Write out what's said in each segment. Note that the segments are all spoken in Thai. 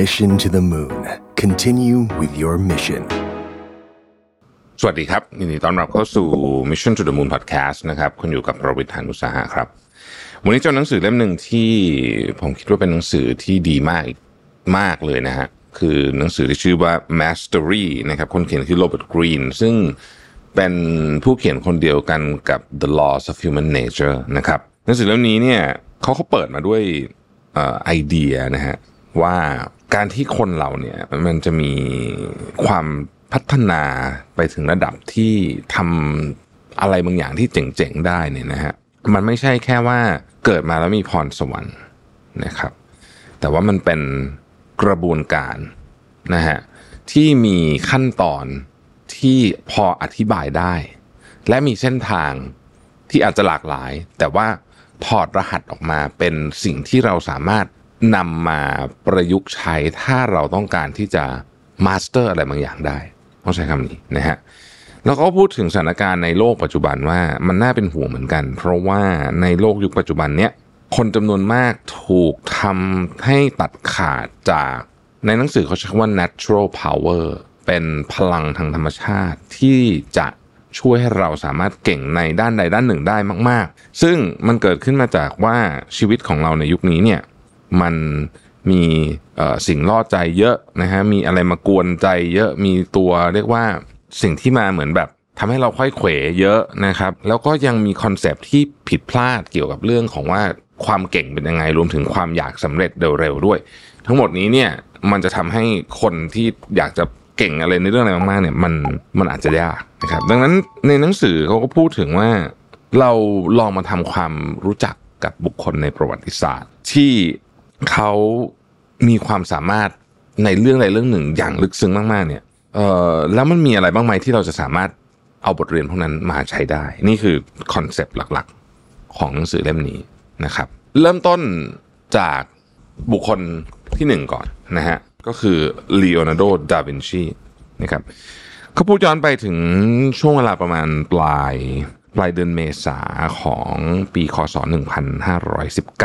Mission to the Moon. Continue with your mission. สวัสดีครับยินดีต้อนรับเข้าสู่ Mission to the Moon Podcast นะครับ คุณอยู่กับประวิทยานุสาหะครับ วันนี้เจ้าหนังสือเล่มหนึ่งที่ผมคิดว่าเป็นหนังสือที่ดีมากมากเลยนะฮะ คือหนังสือที่ชื่อว่า Mastery นะครับ คนเขียนคือโรเบิร์ตกรีน ซึ่งเป็นผู้เขียนคนเดียวกันกับ The Laws of Human Nature นะครับหนังสือเล่มนี้เนี่ยเขาเขาเปิดมาด้วยไอเดียนะฮะ ว่าการที่คนเราเนี่ยมันจะมีความพัฒนาไปถึงระดับที่ทำอะไรบางอย่างที่เจ๋งๆได้เนี่ยนะฮะมันไม่ใช่แค่ว่าเกิดมาแล้วมีพรสวรรค์นะครับ แต่ว่ามันเป็นกระบวนการนะฮะที่มีขั้นตอนที่พออธิบายได้ และมีเส้นทางที่อาจจะหลากหลาย แต่ว่าถอดรหัสออกมาเป็นสิ่งที่เราสามารถ นำมาประยุกต์ใช้ถ้าเราต้องการที่จะมาสเตอร์อะไรบางอย่างได้ต้องใช้คำนี้นะฮะแล้วก็พูดถึงสถานการณ์ในโลกปัจจุบันว่ามันน่าเป็นห่วงเหมือนกัน เพราะว่าในโลกยุคปัจจุบันเนี้ยคนจำนวนมากถูกทำให้ตัดขาดจากในหนังสือเขาใช้คำว่า natural power เป็นพลังทางธรรมชาติที่จะช่วยให้เราสามารถเก่งในด้านใดด้านหนึ่งได้มาก ๆ ซึ่งมันเกิดขึ้นมาจากว่าชีวิตของเราในยุคนี้เนี่ย มันมีสิ่งล่อใจเยอะนะฮะมีอะไรมากวนใจเยอะมีตัวเรียกว่าสิ่งที่มาเหมือนแบบทำให้เราค่อยเขวเยอะนะครับ แล้วก็ยังมีคอนเซปที่ผิดพลาดเกี่ยวกับเรื่องของว่าความเก่งเป็นยังไงรวมถึงความอยากสำเร็จเร็วๆด้วย ทั้งหมดนี้เนี่ยมันจะทำให้คนที่อยากจะเก่งอะไรในเรื่องอะไรมากๆเนี่ยมันมันอาจจะยากนะครับ ดังนั้นในหนังสือเขาก็พูดถึงว่าเราลองมาทำความรู้จักกับบุคคลในประวัติศาสตร์ ที่ เขามีความสามารถในเรื่องใดเรื่องหนึ่งอย่างลึกซึ้งมากๆ เนี่ยเออแล้วมันมีอะไรบ้างไหมที่เราจะสามารถเอาบทเรียนพวกนั้นมาใช้ได้ นี่คือคอนเซปต์หลักๆ ของหนังสือเล่มนี้นะครับ เริ่มต้นจากบุคคลที่หนึ่งก่อนนะฮะ ก็คือลีโอนาร์โด ดาวินชีนะครับเขาพูดย้อนไปถึงช่วงเวลาประมาณปลายปลายเดือนเมษาของปีคศ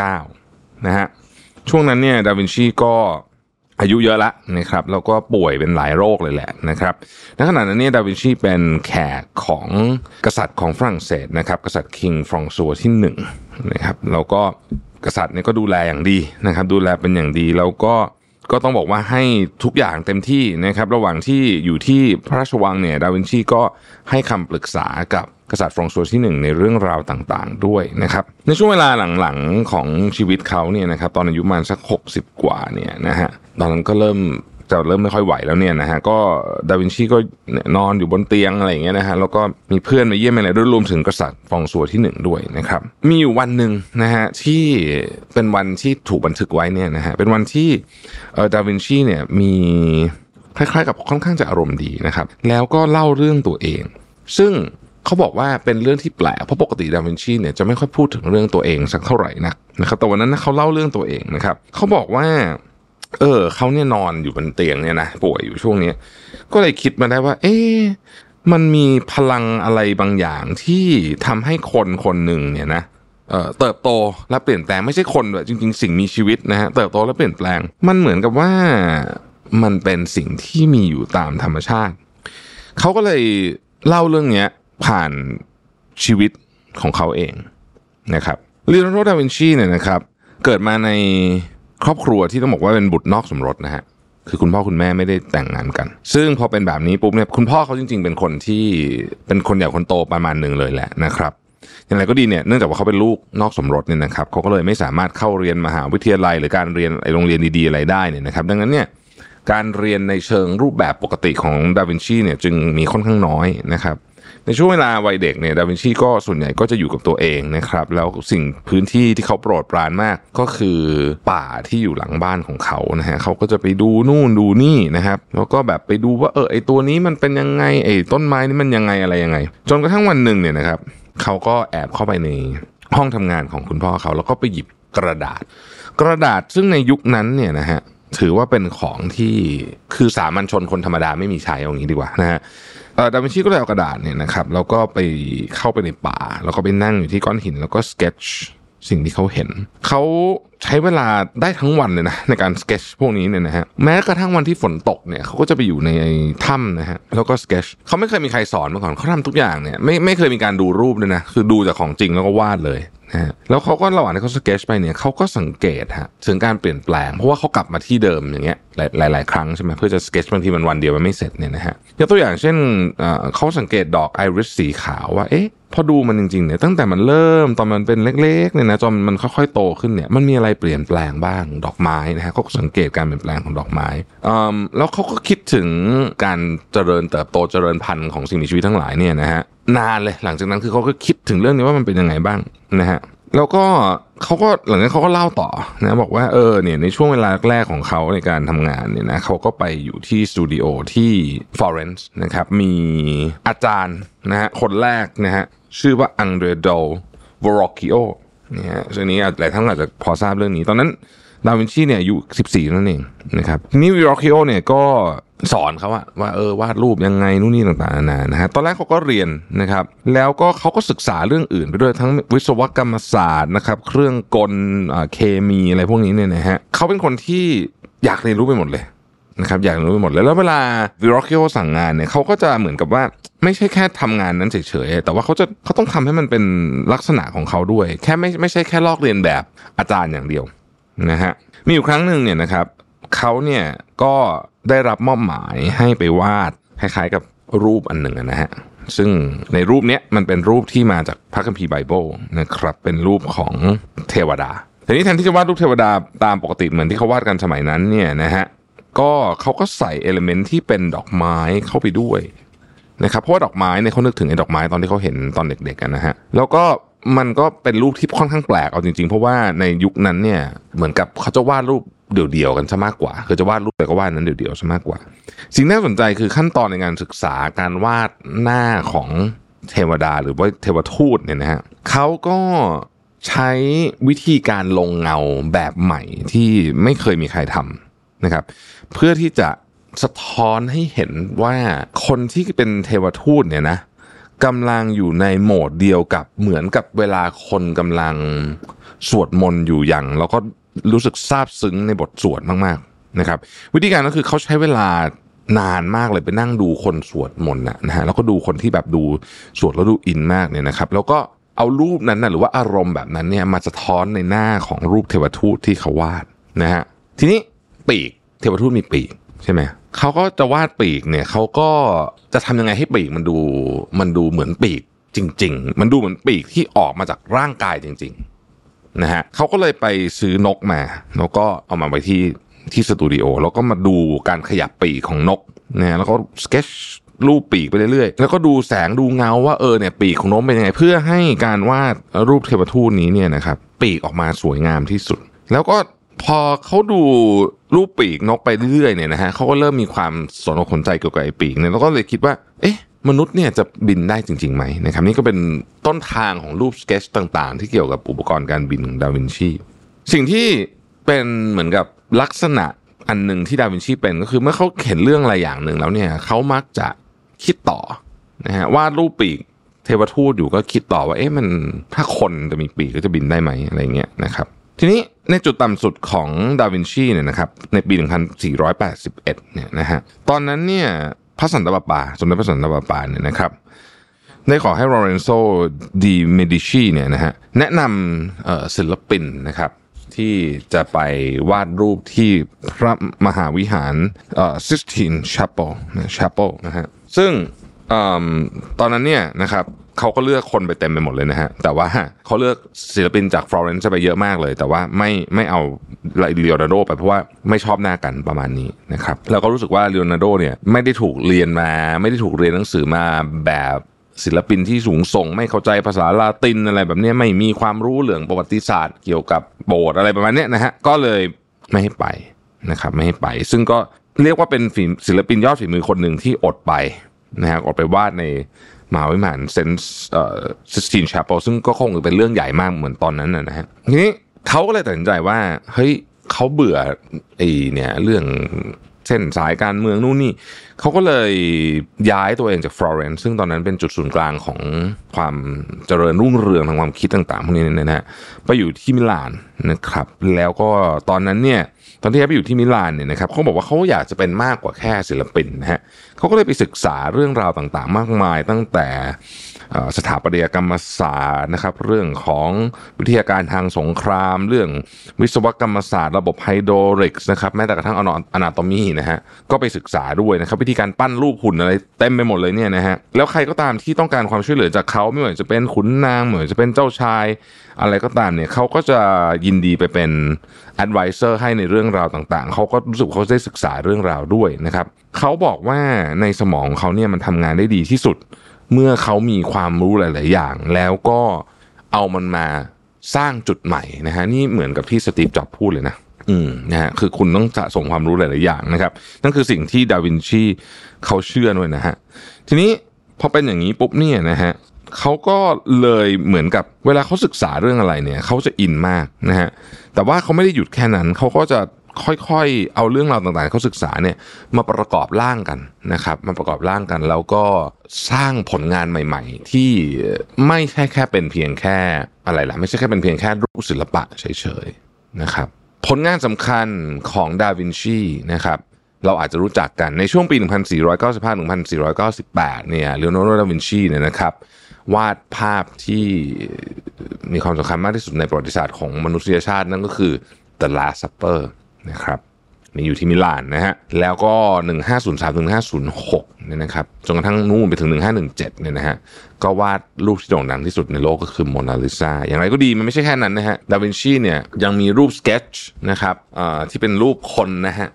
1519 นะฮะ ช่วงนั้นเนี่ยดาวินชีก็อายุเยอะละนะครับแล้วก็ป่วยเป็นหลายโรคเลยแหละนะครับในขณะนั้นเนี่ยดาวินชีเป็นแขกของกษัตริย์ของฝรั่งเศสนะครับกษัตริย์คิงฟรองซัวที่หนึ่งนะครับแล้วก็กษัตริย์เนี่ยก็ดูแลอย่างดีนะครับดูแลเป็นอย่างดีแล้วก็ ก็ต้องบอกว่าให้ทุกอย่างเต็มที่นะครับ ระหว่างที่อยู่ที่พระราชวังเนี่ยดาวินชีก็ให้คำปรึกษากับกษัตริย์ฟรองซัวที่หนึ่งในเรื่องราวต่างๆ ด้วยนะครับ ในช่วงเวลาหลังๆของชีวิตเขาเนี่ยนะครับตอนอายุประมาณสัก 60 กว่าเนี่ยนะฮะตอนนั้นก็เริ่ม จะเริ่มไม่ค่อยไหวแล้วเนี่ยนะฮะก็ดาวินชีก็นอนอยู่บนเตียงอะไรอย่างเงี้ยนะฮะแล้วก็มีเพื่อนมาเยี่ยมอะไรด้วยรวมถึงกษัตริย์ฟองซัวที่หนึ่งด้วยนะครับมีอยู่วันหนึ่งนะฮะที่เป็นวันที่ถูกบันทึกไว้เนี่ยนะฮะเป็นวันที่เอ่อดาวินชีเนี่ยมีคล้ายๆ กับค่อนข้างจะอารมณ์ดีนะครับ แล้วก็เล่าเรื่องตัวเอง ซึ่งเขาบอกว่าเป็นเรื่องที่แปลกเพราะปกติดาวินชีเนี่ยจะไม่ค่อยพูดถึงเรื่องตัวเองสักเท่าไหร่นักนะครับแต่วันนั้นเขาเล่าเรื่องตัวเองนะครับเขาบอกว่า เออเขาเนี่ยนอนอยู่บนเตียงเนี่ยนะป่วยอยู่ช่วงนี้ก็เลยคิดมาได้ว่า เอ๊ะมันมีพลังอะไรบางอย่างที่ทำให้คนคนหนึ่งเนี่ยนะเอ่อเติบโตและเปลี่ยนแปลงไม่ใช่คนด้วยจริง ๆ สิ่งมีชีวิตนะฮะเติบโตและเปลี่ยนแปลง มันเหมือนกับว่ามันเป็นสิ่งที่มีอยู่ตามธรรมชาติเขาก็เลยเล่าเรื่องเนี้ยผ่านชีวิตของเขาเองนะครับลีโอนาร์โดดาวินชีเนี่ยนะครับ เกิดมาใน ครอบครัวที่ต้องบอกว่าเป็นบุตรนอกสมรสนะฮะคือคุณพ่อคุณแม่ไม่ได้แต่งงานกัน ซึ่งพอเป็นแบบนี้ปุ๊บเนี่ยคุณพ่อเขาจริง ๆ เป็นคนที่เป็นคนใหญ่คนโตประมาณหนึ่งเลยแหละนะครับอย่างไรก็ดีเนี่ยเนื่องจากว่าเขาเป็นลูกนอกสมรสเนี่ยนะครับเขาก็เลยไม่สามารถเข้าเรียนมหาวิทยาลัย หรือการเรียนไอโรงเรียนดีๆอะไรได้เนี่ยนะครับ ดังนั้นเนี่ยการเรียนในเชิงรูปแบบปกติของดาวินชีเนี่ยจึงมีค่อนข้างน้อยนะครับ ในช่วงเวลาวัยเด็กเนี่ยดาวินชีก็ส่วนใหญ่ก็จะอยู่กับตัวเองนะครับ แล้วสิ่งพื้นที่ที่เขาโปรดปรานมากก็คือป่าที่อยู่หลังบ้านของเขานะฮะเขาก็จะไปดูนู่นดูนี่นะครับ แล้วก็แบบไปดูว่าเออไอตัวนี้มันเป็นยังไงไอต้นไม้นี่มันยังไงอะไรยังไง จนกระทั่งวันหนึ่งเนี่ยนะครับเขาก็แอบเข้าไปในห้องทำงานของคุณพ่อเขาแล้วก็ไปหยิบกระดาษ กระดาษซึ่งในยุคนั้นเนี่ยนะฮะถือว่าเป็นของที่คือสามัญชนคนธรรมดาไม่มีใช้เอางี้ดีกว่านะฮะ ดาวินชีก็เลยเอากระดาษเนี่ยนะครับแล้วก็ไปเข้าไปในป่า แล้วก็ไปนั่งอยู่ที่ก้อนหิน แล้วก็สเก็ตช์สิ่งที่เขาเห็น เขาใช้เวลาได้ทั้งวันเลยนะในการสเกจพวกนี้เนี่ยนะฮะแม้กระทั่งวันที่ฝนตกเนี่ยเขาก็จะไปอยู่ในถ้ำนะฮะแล้วก็สเกจเขาไม่เคยมีใครสอนมาก่อนเขาทำทุกอย่างเนี่ยไม่ไม่เคยมีการดูรูปเลยนะคือดูจากของจริงแล้วก็วาดเลย นะฮะแล้วเขาก็ระหว่างที่เขาสเกจไปเนี่ยเขาก็สังเกตฮะถึงการเปลี่ยนแปลง เพราะว่าเขากลับมาที่เดิมอย่างเงี้ยหลายหลายๆครั้งใช่ไหมเพื่อจะสเกจบางทีมันวันเดียวมันไม่เสร็จเนี่ยนะฮะยกตัวอย่างเช่นเขาสังเกตดอกไอริสสีขาวว่าเอ๊ะพอดูมันจริงๆเนี่ยตั้งแต่มันเริ่มตอนมันเป็นเล็กๆเนี่ยนะจนมันค่อยๆโตขึ้นเนี่ยมันมีอะไรเปลี่ยนแปลงบ้างดอกไม้นะฮะเขาสังเกตการเปลี่ยนแปลงของดอกไม้อืมแล้วเขาก็คิดถึงการเจริญเติบโตเจริญพันธุ์ของสิ่งมีชีวิตทั้งหลายเนี่ยนะฮะ นานเลย หลังจากนั้นคือเขาก็คิดถึงเรื่องนี้ว่ามันเป็นยังไงบ้างนะฮะแล้วก็เขาก็หลังจากนั้นเขาก็เล่าต่อนะบอกว่าเออเนี่ยในช่วงเวลาแรกของเขาในการทำงานเนี่ยนะเขาก็ไปอยู่ที่สตูดิโอที่ฟลอเรนซ์นะครับมีอาจารย์นะฮะคนแรกนะฮะชื่อว่าอังเดรโดวอรอคิโอเนี่ยซึ่งนี้หลายท่านอาจจะพอทราบเรื่องนี้ ตอนนั้นดาวินชีเนี่ยอายุ 14 นั่นเองนะครับนี่วอรคิโอเนี่ยก็ สอนเขาอะว่าเออวาดรูปยังไงนู่นนี่ต่างๆนานานะฮะตอนแรกเขาก็เรียนนะครับ แล้วก็เขาก็ศึกษาเรื่องอื่นไปด้วยทั้งวิศวกรรมศาสตร์นะครับ เครื่องกลเคมีอะไรพวกนี้เนี่ยนะฮะเขาเป็นคนที่อยากเรียนรู้ไปหมดเลยนะครับอยากเรียนรู้ไปหมดเลยแล้วเวลาวิโรคิโอสั่งงานเนี่ยเขาก็จะเหมือนกับว่าไม่ใช่แค่ทำงานนั้นเฉยๆแต่ว่าเขาจะเขาต้องทำให้มันเป็นลักษณะของเขาด้วย แค่ไม่ไม่ใช่แค่ลอกเรียนแบบอาจารย์อย่างเดียวนะฮะมีอยู่ครั้งหนึ่งเนี่ยนะครับเขาเนี่ยก็ ได้รับมอบหมายให้ไปวาดคล้ายๆกับรูปอันหนึ่งนะฮะซึ่งในรูปเนี้ยมันเป็นรูปที่มาจากพระคัมภีร์ไบเบิลนะครับเป็นรูปของเทวดาทีนี้แทนที่จะวาดรูปเทวดาตามปกติเหมือนที่เขาวาดกันสมัยนั้นเนี่ยนะฮะก็เขาก็ใส่เอลเมนต์ที่เป็นดอกไม้เข้าไปด้วยนะครับเพราะว่าดอกไม้เนี่ยเขานึกถึงไอ้ดอกไม้ตอนที่เขาเห็นตอนเด็กๆกันนะฮะแล้วก็มันก็เป็นรูปที่ค่อนข้างแปลกเอาจริงๆ เพราะว่าในยุคนั้นเนี่ยเหมือนกับเขาจะวาดรูป เดี่ยวๆกันซะมากกว่า คือจะวาดรูปแต่ก็วาดนั้นเดี่ยวๆซะมากกว่า สิ่งน่าสนใจคือขั้นตอนในการศึกษาการวาดหน้าของเทวดาหรือว่าเทวทูตเนี่ยนะฮะเขาก็ใช้วิธีการลงเงาแบบใหม่ที่ไม่เคยมีใครทำนะครับ เพื่อที่จะสะท้อนให้เห็นว่าคนที่เป็นเทวทูตเนี่ยนะกำลังอยู่ในโหมดเดียวกับเหมือนกับเวลาคนกำลังสวดมนต์อยู่อย่าง แล้วก็ รู้สึกซาบซึ้งในบทสวดมากๆนะครับ วิธีการก็คือเขาใช้เวลานานมากเลยไปนั่งดูคนสวดมนต์นะนะฮะแล้วก็ดูคนที่แบบดูสวดแล้วดูอินมากเนี่ยนะครับ แล้วก็เอารูปนั้นนะหรือว่าอารมณ์แบบนั้นเนี่ยมาสะท้อนในหน้าของรูปเทวทูตที่เขาวาดนะฮะทีนี้ปีกเทวทูตมีปีกใช่ไหมเขาก็จะวาดปีกเนี่ยเขาก็จะทำยังไงให้ปีกมันดูมันดูเหมือนปีกจริง ๆ มันดูเหมือนปีกที่ออกมาจากร่างกายจริงๆ นะฮะเขาก็เลยไปซื้อนกมา แล้วก็เอามาไว้ที่ที่สตูดิโอแล้วก็มาดูการขยับปีกของนกนะฮะแล้วก็สเกจรูปปีกไปเรื่อยๆ แล้วก็ดูแสงดูเงาว่าเออเนี่ยปีกของนกเป็นยังไง เพื่อให้การวาดรูปเทวทูตนี้เนี่ยนะครับปีกออกมาสวยงามที่สุด แล้วก็พอเขาดูรูปปีกนกไปเรื่อยๆเนี่ยนะฮะเขาก็เริ่มมีความสนอกสนใจเกี่ยวกับไอ้ปีกเนี่ยแล้วก็เลยคิดว่า เอ๊ะ มนุษย์เนี่ยจะบินได้จริงๆไหมนะครับนี่ก็เป็นต้นทางของรูปสเกจต่างๆ ที่เกี่ยวกับอุปกรณ์การบินของดาวินชี สิ่งที่เป็นเหมือนกับลักษณะอันหนึ่งที่ดาวินชีเป็นก็คือเมื่อเขาเห็นเรื่องอะไรอย่างหนึ่งแล้วเนี่ยเขามักจะคิดต่อนะฮะวาดรูปปีกเทวทูตอยู่ก็คิดต่อว่าเอ๊ะมันถ้าคนจะมีปีกก็จะบินได้ไหมอะไรเงี้ยนะครับทีนี้ในจุดต่ำสุดของดาวินชีเนี่ยนะครับในปี 1481เนี่ยนะฮะตอนนั้นเนี่ย พระสันตะปาปา สมเด็จพระสันตะปาปาเนี่ยนะครับได้ขอให้ลอเรนโซดีเมดิชีเนี่ยนะฮะแนะนำศิลปินนะครับที่จะไปวาดรูปที่พระมหาวิหาร Sistine Chapel Chapel นะฮะซึ่ง ตอนนั้นเนี่ยนะครับเขาก็เลือกคนไปเต็มไปหมดเลยนะฮะแต่ว่าเขาเลือกศิลปินจากฟลอเรนซ์ไปเยอะมากเลย แต่ว่าไม่ไม่เอาเลโอนาร์โดไปเพราะว่าไม่ชอบหน้ากันประมาณนี้นะครับแล้วก็รู้สึกว่าเลโอนาร์โดเนี่ยไม่ได้ถูกเรียนมา ไม่ได้ถูกเรียนหนังสือมาแบบศิลปินที่สูงส่ง ไม่เข้าใจภาษาลาตินอะไรแบบนี้ไม่มีความรู้เรื่องประวัติศาสตร์ เกี่ยวกับโบสถ์อะไรประมาณนี้นะฮะก็เลยไม่ให้ไปนะครับไม่ให้ไป ซึ่งก็เรียกว่าเป็นศิลปินยอดฝีมือคนหนึ่งที่อดไป นะฮะอดไปวาดในมหาวิหารเซนต์เอ่อ Sistine Chapel ซึ่งก็คงเป็นเรื่องใหญ่มากเหมือนตอนนั้นนะฮะทีนี้เขาก็เลยตัดสินใจว่าเฮ้ยเขาเบื่อไอ้เนี่ยเรื่อง tension สายการเมืองนู่นนี่เขาก็เลยย้ายตัวเองจากฟลอเรนซ์ซึ่งตอนนั้นเป็นจุดศูนย์กลางของความเจริญรุ่งเรืองทางความคิดต่างๆพวกนี้นะฮะไปอยู่ที่มิลานนะครับ แล้วก็ตอนนั้นเนี่ย ตอนที่ไปอยู่ที่มิลานเนี่ยนะครับเขาบอกว่าเขาอยากจะเป็นมากกว่าแค่ศิลปินนะฮะเขาก็เลยไปศึกษาเรื่องราวต่างๆ มากมายตั้งแต่ สถาปัตยกรรมศาสตร์นะครับ เรื่องของวิทยาการทางสงคราม เรื่องวิศวกรรมศาสตร์ ระบบไฮโดรลิกส์นะครับแม้แต่กระทั่งอนาโตมีนะฮะก็ไปศึกษาด้วยนะครับ วิธีการปั้นรูปหุ่นอะไรเต็มไปหมดเลยเนี่ยนะฮะแล้วใครก็ตามที่ต้องการความช่วยเหลือจากเขาไม่ว่าจะเป็นขุนนางไม่ว่าจะเป็นเจ้าชาย อะไรก็ตามเนี่ยเขาก็จะยินดีไปเป็น advisor ให้ในเรื่องราวต่างๆ เขาก็รู้สึกเขาได้ศึกษาเรื่องราวด้วยนะครับเขาบอกว่าในสมองเขาเนี่ยมันทำงานได้ดีที่สุด เมื่อเขามีความรู้หลาย ๆ อย่าง แล้วก็เอามันมาสร้างจุดใหม่นะฮะนี่เหมือนกับที่สตีฟจ็อบพูดเลยนะอืมนะฮะคือคุณต้องสะสมความรู้หลาย ๆ อย่างนะครับนั่นคือสิ่งที่ดาวินชีเขาเชื่อด้วยนะฮะทีนี้พอเป็นอย่างนี้ปุ๊บเนี่ยนะฮะเขาก็เลยเหมือนกับเวลาเขาศึกษาเรื่องอะไรเนี่ยเขาจะอินมากนะฮะแต่ว่าเขาไม่ได้หยุดแค่นั้นเขาก็จะ ค่อยๆ เอาเรื่องราวต่างๆเขาศึกษาเนี่ยมาประกอบร่างกันนะครับมาประกอบร่างกันแล้วก็สร้างผลงานใหม่ ๆ ที่ไม่ใช่แค่เป็นเพียงแค่อะไรล่ะไม่ใช่แค่เป็นเพียงแค่รูปศิลปะเฉยๆนะครับผลงานสำคัญของดาวินชีนะครับเราอาจจะรู้จักกันในช่วงปี 1495-1498 เนี่ยเลโอโนร์โด ดาวินชีเนี่ยนะครับวาดภาพที่มีความสำคัญมากที่สุดในประวัติศาสตร์ของมนุษยชาตินั่นก็คือ The Last Supper นะครับมีอยู่ที่มิลานนะฮะแล้วก็ 1503ถึง1506เนี่ยนะครับจนกระทั่งนู่นไปถึง 1517เนี่ยนะฮะก็วาดรูปที่โด่งดังที่สุดในโลกก็คือโมนาลิซาอย่างไรก็ดีมันไม่ใช่แค่นั้นนะฮะดาวินชีเนี่ยยังมีรูปสเก็ตช์นะครับที่เป็นรูปคนนะฮะ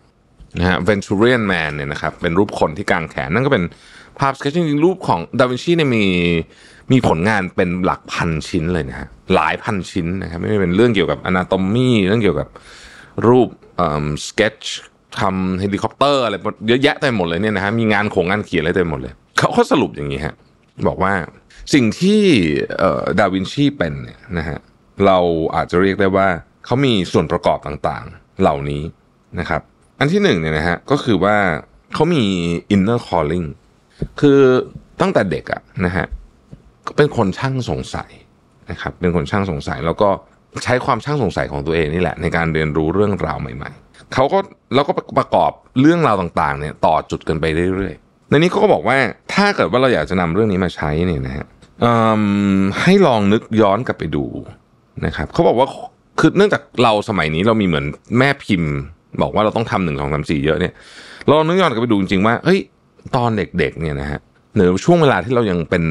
นะฮะ Vitruvian Man เนี่ยนะครับเป็นรูปคนที่กางแขน นั่นก็เป็นภาพสเก็ตช์จริงๆรูปของดาวินชีเนี่ยมีมีผลงานเป็นหลักพันชิ้นเลยนะฮะหลายพันชิ้นนะครับไม่ว่าเป็นเรื่องเกี่ยวกับ anatomy เรื่องเกี่ยวกับรูป สเก็ตช์ทำเฮลิคอปเตอร์อะไรเยอะแยะเต็มหมดเลยเนี่ยนะฮะมีงานโขงงานเขียนอะไรเต็มหมดเลยเขาเขาสรุปอย่างนี้ฮะบอกว่าสิ่งที่ดาวินชีเป็นเนี่ยนะฮะเราอาจจะเรียกได้ว่าเขามีส่วนประกอบต่างๆเหล่านี้นะครับ อันที่หนึ่งเนี่ยนะฮะก็คือว่าเขามี inner calling คือตั้งแต่เด็กอะนะฮะเป็นคนช่างสงสัยนะครับ เป็นคนช่างสงสัยแล้วก็ ใช้ความช่างสงสัยของตัวเองนี่แหละ ในการเรียนรู้เรื่องราวใหม่ ๆเขาก็แล้วก็ประกอบเรื่องราวต่างๆเนี่ยต่อจุดกันไปเรื่อยๆในนี้เขาก็บอกว่าถ้าเกิดว่าเราอยากจะนำเรื่องนี้มาใช้เนี่ยนะฮะให้ลองนึกย้อนกลับไปดูนะครับเขาบอกว่าคือเนื่องจากเราสมัยนี้เรามีเหมือนแม่พิมพ์ บอกว่าเราต้องทำหนึ่งสองสามสี่เยอะเนี่ยเรานึกย้อนกลับไปดูจริงๆว่าเฮ้ยตอนเด็กๆเนี่ยนะฮะหรือช่วงเวลาที่เรายังเป็น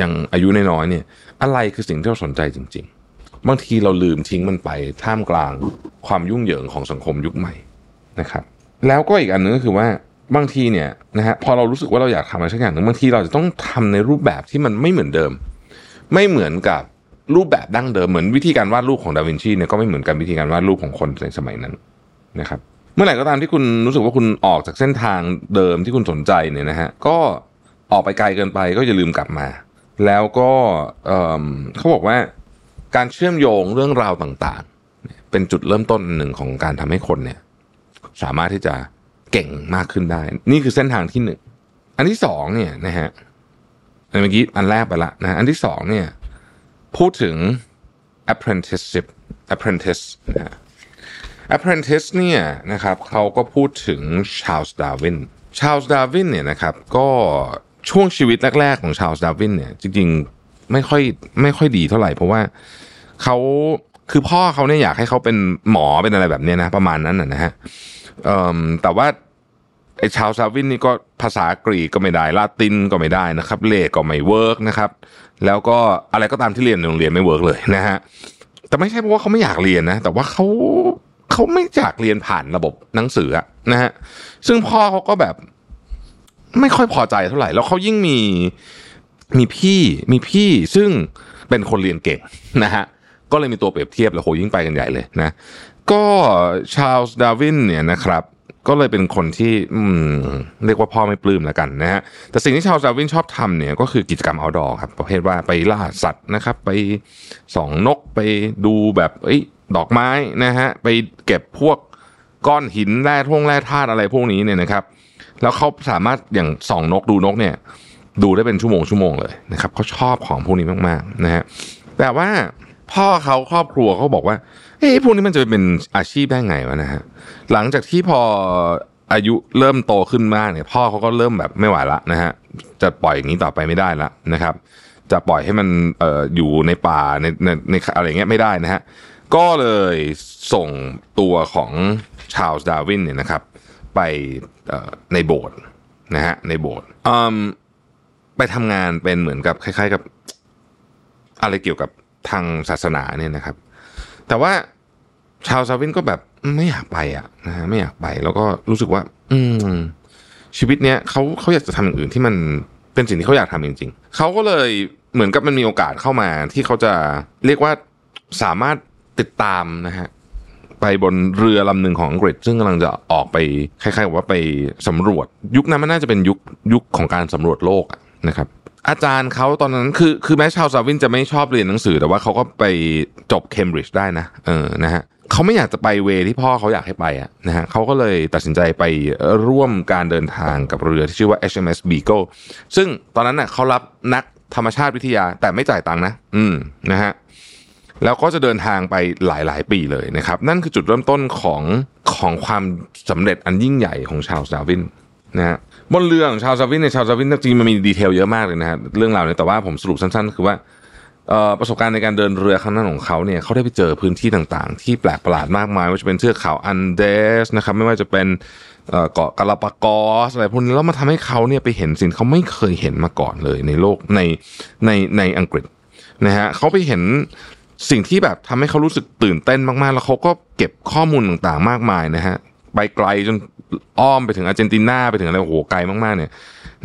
ยังอายุน้อยๆเนี่ย อะไรคือสิ่งที่เราสนใจจริง ๆ บางทีเราลืมทิ้งมันไปท่ามกลางความยุ่งเหยิงของสังคมยุคใหม่นะครับ แล้วก็อีกอันนึงก็คือว่าบางทีเนี่ยนะฮะพอเรารู้สึกว่าเราอยากทำอะไรสักอย่างหนึ่งบางทีเราจะต้องทำในรูปแบบที่มันไม่เหมือนเดิม ไม่เหมือนกับรูปแบบดั้งเดิมเหมือนวิธีการวาดรูปของดาวินชีเนี่ยก็ไม่เหมือนกันวิธีการวาดรูปของคนในสมัยนั้นนะครับ เมื่อไหร่ก็ตามที่คุณรู้สึกว่าคุณออกจากเส้นทางเดิมที่คุณสนใจเนี่ยนะฮะก็ออกไปไกลเกินไปก็อย่าลืมกลับมา แล้วก็เขาบอกว่า การเชื่อมโยงเรื่องราวต่างๆ เป็นจุดเริ่มต้นหนึ่งของการทำให้คนเนี่ย สามารถที่จะเก่งมากขึ้นได้ นี่คือเส้นทางที่หนึ่งอันที่สองเนี่ยนะฮะเมื่อกี้อันแรกไปละนะอันที่สองเนี่ย พูดถึง apprenticeship apprentice นะ apprentice เนี่ยนะครับเขาก็พูดถึงชาลส์ดาร์วินชาลส์ดาร์วินเนี่ยนะครับ ก็ช่วงชีวิตแรก ๆ ของชาลส์ดาร์วินเนี่ย จริง ๆ ไม่ค่อยไม่ค่อยดีเท่าไหร่ เพราะว่าเขาคือพ่อเขาเนี่ยอยากให้เขาเป็นหมอเป็นอะไรแบบนี้นะ ประมาณนั้นนะฮะแต่ว่าไอ้ชาลส์ดาร์วินนี่ก็ภาษากรีกก็ไม่ได้ลาตินก็ไม่ได้นะครับ เลขก็ไม่ work นะครับ แล้วก็อะไรก็ตามที่เรียนในโรงเรียนไม่ work เลยนะฮะแต่ไม่ใช่เพราะว่าเขาไม่อยากเรียนนะ แต่ว่าเขาเขาไม่อยากเรียนผ่านระบบหนังสือนะฮะซึ่งพ่อเขาก็แบบไม่ค่อยพอใจเท่าไหร่ แล้วเขายิ่งมี มีพี่มีพี่ซึ่งเป็นคนเรียนเก่งนะฮะก็เลยมีตัวเปรียบเทียบแล้วโหยิ่งไปกันใหญ่เลยนะ ก็ชาลส์ดาร์วินเนี่ยนะครับก็เลยเป็นคนที่เรียกว่าพ่อไม่ปลื้มแล้วกันนะฮะแต่สิ่งที่ชาลส์ดาร์วินชอบทำเนี่ยก็คือกิจกรรม outdoor ครับ ประเภทว่าไปล่าสัตว์นะครับ ไปส่องนกไปดูแบบอดอกไม้นะฮะไปเก็บพวกก้อนหินแร่ท่งแร่ธาตุอะไรพวกนี้เนี่ยนะครับ แล้วเขาสามารถอย่างส่องนกดูนกเนี่ย ดูได้เป็นชั่วโมงชั่วโมงเลยนะครับเขาชอบของพวกนี้มากๆนะฮะแต่ว่าพ่อเขาครอบครัวเขาบอกว่าเอ้พวกนี้มันจะเป็นอาชีพได้ไงวะนะฮะหลังจากที่พออายุเริ่มโตขึ้นมากเนี่ย พ่อเขาก็เริ่มแบบไม่ไหวละนะฮะจะปล่อยอย่างนี้ต่อไปไม่ได้ละนะครับ จะปล่อยให้มันเอ่ออยู่ในป่าในในในอะไรเงี้ยไม่ได้นะฮะก็เลยส่งตัวของชาลส์ดาร์วินเนี่ยนะครับ ไปในโบสถ์นะฮะในโบสถ์อืม ไปทำงานเป็นเหมือนกับคล้าย ๆ กับ อะไรเกี่ยวกับทางศาสนาเนี่ยนะครับ แต่ว่าชาวซาวินก็แบบไม่อยากไปอะนะฮะไม่อยากไป แล้วก็รู้สึกว่า อืม ชีวิตเนี้ยเขาเขาอยากจะทำอย่างอื่นที่มันเป็นสิ่งที่เขาอยากทำจริง ๆเขาก็เลยเหมือนกับมันมีโอกาสเข้ามา ที่เขาจะเรียกว่าสามารถติดตามนะฮะไปบนเรือลำหนึ่งของอังกฤษ ซึ่งกำลังจะออกไปคล้ายๆกับว่าไปสำรวจ ยุคนั้นมันน่าจะเป็นยุคยุคของการสำรวจโลกอะ นะครับอาจารย์เขาตอนนั้นคือคือแม้ชาวซาวินจะไม่ชอบเรียนหนังสือ แต่ว่าเขาก็ไปจบเคมบริดจ์ได้นะเออนะฮะเขาไม่อยากจะไปเวที่พ่อเขาอยากให้ไปอะนะฮะเขาก็เลยตัดสินใจไปร่วมการเดินทางกับเรือที่ชื่อว่า HMS Beagle ซึ่งตอนนั้นน่ะเขารับนักธรรมชาติวิทยาแต่ไม่จ่ายตังค์นะ อืมนะฮะแล้วก็จะเดินทางไปหลายๆ ปีเลยนะครับ นั่นคือจุดเริ่มต้นของของความสำเร็จอันยิ่งใหญ่ของชาลส์ดาร์วินนะฮะ บนเรือของชาลส์ดาร์วินเนี่ยชาลส์ดาร์วินจริงมันมี detail เยอะมากเลยนะฮะเรื่องราวเนี่ยแต่ว่าผมสรุปสั้นๆ คือว่าประสบการณ์ในการเดินเรือครั้งนั้นของเขาเนี่ยเขาได้ไปเจอพื้นที่ต่างๆ ที่แปลกประหลาดมากมายไม่ว่าจะเป็นเทือกเขาอันเดสนะครับไม่ว่าจะเป็นเกาะกาลาปากอสอะไรพวกนี้แล้วมาทำให้เขาเนี่ยไปเห็นสิ่งเขาไม่เคยเห็นมาก่อนเลยในโลกในในในอังกฤษนะฮะเขาไปเห็นสิ่งที่แบบทำให้เขารู้สึกตื่นเต้นมากๆ แล้วเขาก็เก็บข้อมูลต่างๆ มากมายนะฮะไปไกลจน อ้อมไปถึงอาร์เจนตินาไปถึงอะไรโอ้โหไกลมากๆเนี่ย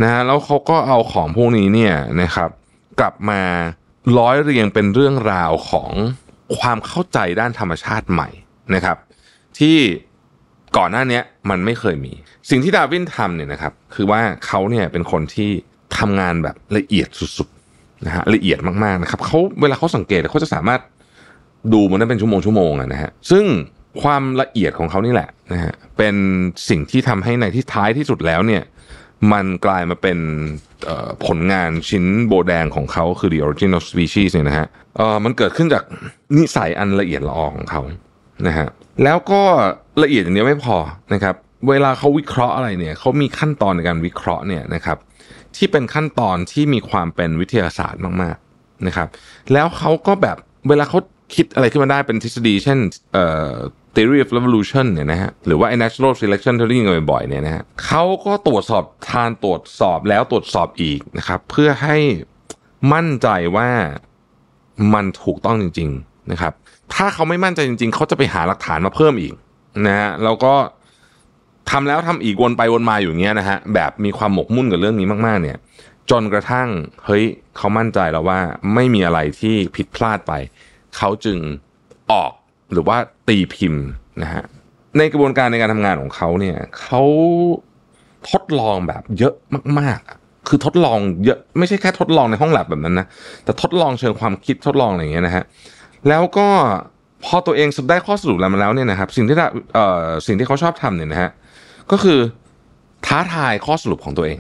นะฮะแล้วเขาก็เอาของพวกนี้เนี่ยนะครับ กลับมาร้อยเรียงเป็นเรื่องราวของความเข้าใจด้านธรรมชาติใหม่นะครับ ที่ก่อนหน้านี้มันไม่เคยมี สิ่งที่ดาวินทำเนี่ยนะครับ คือว่าเขาเนี่ยเป็นคนที่ทำงานแบบละเอียดสุดๆนะฮะละเอียดมากๆนะครับเขาเวลาเขาสังเกตเขาจะสามารถดูมันได้เป็นชั่วโมงชั่วโมงอะนะฮะซึ่ง ความละเอียดของเขานี่แหละนะฮะเป็นสิ่งที่ทำให้ในที่ท้ายที่สุดแล้วเนี่ย มันกลายมาเป็นผลงานชิ้นโบแดงของเขาคือ The Origin of Species เนี่ยนะฮะมันเกิดขึ้นจากนิสัยอันละเอียดละออของเขานะฮะแล้วก็ละเอียดอย่างเดียวไม่พอนะครับ เวลาเขาวิเคราะห์อะไรเนี่ยเขามีขั้นตอนในการวิเคราะห์เนี่ยนะครับ ที่เป็นขั้นตอนที่มีความเป็นวิทยาศาสตร์มากๆนะครับ แล้วเขาก็แบบเวลาเขาคิดอะไรขึ้นมาได้เป็นทฤษฎี เช่นเอ่อ theory of evolution เนี่ยนะฮะหรือว่า natural selection ที่เรียกกันบ่อยๆเนี่ยนะฮะเขาก็ตรวจสอบทานตรวจสอบแล้วตรวจสอบอีกนะครับ เพื่อให้มั่นใจว่ามันถูกต้องจริง ๆนะครับ ถ้าเขาไม่มั่นใจจริง ๆ เขาจะไปหาหลักฐานมาเพิ่มอีกนะฮะแล้วก็ทำแล้วทำอีกวนไปวนมาอยู่เงี้ยนะฮะแบบมีความหมกมุ่นกับเรื่องนี้มากๆ เนี่ย จนกระทั่งเฮ้ยเขามั่นใจแล้วว่าไม่มีอะไรที่ผิดพลาดไป เขาจึงออก หรือว่าตีพิมพ์นะฮะในกระบวนการในการทำงานของเขาเนี่ยเขาทดลองแบบเยอะมากๆ คือทดลองเยอะไม่ใช่แค่ทดลองในห้องแลบแบบนั้นนะแต่ทดลองเชิงความคิดทดลองอะไรอย่างเงี้ยนะฮะแล้วก็พอตัวเองได้ข้อสรุปแล้วมาแล้วเนี่ยนะครับ สิ่งที่ได้เอ่อสิ่งที่เขาชอบทำเนี่ยนะฮะก็คือท้าทายข้อสรุปของตัวเอง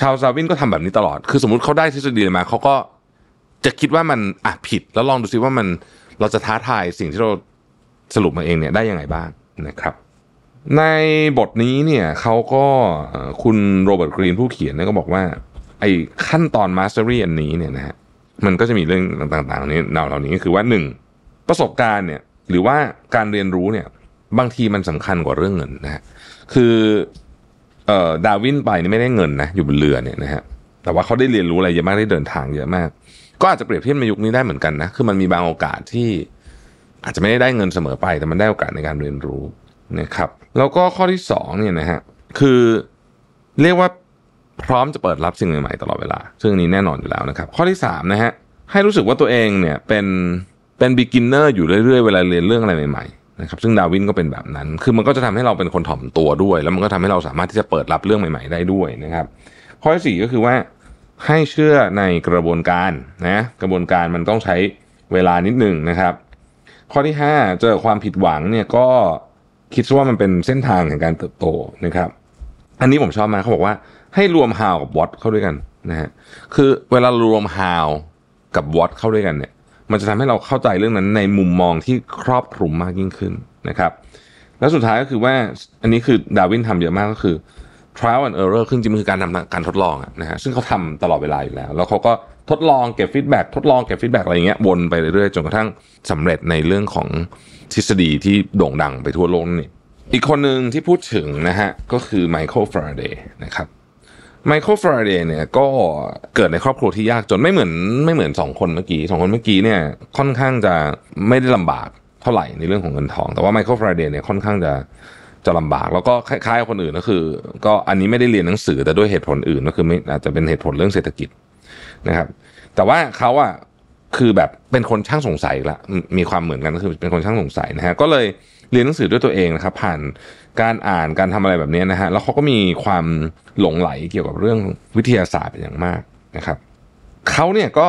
ชาวซาวินก็ทำแบบนี้ตลอด คือสมมติเขาได้ทฤษฎีมาเขาก็จะคิดว่ามันอะผิด แล้วลองดูซิว่ามันเราจะท้าทายสิ่งที่เรา สรุปมาเองเนี่ยได้ยังไงบ้างนะครับ ในบทนี้เนี่ยเขาก็คุณโรเบิร์ตกรีนผู้เขียนเนี่ยก็บอกว่า ไอ้ขั้นตอน mastery อันนี้เนี่ยนะฮะมันก็จะมีเรื่องต่างๆนี้เหล่านี้ก็คือว่าหนึ่งประสบการณ์เนี่ยหรือว่าการเรียนรู้เนี่ยบางทีมันสำคัญกว่าเรื่องเงินนะฮะคือเอ่อดาร์วินไปนี่ไม่ได้เงินนะอยู่บนเรือเนี่ยนะฮะแต่ว่าเขาได้เรียนรู้อะไรเยอะมากได้เดินทางเยอะมาก ก็อาจจะเปรียบเทียบในยุคนี้ได้เหมือนกันนะคือมันมีบางโอกาสที่ อาจจะไม่ได้ได้เงินเสมอไป แต่มันได้โอกาสในการเรียนรู้นะครับ แล้วก็ข้อที่สองเนี่ยนะฮะคือเรียกว่าพร้อมจะเปิดรับสิ่งใหม่ๆตลอดเวลา ซึ่งนี้แน่นอนอยู่แล้วนะครับ ข้อที่สามนะฮะให้รู้สึกว่าตัวเองเนี่ยเป็นเป็น beginner อยู่เรื่อยๆ เวลาเรียนเรื่องอะไรใหม่ๆนะครับซึ่งดาวินก็เป็นแบบนั้น คือมันก็จะทำให้เราเป็นคนถ่อมตัวด้วย แล้วมันก็ทำให้เราสามารถที่จะเปิดรับเรื่องใหม่ ๆ ได้ด้วยนะครับข้อที่สี่ก็คือว่าให้เชื่อในกระบวนการนะกระบวนการมันต้องใช้เวลานิดหนึ่งนะครับ ข้อที่ 5 เจอความผิดหวังเนี่ยก็คิดว่ามันเป็นเส้นทางแห่งการเติบโตนะครับ อันนี้ผมชอบมากเขาบอกว่าให้รวม how กับ what เข้าด้วยกันนะฮะคือเวลารวม how กับ what เข้าด้วยกันเนี่ย มันจะทำให้เราเข้าใจเรื่องนั้นในมุมมองที่ครอบคลุมมากยิ่งขึ้นนะครับ แล้วสุดท้ายก็คือว่าอันนี้คือดาวินทำเยอะมากก็คือ trial and error คือจริงๆมันคือการทำการทดลองนะฮะซึ่งเขาทำตลอดเวลาอยู่แล้ว แล้วเขาก็ ทดลองเก็บ feedback ทดลองเก็บ feedback อะไรอย่างเงี้ยวนไปเรื่อยๆ จนกระทั่งสำเร็จในเรื่องของทฤษฎีที่โด่งดังไปทั่วโลกนั่นอีกคนหนึ่งที่พูดถึงนะฮะก็คือไมเคิลฟาราเดย์นะครับไมเคิลฟาราเดย์เนี่ยก็เกิดในครอบครัวที่ยากจนไม่เหมือนไม่เหมือนสองคนเมื่อกี้สองคนเมื่อกี้เนี่ยค่อนข้างจะไม่ได้ลำบากเท่าไหร่ในเรื่องของเงินทอง แต่ว่าไมเคิลฟาราเดย์เนี่ยค่อนข้างจะจะลำบากแล้วก็คล้ายๆคนอื่นก็คือ ก็อันนี้ไม่ได้เรียนหนังสือแต่ด้วยเหตุผลอื่นก็คือไม่อาจจะเป็นเหตุผลเรื่องเศรษฐกิจ นะครับ แต่ว่าเขาอะคือแบบเป็นคนช่างสงสัยละมีความเหมือนกันก็คือเป็นคนช่างสงสัยนะฮะก็เลยเรียนหนังสือด้วยตัวเองนะครับ ผ่านการอ่านการทำอะไรแบบนี้นะฮะแล้วเขาก็มีความหลงไหลเกี่ยวกับเรื่องวิทยาศาสตร์เป็นอย่างมากนะครับเขาเนี่ยก็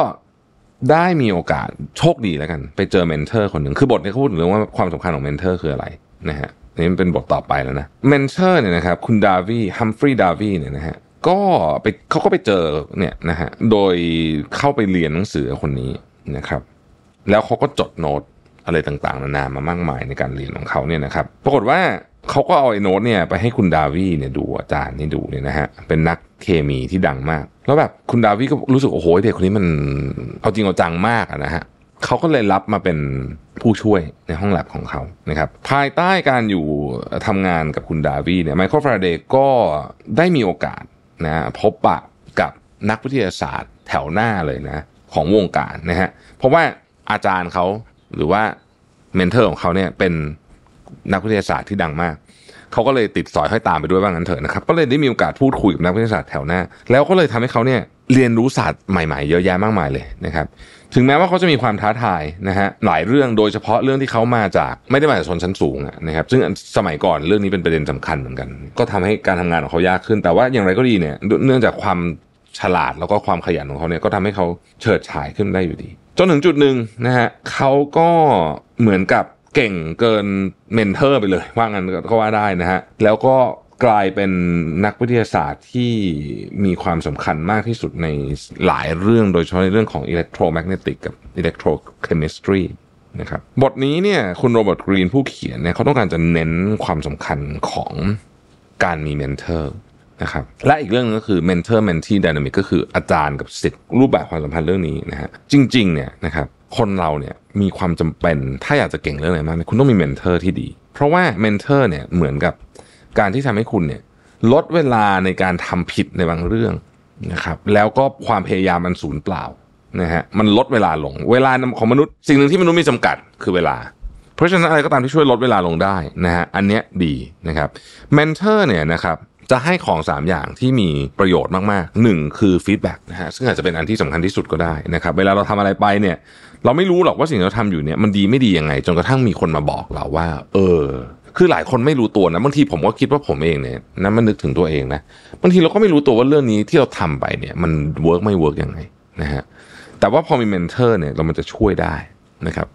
ได้มีโอกาสโชคดีแล้วกัน ไปเจอ mentor คนหนึ่งคือบทนี้เขาพูดถึงเรื่องว่าความสำคัญของ mentor คืออะไรนะฮะนี่มันเป็นบทต่อไปแล้วนะ mentor เนี่ยนะครับคุณดาวีฮัมฟรีย์ดาวีเนี่ยนะฮะ ก็ไปเขาก็ไปเจอเนี่ยนะฮะโดยเข้าไปเรียนหนังสือคนนี้นะครับ แล้วเขาก็จดโน้ตอะไรต่างๆนานามามากมายในการเรียนของเขาเนี่ยนะครับ ปรากฏว่าเขาก็เอาไอ้โน้ตเนี่ยไปให้คุณดาวีเนี่ยดูอาจารย์นี่ดูเนี่ยนะฮะเป็นนักเคมีที่ดังมาก แล้วแบบคุณดาวีก็รู้สึกโอ้โหเด็กคนนี้มันเอาจริงเอาจังมากนะฮะเขาก็เลยรับมาเป็นผู้ช่วยในห้องแลบของเขานะครับภายใต้การอยู่ทำงานกับคุณดาวีเนี่ยไมเคิลฟาราเดย์ก็ได้มีโอกาส นะพบปะกับนักวิทยาศาสตร์แถวหน้าเลยนะของวงการนะฮะเพราะว่าอาจารย์เขาหรือว่า mentor ของเขาเนี่ยเป็นนักวิทยาศาสตร์ที่ดังมากเขาก็เลยติดสอยห้อยตามไปด้วยว่างั้นเถอะนะครับก็เลยได้มีโอกาสพูดคุยกับนักวิทยาศาสตร์แถวหน้า แล้วก็เลยทำให้เขาเนี่ยเรียนรู้ศาสตร์ใหม่ๆ เยอะแยะมากมายเลยนะครับ ถึงแม้ว่าเขาจะมีความท้าทายนะฮะหลายเรื่องโดยเฉพาะเรื่องที่เขามาจากไม่ได้มาจากชนชั้นสูงนะครับซึ่งสมัยก่อนเรื่องนี้เป็นประเด็นสำคัญเหมือนกัน ก็ทำให้การทำงานของเขายากขึ้น แต่ว่าอย่างไรก็ดีเนี่ยเนื่องจากความฉลาดแล้วก็ความขยันของเขาเนี่ยก็ทำให้เขาเฉิดฉายขึ้นได้อยู่ดี จนถึงจุดหนึ่งนะฮะเขาก็เหมือนกับเก่งเกินเมนเทอร์ไปเลย ว่างั้นก็ว่าได้นะฮะแล้วก็ กลายเป็นนักวิทยาศาสตร์ที่มีความสำคัญมากที่สุดในหลายเรื่องโดยเฉพาะในเรื่องของ electromagnetic กับ electrochemistry นะครับบทนี้เนี่ยคุณโรเบิร์ตกรีนผู้เขียนเนี่ยเขาต้องการจะเน้นความสำคัญของการมี mentor นะครับและอีกเรื่องนึงก็คือ mentor mentee dynamic ก็คืออาจารย์กับศิษย์รูปแบบความสัมพันธ์เรื่องนี้นะฮะจริงๆเนี่ยนะครับคนเราเนี่ยมีความจำเป็นถ้าอยากจะเก่งเรื่องไหนมากคุณต้องมี mentor ที่ดี เพราะว่า mentor เนี่ยเหมือนกับ การที่ทำให้คุณเนี่ยลดเวลาในการทำผิดในบางเรื่องนะครับแล้วก็ความพยายามมันสูญเปล่านะฮะมันลดเวลาลง เวลาของมนุษย์ สิ่งหนึ่งที่มนุษย์มีจำกัดคือเวลา เพราะฉะนั้นอะไรก็ตามที่ช่วยลดเวลาลงได้นะฮะอันเนี้ยดีนะครับ mentor เนี่ยนะครับจะให้ของ 3 อย่างที่มีประโยชน์มากๆ 1 คือ feedback นะฮะซึ่งอาจจะเป็นอันที่สำคัญที่สุดก็ได้นะครับเวลาเราทำอะไรไปเนี่ยเราไม่รู้หรอกว่าสิ่งที่เราทำอยู่เนี่ยมันดีไม่ดียังไง จนกระทั่งมีคนมาบอกเราว่า เออ คือหลายคนไม่รู้ตัวนะบางทีผมก็คิดว่าผมเองเนี่ยนั้นมันนึกถึงตัวเองนะบางทีเราก็ไม่รู้ตัวว่าเรื่องนี้ที่เราทำไปเนี่ย มัน work ไม่ work ยังไงนะฮะแต่ว่าพอมี mentor เนี่ยเรามันจะช่วยได้นะครับ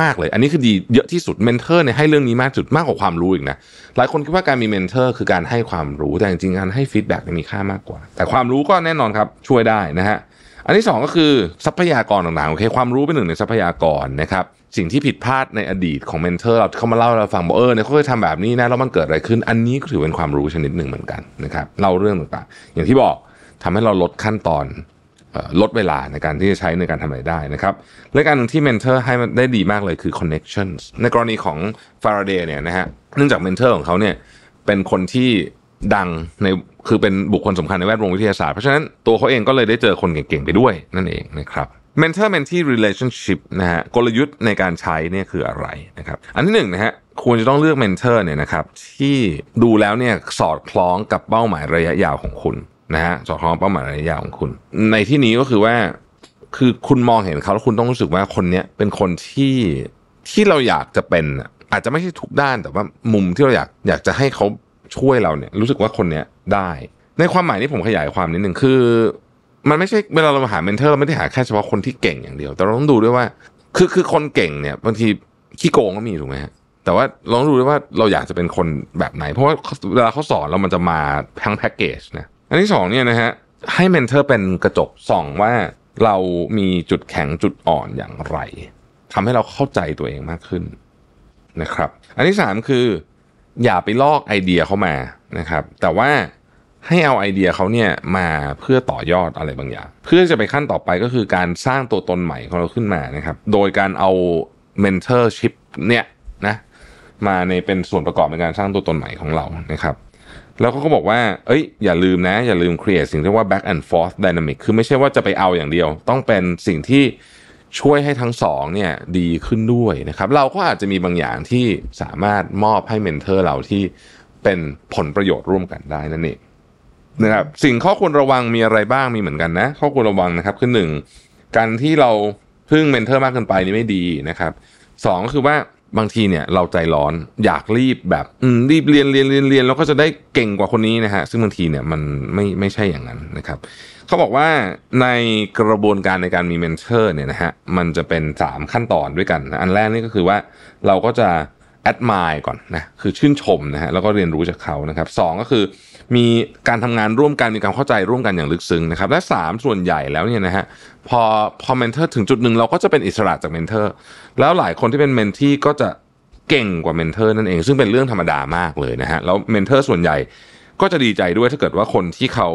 มาก ๆ เลย อันนี้คือดีเยอะที่สุด mentor เนี่ยให้เรื่องนี้มากจุดมากกว่าความรู้อีกนะ หลายคนคิดว่าการมี mentor คือการให้ความรู้ แต่จริงๆการให้ feedback มีค่ามากกว่า แต่ความรู้ก็แน่นอนครับช่วยได้นะฮะ อันที่ 2 ก็คือทรัพยากรต่างๆโอเคความรู้เป็นหนึ่งในทรัพยากรนะครับสิ่งที่ผิดพลาดในอดีตของ mentor เราเขามาเล่าเราฟังบอกเออเนี่ยเขาเคยทำแบบนี้นะแล้วมันเกิดอะไรขึ้น อันนี้ก็ถือเป็นความรู้ชนิดหนึ่งเหมือนกันนะครับเล่าเรื่องต่างๆ อย่างที่บอกทำให้เราลดขั้นตอนลดเวลาในการที่จะใช้ในการทำอะไรได้นะครับและการหนึ่งที่ mentor ให้ได้ดีมากเลยคือ connections ในกรณีของฟาราเดย์เนี่ยนะฮะเนื่องจาก mentor ของเขาเนี่ยเป็นคนที่ ดังในคือเป็นบุคคลสำคัญในแวดวงวิทยาศาสตร์ เพราะฉะนั้นตัวเขาเองก็เลยได้เจอคนเก่งๆไปด้วยนั่นเองนะครับ mentor mentee relationship นะฮะกลยุทธ์ในการใช้เนี่ยคืออะไรนะครับอันที่หนึ่งนะฮะควรจะต้องเลือกเมนเทอร์เนี่ยนะครับที่ดูแล้วเนี่ยสอดคล้องกับเป้าหมายระยะยาวของคุณนะฮะสอดคล้องเป้าหมายระยะยาวของคุณ ในที่นี้ก็คือว่าคือคุณมองเห็นเขาแล้วคุณต้องรู้สึกว่าคนเนี้ยเป็นคนที่ที่เราอยากจะเป็นอาจจะไม่ใช่ทุกด้านแต่ว่ามุมที่เราอยากอยากจะให้เขา ช่วยเราเนี่ยรู้สึกว่าคนเนี้ยได้ ในความหมายนี้ผมขยายความนิดหนึ่งคือ มันไม่ใช่เวลาเรามาหา mentor เราไม่ได้หาแค่เฉพาะคนที่เก่งอย่างเดียว แต่เราต้องดูด้วยว่า คือคือคนเก่งเนี่ยบางทีขี้โกงก็มีถูกไหมฮะแต่ว่าลองดูด้วยว่าเราอยากจะเป็นคนแบบไหน เพราะว่าเวลาเขาสอนเรามันจะมาทั้งแพ็กเกจนะอันที่สองเนี่ยนะฮะให้ mentor เป็นกระจกส่องว่าเรามีจุดแข็งจุดอ่อนอย่างไรทำให้เราเข้าใจตัวเองมากขึ้นนะครับ อันที่สามคือ อย่าไปลอกไอเดียเขามานะครับ แต่ว่าให้เอาไอเดียเขาเนี่ยมาเพื่อต่อยอดอะไรบางอย่าง เพื่อจะไปขั้นต่อไปก็คือการสร้างตัวตนใหม่ของเราขึ้นมานะครับ โดยการเอา mentorship เนี่ยนะมาในเป็นส่วนประกอบในการสร้างตัวตนใหม่ของเรานะครับแล้วเขาก็บอกว่า เอ้ย อย่าลืมนะ อย่าลืม create สิ่งที่ว่า back and forth dynamic คือไม่ใช่ว่าจะไปเอาอย่างเดียว ต้องเป็นสิ่งที่ ช่วยให้ทั้งสองเนี่ยดีขึ้นด้วยนะครับเราก็อาจจะมีบางอย่างที่สามารถมอบให้ mentor เราที่เป็นผลประโยชน์ร่วมกันได้นั่นเองนะครับสิ่งข้อควรระวังมีอะไรบ้างมีเหมือนกันนะ ข้อควรระวังนะครับคือหนึ่งการที่เราพึ่ง mentor มากเกินไปนี่ไม่ดีนะครับสองก็คือว่า บางทีเนี่ยเราใจร้อนอยากรีบแบบรีบเรียนเรียนเรียนเรียนแล้วก็จะได้เก่งกว่าคนนี้นะฮะซึ่งบางทีเนี่ยมันไม่ไม่ใช่อย่างนั้นนะครับเขาบอกว่าในกระบวนการในการมี mentor เนี่ยนะฮะมันจะเป็น 3 ขั้นตอนด้วยกัน อันแรกนี่ก็คือว่าเราก็จะ admire ก่อนนะคือชื่นชมนะฮะแล้วก็เรียนรู้จากเขานะครับสองก็คือ มีการทำงานร่วมกันมีความเข้าใจร่วมกันอย่างลึกซึ้งนะครับ และ 3 ส่วนใหญ่แล้วเนี่ยนะฮะพอพอ mentor ถึงจุดหนึ่งเราก็จะเป็นอิสระจาก mentor แล้วหลายคนที่เป็น mentee ก็จะเก่งกว่า mentor นั่นเอง ซึ่งเป็นเรื่องธรรมดามากเลยนะฮะแล้ว mentor ส่วนใหญ่ก็จะดีใจด้วยถ้าเกิดว่าคนที่เขา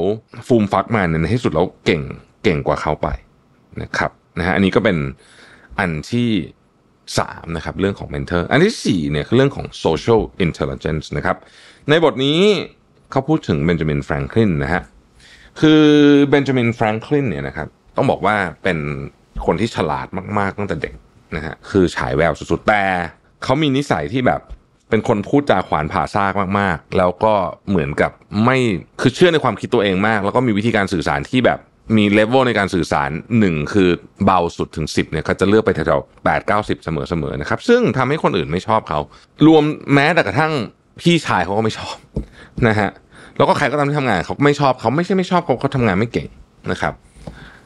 ฟูมฟักมาในที่สุดแล้วเก่งเก่งกว่าเขาไปนะครับนะฮะอันนี้ก็เป็นอันที่3นะครับเรื่องของ mentor อันที่4เนี่ยคือเรื่องของ social intelligence นะครับในบทนี้ เขาพูดถึงเบนจามินแฟรงคลินนะฮะคือเบนจามินแฟรงคลินเนี่ยนะครับต้องบอกว่าเป็นคนที่ฉลาดมากๆตั้งแต่เด็กนะฮะคือฉายแววสุดๆแต่เขามีนิสัยที่แบบเป็นคนพูดจาขวานผ่าซากมากๆ แล้วก็เหมือนกับไม่คือเชื่อในความคิดตัวเองมาก แล้วก็มีวิธีการสื่อสารที่แบบมีเลเวลในการสื่อสารหนึ่งคือเบาสุดถึง 10เนี่ยเขาจะเลือกไปแถวๆแปดเก้าสิบเสมอๆนะครับ ซึ่งทำให้คนอื่นไม่ชอบเขา รวมแม้แต่กระทั่งพี่ชายเขาก็ไม่ชอบ นะฮะแล้วก็ใครก็ตามที่ทำงานเขาไม่ชอบเขาไม่ใช่ไม่ชอบเขาเขาทำงานไม่เก่งนะครับ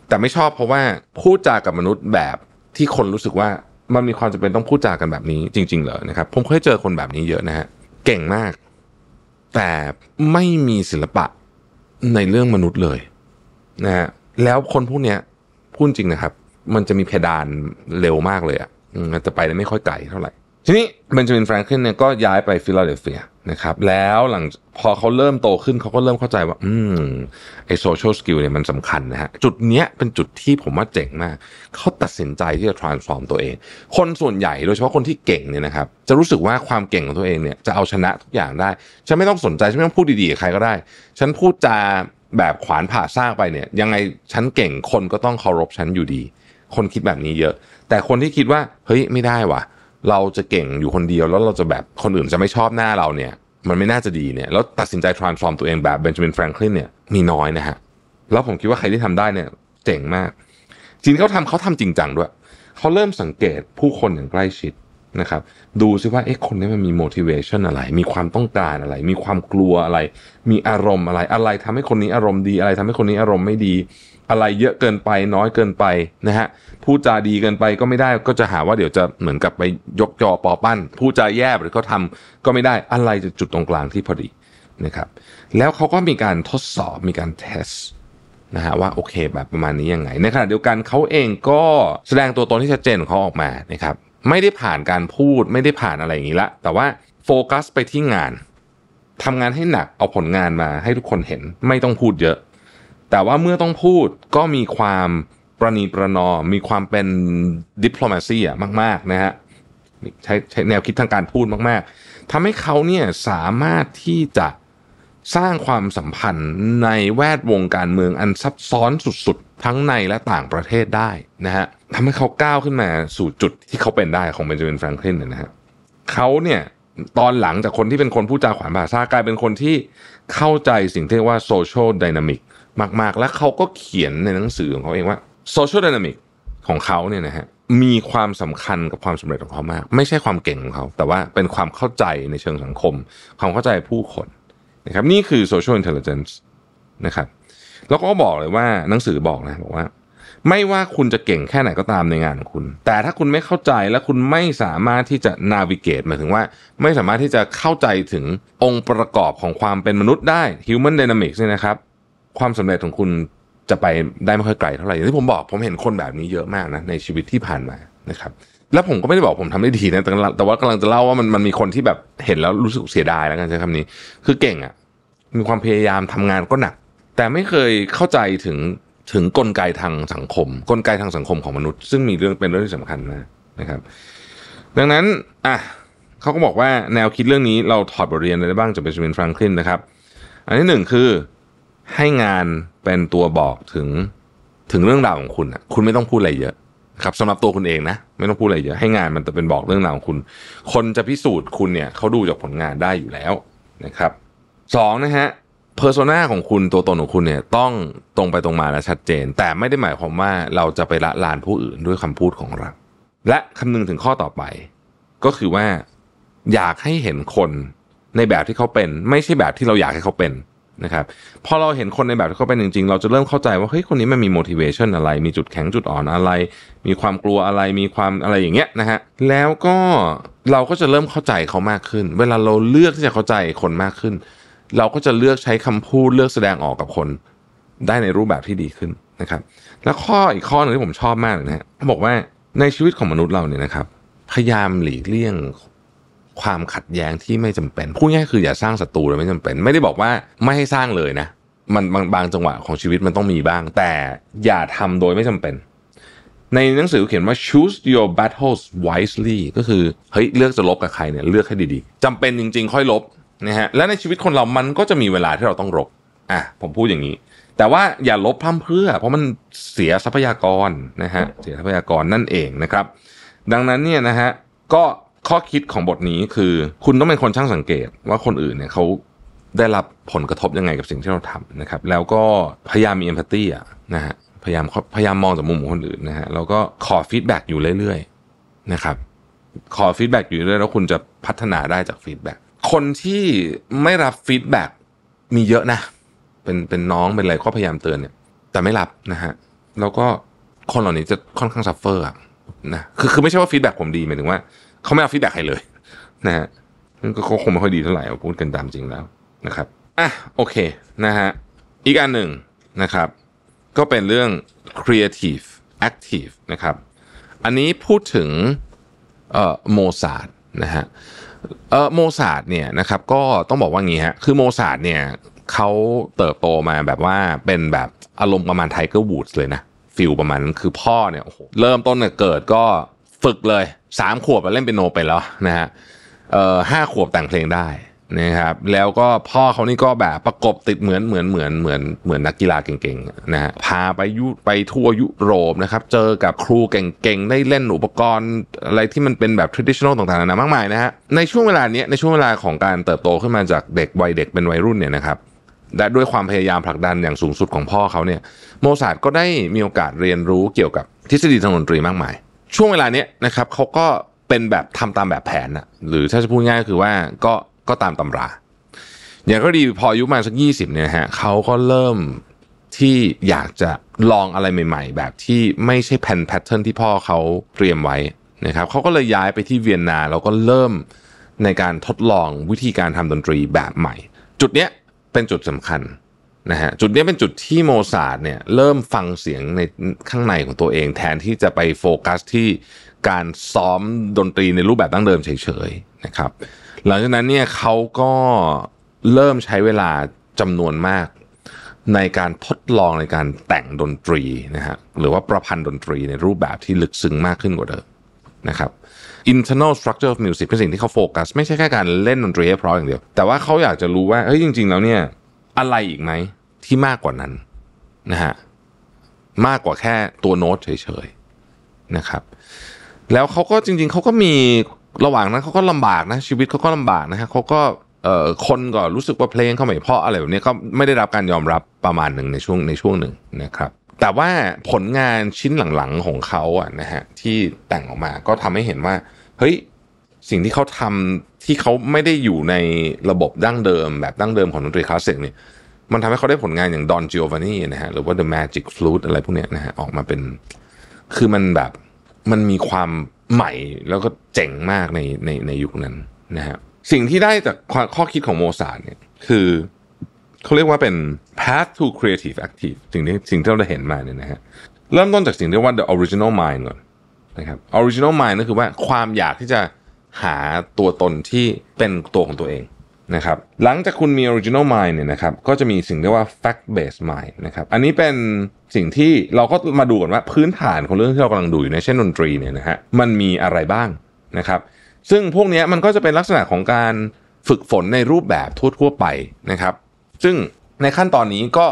แต่ไม่ชอบเพราะว่าพูดจากับมนุษย์แบบที่คนรู้สึกว่ามันมีความจำเป็นต้องพูดจากันแบบนี้จริง ๆ เหรอนะครับผมเคยเจอคนแบบนี้เยอะนะฮะเก่งมาก แต่ไม่มีศิลปะในเรื่องมนุษย์เลยนะฮะแล้วคนพวกเนี้ยพูดจริงนะครับ มันจะมีเพดานเร็วมากเลยอะ่ะแต่ไปได้ไม่ค่อยไกลเท่าไหร่ ทีนี้เบนจามินแฟรงคลินเนี่ยก็ย้ายไปฟิลาเดลเฟีย นะครับ แล้วหลังพอเขาเริ่มโตขึ้นเขาก็เริ่มเข้าใจว่า อืมไอ social skill เนี่ยมันสำคัญนะฮะ จุดเนี้ยเป็นจุดที่ผมว่าเจ๋งมาก เขาตัดสินใจที่จะ transform ตัวเอง คนส่วนใหญ่โดยเฉพาะคนที่เก่งเนี่ยนะครับ จะรู้สึกว่าความเก่งของตัวเองเนี่ยจะเอาชนะทุกอย่างได้ ฉันไม่ต้องสนใจ ฉันไม่ต้องพูดดีๆกับใครก็ได้ ฉันพูดจาแบบขวานผ่าซากไปเนี่ย ยังไงฉันเก่งคนก็ต้องเคารพฉันอยู่ดี คนคิดแบบนี้เยอะ แต่คนที่คิดว่า เฮ้ยไม่ได้ว่ะ เราจะเก่งอยู่คนเดียวแล้วเราจะแบบคนอื่นจะไม่ชอบหน้าเราเนี่ย มันไม่น่าจะดีเนี่ยแล้วตัดสินใจ transform ตัวเองแบบเบนจามินแฟรงคลินเนี่ยมีน้อยนะฮะแล้วผมคิดว่าใครที่ทำได้เนี่ยเจ๋งมาก จริงเขาทำเขาทำจริงจังด้วยเขาเริ่มสังเกตผู้คนอย่างใกล้ชิดนะครับ ดูซิว่าเอ๊ะคนนี้มันมี motivation อะไร มีความต้องการอะไร มีความกลัวอะไร มีอารมณ์อะไร อะไรทำให้คนนี้อารมณ์ดี อะไรทำให้คนนี้อารมณ์ไม่ดี อะไรเยอะเกินไปน้อยเกินไปนะฮะพูดจาดีเกินไปก็ไม่ได้ก็จะหาว่าเดี๋ยวจะเหมือนกับไปยกจอปอปั้นพูดจาแย่หรือเขาทำก็ไม่ได้อะไรจะจุดตรงกลางที่พอดีนะครับ แล้วเขาก็มีการทดสอบมีการเทสนะฮะว่าโอเคแบบประมาณนี้ยังไงในขณะเดียวกันเขาเองก็แสดงตัวตนที่ชัดเจนของเขาออกมานะครับไม่ได้ผ่านการพูดไม่ได้ผ่านอะไรอย่างนี้ละ แต่ว่าโฟกัสไปที่งานทำงานให้หนักเอาผลงานมาให้ทุกคนเห็นไม่ต้องพูดเยอะ แต่ว่าเมื่อต้องพูดก็มีความประนีประนอมมีความเป็นดิปโลมาซีอะมากๆนะฮะใช้ใช้แนวคิดทางการพูดมากๆทำให้เขาเนี่ยสามารถที่จะสร้างความสัมพันธ์ในแวดวงการเมืองอันซับซ้อนสุดๆ ทั้งในและต่างประเทศได้นะฮะทำให้เขาก้าวขึ้นมาสู่จุดที่เขาเป็นได้ของเบนจามินแฟรงคลินนะฮะเขาเนี่ยตอนหลังจากคนที่เป็นคนพูดจาขวานผ่าซากลายเป็นคนที่เข้าใจสิ่งที่เรียกว่าโซเชียลดินามิก มาก ๆ และเขาก็เขียนในหนังสือของเขาเองว่าโซเชียลดินามิกของเขาเนี่ยนะฮะมีความสำคัญกับความสำเร็จของเขามาก ไม่ใช่ความเก่งของเขา แต่ว่าเป็นความเข้าใจในเชิงสังคม ความเข้าใจผู้คนนะครับนี่คือ social intelligence นะครับแล้วก็บอกเลยว่าหนังสือบอกนะบอกว่า ไม่ว่าคุณจะเก่งแค่ไหนก็ตามในงานของคุณ แต่ถ้าคุณไม่เข้าใจและคุณไม่สามารถที่จะนาวิเกตหมายถึงว่า ไม่สามารถที่จะเข้าใจถึงองค์ประกอบของความเป็นมนุษย์ได้ human dynamics เนี่ยนะครับ ความสำเร็จของคุณจะไปได้ไม่ค่อยไกลเท่าไหร่อย่างที่ผมบอกผมเห็นคนแบบนี้เยอะมากนะในชีวิตที่ผ่านมานะครับ แล้วผมก็ไม่ได้บอกผมทำได้ดีนะแต่แต่ว่ากำลังจะเล่าว่ามันมันมีคนที่แบบเห็นแล้วรู้สึกเสียดายแล้วกันใช้คำนี้ คือเก่งอะ่ะมีความพยายามทำงานก็หนัก แต่ไม่เคยเข้าใจถึงถึงกลไกทางสังคม กลไกทางสังคมของมนุษย์ ซึ่งมีเรื่องเป็นเรื่องที่สำคัญนะนะครับ ดังนั้นอะเขาก็บอกว่าแนวคิดเรื่องนี้เราถอดบทเรียนอะไรได้บ้างจากเบนจามินฟรังคลินนะครับ อันที่หนึ่งคือ ให้งานเป็นตัวบอกถึงถึงเรื่องราวของคุณอะ คุณไม่ต้องพูดอะไรเยอะ ครับสำหรับตัวคุณเองนะ ไม่ต้องพูดอะไรเยอะให้งานมันจะเป็นบอกเรื่องราวของคุณ คนจะพิสูจน์คุณเนี่ยเขาดูจากผลงานได้อยู่แล้วนะครับสองนะฮะเพอร์โซนาของคุณตัวตนของคุณเนี่ยต้องตรงไปตรงมาและชัดเจน แต่ไม่ได้หมายความว่าเราจะไปละลานผู้อื่นด้วยคำพูดของเรา และคำนึงถึงข้อต่อไป ก็คือว่าอยากให้เห็นคนในแบบที่เขาเป็น ไม่ใช่แบบที่เราอยากให้เขาเป็น นะครับพอเราเห็นคนในแบบที่เขาเป็นจริงๆ เราจะเริ่มเข้าใจว่าเฮ้ยคนนี้มันมี motivation อะไร มีจุดแข็งจุดอ่อนอะไร มีความกลัวอะไรมีความอะไรอย่างเงี้ยนะฮะแล้วก็เราก็จะเริ่มเข้าใจเขามากขึ้น เวลาเราเลือกที่จะเข้าใจคนมากขึ้น เราก็จะเลือกใช้คำพูดเลือกแสดงออกกับคน ได้ในรูปแบบที่ดีขึ้นนะครับ แล้วข้ออีกข้อหนึงที่ผมชอบมากเลยนะฮะเขาบอกว่าในชีวิตของมนุษย์เราเนี่ยนะครับ พยายามหลีกเลี่ยง ความขัดแย้งที่ไม่จำเป็นพูดง่ายคืออย่าสร้างศัตรูเลยไม่จำเป็น ไม่ได้บอกว่าไม่ให้สร้างเลยนะ มันบางบางจังหวะของชีวิตมันต้องมีบ้าง แต่อย่าทำโดยไม่จำเป็น ในหนังสือเขียนว่า choose your battles wisely ก็คือเฮ้ยเลือกจะลบกับใครเนี่ยเลือกให้ดีๆจำเป็นจริง ๆ ค่อยลบนะฮะและในชีวิตคนเรามันก็จะมีเวลาที่เราต้องรบอะผมพูดอย่างนี้ แต่ว่าอย่ารบพร่ำเพรื่อ เพราะมันเสียทรัพยากรนะฮะเสียทรัพยากรนั่นเองนะครับ ดังนั้นเนี่ยนะฮะก็ ข้อคิดของบทนี้คือ คุณต้องเป็นคนช่างสังเกตว่าคนอื่นเนี่ยเขาได้รับผลกระทบยังไงกับสิ่งที่เราทำนะครับ แล้วก็พยายามมี empathy อะนะฮะพยายามพยายามมองจากมุมของคนอื่นนะฮะแล้วก็ขอ feedback อยู่เรื่อยๆนะครับขอ feedback อยู่เรื่อยแล้วคุณจะพัฒนาได้จาก feedbackคนที่ไม่รับ feedback มีเยอะนะ เป็นเป็นน้องเป็นอะไรก็พยายามเตือนเนี่ย แต่ไม่รับนะฮะแล้วก็คนเหล่านี้จะค่อนข้าง suffer อะนะคือคือไม่ใช่ว่า feedback ผมดีหมายถึงว่า เขาไม่เอา feedback ใครเลยนะฮะนั่นก็คงไม่ค่อยดีเท่าไหร่พูดกันตามจริงแล้วนะครับอะโอเคนะฮะอีกอันหนึ่งนะครับ ก็เป็นเรื่อง creative active นะครับ อันนี้พูดถึงเอ่อโมซาร์ทนะฮะเอ่อโมซาร์ทเนี่ยนะครับก็ต้องบอกว่างี้ฮะคือโมซาร์ทเนี่ยเขาเติบโตมาแบบว่าเป็นแบบอารมณ์ประมาณไทเกอร์วูดส์เลยนะ feel ประมาณนั้นคือพ่อเนี่ยโอ้โหเริ่มต้นเนี่ยเกิดก็ฝึกเลย สามขวบเล่นเปียโนไปแล้วนะฮะเอ่อห้าขวบแต่งเพลงได้นะครับแล้วก็พ่อเขานี่ก็แบบประกบติดเหมือนเหมือนเหมือนเหมือนเหมือนนักกีฬาเก่งๆนะฮะพาไปยุไปทั่วยุโรปนะครับ เจอกับครูเก่งๆ ได้เล่นอุปกรณ์อะไรที่มันเป็นแบบ traditional ต่างๆนานามากมายนะฮะในช่วงเวลาเนี้ยในช่วงเวลาของการเติบโตขึ้นมาจากเด็กวัยเด็กเป็นวัยรุ่นเนี่ยนะครับและด้วยความพยายามผลักดันอย่างสูงสุดของพ่อเขาเนี่ยโมซาร์ทก็ได้มีโอกาสเรียนรู้เกี่ยวกับทฤษฎีทางดนตรีมากมาย ช่วงเวลาเนี้ยนะครับเขาก็เป็นแบบทำตามแบบแผนนะหรือถ้าจะพูดง่ายก็คือว่าก็ก็ตามตำรา อย่างก็ดีพออายุมาสักยี่สิบเนี่ยฮะเขาก็เริ่มที่อยากจะลองอะไรใหม่ ๆ แบบที่ไม่ใช่แพน pattern ที่พ่อเขาเตรียมไว้นะครับเขาก็เลยย้ายไปที่เวียนนาแล้วก็เริ่มในการทดลองวิธีการทำดนตรีแบบใหม่ จุดเนี้ยเป็นจุดสำคัญ นะฮะจุดนี้เป็นจุดที่โมซาร์ทเนี่ยเริ่มฟังเสียงในข้างในของตัวเอง แทนที่จะไปโฟกัสที่การซ้อมดนตรีในรูปแบบดั้งเดิมเฉยๆนะครับ หลังจากนั้นเนี่ยเขาก็เริ่มใช้เวลาจำนวนมากในการทดลองในการแต่งดนตรีนะฮะหรือว่าประพันธ์ดนตรีในรูปแบบที่ลึกซึ้งมากขึ้นกว่าเดิมนะครับ internal structure of music เป็นสิ่งที่เขาโฟกัส ไม่ใช่แค่การเล่นดนตรีให้เพราะอย่างเดียว แต่ว่าเขาอยากจะรู้ว่าเฮ้ยจริง ๆ แล้วเนี่ย อะไรอีกไหมที่มากกว่านั้นนะฮะมากกว่าแค่ตัวโน้ตเฉยๆนะครับ แล้วเขาก็จริง ๆเขาก็มีระหว่างนั้นเขาก็ลำบากนะชีวิตเขาก็ลำบากนะฮะเขาก็คนก็รู้สึกว่าเพลงเขาไม่เพราะอะไรแบบนี้ก็ไม่ได้รับการยอมรับประมาณหนึ่งในช่วงในช่วงหนึ่งนะครับ แต่ว่าผลงานชิ้นหลังๆของเขาอะนะฮะที่แต่งออกมาก็ทำให้เห็นว่าเฮ้ยสิ่งที่เขาทำ ที่เขาไม่ได้อยู่ในระบบดั้งเดิม แบบดั้งเดิมของดนตรีคลาสสิกเนี่ยมันทำให้เขาได้ผลงานอย่างดอนจิโอวานีนะฮะหรือว่า The Magic Flute อะไรพวกเนี้ยนะฮะออกมาเป็น คือมันแบบมันมีความใหม่แล้วก็เจ๋งมากในในในยุคนั้นนะฮะสิ่งที่ได้จากข้อคิดของโมซาร์เนี่ยคือเขาเรียกว่าเป็น path to creative active สิ่งที่สิ่งที่เราได้เห็นมาเนี่ยนะฮะเริ่มต้นจากสิ่งที่เรียกว่า the original mind ก่อนนะครับ original mind ก็คือว่าความอยากที่จะ หาตัวตนที่เป็นตัวของตัวเองนะครับหลังจากคุณมี original mind เนี่ยนะครับก็จะมีสิ่งเรียกว่า fact based mind นะครับอันนี้เป็นสิ่งที่เราก็มาดูกันว่าพื้นฐานของเรื่องที่เรากำลังดูอยู่ในเช่นดนตรีเนี่ยนะฮะมันมีอะไรบ้างนะครับซึ่งพวกนี้มันก็จะเป็นลักษณะของการฝึกฝนในรูปแบบทั่วๆไปนะครับ ซึ่งในขั้นตอนนี้ก็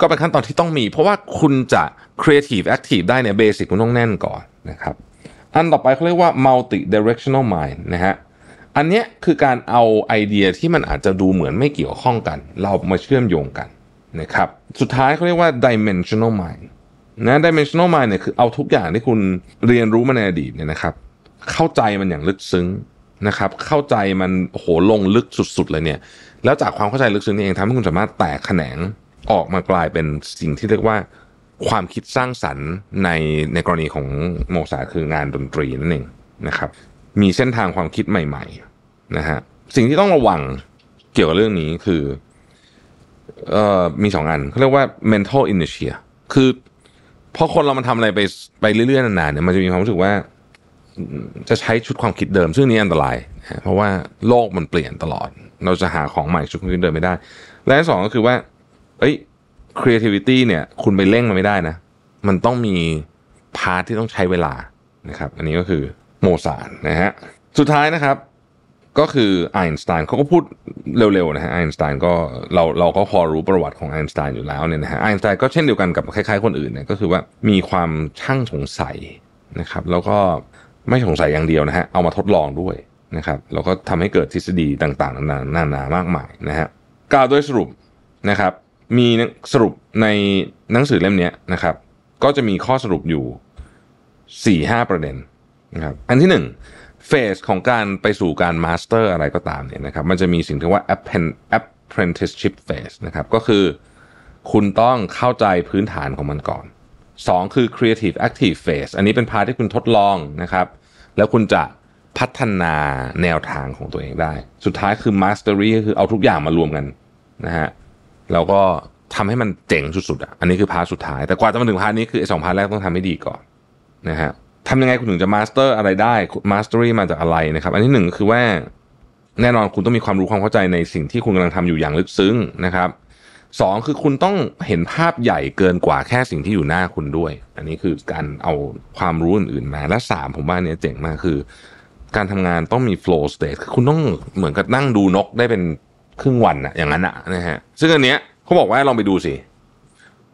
ก็เป็นขั้นตอนที่ต้องมี เพราะว่าคุณจะ creative active ได้เนี่ยเบสิกคุณต้องแน่นก่อนนะครับ อันต่อไปเขาเรียกว่า multi directional mind นะฮะอันเนี้ยคือการเอาไอเดียที่มันอาจจะดูเหมือนไม่เกี่ยวข้องกัน เรามาเชื่อมโยงกันนะครับสุดท้ายเขาเรียกว่า dimensional mind นะ dimensional mind เนี่ยคือเอาทุกอย่างที่คุณเรียนรู้มาในอดีตเนี่ยนะครับ เข้าใจมันอย่างลึกซึ้งนะครับ เข้าใจมันโหลงลึกสุดๆเลยเนี่ย แล้วจากความเข้าใจลึกซึ้งนี่เองทำให้คุณสามารถแตกแขนงออกมากลายเป็นสิ่งที่เรียกว่า ความคิดสร้างสรรค์ในในกรณีของโมซาคืองานดนตรีนั่นเองนะครับ มีเส้นทางความคิดใหม่ๆนะฮะสิ่งที่ต้องระวังเกี่ยวกับเรื่องนี้คือเอ่อมีสองอันเขาเรียกว่า mental inertia คือพอคนเรามันทำอะไรไปไปเรื่อยๆนานๆเนี่ยมันจะมีความรู้สึกว่าจะใช้ชุดความคิดเดิม ซึ่งนี้อันตรายนะเพราะว่าโลกมันเปลี่ยนตลอด เราจะหาของใหม่ชุดความคิดเดิมไม่ได้ และสองก็คือว่า เอ้ย creativity เนี่ย คุณไปเร่งมันไม่ได้นะ มันต้องมีพาร์ทที่ต้องใช้เวลานะครับ อันนี้ก็คือโมซาร์ทนะฮะ สุดท้ายนะครับ ก็คือไอน์สไตน์เขาก็พูดเร็วๆนะฮะไอน์สไตน์ก็เราเราก็พอรู้ประวัติของไอน์สไตน์อยู่แล้วเนี่ยนะฮะไอน์สไตน์ก็เช่นเดียวกันกับคล้ายๆคนอื่นเนี่ยก็คือว่ามีความช่างสงสัยนะครับ แล้วก็ไม่สงสัยอย่างเดียวนะฮะเอามาทดลองด้วยนะครับแล้วก็ทำให้เกิดทฤษฎีต่างๆ นานานาๆมากมายนะฮะกล่าวโดยสรุปนะครับ มีสรุปในหนังสือเล่มนี้นะครับ ก็จะมีข้อสรุปอยู่สี่ห้าประเด็นนะครับอันที่หนึ่ง phase ของการไปสู่การ master อะไรก็ตามเนี่ยนะครับมันจะมีสิ่งที่ว่า apprenticeship phase นะครับก็คือคุณต้องเข้าใจพื้นฐานของมันก่อน 2 คือ creative active phase อันนี้เป็น part ที่คุณทดลองนะครับ แล้วคุณจะพัฒนาแนวทางของตัวเองได้ สุดท้ายคือ mastery ก็คือเอาทุกอย่างมารวมกันนะฮะ แล้วก็ทำให้มันเจ๋งสุดๆอะอันนี้คือ part สุดท้าย แต่กว่าจะมาถึง part นี้คือสอง part แรกต้องทำให้ดีก่อนนะฮะทำยังไงคุณถึงจะ master อะไรได้ mastery มาจากอะไรนะครับ อันที่หนึ่งคือว่าแน่นอนคุณต้องมีความรู้ความเข้าใจในสิ่งที่คุณกำลังทำอยู่อย่างลึกซึ้งนะครับสองคือคุณต้องเห็นภาพใหญ่เกินกว่าแค่สิ่งที่อยู่หน้าคุณด้วย อันนี้คือการเอาความรู้อื่นๆมา และสามผมว่าเนี้ยเจ๋งมากคือ การทำงานต้องมี flow state คือคุณต้องเหมือนกับนั่งดูนกได้เป็น ครึ่งวันอะอย่างนั้นอะนะฮะซึ่งอันเนี้ยเขาบอกว่าลองไปดูสิ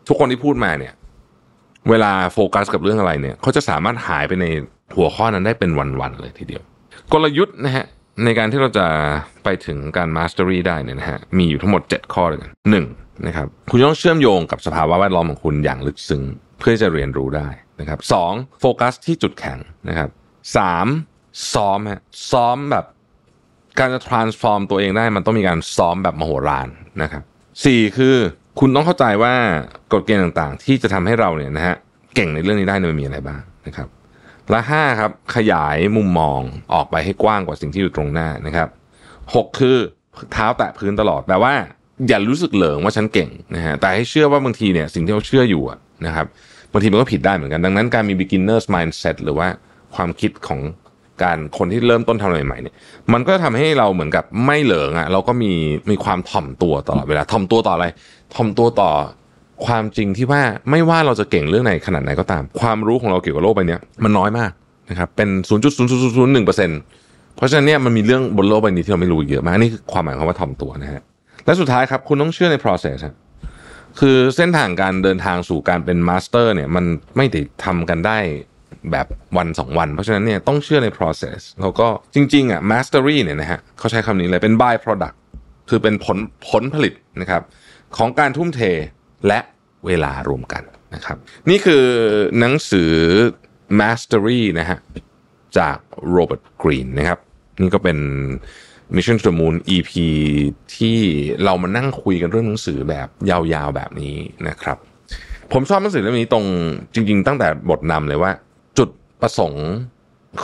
ทุกคนที่พูดมาเนี่ย เวลาโฟกัสกับเรื่องอะไรเนี่ยเขาจะสามารถหายไปในหัวข้อนั้นได้เป็นวันๆเลยทีเดียว กลยุทธ์นะฮะในการที่เราจะไปถึงการ mastery ได้เนี่ยนะฮะมีอยู่ทั้งหมด 7 ข้อเลยกันหนึ่งนะครับคุณต้องเชื่อมโยงกับสภาวะแวดล้อมของคุณอย่างลึกซึ้งเพื่อจะเรียนรู้ได้นะครับสองโฟกัสที่จุดแข็งนะครับสามซ้อมฮะซ้อมแบบ การจะ transform ตัวเองได้มันต้องมีการซ้อมแบบมโหฬารนะครับสี่คือคุณต้องเข้าใจว่ากฎเกณฑ์ต่างๆ ที่จะทำให้เราเนี่ยนะฮะเก่งในเรื่องนี้ได้เนี่ยมันมีอะไรบ้างนะครับและห้าครับขยายมุมมองออกไปให้กว้างกว่าสิ่งที่อยู่ตรงหน้านะครับหกคือเท้าแตะพื้นตลอดแปลว่า อย่ารู้สึกเหลิงว่าฉันเก่งนะฮะแต่ให้เชื่อว่าบางทีเนี่ยสิ่งที่เราเชื่ออยู่นะครับบางทีมันก็ผิดได้เหมือนกัน ดังนั้นการมี beginners mindset หรือว่าความคิดของ การคนที่เริ่มต้นทำอะไรใหม่เนี่ยมันก็ทำให้เราเหมือนกับไม่เหลิงอะ่ะเราก็มีมีความถ่อมตัวตลอดเวลาถ่อมตัวต่ออะไรถ่อมตัวต่อความจริงที่ว่าไม่ว่าเราจะเก่งเรื่องไหนขนาดไหนก็ตาม ความรู้ของเราเกี่ยวกับโลกใบนี้มันน้อยมากนะครับเป็น 0.0001%เพราะฉะนั้นเนี่ยมันมีเรื่องบนโลกใบนี้ที่เราไม่รู้เยอะมากนี่คือความหมายของว่าถ่อมตัวนะฮะและสุดท้ายครับคุณต้องเชื่อใน process คือเส้นทางการเดินทางสู่การเป็น master เนี่ยมันไม่ได้ทำกันได้ แบบวันสองวัน เพราะฉะนั้นเนี่ยต้องเชื่อใน process แล้วก็จริงๆอะ mastery เนี่ยนะฮะเขาใช้คำนี้เลยเป็น by product คือเป็นผลผลผลิตนะครับของการทุ่มเทและเวลารวมกันนะครับนี่คือหนังสือ mastery นะฮะจากโรเบิร์ตกรีนนะครับนี่ก็เป็น Mission to the Moon EP ที่เรามานั่งคุยกันเรื่องหนังสือแบบยาวๆแบบนี้นะครับ ผมชอบหนังสือเล่มนี้ตรงจริง ๆ ตั้งแต่บทนำเลยว่า ประสงค์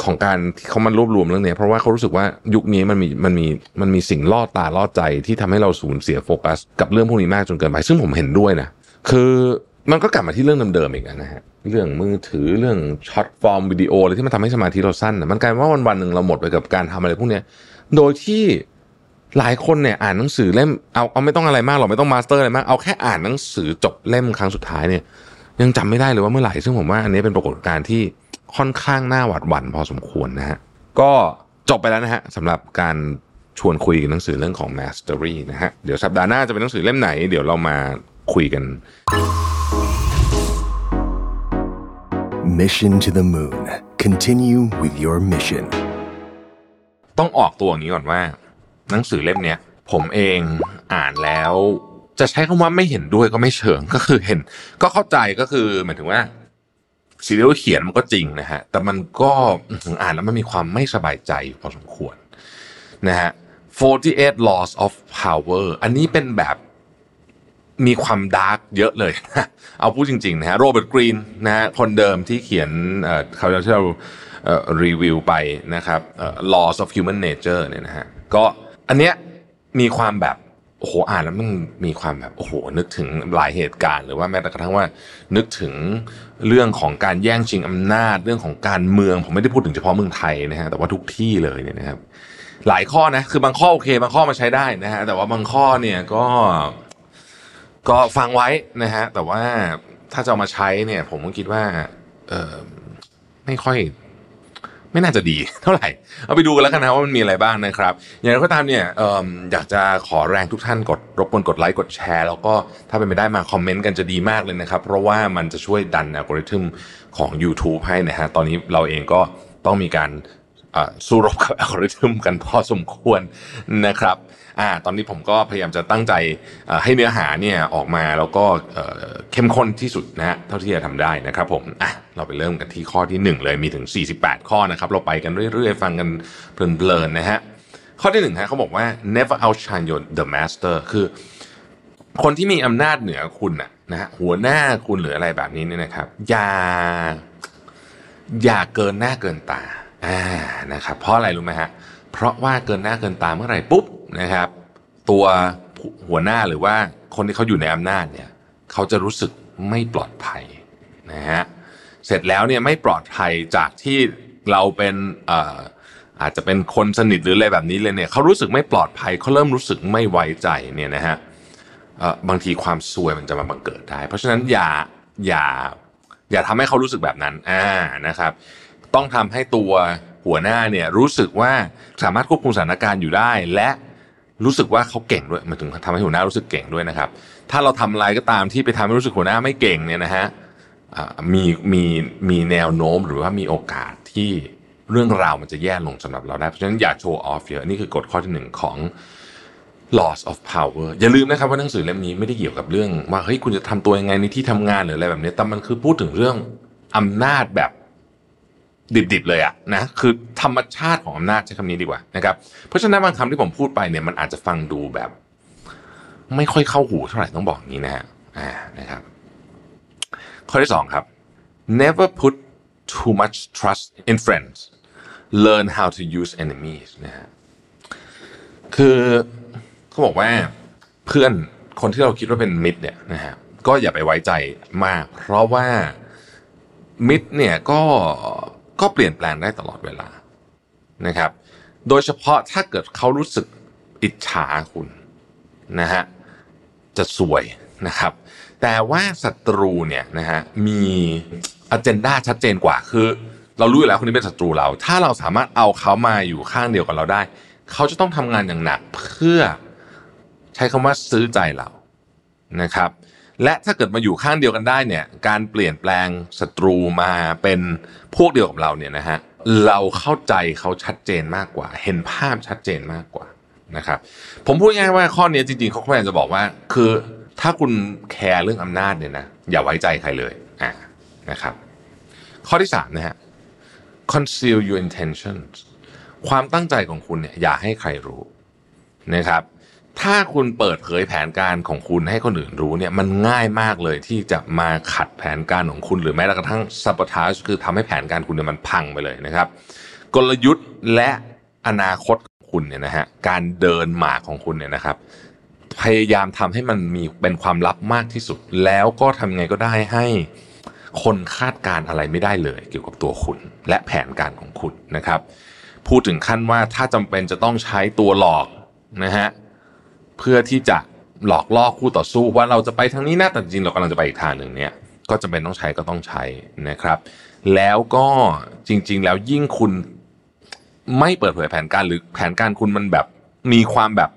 ของการที่เขามารวบรวมเรื่องนี้เพราะว่าเขารู้สึกว่ายุคนี้มันมีมันมีมันมีสิ่งล่อตาล่อใจที่ทำให้เราสูญเสียโฟกัส กับเรื่องพวกนี้มากจนเกินไป ซึ่งผมเห็นด้วยนะคือมันก็กลับมาที่เรื่องเดิมๆอีกนะฮะเรื่องมือถือเรื่องshort form วิดีโออะไรที่มันทำให้สมาธิเราสั้นนะมันกลายว่าวันๆหนึ่งเราหมดไปกับการทำอะไรพวกนี้โดยที่หลายคนเนี่ยอ่านหนังสือเล่มเอาเอาไม่ต้องอะไรมากหรอกไม่ต้อง master อะไรมากเอาแค่อ่านหนังสือจบเล่มครั้งสุดท้ายเนี่ย ยังจำไม่ได้เลยว่าเมื่อไหร่ซึ่งผมว่าอันนี้เป็นปรากฏการณ์ที่ ค่อนข้างน่าหวาดหวั่นพอสมควรนะฮะก็จบไปแล้วนะฮะสำหรับการชวนคุยกันหนังสือเรื่องของ Mastery นะฮะเดี๋ยวสัปดาห์หน้าจะเป็นหนังสือเล่มไหน เดี๋ยวเรามาคุยกัน Mission to the Moon. Continue with your mission. ต้องออกตัวอย่างนี้ก่อนว่า หนังสือเล่มเนี้ยผมเองอ่านแล้ว จะใช้คำว่าไม่เห็นด้วยก็ไม่เชิงก็คือเห็น ก็เข้าใจก็คือหมายถึงว่า สิ่งที่เขาเขียนมันก็จริงนะฮะ แต่มันก็อ่านแล้วมันมีความไม่สบายใจอยู่พอสมควรนะฮะ48 laws of power อันนี้เป็นแบบมีความ dark เยอะเลย เอาพูดจริงๆนะฮะโรเบิร์ตกรีนนะฮะคนเดิมที่เขียนเขาที่เรารีวิวไปนะครับ laws of human nature เนี่ยนะฮะก็อันเนี้ยมีความแบบ โอ้โหอ่านแล้วมันมีความแบบโอ้โหนึกถึงหลายเหตุการณ์หรือว่าแม้แต่กระทั่งว่า นึกถึงเรื่องของการแย่งชิงอำนาจเรื่องของการเมืองผมไม่ได้พูดถึงเฉพาะเมืองไทยนะฮะแต่ว่าทุกที่เลยเนี่ยนะครับ หลายข้อนะคือบางข้อโอเค บางข้อมาใช้ได้นะฮะแต่ว่าบางข้อเนี่ยก็ก็ฟังไว้นะฮะแต่ว่าถ้าจะเอามาใช้เนี่ย ผมก็คิดว่าเออไม่ค่อย ไม่น่าจะดีเท่าไหร่ เอาไปดูกันแล้วกันนะว่ามันมีอะไรบ้างนะครับ อย่างไรก็ตามเนี่ยอออยากจะขอแรงทุกท่านกดรบกวนกดไลค์กดแชร์ แล้วก็ถ้าเป็นไปได้มาคอมเมนต์กันจะดีมากเลยนะครับ เพราะว่ามันจะช่วยดันอัลกอริทึมของ YouTube ให้นะฮะตอนนี้เราเองก็ต้องมีการสู้รบกับอัลกอริทึมกันพอสมควรนะครับ อ่าตอนนี้ผมก็พยายามจะตั้งใจให้เนื้อหาเนี่ยออกมาแล้วก็เข้มข้นที่สุดนะฮะเท่าที่จะทำได้นะครับผมอะเราไปเริ่มกันที่ข้อที่ 1 เลยมีถึง 48 ข้อนะครับ เราไปกันเรื่อยๆ ฟังกันเพลินๆนะฮะข้อที่หนึ่งฮะเขาบอกว่า never outshine your the master คือ คนที่มีอำนาจเหนือคุณน่ะนะฮะหัวหน้าคุณหรืออะไรแบบนี้เนี่ยนะครับ อย่า อย่าเกินหน้าเกินตาอ่านะครับเพราะอะไรรู้ไหมฮะเพราะว่าเกินหน้าเกินตาเมื่อไหร่ปุ๊บ นะครับ ตัวหัวหน้าหรือว่าคนที่เขาอยู่ในอำนาจเนี่ยเขาจะรู้สึกไม่ปลอดภัยนะฮะเสร็จแล้วเนี่ยไม่ปลอดภัยจากที่เราเป็นเอ่อาจจะเป็นคนสนิทหรืออะไรแบบนี้เลยเนี่ยเขารู้สึกไม่ปลอดภัยเขาเริ่มรู้สึกไม่ไว้ใจเนี่ยนะฮะบางทีความซวยมันจะมาบังเกิดได้ เพราะฉะนั้นอย่าอย่าอย่าทำให้เขารู้สึกแบบนั้นอ่านะครับ ต้องทำให้ตัวหัวหน้าเนี่ยรู้สึกว่าสามารถควบคุมสถานการณ์อยู่ได้ และ รู้สึกว่าเขาเก่งด้วยมายถึงทำให้หัวหน้ารู้สึกเก่งด้วยนะครับ ถ้าเราทำอะไรก็ตามที่ไปทำให้รู้สึกหัวหน้าไม่เก่งเนี่ยนะฮะมีมีมีแนวโน้มหรือว่ามีโอกาสที่เรื่องราวมันจะแย่ลงสำหรับเราได้ เพราะฉะนั้นอย่าโชว์ออฟเยอะนี่คือกฎข้อที่หนึ่งของ loss of power อย่าลืมนะครับว่าหนังสือเล่มนี้ไม่ได้เกี่ยวกับเรื่องว่าเฮ้ยคุณจะทำตัวยังไงในที่ทำงานหรืออะไรแบบนี้แต่มันคือพูดถึงเรื่องอำนาจแบบ ดิบๆเลยอะนะคือธรรมชาติของอำนาจใช้คำนี้ดีกว่านะครับเพราะฉะนั้นบางคำที่ผมพูดไปเนี่ยมันอาจจะฟังดูแบบ ไม่ค่อยเข้าหูเท่าไหร่ต้องบอกอย่างนี้นะฮะอ่านะครับ ข้อที่สองครับ never put too much trust in friends learn how to use enemies นะฮะคือเขาบอกว่าเพื่อนคนที่เราคิดว่าเป็นมิตรเนี่ยนะฮะก็อย่าไปไว้ใจมาก เพราะว่ามิตรเนี่ยก็ ก็เปลี่ยนแปลงได้ตลอดเวลานะครับ โดยเฉพาะถ้าเกิดเขารู้สึกอิจฉาคุณนะฮะจะสวยนะครับ แต่ว่าศัตรูเนี่ยนะฮะมีอ g e n d a ชัดเจนกว่าคือ เรารู้อยู่แล้วคนนี้เป็นศัตรูเรา ถ้าเราสามารถเอาเขามาอยู่ข้างเดียวกับเราได้ เขาจะต้องทำงานอย่างหนักเพื่อใช้คำว่าซื้อใจเรานะครับ และถ้าเกิดมาอยู่ข้างเดียวกันได้เนี่ยการเปลี่ยนแปลงศัตรูมาเป็นพวกเดียวกับเราเนี่ยนะฮะเราเข้าใจเขาชัดเจนมากกว่า เห็นภาพชัดเจนมากกว่านะครับผมพูดง่ายๆว่าข้อนี้จริงๆเขาพยายามจะบอกว่า คือถ้าคุณแคร์เรื่องอำนาจเนี่ยนะอย่าไว้ใจใครเลยอ่านะครับข้อที่สามนะฮะ conceal your intentions ความตั้งใจของคุณเนี่ยอย่าให้ใครรู้นะครับ ถ้าคุณเปิดเผยแผนการของคุณให้คนอื่นรู้เนี่ยมันง่ายมากเลยที่จะมาขัดแผนการของคุณ หรือแม้กระทั่ง sabotage คือทำให้แผนการคุณเนี่ยมันพังไปเลยนะครับ กลยุทธ์และอนาคตของคุณเนี่ยนะฮะการเดินหมากของคุณเนี่ยนะครับ พยายามทำให้มันมีเป็นความลับมากที่สุด แล้วก็ทำไงก็ได้ให้คนคาดการณ์อะไรไม่ได้เลย เกี่ยวกับตัวคุณ และแผนการของคุณนะครับ พูดถึงขั้นว่าถ้าจำเป็นจะต้องใช้ตัวหลอกนะฮะ เพื่อที่จะหลอกล่อคู่ต่อสู้ว่าเราจะไปทางนี้นะแต่จริงเรากำลังจะไปอีกทางหนึ่งเนี่ยก็จำเป็นต้องใช้ก็ต้องใช้นะครับ แล้วก็จริง ๆ แล้วยิ่งคุณไม่เปิดเผยแผนการหรือแผนการคุณมันแบบมีความแบบ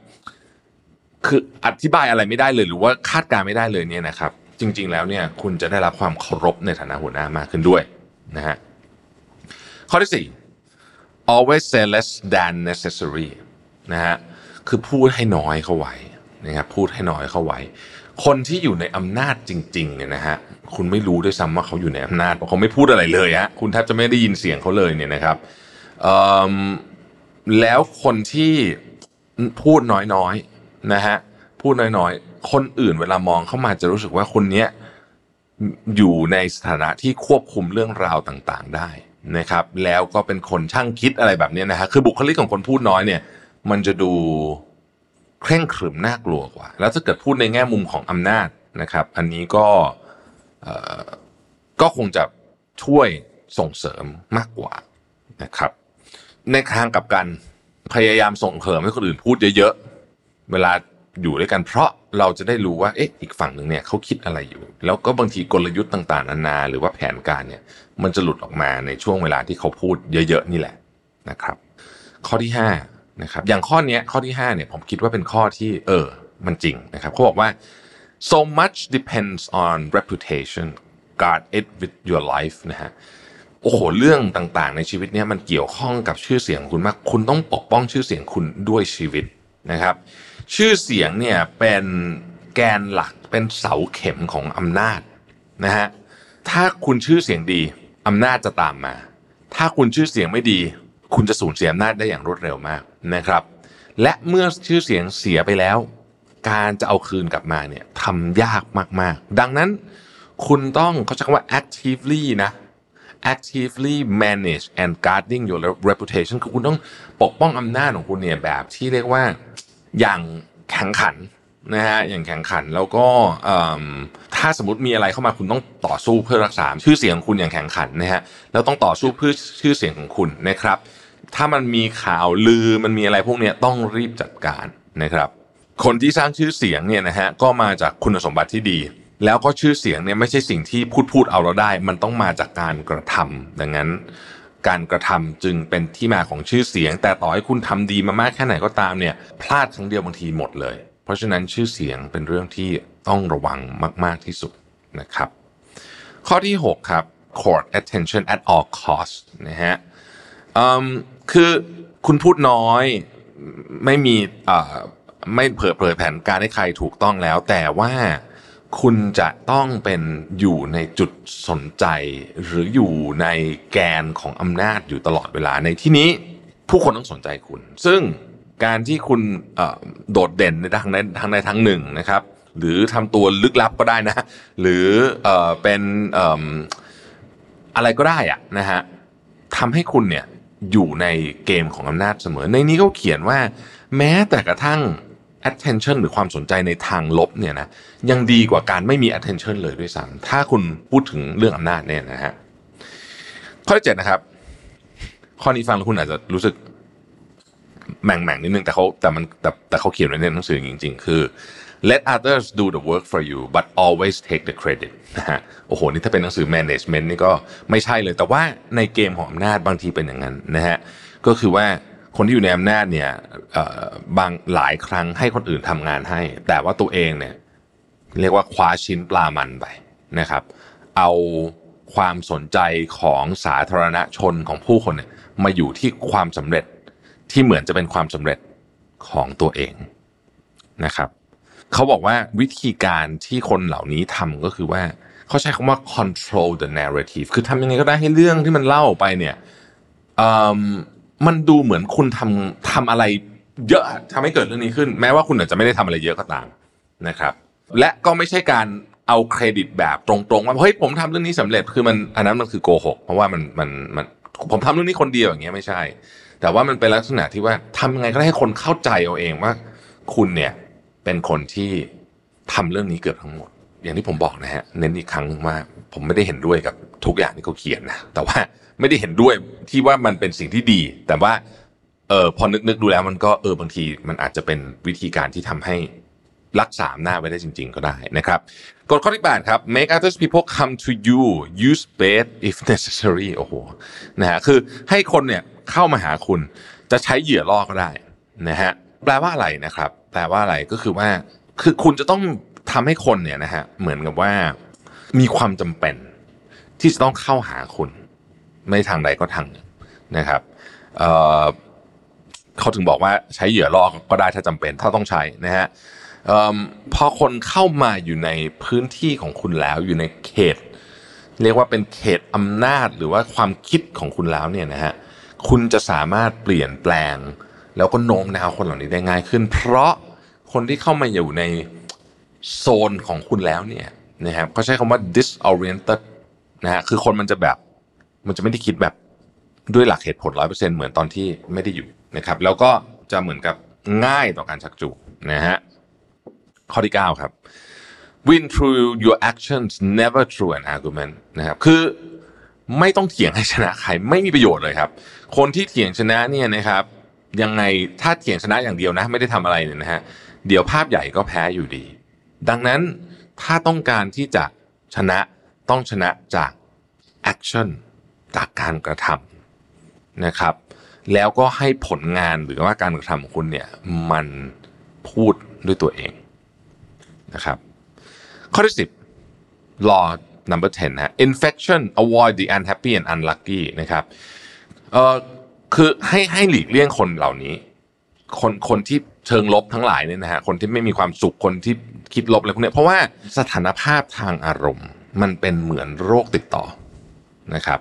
คืออธิบายอะไรไม่ได้เลย หรือว่าคาดการณ์ไม่ได้เลยเนี่ยนะครับ จริง ๆ แล้วเนี่ย คุณจะได้รับความเคารพในฐานะหัวหน้ามากขึ้นด้วยนะฮะข้อที่สี่ always say less than necessary นะฮะ คือพูดให้น้อยเข้าไว้นะครับพูดให้น้อยเข้าไว้ คนที่อยู่ในอำนาจจริงๆเนี่ยนะฮะคุณไม่รู้ด้วยซ้ำว่าเขาอยู่ในอำนาจเพราะเขาไม่พูดอะไรเลยฮะคุณแทบจะไม่ได้ยินเสียงเขาเลยเนี่ยนะครับแล้วคนที่พูดน้อยๆนะฮะพูดน้อยๆ คนอื่นเวลามองเข้ามาจะรู้สึกว่าคนเนี้ยอยู่ในสถานะที่ควบคุมเรื่องราวต่างๆได้นะครับ แล้วก็เป็นคนช่างคิดอะไรแบบนี้นะฮะคือบุคลิกของคนพูดน้อยเนี่ย มันจะดูเคร่งขรึมน่ากลัวกว่า แล้วถ้าเกิดพูดในแง่มุมของอำนาจนะครับ อันนี้ก็ก็คงจะช่วยส่งเสริมมากกว่านะครับ ในทางกับกันพยายามส่งเสริมให้คนอื่นพูดเยอะๆ เวลาอยู่ด้วยกันเพราะเราจะได้รู้ว่าเอ๊ะอีกฝั่งหนึ่งเนี่ยเขาคิดอะไรอยู่ แล้วก็บางทีกลยุทธ์ต่างๆนานาหรือว่าแผนการเนี่ยมันจะหลุดออกมาในช่วงเวลาที่เขาพูดเยอะๆนี่แหละนะครับ ข้อที่ห้า นะครับอย่างข้อนี้ข้อที่ห้าเนี่ยผมคิดว่าเป็นข้อที่เออมันจริงนะครับเขาบอกว่า so much depends on reputation guard it with your life นะฮะโอ้โหเรื่องต่างๆ ในชีวิตเนี้ยมันเกี่ยวข้องกับชื่อเสียงของคุณมาก คุณต้องปกป้องชื่อเสียงคุณด้วยชีวิตนะครับ ชื่อเสียงเนี่ยเป็นแกนหลักเป็นเสาเข็มของอำนาจนะฮะถ้าคุณชื่อเสียงดีอำนาจจะตามมา ถ้าคุณชื่อเสียงไม่ดี คุณจะสูญเสียอำนาจได้อย่างรวดเร็วมากนะครับ และเมื่อชื่อเสียงเสียไปแล้ว การจะเอาคืนกลับมาเนี่ยทำยากมากๆ ดังนั้นคุณต้องเขาใช้คำว่า actively นะ actively manage and guarding your reputation คือคุณต้องปกป้องอำนาจของคุณเนี่ยแบบที่เรียกว่าอย่างแข่งขันนะฮะอย่างแข่งขันแล้วก็ถ้าสมมติมีอะไรเข้ามาคุณต้องต่อสู้เพื่อรักษาชื่อเสียงของคุณอย่างแข่งขันนะฮะแล้วต้องต่อสู้เพื่อชื่อเสียงของคุณนะครับ ถ้ามันมีข่าวลือมันมีอะไรพวกนี้ต้องรีบจัดการนะครับ คนที่สร้างชื่อเสียงเนี่ยนะฮะก็มาจากคุณสมบัติที่ดี แล้วก็ชื่อเสียงเนี่ยไม่ใช่สิ่งที่พูดพูดเอาเราได้ มันต้องมาจากการกระทำดังนั้น การกระทำจึงเป็นที่มาของชื่อเสียง แต่ต่อให้คุณทำดีมามากแค่ไหนก็ตามเนี่ยพลาดครั้งเดียวบางทีหมดเลย เพราะฉะนั้นชื่อเสียงเป็นเรื่องที่ต้องระวังมาก ๆที่สุดนะครับ ข้อที่ 6 ครับ court attention at all cost นะฮะอืม คือคุณพูดน้อย ไม่มีไม่เผยเผยแผนการให้ใครถูกต้องแล้ว แต่ว่าคุณจะต้องเป็นอยู่ในจุดสนใจ หรืออยู่ในแกนของอำนาจอยู่ตลอดเวลาในที่นี้ผู้คนต้องสนใจคุณ ซึ่งการที่คุณโดดเด่นในทางใดทางใดทางหนึ่งนะครับ หรือทำตัวลึกลับก็ได้นะ หรือเอเป็นออะไรก็ได้อะนะฮะทำให้คุณเนี่ย อยู่ในเกมของอำนาจเสมอ ในนี้เขาเขียนว่า แม้แต่กระทั่ง attention หรือความสนใจในทางลบเนี่ยนะยังดีกว่าการไม่มี attention เลยด้วยซ้ำถ้าคุณพูดถึงเรื่องอำนาจเนี่ยนะฮะข้อที่เจ็ดนะครับ ข้อนี้ฟังแล้วคุณอาจจะรู้สึกแหม่งแม่งๆนิดนึงแต่เขาแต่มันแต่แต่เขาเขียนไว้ในหนังสือจริง ๆ คือ let others do the work for you but always take the credit นะฮะโอ้โห นี่ถ้าเป็นหนังสือ management นี่ก็ไม่ใช่เลย แต่ว่าในเกมของอำนาจบางทีเป็นอย่างนั้นนะฮะ ก็คือว่าคนที่อยู่ในอำนาจเนี่ยบางหลายครั้งให้คนอื่นทำงานให้ แต่ว่าตัวเองเนี่ยเรียกว่าคว้าชิ้นปลามันไปนะครับ เอาความสนใจของสาธารณชนของผู้คนเนี่ยมาอยู่ที่ความสำเร็จที่เหมือนจะเป็นความสำเร็จของตัวเองนะครับ เขาบอกว่าวิธีการที่คนเหล่านี้ทำก็คือว่า เขาใช้คำว่า control the narrative คือทำยังไงก็ได้ให้เรื่องที่มันเล่าออกไปเนี่ยมมันดูเหมือนคุณทำทำอะไรเยอะทำให้เกิดเรื่องนี้ขึ้น แม้ว่าคุณอาจจะไม่ได้ทำอะไรเยอะก็ตามนะครับ และก็ไม่ใช่การเอาเครดิตแบบตรงๆว่าเฮ้ยผมทำเรื่องนี้สำเร็จคือมันอันนั้นมันคือโกหกเพราะว่ามันมันมันผมทำเรื่องนี้คนเดียวอย่างเงี้ยไม่ใช่ แต่ว่ามันเป็นลักษณะที่ว่าทำยังไงก็ได้ให้คนเข้าใจเอาเองว่า คุณเนี่ย เป็นคนที่ทำเรื่องนี้เกือบทั้งหมด อย่างที่ผมบอกนะฮะเน้นอีกครั้งว่าผมไม่ได้เห็นด้วยกับทุกอย่างที่เขาเขียนนะแต่ว่าไม่ได้เห็นด้วยที่ว่ามันเป็นสิ่งที่ดี แต่ว่าเออพอนึกนึกดูแล้วมันก็เออบางทีมันอาจจะเป็นวิธีการที่ทำให้รักษาหน้าไว้ได้จริง ๆ ก็ได้นะครับกฎข้อที่8ครับ make others people come to you use bait if necessary โอ้โหนะฮะคือให้คนเนี่ยเข้ามาหาคุณจะใช้เหยื่อล่อก็ได้นะฮะ แปลว่าอะไรนะครับ แปลว่าอะไรก็คือว่า คือคุณจะต้องทำให้คนเนี่ยนะฮะเหมือนกับว่า มีความจำเป็น ที่จะต้องเข้าหาคุณ ไม่ทางใดก็ทางหนึ่งนะครับเเขาถึงบอกว่าใช้เหยื่อล่อก็ได้ถ้าจำเป็น ถ้าต้องใช้นะฮะออพอคนเข้ามาอยู่ในพื้นที่ของคุณแล้วอยู่ในเขต เรียกว่าเป็นเขตอำนาจหรือว่าความคิดของคุณแล้วเนี่ยนะฮะคุณจะสามารถเปลี่ยนแปลง แล้วก็โน้มน้าวคนเหล่านี้ได้ง่ายขึ้น เพราะคนที่เข้ามาอยู่ในโซนของคุณแล้วเนี่ยนะครับเขาใช้คำว่า disoriented นะฮะคือคนมันจะแบบมันจะไม่ได้คิดแบบด้วยหลักเหตุผลร้อยเปอร์เซ็นเหมือนตอนที่ไม่ได้อยู่นะครับแล้วก็จะเหมือนกับง่ายต่อการชักจูงนะฮะข้อที่ 9 ครับ win through your actions never through an argument นะครับคือไม่ต้องเถียงให้ชนะใครไม่มีประโยชน์เลยครับ คนที่เถียงชนะเนี่ยนะครับ ยังไงถ้าเถียงชนะอย่างเดียวนะ ไม่ได้ทำอะไรเนี่ยนะฮะเดี๋ยวภาพใหญ่ก็แพ้อยู่ดี ดังนั้นถ้าต้องการที่จะชนะต้องชนะจาก action จากการกระทำนะครับ แล้วก็ให้ผลงานหรือว่าการกระทำของคุณเนี่ยมันพูดด้วยตัวเองนะครับข้อที่10 law number 10นะ infection avoid the unhappy and unlucky นะครับเอ่อ คือให้ให้หลีกเลี่ยงคนเหล่านี้ คนคนที่เชิงลบทั้งหลายเนี่ยนะฮะคนที่ไม่มีความสุขคนที่คิดลบอะไรพวกนี้เพราะว่าสถานภาพทางอารมณ์ มันเป็นเหมือนโรคติดต่อนะครับ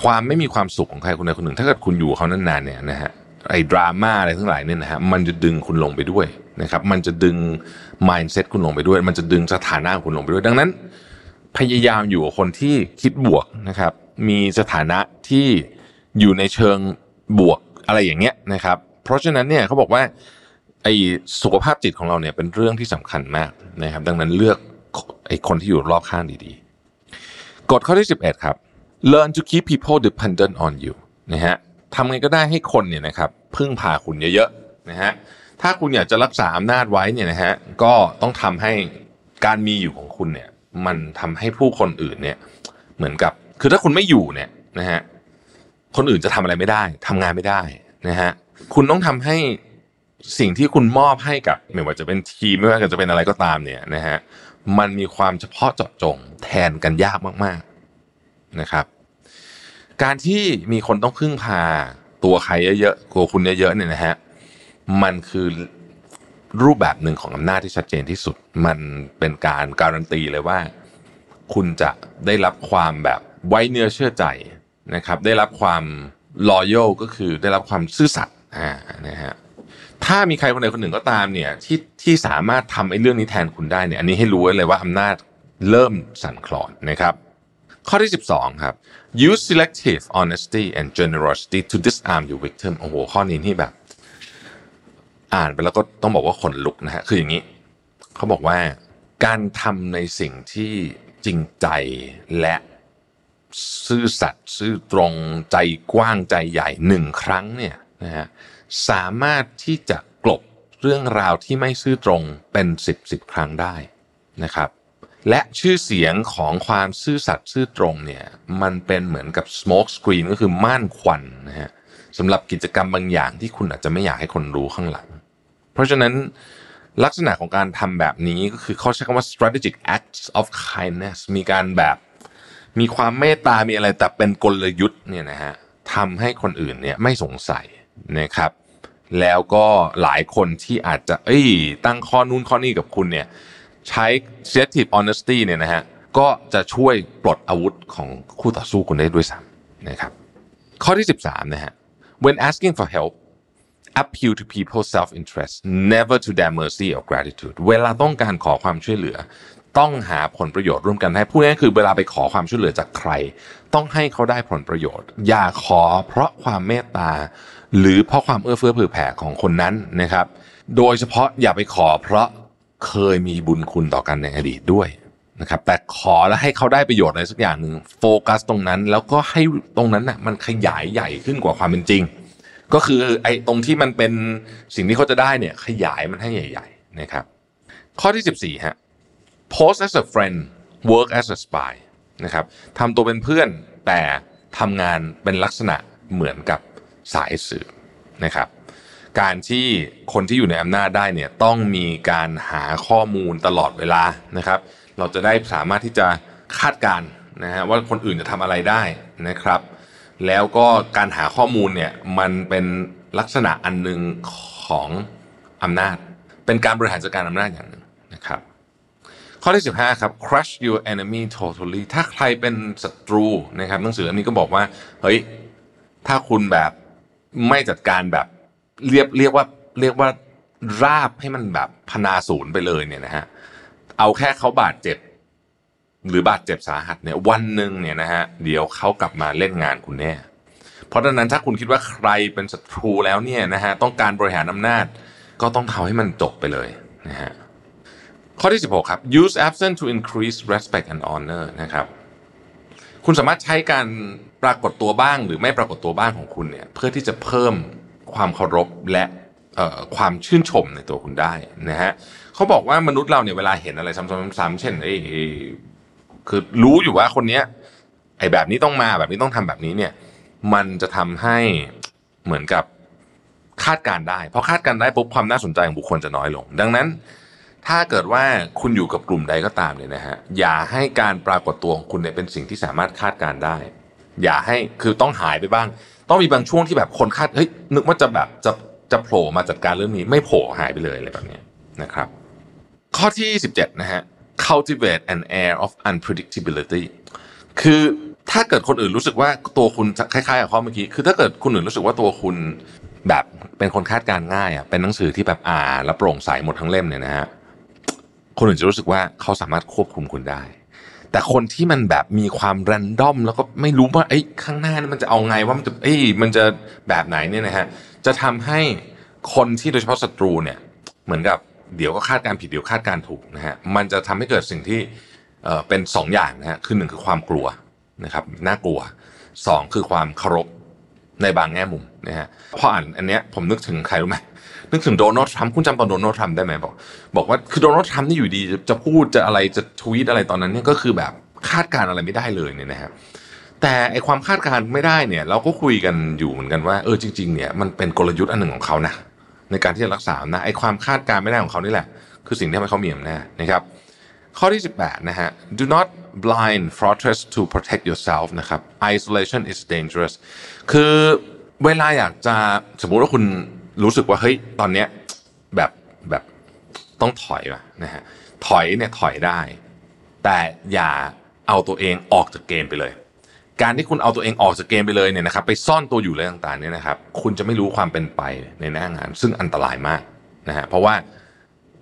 ความไม่มีความสุขของใครคนใดคนหนึ่ง ถ้าเกิดคุณอยู่เขานานๆเนี่ยนะฮะไอ้ดราม่าอะไรทั้งหลายเนี่ยนะฮะมันจะดึงคุณลงไปด้วยนะครับ มันจะดึง mindset คุณลงไปด้วย มันจะดึงสถานะคุณลงไปด้วย ดังนั้น พยายามอยู่กับคนที่คิดบวกนะครับ มีสถานะที่อยู่ในเชิง บวกอะไรอย่างเงี้ยนะครับ เพราะฉะนั้นเนี่ยเขาบอกว่าไอ้สุขภาพจิตของเราเนี่ยเป็นเรื่องที่สำคัญมากนะครับ ดังนั้นเลือกไอ้คนที่อยู่รอบข้างดีๆกฎข้อที่ 11 ครับ learn to keep people dependent on you นะฮะทำไงก็ได้ให้คนเนี่ยนะครับพึ่งพาคุณเยอะๆนะฮะถ้าคุณอยากจะรักษาอำนาจไว้เนี่ยนะฮะก็ต้องทำให้การมีอยู่ของคุณเนี่ยมันทำให้ผู้คนอื่นเนี่ยเหมือนกับ คือถ้าคุณไม่อยู่เนี่ยนะฮะ คนอื่นจะทำอะไรไม่ได้ทำงานไม่ได้นะฮะคุณต้องทำให้สิ่งที่คุณมอบให้กับไม่ว่าจะเป็นทีมไม่ว่าจะเป็นอะไรก็ตามเนี่ยนะฮะมันมีความเฉพาะเจาะจงแทนกันยากมาก ๆนะครับ การที่มีคนต้องพึ่งพาตัวใครเยอะๆตัวคุณเยอะๆเนี่ยนะฮะมันคือรูปแบบหนึ่งของอำนาจที่ชัดเจนที่สุด มันเป็นการการันตีเลยว่า คุณจะได้รับความแบบไว้เนื้อเชื่อใจ นะครับได้รับความ loyal ก็คือได้รับความซื่อสัตย์อ่านะฮะถ้ามีใครคนใดคนหนึ่งก็ตามเนี่ยที่ที่สามารถทำไอ้เรื่องนี้แทนคุณได้เนี่ยอันนี้ให้รู้ไว้เลยว่าอำนาจเริ่มสั่นคลอนนะครับข้อที่ 12 ครับ use selective honesty and generosity to disarm your victim โอ้โห ข้อนี้ที่แบบ อ่านไปแล้วก็ต้องบอกว่าขนลุกนะฮะ คืออย่างนี้ เขาบอกว่าการทำในสิ่งที่จริงใจและ ซื่อสัตย์ซื่อตรงใจกว้างใจใหญ่หนึ่งครั้งเนี่ยนะฮะสามารถที่จะกลบเรื่องราวที่ไม่ซื่อตรงเป็นสิบสิบครั้งได้นะครับ และชื่อเสียงของความซื่อสัตย์ซื่อตรงเนี่ยมันเป็นเหมือนกับ smoke screen ก็คือม่านควันนะฮะสำหรับกิจกรรมบางอย่างที่คุณอาจจะไม่อยากให้คนรู้ข้างหลัง เพราะฉะนั้นลักษณะของการทำแบบนี้ก็คือเขาใช้คำว่า strategic acts of kindness มีการแบบ มีความเมตตามีอะไรแต่เป็นกลยุทธ์เนี่ยนะฮะทำให้คนอื่นเนี่ยไม่สงสัยนะครับ แล้วก็หลายคนที่อาจจะเอ้ยตั้งข้อนู้นข้อนี้กับคุณเนี่ยใช้ selective honesty เนี่ยนะฮะก็จะช่วยปลดอาวุธของคู่ต่อสู้คุณได้ด้วยซ้ำนะครับข้อที่ 13นะฮะ when asking for help appeal to people's self-interest never to their mercy or gratitude เวลาต้องการขอความช่วยเหลือ ต้องหาผลประโยชน์ร่วมกันให้พูดง่ายๆคือเวลาไปขอความช่วยเหลือจากใคร ต้องให้เขาได้ผลประโยชน์ อย่าขอเพราะความเมตตา หรือเพราะความเอื้อเฟื้อเผื่อแผ่ของคนนั้นนะครับ โดยเฉพาะอย่าไปขอเพราะเคยมีบุญคุณต่อกันในอดีตด้วยนะครับแต่ขอแล้วให้เขาได้ประโยชน์อะไรสักอย่างหนึ่งโฟกัสตรงนั้น แล้วก็ให้ตรงนั้นน่ะมันขยายใหญ่ขึ้นกว่าความเป็นจริง ก็คือไอ้ตรงที่มันเป็นสิ่งที่เขาจะได้เนี่ยขยายมันให้ใหญ่ ๆ นะครับ ข้อที่ 14ฮะ post as a friend work as a spy นะครับทำตัวเป็นเพื่อนแต่ทำงานเป็นลักษณะเหมือนกับสายสืบนะครับ การที่คนที่อยู่ในอำนาจได้เนี่ยต้องมีการหาข้อมูลตลอดเวลานะครับ เราจะได้สามารถที่จะคาดการณ์นะฮะว่าคนอื่นจะทำอะไรได้นะครับ แล้วก็การหาข้อมูลเนี่ยมันเป็นลักษณะอันหนึ่งของอำนาจ เป็นการบริหารจัดการอำนาจอย่างหนึ่ง ข้อที่ 15 ครับ crush your enemy totally ถ้าใครเป็นศัตรูนะครับหนังสืออันนี้ก็บอกว่าเฮ้ยถ้าคุณแบบไม่จัดการแบบเรียบเรียกว่าเรียกว่าราบให้มันแบบพนาศูนย์ไปเลยเนี่ยนะฮะเอาแค่เขาบาดเจ็บ หรือบาดเจ็บสาหัสเนี่ยวันหนึ่งเนี่ยนะฮะเดี๋ยวเขากลับมาเล่นงานคุณแน่เพราะฉะนั้นถ้าคุณคิดว่าใครเป็นศัตรูแล้วเนี่ยนะฮะต้องการบริหารอำนาจก็ต้องทำให้มันจบไปเลยนะฮะ ข้อที่ 16 ครับ use absence to increase respect and honor นะครับ คุณสามารถใช้การปรากฏตัวบ้าง หรือไม่ปรากฏตัวบ้างของคุณเนี่ยเพื่อที่จะเพิ่มความเคารพและความชื่นชมในตัวคุณได้นะฮะเขาบอกว่ามนุษย์เราเนี่ยเวลาเห็นอะไรซ้ำๆๆเช่นเอ้คือรู้อยู่ว่าคนเนี้ยไอ้แบบนี้ต้องมาแบบนี้ต้องทำแบบนี้เนี่ย มันจะทำให้เหมือนกับคาดการได้ เพอคาดการได้ปุ๊บความน่าสนใจของบุคคลจะน้อยลง ดังนั้น ถ้าเกิดว่าคุณอยู่กับกลุ่มใดก็ตามเนี่ยนะฮะอย่าให้การปรากฏตัวของคุณเนี่ยเป็นสิ่งที่สามารถคาดการได้ อย่าให้คือต้องหายไปบ้าง ต้องมีบางช่วงที่แบบคนคาดเฮ้ยนึกว่าจะแบบจะจะโผล่มาจัดการเรื่องนี้ไม่โผล่หายไปเลยอะไรแบบนี้นะครับ ข้อที่ 17 นะฮะ cultivate an air of unpredictability คือถ้าเกิดคนอื่นรู้สึกว่าตัวคุณคล้ายๆกับข้อเมื่อกี้คือถ้าเกิดคนอื่นรู้สึกว่าตัวคุณแบบเป็นคนคาดการณ์ง่ายอะเป็นหนังสือที่แบบอ่านแล้วโปร่งใสหมดทั้งเล่มเนี่ยนะฮะ คนอื่นจะรู้สึกว่าเขาสามารถควบคุมคุณได้ แต่คนที่มันแบบมีความแรนดอม แล้วก็ไม่รู้ว่าไอ้ข้างหน้านี่มันจะเอาไงว่ามันจะเอ้ยมันจะแบบไหนเนี่ยนะฮะจะทำให้คนที่โดยเฉพาะศัตรูเนี่ยเหมือนกับเดี๋ยวก็คาดการผิดเดี๋ยวคาดการถูกนะฮะมันจะทำให้เกิดสิ่งที่เอ่อเป็นสองอย่างนะฮะคือหนึ่งคือความกลัวนะครับน่ากลัวสองคือความเคารพในบางแง่มุมนะฮะพออ่านอันเนี้ยผมนึกถึงใครรู้ไหม นึกถึงโดนัลด์ทรัมป์คุณจำตอนโดนัลด์ทรัมป์ได้ไหมบอก บอกว่าคือโดนัลด์ทรัมป์นี่อยู่ดีจะพูดจะอะไรจะทวีตอะไรตอนนั้นเนี่ยก็คือแบบคาดการณ์อะไรไม่ได้เลยเนี่ยนะฮะแต่ไอความคาดการณ์ไม่ได้เนี่ย เราก็คุยกันอยู่เหมือนกันว่าเออจริงๆเนี่ยมันเป็นกลยุทธ์อันหนึ่งของเขานะในการที่จะรักษานะไอความคาดการณ์ไม่ได้ของเขานี่แหละ คือสิ่งที่ทำให้เขามีอำนาจนะครับข้อที่ 18 นะฮะ do not blind fortress to protect yourself นะครับ isolation is dangerous คือเวลาอยากจะสมมุติว่าคุณ รู้สึกว่าเฮ้ยตอนเนี้ยแบบแบบต้องถอยว่ะนะฮะถอยเนี่ยถอยได้ แต่อย่าเอาตัวเองออกจากเกมไปเลย การที่คุณเอาตัวเองออกจากเกมไปเลยเนี่ยนะครับไปซ่อนตัวอยู่อะไรต่างๆเนี่ยนะครับ คุณจะไม่รู้ความเป็นไปในหน้างาน ซึ่งอันตรายมากนะฮะเพราะว่า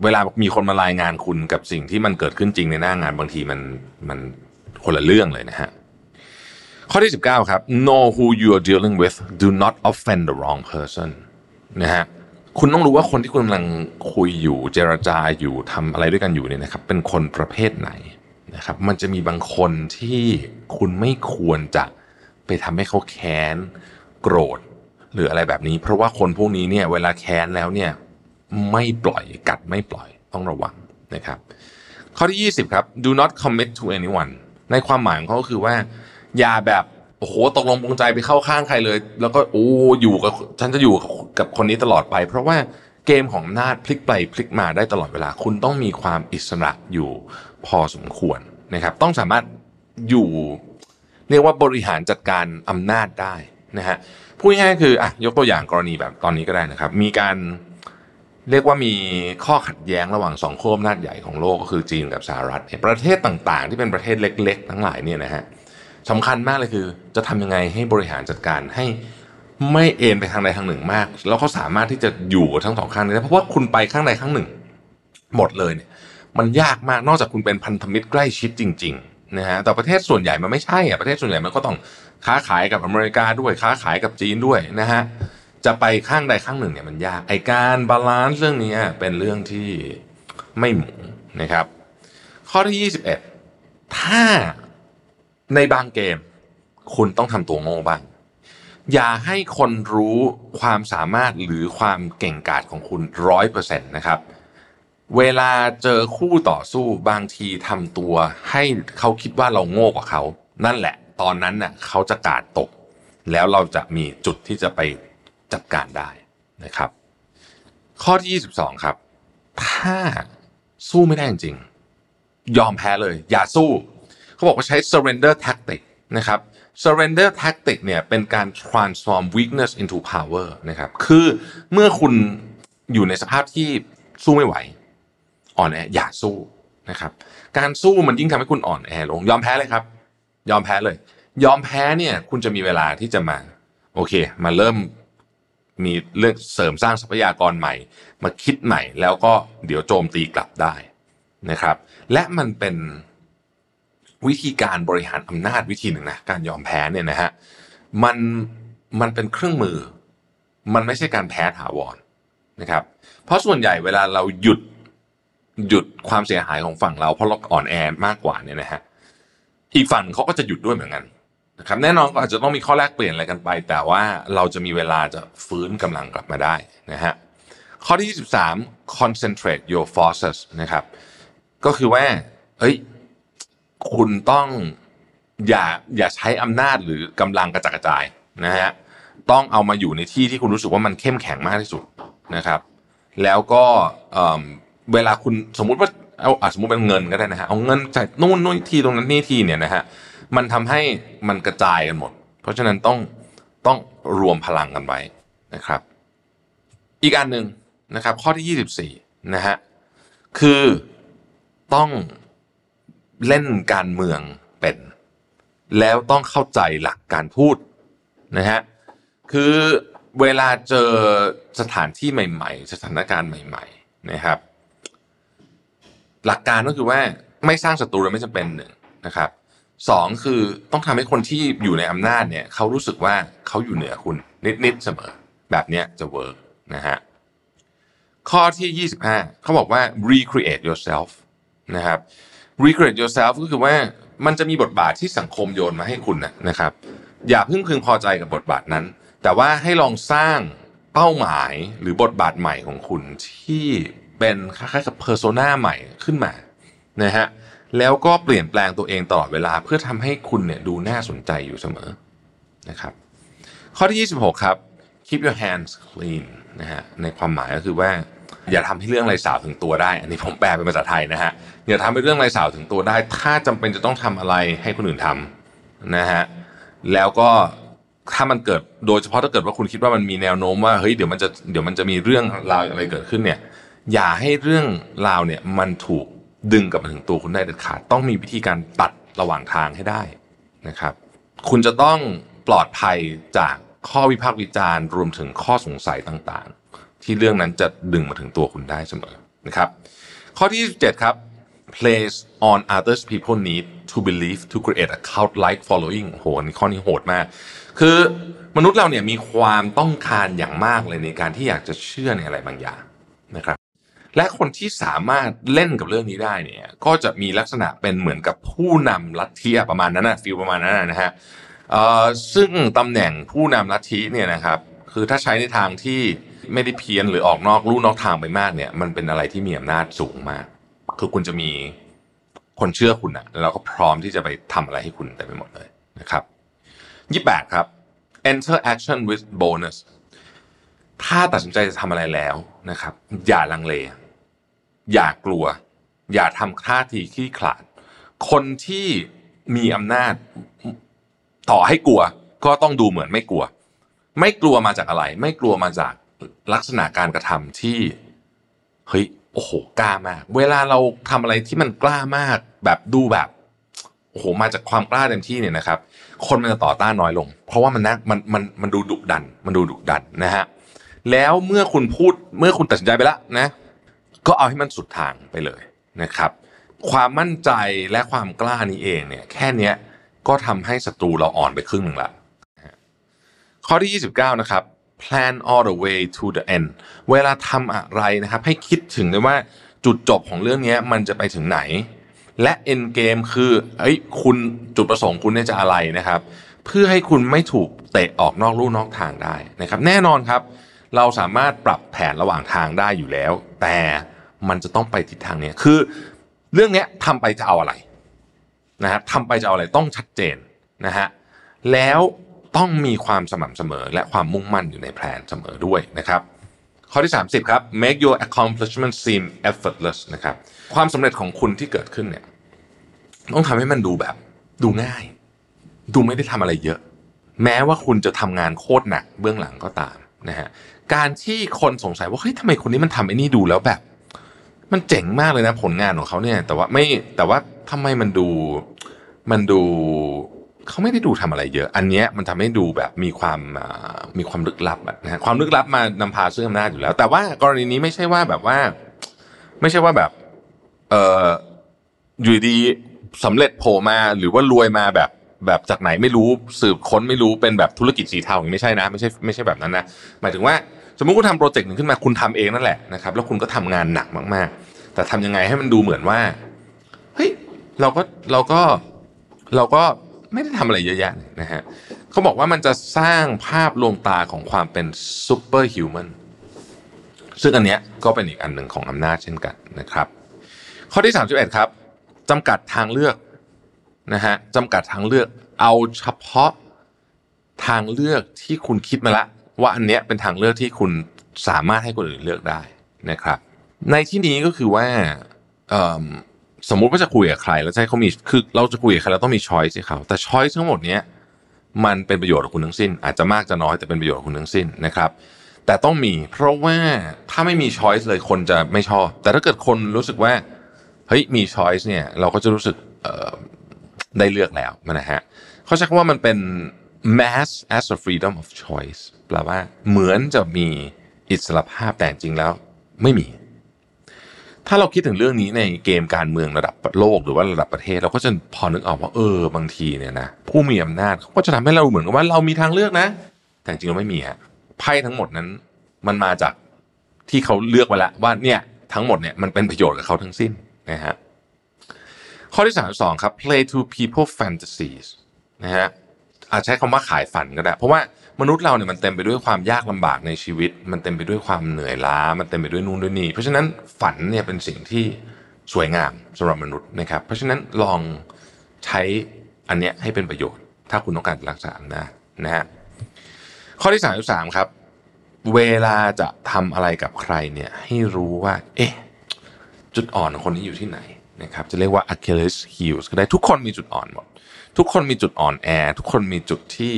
เวลามีคนมารายงานคุณกับสิ่งที่มันเกิดขึ้นจริงในหน้างานบางทีมันมันคนละเรื่องเลยนะฮะข้อที่ 19 ครับ know who you are dealing with do not offend the wrong person นะฮะคุณต้องรู้ว่าคนที่คุณกำลังคุยอยู่เจรจาอยู่ทำอะไรด้วยกันอยู่เนี่ยนะครับ เป็นคนประเภทไหนนะครับ มันจะมีบางคนที่คุณไม่ควรจะไปทำให้เขาแค้น โกรธ หรืออะไรแบบนี้ เพราะว่าคนพวกนี้เนี่ยเวลาแค้นแล้วเนี่ยไม่ปล่อยกัดไม่ปล่อยต้องระวังนะครับ ข้อที่ 20 ครับ do not commit to anyone ในความหมายของเขาก็คือว่า อย่าแบบ โอ้โหตกลงปรงใจไปเข้าข้างใครเลย แล้วก็โอ้อยู่กับฉันจะอยู่กับคนนี้ตลอดไป เพราะว่าเกมของอำนาจพลิกไปพลิกมาได้ตลอดเวลา คุณต้องมีความอิสระอยู่พอสมควรนะครับ ต้องสามารถอยู่เรียกว่าบริหารจัดการอำนาจได้นะฮะพูดง่ายๆคืออะยกตัวอย่างกรณีแบบตอนนี้ก็ได้นะครับ มีการเรียกว่ามีข้อขัดแย้งระหว่างสองขั้วอำนาจใหญ่ของโลกก็คือจีนกับสหรัฐ ประเทศต่างๆ ที่เป็นประเทศเล็ก ๆ ทั้งหลายเนี่ยนะฮะ สำคัญมากเลยคือ จะทำยังไงให้บริหารจัดการให้ไม่เอ็นไปทางใดทางหนึ่งมาก แล้วเขาสามารถที่จะอยู่ทั้งสองข้างได้เพราะว่าคุณไปข้างใดข้างหนึ่ง หมดเลยเนี่ยมันยากมากนอกจากคุณเป็นพันธมิตรใกล้ชิดจริงๆนะฮะแต่ประเทศส่วนใหญ่มันไม่ใช่อะประเทศส่วนใหญ่มันก็ต้องค้าขายกับอเมริกาด้วยค้าขายกับจีนด้วยนะฮะจะไปข้างใดข้างหนึ่งเนี่ยมันยากไอ้การ balance เรื่องนี้เป็นเรื่องที่ไม่หมูนะครับ ข้อที่ 21 ถ้า ในบางเกม คุณต้องทำตัวโง่บ้างอย่าให้คนรู้ความสามารถหรือความเก่งกาจของคุณร้อยเปอร์เซ็นต์นะครับ เวลาเจอคู่ต่อสู้บางทีทำตัวให้เขาคิดว่าเราโง่กว่าเขา นั่นแหละ ตอนนั้นน่ะเขาจะกาดตก แล้วเราจะมีจุดที่จะไปจัดการได้นะครับ ข้อที่ 22 ครับ ถ้าสู้ไม่ได้จริง ยอมแพ้เลย อย่าสู้ เขาบอกว่าใช้ surrender tactic นะครับ surrender tactic เนี่ยเป็นการ transform weakness into power นะครับคือเมื่อคุณอยู่ในสภาพที่สู้ไม่ไหว อ่อนแออย่าสู้นะครับการสู้มันยิ่งทำให้คุณอ่อนแอลง ยอมแพ้เลยครับ ยอมแพ้เลย ยอมแพ้เนี่ยคุณจะมีเวลาที่จะมา โอเค มาเริ่มมีเรื่องเสริมสร้างทรัพยากรใหม่ มาคิดใหม่แล้วก็เดี๋ยวโจมตีกลับได้นะครับ และมันเป็น วิธีการบริหารอำนาจวิธีหนึ่งนะการยอมแพ้เนี่ยนะฮะมันมันเป็นเครื่องมือ มันไม่ใช่การแพ้ถาวรนะครับ เพราะส่วนใหญ่เวลาเราหยุดหยุดความเสียหายของฝั่งเราเพราะเราอ่อนแอมากกว่าเนี่ยนะฮะอีกฝั่งเขาก็จะหยุดด้วยเหมือนกันนะครับแน่นอนก็อาจจะต้องมีข้อแลกเปลี่ยนอะไรกันไป แต่ว่าเราจะมีเวลาจะฟื้นกำลังกลับมาได้นะฮะข้อที่23 concentrate your forces นะครับก็คือว่าเอ้ย คุณต้องอย่าอย่าใช้อำนาจหรือกำลังกระจัดกระจายนะฮะต้องเอามาอยู่ในที่ที่คุณรู้สึกว่ามันเข้มแข็งมากที่สุดนะครับ แล้วก็เวลาคุณสมมุติว่าเอาอะสมมติเป็นเงินก็ได้นะฮะเอาเงินจ่ายนู่นนู่นทีตรงนั้นนี่ทีเนี่ยนะฮะมันทำให้มันกระจายกันหมด เพราะฉะนั้นต้องต้องรวมพลังกันไว้นะครับ อีกอันหนึ่งนะครับ ข้อที่ 24นะฮะคือต้อง เล่นการเมืองเป็น แล้วต้องเข้าใจหลักการพูดนะฮะคือเวลาเจอสถานที่ใหม่ ๆ สถานการณ์ใหม่ ๆ นะครับ หลักการก็คือว่าไม่สร้างศัตรูโดยไม่จำเป็นหนึ่งนะครับสองคือต้องทำให้คนที่อยู่ในอำนาจเนี่ยเขารู้สึกว่าเขาอยู่เหนือคุณนิดๆเสมอ แบบเนี้ยจะเวิร์กนะฮะข้อที่ 25 เขาบอกว่า recreate yourself นะครับ recreate yourself ก็คือว่ามันจะมีบทบาทที่สังคมโยนมาให้คุณนะนะครับ อย่าเพิ่งพึงพอใจกับบทบาทนั้น แต่ว่าให้ลองสร้างเป้าหมายหรือบทบาทใหม่ของคุณที่เป็นคล้ายๆกับเพอร์โซนาใหม่ขึ้นมานะฮะแล้วก็เปลี่ยนแปลงตัวเองตลอดเวลาเพื่อทำให้คุณเนี่ยดูน่าสนใจอยู่เสมอนะครับ ข้อที่ 26 ครับ keep your hands clean นะฮะในความหมายก็คือว่า อย่าทำให้เรื่องไรสาวถึงตัวได้ อันนี้ผมแปลเป็นภาษาไทยนะฮะอย่าทำให้เรื่องไรสาวถึงตัวได้ ถ้าจำเป็นจะต้องทำอะไรให้คนอื่นทำนะฮะแล้วก็ถ้ามันเกิดโดยเฉพาะถ้าเกิดว่าคุณคิดว่ามันมีแนวโน้มว่าเฮ้ยเดี๋ยวมันจะเดี๋ยวมันจะมีเรื่องราวอะไรเกิดขึ้นเนี่ย อย่าให้เรื่องราวเนี่ยมันถูกดึงกลับมาถึงตัวคุณได้เด็ดขาดต้องมีวิธีการตัดระหว่างทางให้ได้นะครับ คุณจะต้องปลอดภัยจากข้อวิพากษ์วิจารณ์ รวมถึงข้อสงสัยต่างๆ ที่เรื่องนั้นจะดึงมาถึงตัวคุณได้เสมอนะครับ ข้อที่27ครับ place on others people need to believe to create a cult like following โหนนี้ข้อนี้โหดมาก คือมนุษย์เราเนี่ยมีความต้องการอย่างมากเลยในการที่อยากจะเชื่อในอะไรบางอย่างนะครับ และคนที่สามารถเล่นกับเรื่องนี้ได้เนี่ยก็จะมีลักษณะเป็นเหมือนกับผู้นำลัทธิประมาณนั้นนะฟิลประมาณนั้นนะฮะซึ่งตำแหน่งผู้นำลัทธิเนี่ยนะครับ คือถ้าใช้ในทางที่ ไม่ได้เพี้ยนหรือออกนอกลู่นอกทางไปมากเนี่ย มันเป็นอะไรที่มีอำนาจสูงมาก คือคุณจะมีคนเชื่อคุณอะแล้วก็พร้อมที่จะไปทำอะไรให้คุณแต่ไปหมดเลยนะครับยี่แปดครับ enter action with bonus ถ้าตัดสินใจจะทำอะไรแล้วนะครับ อย่าลังเล อย่ากลัว อย่าทำท่าทีขี้ขลาด คนที่มีอำนาจต่อให้กลัว ก็ต้องดูเหมือนไม่กลัว ไม่กลัวมาจากอะไร ไม่กลัวมาจาก ลักษณะการกระทำที่เฮ้ยโอ้โหกล้ามาก เวลาเราทำอะไรที่มันกล้ามาก แบบดูแบบโอ้โหมาจากความกล้าเต็มที่เนี่ยนะครับ คนมันจะต่อต้านน้อยลง เพราะว่ามันนะมันมันมันดูดุดัน มันดูดุดันนะฮะแล้วเมื่อคุณพูดเมื่อคุณตัดสินใจไปแล้วนะ ก็เอาให้มันสุดทางไปเลยนะครับ ความมั่นใจและความกล้านี้เองเนี่ย แค่เนี้ยก็ทำให้ศัตรูเราอ่อนไปครึ่งหนึ่งละข้อที่ 29 นะครับ plan all the way to the end เวลาทำอะไรนะครับให้คิดถึงเลยว่าจุดจบของเรื่องนี้มันจะไปถึงไหน และ end game คือเอ้ยคุณจุดประสงค์คุณเนี่ยจะอะไรนะครับ เพื่อให้คุณไม่ถูกเตะออกนอกลู่นอกทางได้นะครับ แน่นอนครับ เราสามารถปรับแผนระหว่างทางได้อยู่แล้ว แต่มันจะต้องไปทิศทางนี้คือ เรื่องนี้ทำไปจะเอาอะไรนะฮะทำไปจะเอาอะไรต้องชัดเจนนะฮะแล้ว ต้องมีความสม่ำเสมอ และความมุ่งมั่นอยู่ในแผนเสมอด้วยนะครับข้อที่ 30 ครับ make your accomplishment seem effortless นะครับ ความสำเร็จของคุณที่เกิดขึ้นเนี่ย ต้องทำให้มันดูแบบ ดูง่าย ดูไม่ได้ทำอะไรเยอะ แม้ว่าคุณจะทำงานโคตรหนักเบื้องหลังก็ตามนะฮะ การที่คนสงสัยว่าเฮ้ยทำไมคนนี้มันทำไอ้นี่ดูแล้วแบบ มันเจ๋งมากเลยนะผลงานของเขาเนี่ย แต่ว่าไม่แต่ว่าทำไมมันดูมันดู เขาไม่ได้ดูทำอะไรเยอะ อันเนี้ยมันทำให้ดูแบบมีความมีความลึกลับนะฮะความลึกลับมานำพาซึ่งอำนาจอยู่แล้ว แต่ว่ากรณีนี้ไม่ใช่ว่าแบบว่า ไม่ใช่ว่าแบบ เอออยู่ดีสำเร็จโผล่มาหรือว่ารวยมาแบบแบบจากไหนไม่รู้สืบค้นไม่รู้เป็นแบบธุรกิจสีเทาอย่างนี้ไม่ใช่นะ ไม่ใช่ไม่ใช่แบบนั้นนะหมายถึงว่าสมมติคุณทำโปรเจกต์หนึ่งขึ้นมาคุณทำเองนั่นแหละนะครับแล้วคุณก็ทำงานหนักมาก ๆ แต่ทำยังไงให้มันดูเหมือนว่าเฮ้ยเราก็เราก็เราก็ ไม่ได้ทำอะไรเยอะแยะนะฮะเขาบอกว่ามันจะสร้างภาพลวงตาของความเป็นซูเปอร์ฮิวแมนซึ่งอันเนี้ยก็เป็นอีกอันหนึ่งของอำนาจเช่นกันนะครับ ข้อที่ 31 ครับจำกัดทางเลือกนะฮะจำกัดทางเลือกเอาเฉพาะทางเลือกที่คุณคิดมาละ ว่าอันเนี้ยเป็นทางเลือกที่คุณสามารถให้คนอื่นเลือกได้นะครับ ในที่นี้ก็คือว่า สมมุติว่าจะคุยกับใคร แล้วใช้เขามีคือเราจะคุยกับใครเราต้องมีช้อยส์ให้เขาแต่ช้อยส์ทั้งหมดเนี้ยมันเป็นประโยชน์กับคุณทั้งสิ้น อาจจะมากจะน้อยแต่เป็นประโยชน์กับคุณทั้งสิ้นนะครับแต่ต้องมีเพราะว่าถ้าไม่มีช้อยส์เลยคนจะไม่ชอบ แต่ถ้าเกิดคนรู้สึกว่าเฮ้ยมีช้อยส์เนี่ยเราก็จะรู้สึกได้เลือกแล้วนะฮะเขาใช้คำว่ามันเป็น mass as a freedom of choice แปลว่าเหมือนจะมีอิสระภาพแต่จริงแล้วไม่มี ถ้าเราคิดถึงเรื่องนี้ในเกมการเมืองระดับโลกหรือว่าระดับประเทศ เราก็จะพอนึกออกว่าเออบางทีเนี่ยนะผู้มีอำนาจเขาก็จะทำให้เราเหมือนกับว่าเรามีทางเลือกนะ แต่จริงเราไม่มีฮะไพ่ทั้งหมดนั้นมันมาจากที่เขาเลือกไว้แล้วว่าเนี่ยทั้งหมดเนี่ยมันเป็นประโยชน์กับเขาทั้งสิ้นนะฮะข้อที่สามสองครับ play to people fantasies นะฮะอาจใช้คำว่าขายฝันก็ได้ เพราะว่า มนุษย์เราเนี่ยมันเต็มไปด้วยความยากลำบากในชีวิต มันเต็มไปด้วยความเหนื่อยล้า มันเต็มไปด้วยนู่นด้วยนี่ เพราะฉะนั้นฝันเนี่ยเป็นสิ่งที่สวยงามสำหรับมนุษย์นะครับ เพราะฉะนั้นลองใช้อันเนี้ยให้เป็นประโยชน์ ถ้าคุณต้องการรักษาอำนาจนะฮะข้อที่สามสามครับ เวลาจะทำอะไรกับใครเนี่ยให้รู้ว่า เอ๊ะจุดอ่อนของคนนี้อยู่ที่ไหนนะครับจะเรียกว่า Achilles heels ก็ได้ทุกคนมีจุดอ่อนหมด ทุกคนมีจุดอ่อนแอ ทุกคนมีจุดที่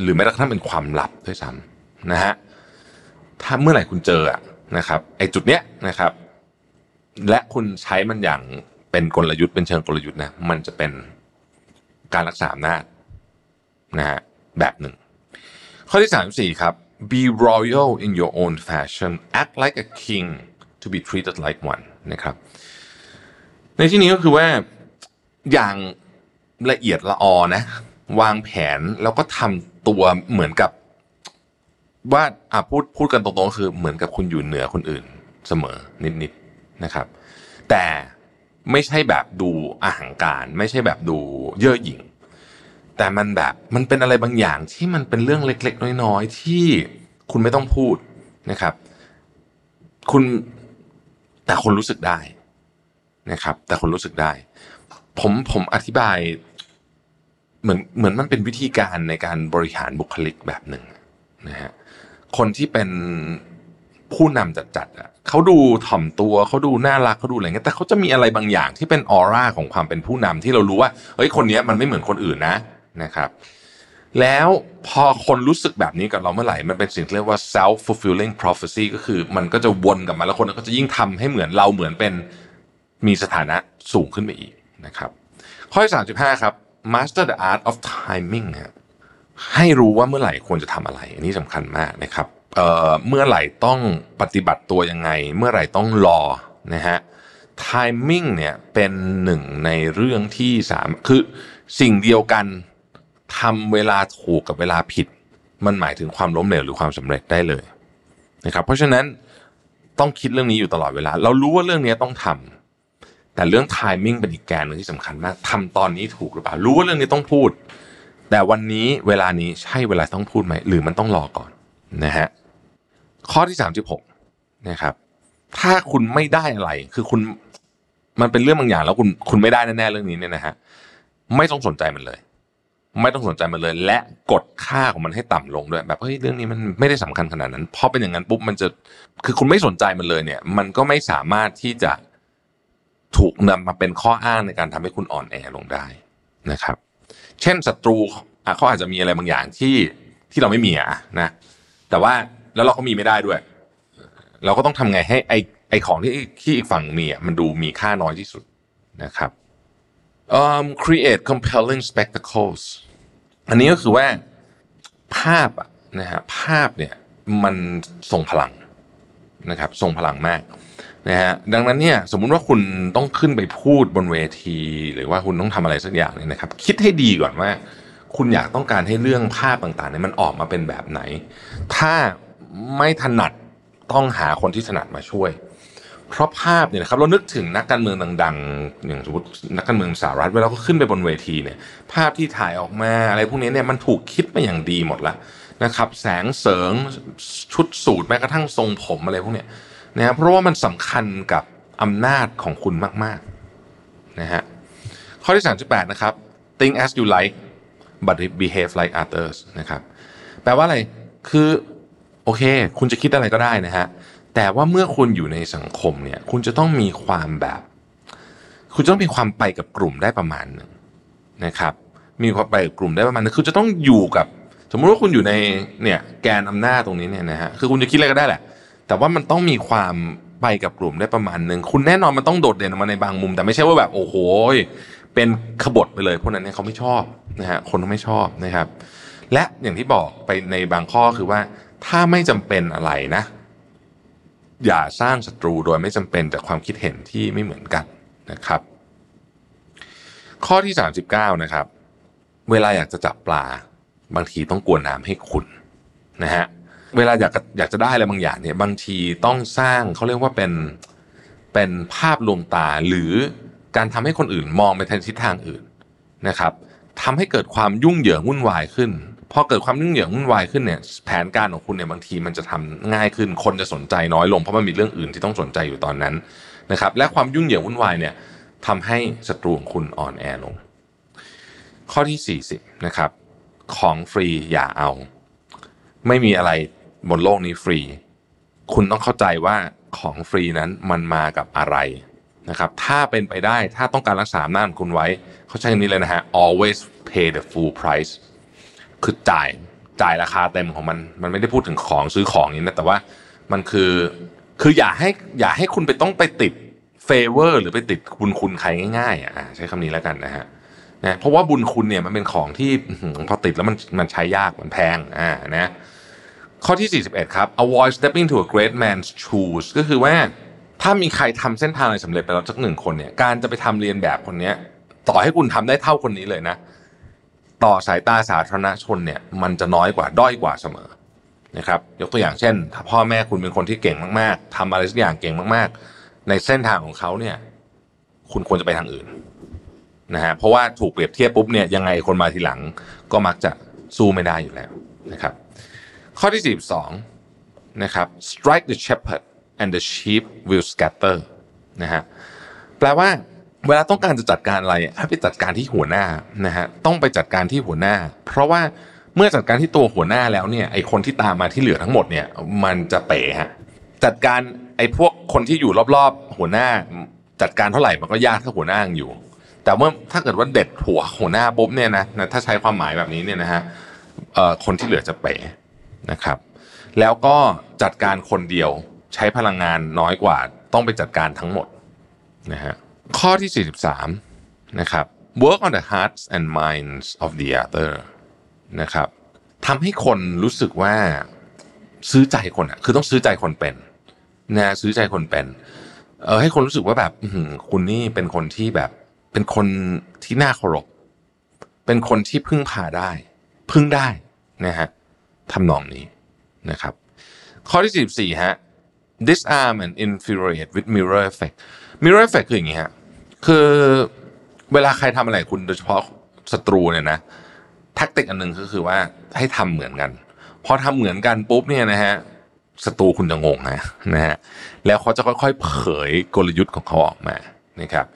หรือแม้กระทั่งเป็นความลับด้วยซ้ำนะฮะถ้าเมื่อไหร่คุณเจอนะครับไอ้จุดเนี้ยนะครับ และคุณใช้มันอย่างเป็นกลยุทธ์เป็นเชิงกลยุทธ์นะมันจะเป็นการรักษาอำนาจนะฮะแบบหนึ่ง ข้อที่สามสี่ครับ be royal in your own fashion act like a king to be treated like one นะครับในที่นี้ก็คือว่าอย่างละเอียดละออนะ วางแผนแล้วก็ทำ ตัวเหมือนกับ ว่าอะพูดพูดกันตรงๆคือเหมือนกับคุณอยู่เหนือคนอื่นเสมอนิดๆนะครับ แต่ไม่ใช่แบบดูอาหังการ ไม่ใช่แบบดูเย่อหยิ่ง แต่มันแบบมันเป็นอะไรบางอย่างที่มันเป็นเรื่องเล็ก ๆ น้อยๆที่คุณไม่ต้องพูดนะครับ คุณแต่คนรู้สึกได้นะครับ แต่คนรู้สึกได้ ผมผมอธิบาย เหมือนเหมือนมันเป็นวิธีการในการบริหารบุคลิกแบบหนึ่งนะฮะคนที่เป็นผู้นำจัดๆอะเขาดูถ่อมตัวเขาดูน่ารักเขาดูอะไรเงี้ยแต่เขาจะมีอะไรบางอย่างที่เป็นออร่าของความเป็นผู้นำที่เรารู้ว่าเฮ้ยคนนี้มันไม่เหมือนคนอื่นนะนะครับ แล้วพอคนรู้สึกแบบนี้กับเราเมื่อไหร่มันเป็นสิ่งที่เรียกว่า self fulfilling prophecy ก็คือมันก็จะวนกลับมาแล้วคนก็จะยิ่งทำให้เหมือนเราเหมือนเป็นมีสถานะสูงขึ้นไปอีกนะครับ ข้อที่สามสิบห้าครับ master the art of timing ฮะให้รู้ว่าเมื่อไหร่ควรจะทำอะไร อันนี้สำคัญมากนะครับเเมื่อไหร่ต้องปฏิบัติตัวยังไง เมื่อไหร่ต้องรอนะฮะ timing เนี่ยเป็นหนึ่งในเรื่องที่สามคือสิ่งเดียวกันทำเวลาถูกกับเวลาผิด มันหมายถึงความล้มเหลวหรือความสำเร็จได้เลยนะครับ เพราะฉะนั้นต้องคิดเรื่องนี้อยู่ตลอดเวลา เรารู้ว่าเรื่องนี้ต้องทำ แต่เรื่อง timing เป็นอีกแกนหนึงที่สำคัญมากทำตอนนี้ถูกหรือเปล่า รู้ว่าเรื่องนี้ต้องพูด แต่วันนี้เวลานี้ใช่เวลาต้องพูดไหม หรือมันต้องรอก่อนนะฮะข้อที่36นะครับถ้าคุณไม่ได้อะไรคือคุณมันเป็นเรื่องบางอย่างแล้วคุณคุณไม่ได้แน่ๆเรื่องนี้เนี่ยนะฮะไม่ต้องสนใจมันเลย ไม่ต้องสนใจมันเลย และกดค่าของมันให้ต่ำลงด้วย แบบเฮ้ยเรื่องนี้มันไม่ได้สำคัญขนาดนั้นพอเป็นอย่างนั้นปุ๊บมันจะคือคุณไม่สนใจมันเลยเนี่ย มันก็ไม่สามารถที่จะ ถูกนำมาเป็นข้ออ้างในการทำให้คุณอ่อนแอลงได้นะครับ เช่นศัตรูเขาอาจจะมีอะไรบางอย่างที่ที่เราไม่มีอะนะแต่ว่าแล้วเราก็มีไม่ได้ด้วย เราก็ต้องทำไงให้ไอไอของที่ที่อีกฝั่งมีอะมันดูมีค่าน้อยที่สุดนะครับ um, create compelling spectacles อันนี้ก็คือว่าภาพอะนะฮะภาพเนี่ยมันทรงพลังนะครับทรงพลังมาก นะฮะดังนั้นเนี่ยสมมุติว่าคุณต้องขึ้นไปพูดบนเวที หรือว่าคุณต้องทำอะไรสักอย่างเนี่ยนะครับ คิดให้ดีก่อนว่า คุณอยากต้องการให้เรื่องภาพต่างๆเนี่ยมันออกมาเป็นแบบไหน ถ้าไม่ถนัดต้องหาคนที่ถนัดมาช่วย เพราะภาพเนี่ยนะครับเรานึกถึงนักการเมืองดังๆ อย่างสมมตินักการเมืองสหรัฐเวลาเขาขึ้นไปบนเวทีเนี่ย ภาพที่ถ่ายออกมาอะไรพวกนี้เนี่ยมันถูกคิดมาอย่างดีหมดแล้วนะครับ แสงเสริงชุดสูทแม้กระทั่งทรงผมอะไรพวกเนี้ย นะเพราะว่ามันสำคัญกับอำนาจของคุณมากๆนะฮะข้อที่ 38 นะครับ think as you like but behave like others นะครับแปลว่าอะไรคือโอเค คุณจะคิดอะไรก็ได้นะฮะแต่ว่าเมื่อคุณอยู่ในสังคมเนี่ยคุณจะต้องมีความแบบ คุณจะต้องมีความไปกับกลุ่มได้ประมาณหนึ่งนะครับ มีความไปกับกลุ่มได้ประมาณนึงคือจะต้องอยู่กับ สมมุติว่าคุณอยู่ในเนี่ยแกนอำนาจตรงนี้เนี่ยนะฮะคือคุณจะคิดอะไรก็ได้แหละ แต่ว่ามันต้องมีความไปกับกลุ่มได้ประมาณหนึ่งคุณแน่นอนมันต้องโดดเด่นออกมาในบางมุม แต่ไม่ใช่ว่าแบบโอ้โหเป็นขบฏไปเลยพวกนั้นเนี่ยเขาไม่ชอบนะฮะคนไม่ชอบนะครับ และอย่างที่บอกไปในบางข้อคือว่า ถ้าไม่จำเป็นอะไรนะ อย่าสร้างศัตรูโดยไม่จำเป็นจากความคิดเห็นที่ไม่เหมือนกันนะครับ ข้อที่ 39 นะครับ เวลาอยากจะจับปลา บางทีต้องกวนน้ำให้คุณนะฮะ เวลาอยากอยากจะได้อะไรบางอย่างเนี่ยบางทีต้องสร้างเขาเรียกว่าเป็นเป็นภาพลวงตาหรือการทำให้คนอื่นมองไปทางทิศทางอื่นนะครับทำให้เกิดความยุ่งเหยิงวุ่นวายขึ้นพอเกิดความยุ่งเหยิงวุ่นวายขึ้นเนี่ยแผนการของคุณเนี่ยบางทีมันจะทำง่ายขึ้น คนจะสนใจน้อยลงเพราะมันมีเรื่องอื่นที่ต้องสนใจอยู่ตอนนั้นนะครับและความยุ่งเหยิงวุ่นวายเนี่ยทำให้ศัตรูของคุณอ่อนแอลง ข้อที่ 40นะครับของฟรีอย่าเอา ไม่มีอะไร บนโลกนี้ฟรี คุณต้องเข้าใจว่าของฟรีนั้นมันมากับอะไรนะครับ ถ้าเป็นไปได้ถ้าต้องการรักษาอำนาจคุณไว้ เขาใช้คำนี้เลยนะฮะ always pay the full price คือจ่ายจ่ายราคาเต็มของมัน มันไม่ได้พูดถึงของซื้อของนี้นะแต่ว่ามันคือคืออย่าให้อย่าให้คุณไปต้องไปติดเฟเวอร์หรือไปติดบุญคุณใครง่ายๆอะใช้คำนี้แล้วกันนะฮะนะเพราะว่าบุญคุณเนี่ยมันเป็นของที่พอติดแล้วมันมันใช้ยากมันแพงอ่านะ ข้อที่ 41 ครับ avoid stepping to a great man's shoes ก็คือว่าถ้ามีใครทำเส้นทางอะไรสำเร็จไปแล้วสักหนึ่งคนเนี่ย การจะไปทำเรียนแบบคนเนี้ยต่อให้คุณทำได้เท่าคนนี้เลยนะ ต่อสายตาสาธารณชนเนี่ย มันจะน้อยกว่าด้อยกว่าเสมอนะครับ ยกตัวอย่างเช่น ถ้าพ่อแม่คุณเป็นคนที่เก่งมากๆทำอะไรสักอย่างเก่งมากๆ ในเส้นทางของเขาเนี่ย คุณควรจะไปทางอื่นนะฮะเพราะว่าถูกเปรียบเทียบปุ๊บเนี่ยยังไงคนมาทีหลังก็มักจะสู้ไม่ได้อยู่แล้วนะครับ ข้อที่42นะครับ strike the shepherd and the sheep will scatter นะฮะแปลว่าเวลาต้องการจะจัดการอะไรให้ไปจัดการที่หัวหน้านะฮะต้องไปจัดการที่หัวหน้า เพราะว่าเมื่อจัดการที่ตัวหัวหน้าแล้วเนี่ยไอคนที่ตามมาที่เหลือทั้งหมดเนี่ยมันจะเป๋ฮะจัดการไอพวกคนที่อยู่รอบๆ หัวหน้า จัดการเท่าไหร่มันก็ยากถ้าหัวหน้าอยู่ แต่เมื่อถ้าเกิดว่าเด็ดหัวหัวหน้าปุ๊บเนี่ยนะถ้าใช้ความหมายแบบนี้เนี่ยนะฮะคนที่เหลือจะเป๋ นะครับ แล้วก็จัดการคนเดียวใช้พลังงานน้อยกว่า ต้องไปจัดการทั้งหมดนะฮะข้อที่ 43 นะครับ work on the hearts and minds of the other นะครับทำให้คนรู้สึกว่าซื้อใจคนอะ คือต้องซื้อใจคนเป็นนะซื้อใจคนเป็นเออให้คนรู้สึกว่าแบบคุณนี่เป็นคนที่แบบ เป็นคนที่น่าเคารพเป็นคนที่พึ่งพาได้ พึ่งได้นะฮะ ทำนองนี้นะครับ ข้อที่ 14 ฮะ disarm and infuriate with mirror effect mirror effect คืออย่างนี้ฮะ คือเวลาใครทำอะไรคุณโดยเฉพาะศัตรูเนี่ยนะแท็กติกอันหนึ่งก็คือว่าให้ทำเหมือนกัน พอทำเหมือนกันปุ๊บเนี่ยนะฮะศัตรูคุณจะงงนะนะฮะแล้วเขาจะค่อยๆ เผยกลยุทธ์ของเขาออกมานะครับ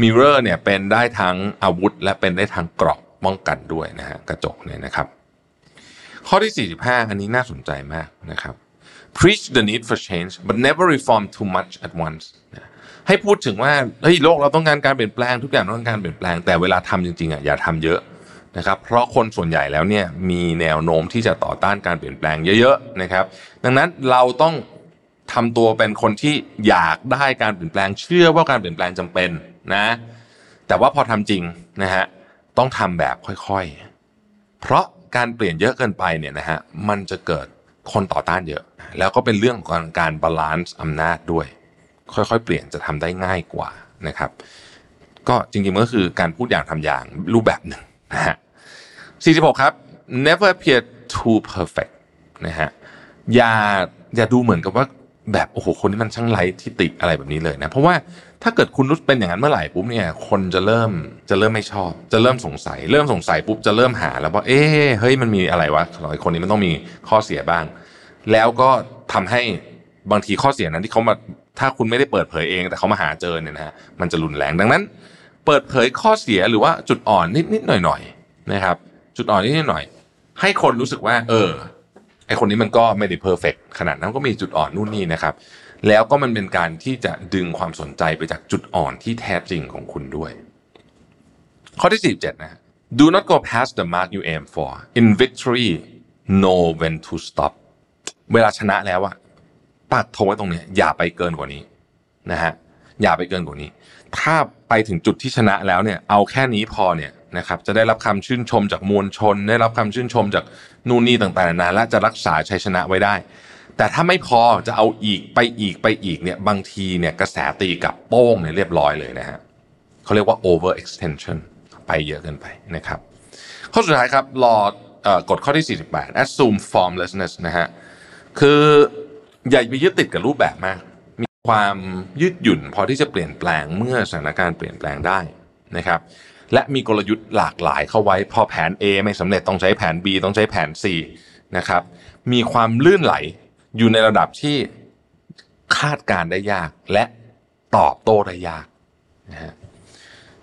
มิเรอร์เนี่ยเป็นได้ทั้งอาวุธ และเป็นได้ทั้งเกราะป้องกันด้วยนะฮะกระจกเนี่ยนะครับ ข้อที่ 45 อันนี้น่าสนใจมากนะครับ preach the need for change but never reform too much at once ให้พูดถึงว่าเฮ้ยโลกเราต้องการการเปลี่ยนแปลงทุกอย่างต้องการการเปลี่ยนแปลงแต่เวลาทำจริงๆอะอย่าทำเยอะนะครับเพราะคนส่วนใหญ่แล้วเนี่ยมีแนวโน้มที่จะต่อต้านการเปลี่ยนแปลงเยอะๆนะครับ ดังนั้นเราต้องทำตัวเป็นคนที่อยากได้การเปลี่ยนแปลง เชื่อว่าการเปลี่ยนแปลงจำเป็นนะ แต่ว่าพอทำจริงนะฮะต้องทำแบบค่อยๆ เพราะการเปลี่ยนเยอะเกินไปเนี่ยนะฮะมันจะเกิดคนต่อต้านเยอะ แล้วก็เป็นเรื่องของการบาลานซ์อำนาจด้วย ค่อยๆ เปลี่ยนจะทำได้ง่ายกว่านะครับ ก็จริงๆมันก็คือการพูดอย่างทำอย่างรูปแบบหนึ่งนะฮะ46 ครับ never appear too perfect นะฮะอย่าอย่าดูเหมือนกับว่าแบบโอ้โหคนนี้มันช่างไร้ที่ติอะไรแบบนี้เลยนะ เพราะว่า ถ้าเกิดคุณรู้เป็นอย่างนั้นเมื่อไหร่ปุ๊บเนี่ย คนจะเริ่มจะเริ่มไม่ชอบ จะเริ่มสงสัย เริ่มสงสัยปุ๊บจะเริ่มหาแล้วว่าเอ๊เฮ้ยมันมีอะไรวะคนนี้มันต้องมีข้อเสียบ้าง แล้วก็ทำให้บางทีข้อเสียนั้นที่เขามาถ้าคุณไม่ได้เปิดเผยเอง แต่เขามาหาเจอเนี่ยนะฮะมันจะรุนแรงดังนั้น เปิดเผยข้อเสียหรือว่าจุดอ่อนนิดนิดหน่อยหน่อยนะครับ จุดอ่อนนิดนิดหน่อยให้คนรู้สึกว่า เออไอคนนี้มันก็ไม่ได้เพอร์เฟกขนาดนั้นก็มีจุดอ่อนนู่นนี่นะครับ แล้วก็มันเป็นการที่จะดึงความสนใจไปจากจุดอ่อนที่แท้จริงของคุณด้วย ข้อที่ 47 นะ do not go past the mark you aim for in victory know when to stop เวลาชนะแล้วอะปักทงไว้ตรงนี้อย่าไปเกินกว่านี้นะฮะอย่าไปเกินกว่านี้ ถ้าไปถึงจุดที่ชนะแล้วเนี่ย เอาแค่นี้พอเนี่ยนะครับจะได้รับคำชื่นชมจากมวลชน ได้รับคำชื่นชมจากนู่นนี่ต่างๆนานาและจะรักษาชัยชนะไว้ได้ แต่ถ้าไม่พอจะเอาอีกไปอีกไปอีกเนี่ยบางทีเนี่ยกระแสตีกับโป้งเนี่ยเรียบร้อยเลยนะฮะเขาเรียกว่า over extension ไปเยอะเกินไปนะครับ ข้อสุดท้ายครับรอกฎข้อที่ 48 assume formlessness นะฮะคืออย่าไปยึดติดกับรูปแบบมาก มีความยืดหยุ่นพอที่จะเปลี่ยนแปลงเมื่อสถานการณ์เปลี่ยนแปลงได้นะครับ และมีกลยุทธ์หลากหลายเข้าไว้ พอแผน A ไม่สำเร็จต้องใช้แผน B ต้องใช้แผน C นะครับ มีความลื่นไหล อยู่ในระดับที่คาดการได้ยากและตอบโต้ได้ยากนะฮะ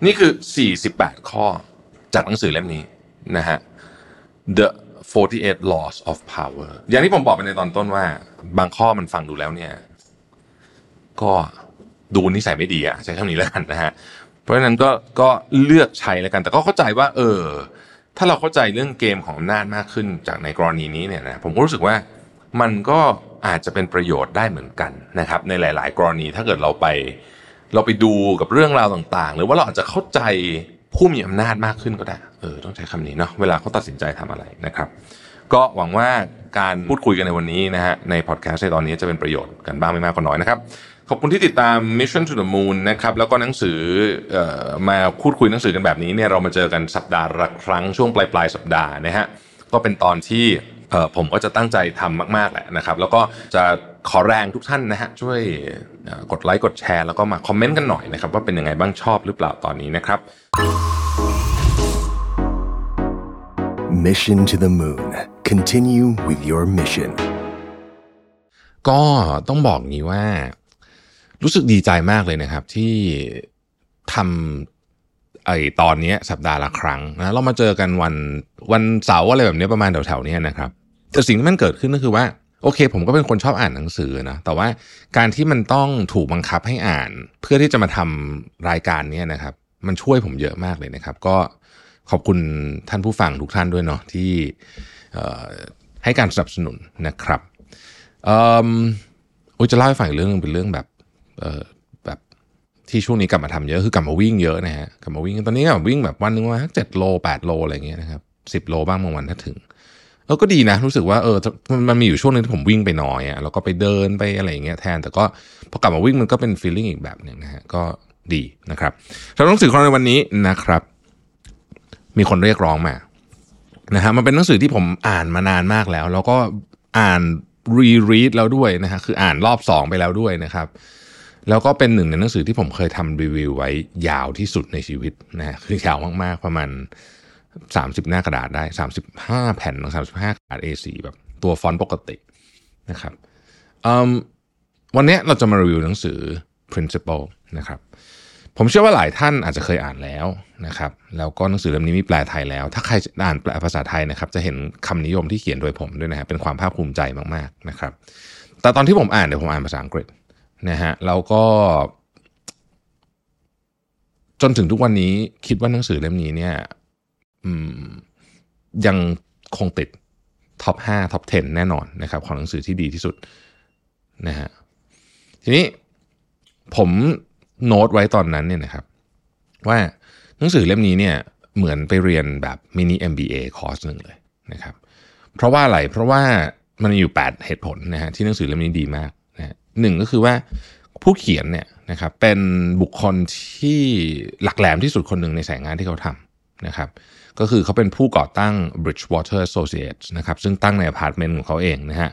นี่คือ 48 ข้อจากหนังสือเล่มนี้นะฮะ The 48 Laws of Power อย่างที่ผมบอกไปในตอนต้นว่า บางข้อมันฟังดูแล้วเนี่ย ก็ดูนิสัยไม่ดีอะใช้คำนี้แล้วกันนะฮะ เพราะฉะนั้นก็ก็เลือกใช้แล้วกัน แต่ก็เข้าใจว่า เออ ถ้าเราเข้าใจเรื่องเกมของอำนาจมากขึ้นจากในกรณีนี้เนี่ยนะผมก็รู้สึกว่า มันก็อาจจะเป็นประโยชน์ได้เหมือนกันนะครับ ในหลาย ๆ กรณีถ้าเกิดเราไป เราไปดูกับเรื่องราวต่าง ๆ หรือว่าเราอาจจะเข้าใจผู้มีอำนาจมากขึ้นก็ได้เออต้องใช้คำนี้เนาะเวลาเขาตัดสินใจทำอะไรนะครับ ก็หวังว่าการพูดคุยกันในวันนี้นะฮะในพอดแคสต์ในตอนนี้จะเป็นประโยชน์กันบ้างไม่มากก็น้อยนะครับขอบคุณที่ติดตาม Mission to the Moon นะครับแล้วก็หนังสืออมาพูดคุยหนังสือกันแบบนี้เนี่ยเรามาเจอกันสัปดาห์ละครั้งช่วงปลายปลายสัปดาห์นะฮะก็เป็นตอนที่ ผมก็จะตั้งใจทำมาก ๆแหละนะครับ แล้วก็จะขอแรงทุกท่านนะฮะช่วยกดไลค์กดแชร์แล้วก็มาคอมเมนต์กันหน่อยนะครับว่าเป็นยังไงบ้างชอบหรือเปล่าตอนนี้นะครับ Mission to the Moon Continue with your mission ก็ต้องบอกงี้ว่า รู้สึกดีใจมากเลยนะครับ ที่ทำไอตอนนี้สัปดาห์ละครั้งนะเรามาเจอกันวันวันเสาร์อะไรแบบนี้ประมาณแถวๆนี้นะครับ แต่สิ่งที่มันเกิดขึ้นก็คือว่าโอเค ผมก็เป็นคนชอบอ่านหนังสือนะแต่ว่าการที่มันต้องถูกบังคับให้อ่าน เพื่อที่จะมาทำรายการนี้นะครับ มันช่วยผมเยอะมากเลยนะครับ ก็ขอบคุณท่านผู้ฟังทุกท่านด้วยเนาะที่ให้การสนับสนุนนะครับโอ้จะเล่าให้ฟังอีกเรื่องเป็นเรื่องแบบแบบที่ช่วงนี้กลับมาทำเยอะคือกลับมาวิ่งเยอะนะฮะกลับมาวิ่งตอนนี้แบบวิ่งแบบวันหนึ่งว่าเจ็ดโลแปดโลอะไรเงี้ยนะครับสิบโลบ้างบางวันถ้าถึง เออก็ดีนะ รู้สึกว่าเออมันมีอยู่ช่วงนึงที่ผมวิ่งไปน้อยอะ่ะแล้วก็ไปเดินไปอะไรอย่างเงี้ยแทน แต่ก็พอกลับมาวิ่งมันก็เป็นฟีลลิ่งอีกแบบหนึ่งนะฮะก็ดีนะครับสำหรับหนังสือของเราในวันนี้นะครับ มีคนเรียกร้องมานะฮะมันเป็นหนังสือที่ผมอ่านมานานมากแล้ว แล้วก็อ่านรีรีดแล้วด้วยนะฮะคืออ่านรอบสองไปแล้วด้วยนะครับ แล้วก็เป็นหนึ่งในหนังสือที่ผมเคยทำรีวิวไว้ยาวที่สุดในชีวิตนะฮะคือยาวมากๆประมาณ 30 หน้ากระดาษได้ 35 แผ่น35กระดาษ A4 แบบตัวฟอนต์ปกตินะครับวันนี้เราจะมารีวิวหนังสือ principle นะครับผมเชื่อว่าหลายท่านอาจจะเคยอ่านแล้วนะครับแล้วก็หนังสือเล่มนี้มีแปลไทยแล้ว ถ้าใครอ่านแปลภาษาไทยนะครับ จะเห็นคำนิยมที่เขียนโดยผมด้วยนะฮะเป็นความภาคภูมิใจมากๆนะครับ แต่ตอนที่ผมอ่านเดี๋ยวผมอ่านภาษาอังกฤษนะฮะแล้วก็ จนถึงทุกวันนี้คิดว่าหนังสือเล่มนี้เนี่ย ยังคงติด top 5 top 10 แน่นอนนะครับ ของหนังสือที่ดีที่สุดนะฮะทีนี้ผมโน้ตไว้ตอนนั้นเนี่ยนะครับ ว่าหนังสือเล่มนี้เนี่ยเหมือนไปเรียนแบบมินิ MBA คอร์สหนึ่งเลยนะครับ เพราะว่าอะไรเพราะว่ามันมีอยู่ 8 เหตุผลนะฮะที่หนังสือเล่มนี้ดีมากนะหนึ่งก็คือว่าผู้เขียนเนี่ยนะครับเป็นบุคคลที่หลักแหลมที่สุดคนหนึ่งในสายงานที่เขาทำนะครับ ก็คือเขาเป็นผู้ก่อตั้ง Bridgewater Associates นะครับซึ่งตั้งในอพาร์ตเมนต์ของเขาเองนะฮะ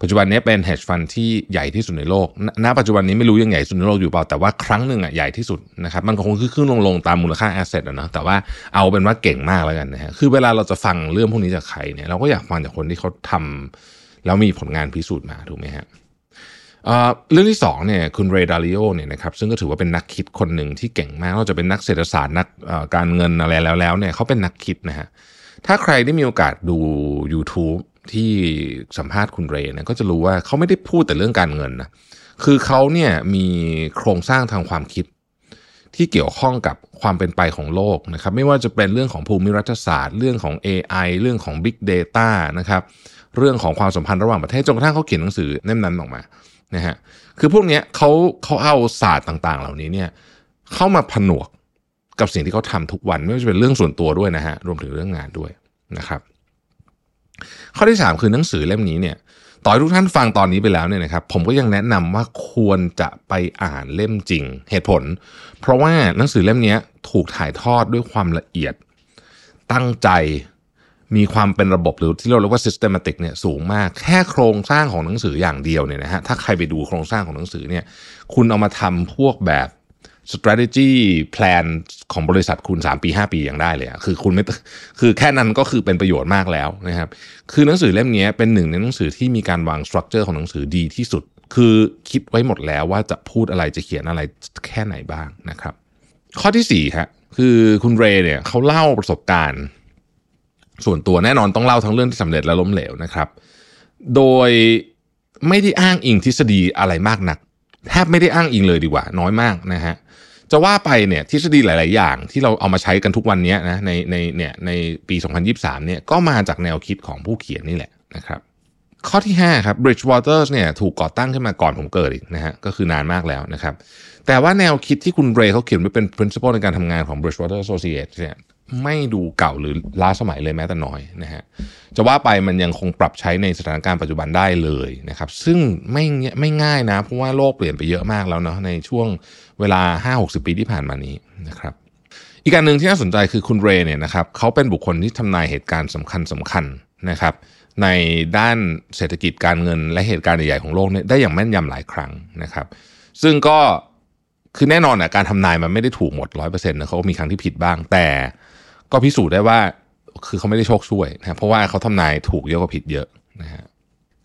ปัจจุบันนี้เป็น hedge fund ที่ใหญ่ที่สุดในโลก ณ ปัจจุบันนี้ไม่รู้ยังใหญ่สุดในโลกอยู่เปล่า แต่ว่าครั้งหนึ่งอะใหญ่ที่สุดนะครับ มันคงขึ้นลงลงตามมูลค่า asset อะนะ แต่ว่าเอาเป็นว่าเก่งมากแล้วกันนะฮะ คือเวลาเราจะฟังเรื่องพวกนี้จากใครเนี่ย เราก็อยากฟังจากคนที่เขาทำแล้วมีผลงานพิสูจน์มา ถูกไหมฮะ เรื่องที่สองเนี่ยคุณเรย์ดาริโอเนี่ยนะครับซึ่งก็ถือว่าเป็นนักคิดคนหนึ่งที่เก่งมากนอกจากเป็นนักเศรษฐศาสตร์นักการเงินอะไรแล้วแล้วเนี่ยเขาเป็นนักคิดนะฮะถ้าใครได้มีโอกาสดู YouTube ที่สัมภาษณ์คุณเรย์เนี่ยก็จะรู้ว่าเขาไม่ได้พูดแต่เรื่องการเงินนะคือเขาเนี่ยมีโครงสร้างทางความคิดที่เกี่ยวข้องกับความเป็นไปของโลกนะครับไม่ว่าจะเป็นเรื่องของภูมิรัฐศาสตร์ เรื่องของ AI เรื่องของ Big Data นะครับเรื่องของความสัมพันธ์ระหว่างประเทศจนกระทั่งเขาเขียนหนังสือเล่มนั้นออกมา นะฮะคือพวกนี้เขาเขาเอาศาสตร์ต่าง ๆ เหล่านี้เนี่ยเข้ามาผนวกกับสิ่งที่เขาทำทุกวันไม่ว่าจะเป็นเรื่องส่วนตัวด้วยนะฮะรวมถึงเรื่องงานด้วยนะครับ ข้อที่ 3 คือหนังสือเล่มนี้เนี่ยต่อทุกท่านฟังตอนนี้ไปแล้วเนี่ยนะครับผมก็ยังแนะนำว่าควรจะไปอ่านเล่มจริง เหตุผล เพราะว่าหนังสือเล่มนี้ถูกถ่ายทอดด้วยความละเอียดตั้งใจ มีความเป็นระบบหรือที่เราเรียกว่า systematic เนี่ยสูงมาก แค่โครงสร้างของหนังสืออย่างเดียวเนี่ยนะฮะถ้าใครไปดูโครงสร้างของหนังสือเนี่ยคุณเอามาทำพวกแบบ strategy plan ของบริษัทคุณ 3 ปี 5 ปียังได้เลยอะคือคุณไม่คือแค่นั้นก็คือเป็นประโยชน์มากแล้วนะครับคือหนังสือเล่มนี้เป็นหนึ่งในหนังสือที่มีการวางสตรัคเจอร์ของหนังสือดีที่สุด คือคิดไว้หมดแล้วว่าจะพูดอะไรจะเขียนอะไรแค่ไหนบ้างนะครับ ข้อที่4ครับคือคุณเรเนี่ยเขาเล่าประสบการณ์ ส่วนตัวแน่นอนต้องเล่าทั้งเรื่องที่สำเร็จและล้มเหลวนะครับ โดยไม่ได้อ้างอิงทฤษฎีอะไรมากนัก แทบไม่ได้อ้างอิงเลยดีกว่า น้อยมากนะฮะจะว่าไปเนี่ยทฤษฎีหลาย ๆ อย่างที่เราเอามาใช้กันทุกวันนี้นะในในเนี่ยในปี 2023เนี่ยก็มาจากแนวคิดของผู้เขียนนี่แหละนะครับข้อที่ 5 ครับ Bridgewater เนี่ยถูกก่อตั้งขึ้นมาก่อนผมเกิดอีกนะฮะก็คือนานมากแล้วนะครับแต่ว่าแนวคิดที่คุณเรย์เขาเขียนไว้เป็น principle ในการทำงานของ Bridgewater Associates เนี่ย ไม่ดูเก่าหรือล้าสมัยเลยแม้แต่น้อยนะฮะจะว่าไปมันยังคงปรับใช้ในสถานการณ์ปัจจุบันได้เลยนะครับ ซึ่งไม่ไม่ง่ายนะเพราะว่าโลกเปลี่ยนไปเยอะมากแล้วเนาะในช่วงเวลา 5-60 ปีที่ผ่านมานี้นะครับอีกการหนึ่งที่น่าสนใจคือคุณเรเนี่ยนะครับเขาเป็นบุคคลที่ทำนายเหตุการณ์สำคัญสำคัญนะครับในด้านเศรษฐกิจการเงินและเหตุการณ์ใหญ่ๆของโลกเนี่ยได้อย่างแม่นยำหลายครั้งนะครับ ซึ่งก็คือแน่นอนอะการทำนายมันไม่ได้ถูกหมดร้อยเปอร์เซ็นต์นะเขามีครั้งที่ผิดบ้างแต่ ก็พิสูจน์ได้ว่าคือเขาไม่ได้โชคช่วยนะเพราะว่าเขาทำนายถูกเยอะกว่าผิดเยอะนะฮะ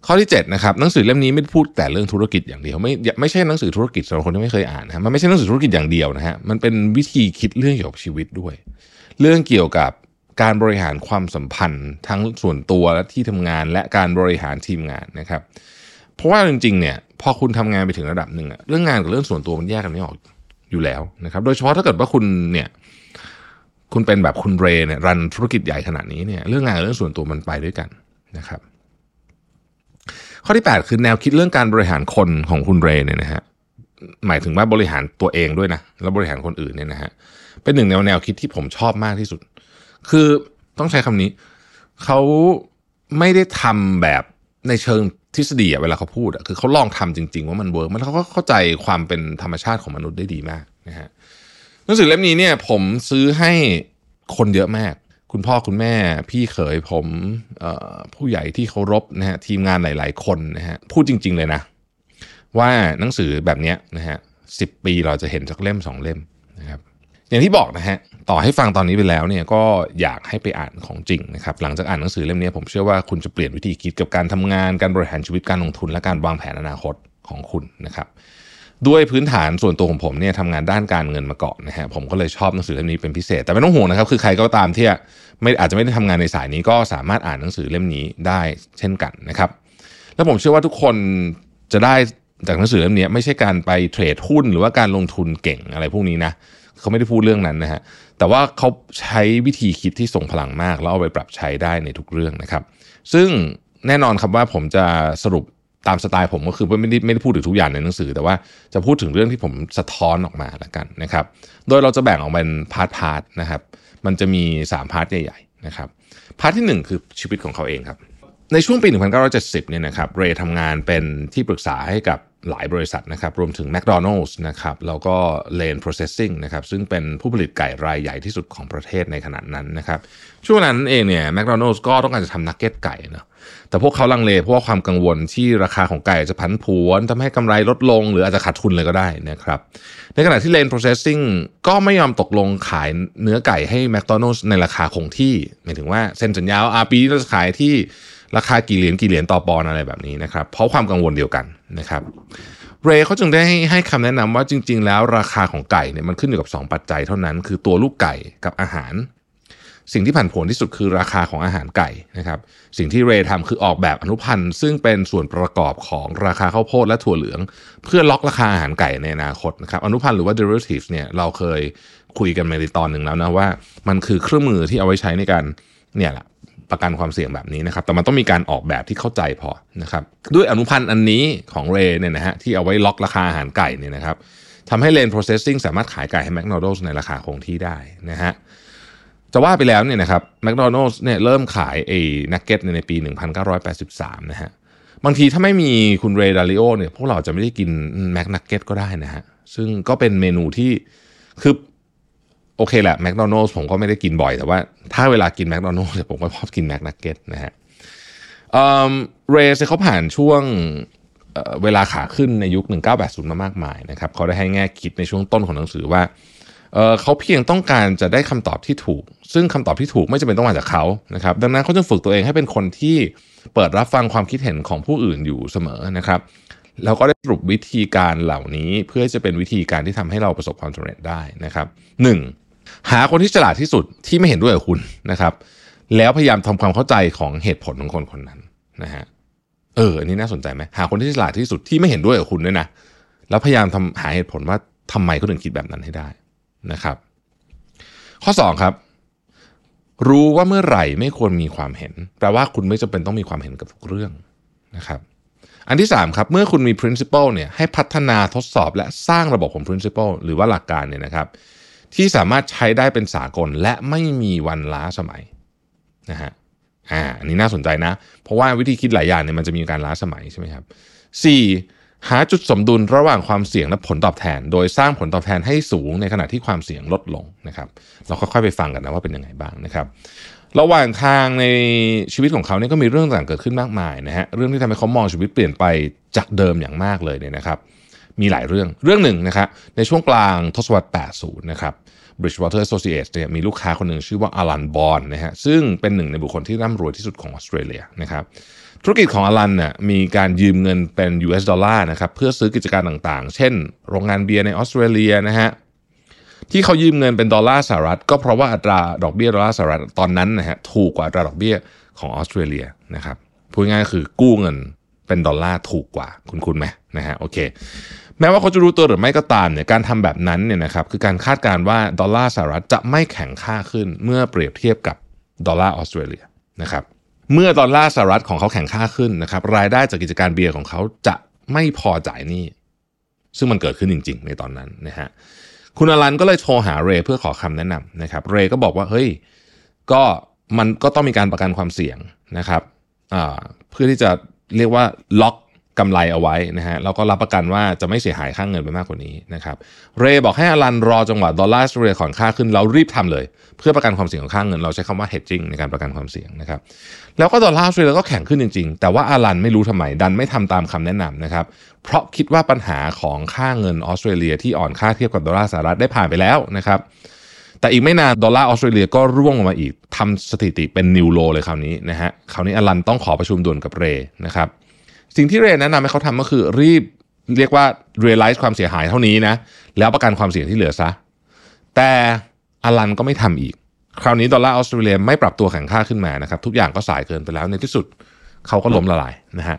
ข้อที่7นะครับหนังสือเล่มนี้ไม่พูดแต่เรื่องธุรกิจอย่างเดียวไม่ไม่ใช่หนังสือธุรกิจสำหรับคนที่ไม่เคยอ่านนะมันไม่ใช่หนังสือธุรกิจอย่างเดียวนะฮะมันเป็นวิธีคิดเรื่องเกี่ยวกับชีวิตด้วย เรื่องเกี่ยวกับการบริหารความสัมพันธ์ ทั้งส่วนตัวและที่ทำงานและการบริหารทีมงานนะครับ เพราะว่าจริงๆเนี่ยพอคุณทำงานไปถึงระดับหนึ่งอะเรื่องงานกับเรื่องส่วนตัวมันแยกกันไม่ออกอยู่แล้วนะครับ โดยเฉพาะถ้าเกิดว่าคุณเนี่ย คุณเป็นแบบคุณเรเนี่ยรันธุรกิจใหญ่ขนาดนี้เนี่ยเรื่องงานเรื่องส่วนตัวมันไปด้วยกันนะครับ ข้อที่ 8 คือแนวคิดเรื่องการบริหารคนของคุณเรเนี่ยนะฮะหมายถึงว่าบริหารตัวเองด้วยนะแล้วบริหารคนอื่นเนี่ยนะฮะเป็นหนึ่งแนวแนวคิดที่ผมชอบมากที่สุด คือต้องใช้คำนี้เขาไม่ได้ทำแบบในเชิงทฤษฎีเวลาเขาพูดคือเขาลองทำจริง ๆ ว่ามัน work มันเขาก็เข้าใจความเป็นธรรมชาติของมนุษย์ได้ดีมากนะฮะ นังสือเล่มนี้เนี่ยผมซื้อให้คนเยอะมาก คุณพ่อคุณแม่พี่เขยผมผู้ใหญ่ที่เคารพนะฮะทีมงานหลาย ๆ คนนะฮะพูดจริง ๆ เลยนะ ว่าหนังสือแบบนี้นะฮะสิบปีเราจะเห็นสักเล่มสองเล่มนะครับอย่างที่บอกนะฮะต่อให้ฟังตอนนี้ไปแล้วเนี่ยก็อยากให้ไปอ่านของจริงนะครับหลังจากอ่านหนังสือเล่มนี้ผมเชื่อว่าคุณจะเปลี่ยนวิธีคิดกับการทำงานการบริหารชีวิตการลงทุน และการวางแผนอนาคตของคุณนะครับ ด้วยพื้นฐานส่วนตัวของผมเนี่ยทำงานด้านการเงินมาก่อนนะฮะผมก็เลยชอบหนังสือเล่มนี้เป็นพิเศษ แต่ไม่ต้องห่วงนะครับ คือใครก็ตามที่ไม่อาจจะไม่ได้ทำงานในสายนี้ก็สามารถอ่านหนังสือเล่มนี้ได้เช่นกันนะครับ แล้วผมเชื่อว่าทุกคนจะได้จากหนังสือเล่มนี้ไม่ใช่การไป trade หุ้นหรือว่าการลงทุนเก่งอะไรพวกนี้นะเขาไม่ได้พูดเรื่องนั้นนะฮะแต่ว่าเขาใช้วิธีคิดที่ทรงพลังมาก แล้วเอาไปปรับใช้ได้ในทุกเรื่องนะครับ ซึ่งแน่นอนครับว่าผมจะสรุป ตามสไตล์ผมก็คือไม่ได้ไม่ได้พูดถึงทุกอย่างในหนังสือ แต่ว่าจะพูดถึงเรื่องที่ผมสะท้อนออกมาแล้วกันนะครับ โดยเราจะแบ่งออกเป็น part part นะครับ มันจะมี 3 part ใหญ่ๆนะครับ part ที่ 1 คือชีวิตของเขาเองครับ ในช่วงปี 1970 เนี่ยนะครับ เรย์ทำงานเป็นที่ปรึกษาให้กับหลายบริษัทนะครับ รวมถึง McDonald's นะครับ แล้วก็ Lane Processing นะครับ ซึ่งเป็นผู้ผลิตไก่รายใหญ่ที่สุดของประเทศในขณะนั้นนะครับ ช่วงนั้นเองเนี่ย McDonald's ก็ต้องการจะทำนักเก็ตไก่นะ แต่พวกเขาลังเลเพราะว่าความกังวลที่ราคาของไก่จะพันผวนทำให้กำไรลดลง หรืออาจจะขาดทุนเลยก็ได้นะครับ ในขณะที่ Lane Processing ก็ไม่ยอมตกลงขายเนื้อไก่ให้ McDonald's ในราคาคงที่หมายถึงว่าเซ็นสัญญาว่าปีนี้เราจะขายที่ราคากี่เหรียญกี่เหรียญต่อปอนอะไรแบบนี้นะครับ เพราะความกังวลเดียวกันนะครับเรย์เขาจึงได้ให้คำแนะนำว่าจริง ๆ แล้วราคาของไก่เนี่ยมันขึ้นอยู่กับ 2 ปัจจัยเท่านั้น คือตัวลูกไก่กับอาหาร สิ่งที่ผันผวนที่สุดคือราคาของอาหารไก่นะครับสิ่งที่เรย์ทำคือออกแบบอนุพันธ์ซึ่งเป็นส่วนประกอบของราคาข้าวโพดและถั่วเหลือง เพื่อล็อกราคาอาหารไก่ในอนาคตนะครับอนุพันธ์หรือว่า derivatives เนี่ยเราเคยคุยกันในตอนหนึ่งแล้วนะว่า มันคือเครื่องมือที่เอาไว้ใช้ในการเนี่ยแหละประกันความเสี่ยงแบบนี้นะครับ แต่มันต้องมีการออกแบบที่เข้าใจพอนะครับ ด้วยอนุพันธ์อันนี้ของเรเนี่ยนะฮะที่เอาไว้ล็อกราคาอาหารไก่เนี่ยนะครับทำให้เลน processing สามารถขายไก่ให้ McDonald's ในราคาคงที่ได้นะฮะ จะว่าไปแล้วเนี่ยนะครับ McDonald's เนี่ยเริ่มขายไอ้นักเก็ตในปี 1983 นะฮะบางทีถ้าไม่มีคุณเรดาริโอเนี่ยพวกเราจะไม่ได้กินแม็กนักเก็ตก็ได้นะฮะซึ่งก็เป็นเมนูที่คือโอเคแหละแมคโดนัลส์ผมก็ไม่ได้กินบ่อยแต่ว่าถ้าเวลากินแมคโดนัลส์ผมก็ชอบกินแมคนักเก็ตนะฮะเรสเขาผ่านช่วงเวลาขาขึ้นในยุค 1980 มามากมายนะครับเขาได้ให้แง่คิดในช่วงต้นของหนังสือว่า เขาเพียงต้องการจะได้คำตอบที่ถูก ซึ่งคำตอบที่ถูกไม่จำเป็นต้องมาจากเขานะครับ ดังนั้นเขาจึงฝึกตัวเองให้เป็นคนที่เปิดรับฟังความคิดเห็นของผู้อื่นอยู่เสมอนะครับแล้วก็ได้สรุปวิธีการเหล่านี้เพื่อจะเป็นวิธีการที่ทำให้เราประสบความสำเร็จได้นะครับ 1. หาคนที่ฉลาดที่สุดที่ไม่เห็นด้วยกับคุณนะครับ แล้วพยายามทำความเข้าใจของเหตุผลของคนคนนั้นนะฮะเอออันนี้น่าสนใจไหมหาคนที่ฉลาดที่สุดที่ไม่เห็นด้วยกับคุณด้วยนะแล้วพยายามทำหาเหตุผลว่าทำไมเขาถึงคิดแบบนั้นให้ได้ นะครับ ข้อ2ครับรู้ว่าเมื่อไหร่ไม่ควรมีความเห็น แปลว่าคุณไม่จำเป็นต้องมีความเห็นกับทุกเรื่องนะครับ อันที่3ครับ เมื่อคุณมี principle เนี่ย ให้พัฒนาทดสอบและสร้างระบบของ principle หรือว่าหลักการเนี่ยนะครับ ที่สามารถใช้ได้เป็นสากลและไม่มีวันล้าสมัยนะฮะ อ่า อันนี้น่าสนใจนะ เพราะว่าวิธีคิดหลายอย่างเนี่ยมันจะมีการล้าสมัยใช่ไหมครับ 4. หาจุดสมดุลระหว่างความเสี่ยงและผลตอบแทน โดยสร้างผลตอบแทนให้สูงในขณะที่ความเสี่ยงลดลงนะครับ เราค่อยๆไปฟังกันนะว่าเป็นยังไงบ้างนะครับ ระหว่างทางในชีวิตของเขาเนี่ยก็มีเรื่องต่างเกิดขึ้นมากมายนะฮะเรื่องที่ทำให้เขามองชีวิตเปลี่ยนไปจากเดิมอย่างมากเลยเนี่ยนะครับ มีหลายเรื่องเรื่องหนึ่งนะครับในช่วงกลางทศวรรษ 80 นะครับ Bridgewater Associates เนี่ยมีลูกค้าคนหนึ่งชื่อว่าอลันบอนนะฮะซึ่งเป็นหนึ่งในบุคคลที่ร่ำรวยที่สุดของออสเตรเลียนะครับ ธุรกิจของอลันเนี่ยมีการยืมเงินเป็น US ดอลลาร์นะครับเพื่อซื้อกิจการต่างๆ เช่น โรงงานเบียร์ในออสเตรเลียนะฮะที่เขายืมเงินเป็นดอลลาร์สหรัฐ ก็เพราะว่าอัตราดอกเบี้ยดอลลาร์สหรัฐตอนนั้นนะฮะถูกกว่าอัตราดอกเบี้ยของออสเตรเลียนะครับพูดง่ายๆคือกู้เงินเป็นดอลลาร์ถูกกว่าคุ้นคุ้นไหมนะฮะโอเคแม้ว่าเขาจะรู้ตัวหรือไม่ก็ตามเนี่ยการทำแบบนั้นเนี่ยนะครับคือการคาดการณ์ว่าดอลลาร์สหรัฐจะไม่แข็งค่าขึ้นเมื่อเปรียบเทียบกับดอลลาร์ออสเตรเลียนะครับ เมื่อดอลลาร์สหรัฐของเขาแข็งค่าขึ้นนะครับรายได้จากกิจการเบียร์ของเขาจะไม่พอจ่ายหนี้ซึ่งมันเกิดขึ้นจริง ๆ ในตอนนั้นนะฮะคุณอลันก็เลยโทรหาเรย์เพื่อขอคำแนะนำนะครับเรย์ก็บอกว่าเฮ้ยก็มันก็ต้องมีการประกันความเสี่ยงนะครับเพื่อที่จะเรียกว่าล็อก กำไรเอาไว้นะฮะแล้วก็รับประกันว่าจะไม่เสียหายค่างเงินไปมากกว่านี้นะครับเรย์บอกให้อลันรอจังหวะดอลลาร์สเตรเลียขอนค่าขึ้นเรารีบทำเลย เพื่อประกันความเสี่ยงของค่างเงิน เราใช้คำว่า hedging ในการประกันความเสี่ยงนะครับแล้วก็ดอลลาร์ออสเตรเลียก็แข็งขึ้นจริง ๆ แต่ว่าอลันไม่รู้ทำไมดันไม่ทำตามคำแนะนำนะครับเพราะคิดว่าปัญหาของค่าเงินออสเตรเลีย ที่อ่อนค่าเทียบกับดอลลาร์สหรัฐได้ผ่านไปแล้วนะครับแต่อีกไม่นานดอลลาร์ออสเตรเลียก็ร่วงลงมาอีกทำสถิติเป็น new low เลยคราวนี้นะฮะคราวนี้อลันต้องขอประชุมด่วนกับเรนะครับ สิ่งที่เรแนะนำให้เขาทำก็คือรีบเรียกว่า realize ความเสียหายเท่านี้นะ แล้วประกันความเสี่ยงที่เหลือซะ แต่อลันก็ไม่ทำอีก คราวนี้ดอลลาร์ออสเตรเลียไม่ปรับตัวแข็งค่าขึ้นมานะครับ ทุกอย่างก็สายเกินไปแล้วในที่สุดเขาก็ล้มละลายนะฮะ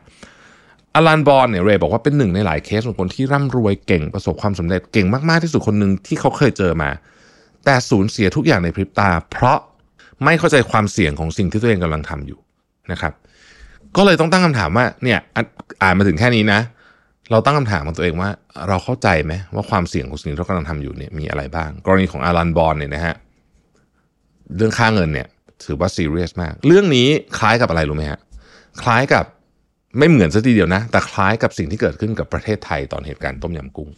อลันบอลเนี่ยเรย์บอกว่าเป็นหนึ่งในหลายเคสของคนที่ร่ำรวยเก่งประสบความสำเร็จเก่งมากๆที่สุดคนหนึ่งที่เขาเคยเจอมา แต่สูญเสียทุกอย่างในพริบตา เพราะไม่เข้าใจความเสี่ยงของสิ่งที่ตัวเองกำลังทำอยู่นะครับ ก็เลยต้องตั้งคำถามว่าเนี่ยอ่านมาถึงแค่นี้นะ เราตั้งคำถามของตัวเองว่า เราเข้าใจไหมว่าความเสี่ยงของสิ่งที่เรากำลังทำอยู่เนี่ยมีอะไรบ้าง กรณีของอารันบอลเนี่ยนะฮะเรื่องค่าเงินเนี่ย ถือว่าซีเรียสมาก เรื่องนี้คล้ายกับอะไรรู้ไหมฮะคล้ายกับไม่เหมือนซะทีเดียวนะ แต่คล้ายกับสิ่งที่เกิดขึ้นกับประเทศไทยตอนเหตุการณ์ต้มยำกุ้ง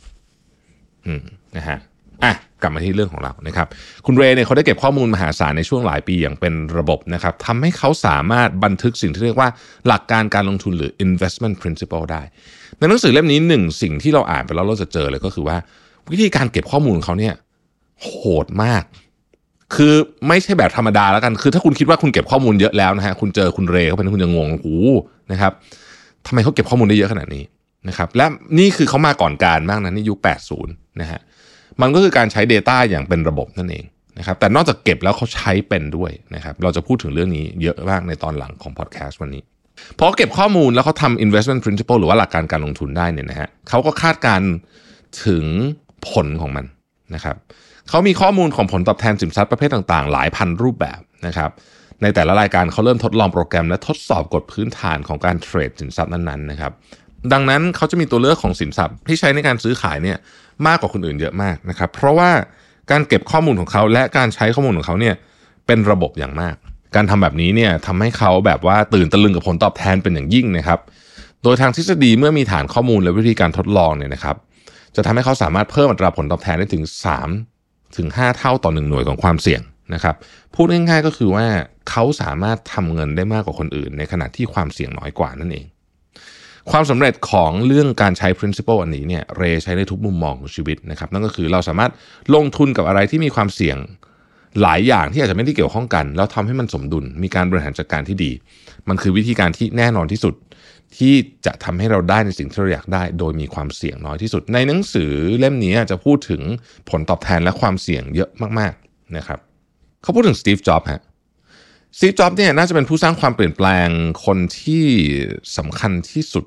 อืมนะฮะ อะกลับมาที่เรื่องของเรานะครับ คุณเรเนี่ยเขาได้เก็บข้อมูลมหาศาลในช่วงหลายปีอย่างเป็นระบบนะครับทำให้เขาสามารถบันทึกสิ่งที่เรียกว่าหลักการการลงทุนหรือ investment principle ได้ ในหนังสือเล่มนี้หนึ่งสิ่งที่เราอ่านไปแล้วเราจะเจอเลยก็คือว่า วิธีการเก็บข้อมูลเขาเนี่ยโหดมาก คือไม่ใช่แบบธรรมดาแล้วกัน คือถ้าคุณคิดว่าคุณเก็บข้อมูลเยอะแล้วนะฮะคุณเจอคุณเรเขาเป็นคุณจะงงโอ้นะครับทำไมเขาเก็บข้อมูลได้เยอะขนาดนี้นะครับและนี่คือเขามาก่อนการมากนะนี่ยุค80นะฮะ มันก็คือการใช้ Data อย่างเป็นระบบนั่นเองนะครับแต่นอกจากเก็บแล้วเขาใช้เป็นด้วยนะครับเราจะพูดถึงเรื่องนี้เยอะมากในตอนหลังของพอดแคสต์วันนี้พอเก็บข้อมูลแล้วเขาทำ investment principle หรือว่าหลักการการลงทุนได้เนี่ยนะฮะเขาก็คาดการถึงผลของมันนะครับเขามีข้อมูลของผลตอบแทนสินทรัพย์ประเภทต่างๆ หลายพันรูปแบบนะครับในแต่ละรายการเขาเริ่มทดลองโปรแกรมและทดสอบกฎพื้นฐานของการเทรดสินทรัพย์นั้นๆนะครับ ดังนั้นเขาจะมีตัวเลือกของสินทรัพย์ที่ใช้ในการซื้อขายเนี่ยมากกว่าคนอื่นเยอะมากนะครับ เพราะว่าการเก็บข้อมูลของเขาและการใช้ข้อมูลของเขาเนี่ยเป็นระบบอย่างมาก การทำแบบนี้เนี่ยทำให้เขาแบบว่าตื่นตะลึงกับผลตอบแทนเป็นอย่างยิ่งนะครับ โดยทางทฤษฎีเมื่อมีฐานข้อมูลและวิธีการทดลองเนี่ยนะครับ จะทำให้เขาสามารถเพิ่มอัตราผลตอบแทนได้ถึง 3 ถึง 5 เท่าต่อ 1 หน่วยของความเสี่ยงนะครับ พูดง่ายๆก็คือว่าเขาสามารถทำเงินได้มากกว่าคนอื่น ในขณะที่ความเสี่ยงน้อยกว่านั่นเอง ความสำเร็จของเรื่องการใช้ principle อันนี้เนี่ยเรใช้ในทุกมุมมองของชีวิตนะครับนั่นก็คือเราสามารถลงทุนกับอะไรที่มีความเสี่ยงหลายอย่างที่อาจจะไม่ได้เกี่ยวข้องกัน แล้วทำให้มันสมดุลมีการบริหารจัดการที่ดี มันคือวิธีการที่แน่นอนที่สุด ที่จะทำให้เราได้ในสิ่งที่เราอยากได้ โดยมีความเสี่ยงน้อยที่สุด ในหนังสือเล่มนี้จะพูดถึงผลตอบแทนและความเสี่ยงเยอะมากๆนะครับ เขาพูดถึงสตีฟจ็อบส์ฮะ ซีจ็อบเนี่ยน่าจะเป็นผู้สร้างความเปลี่ยนแปลงคนที่สำคัญที่สุด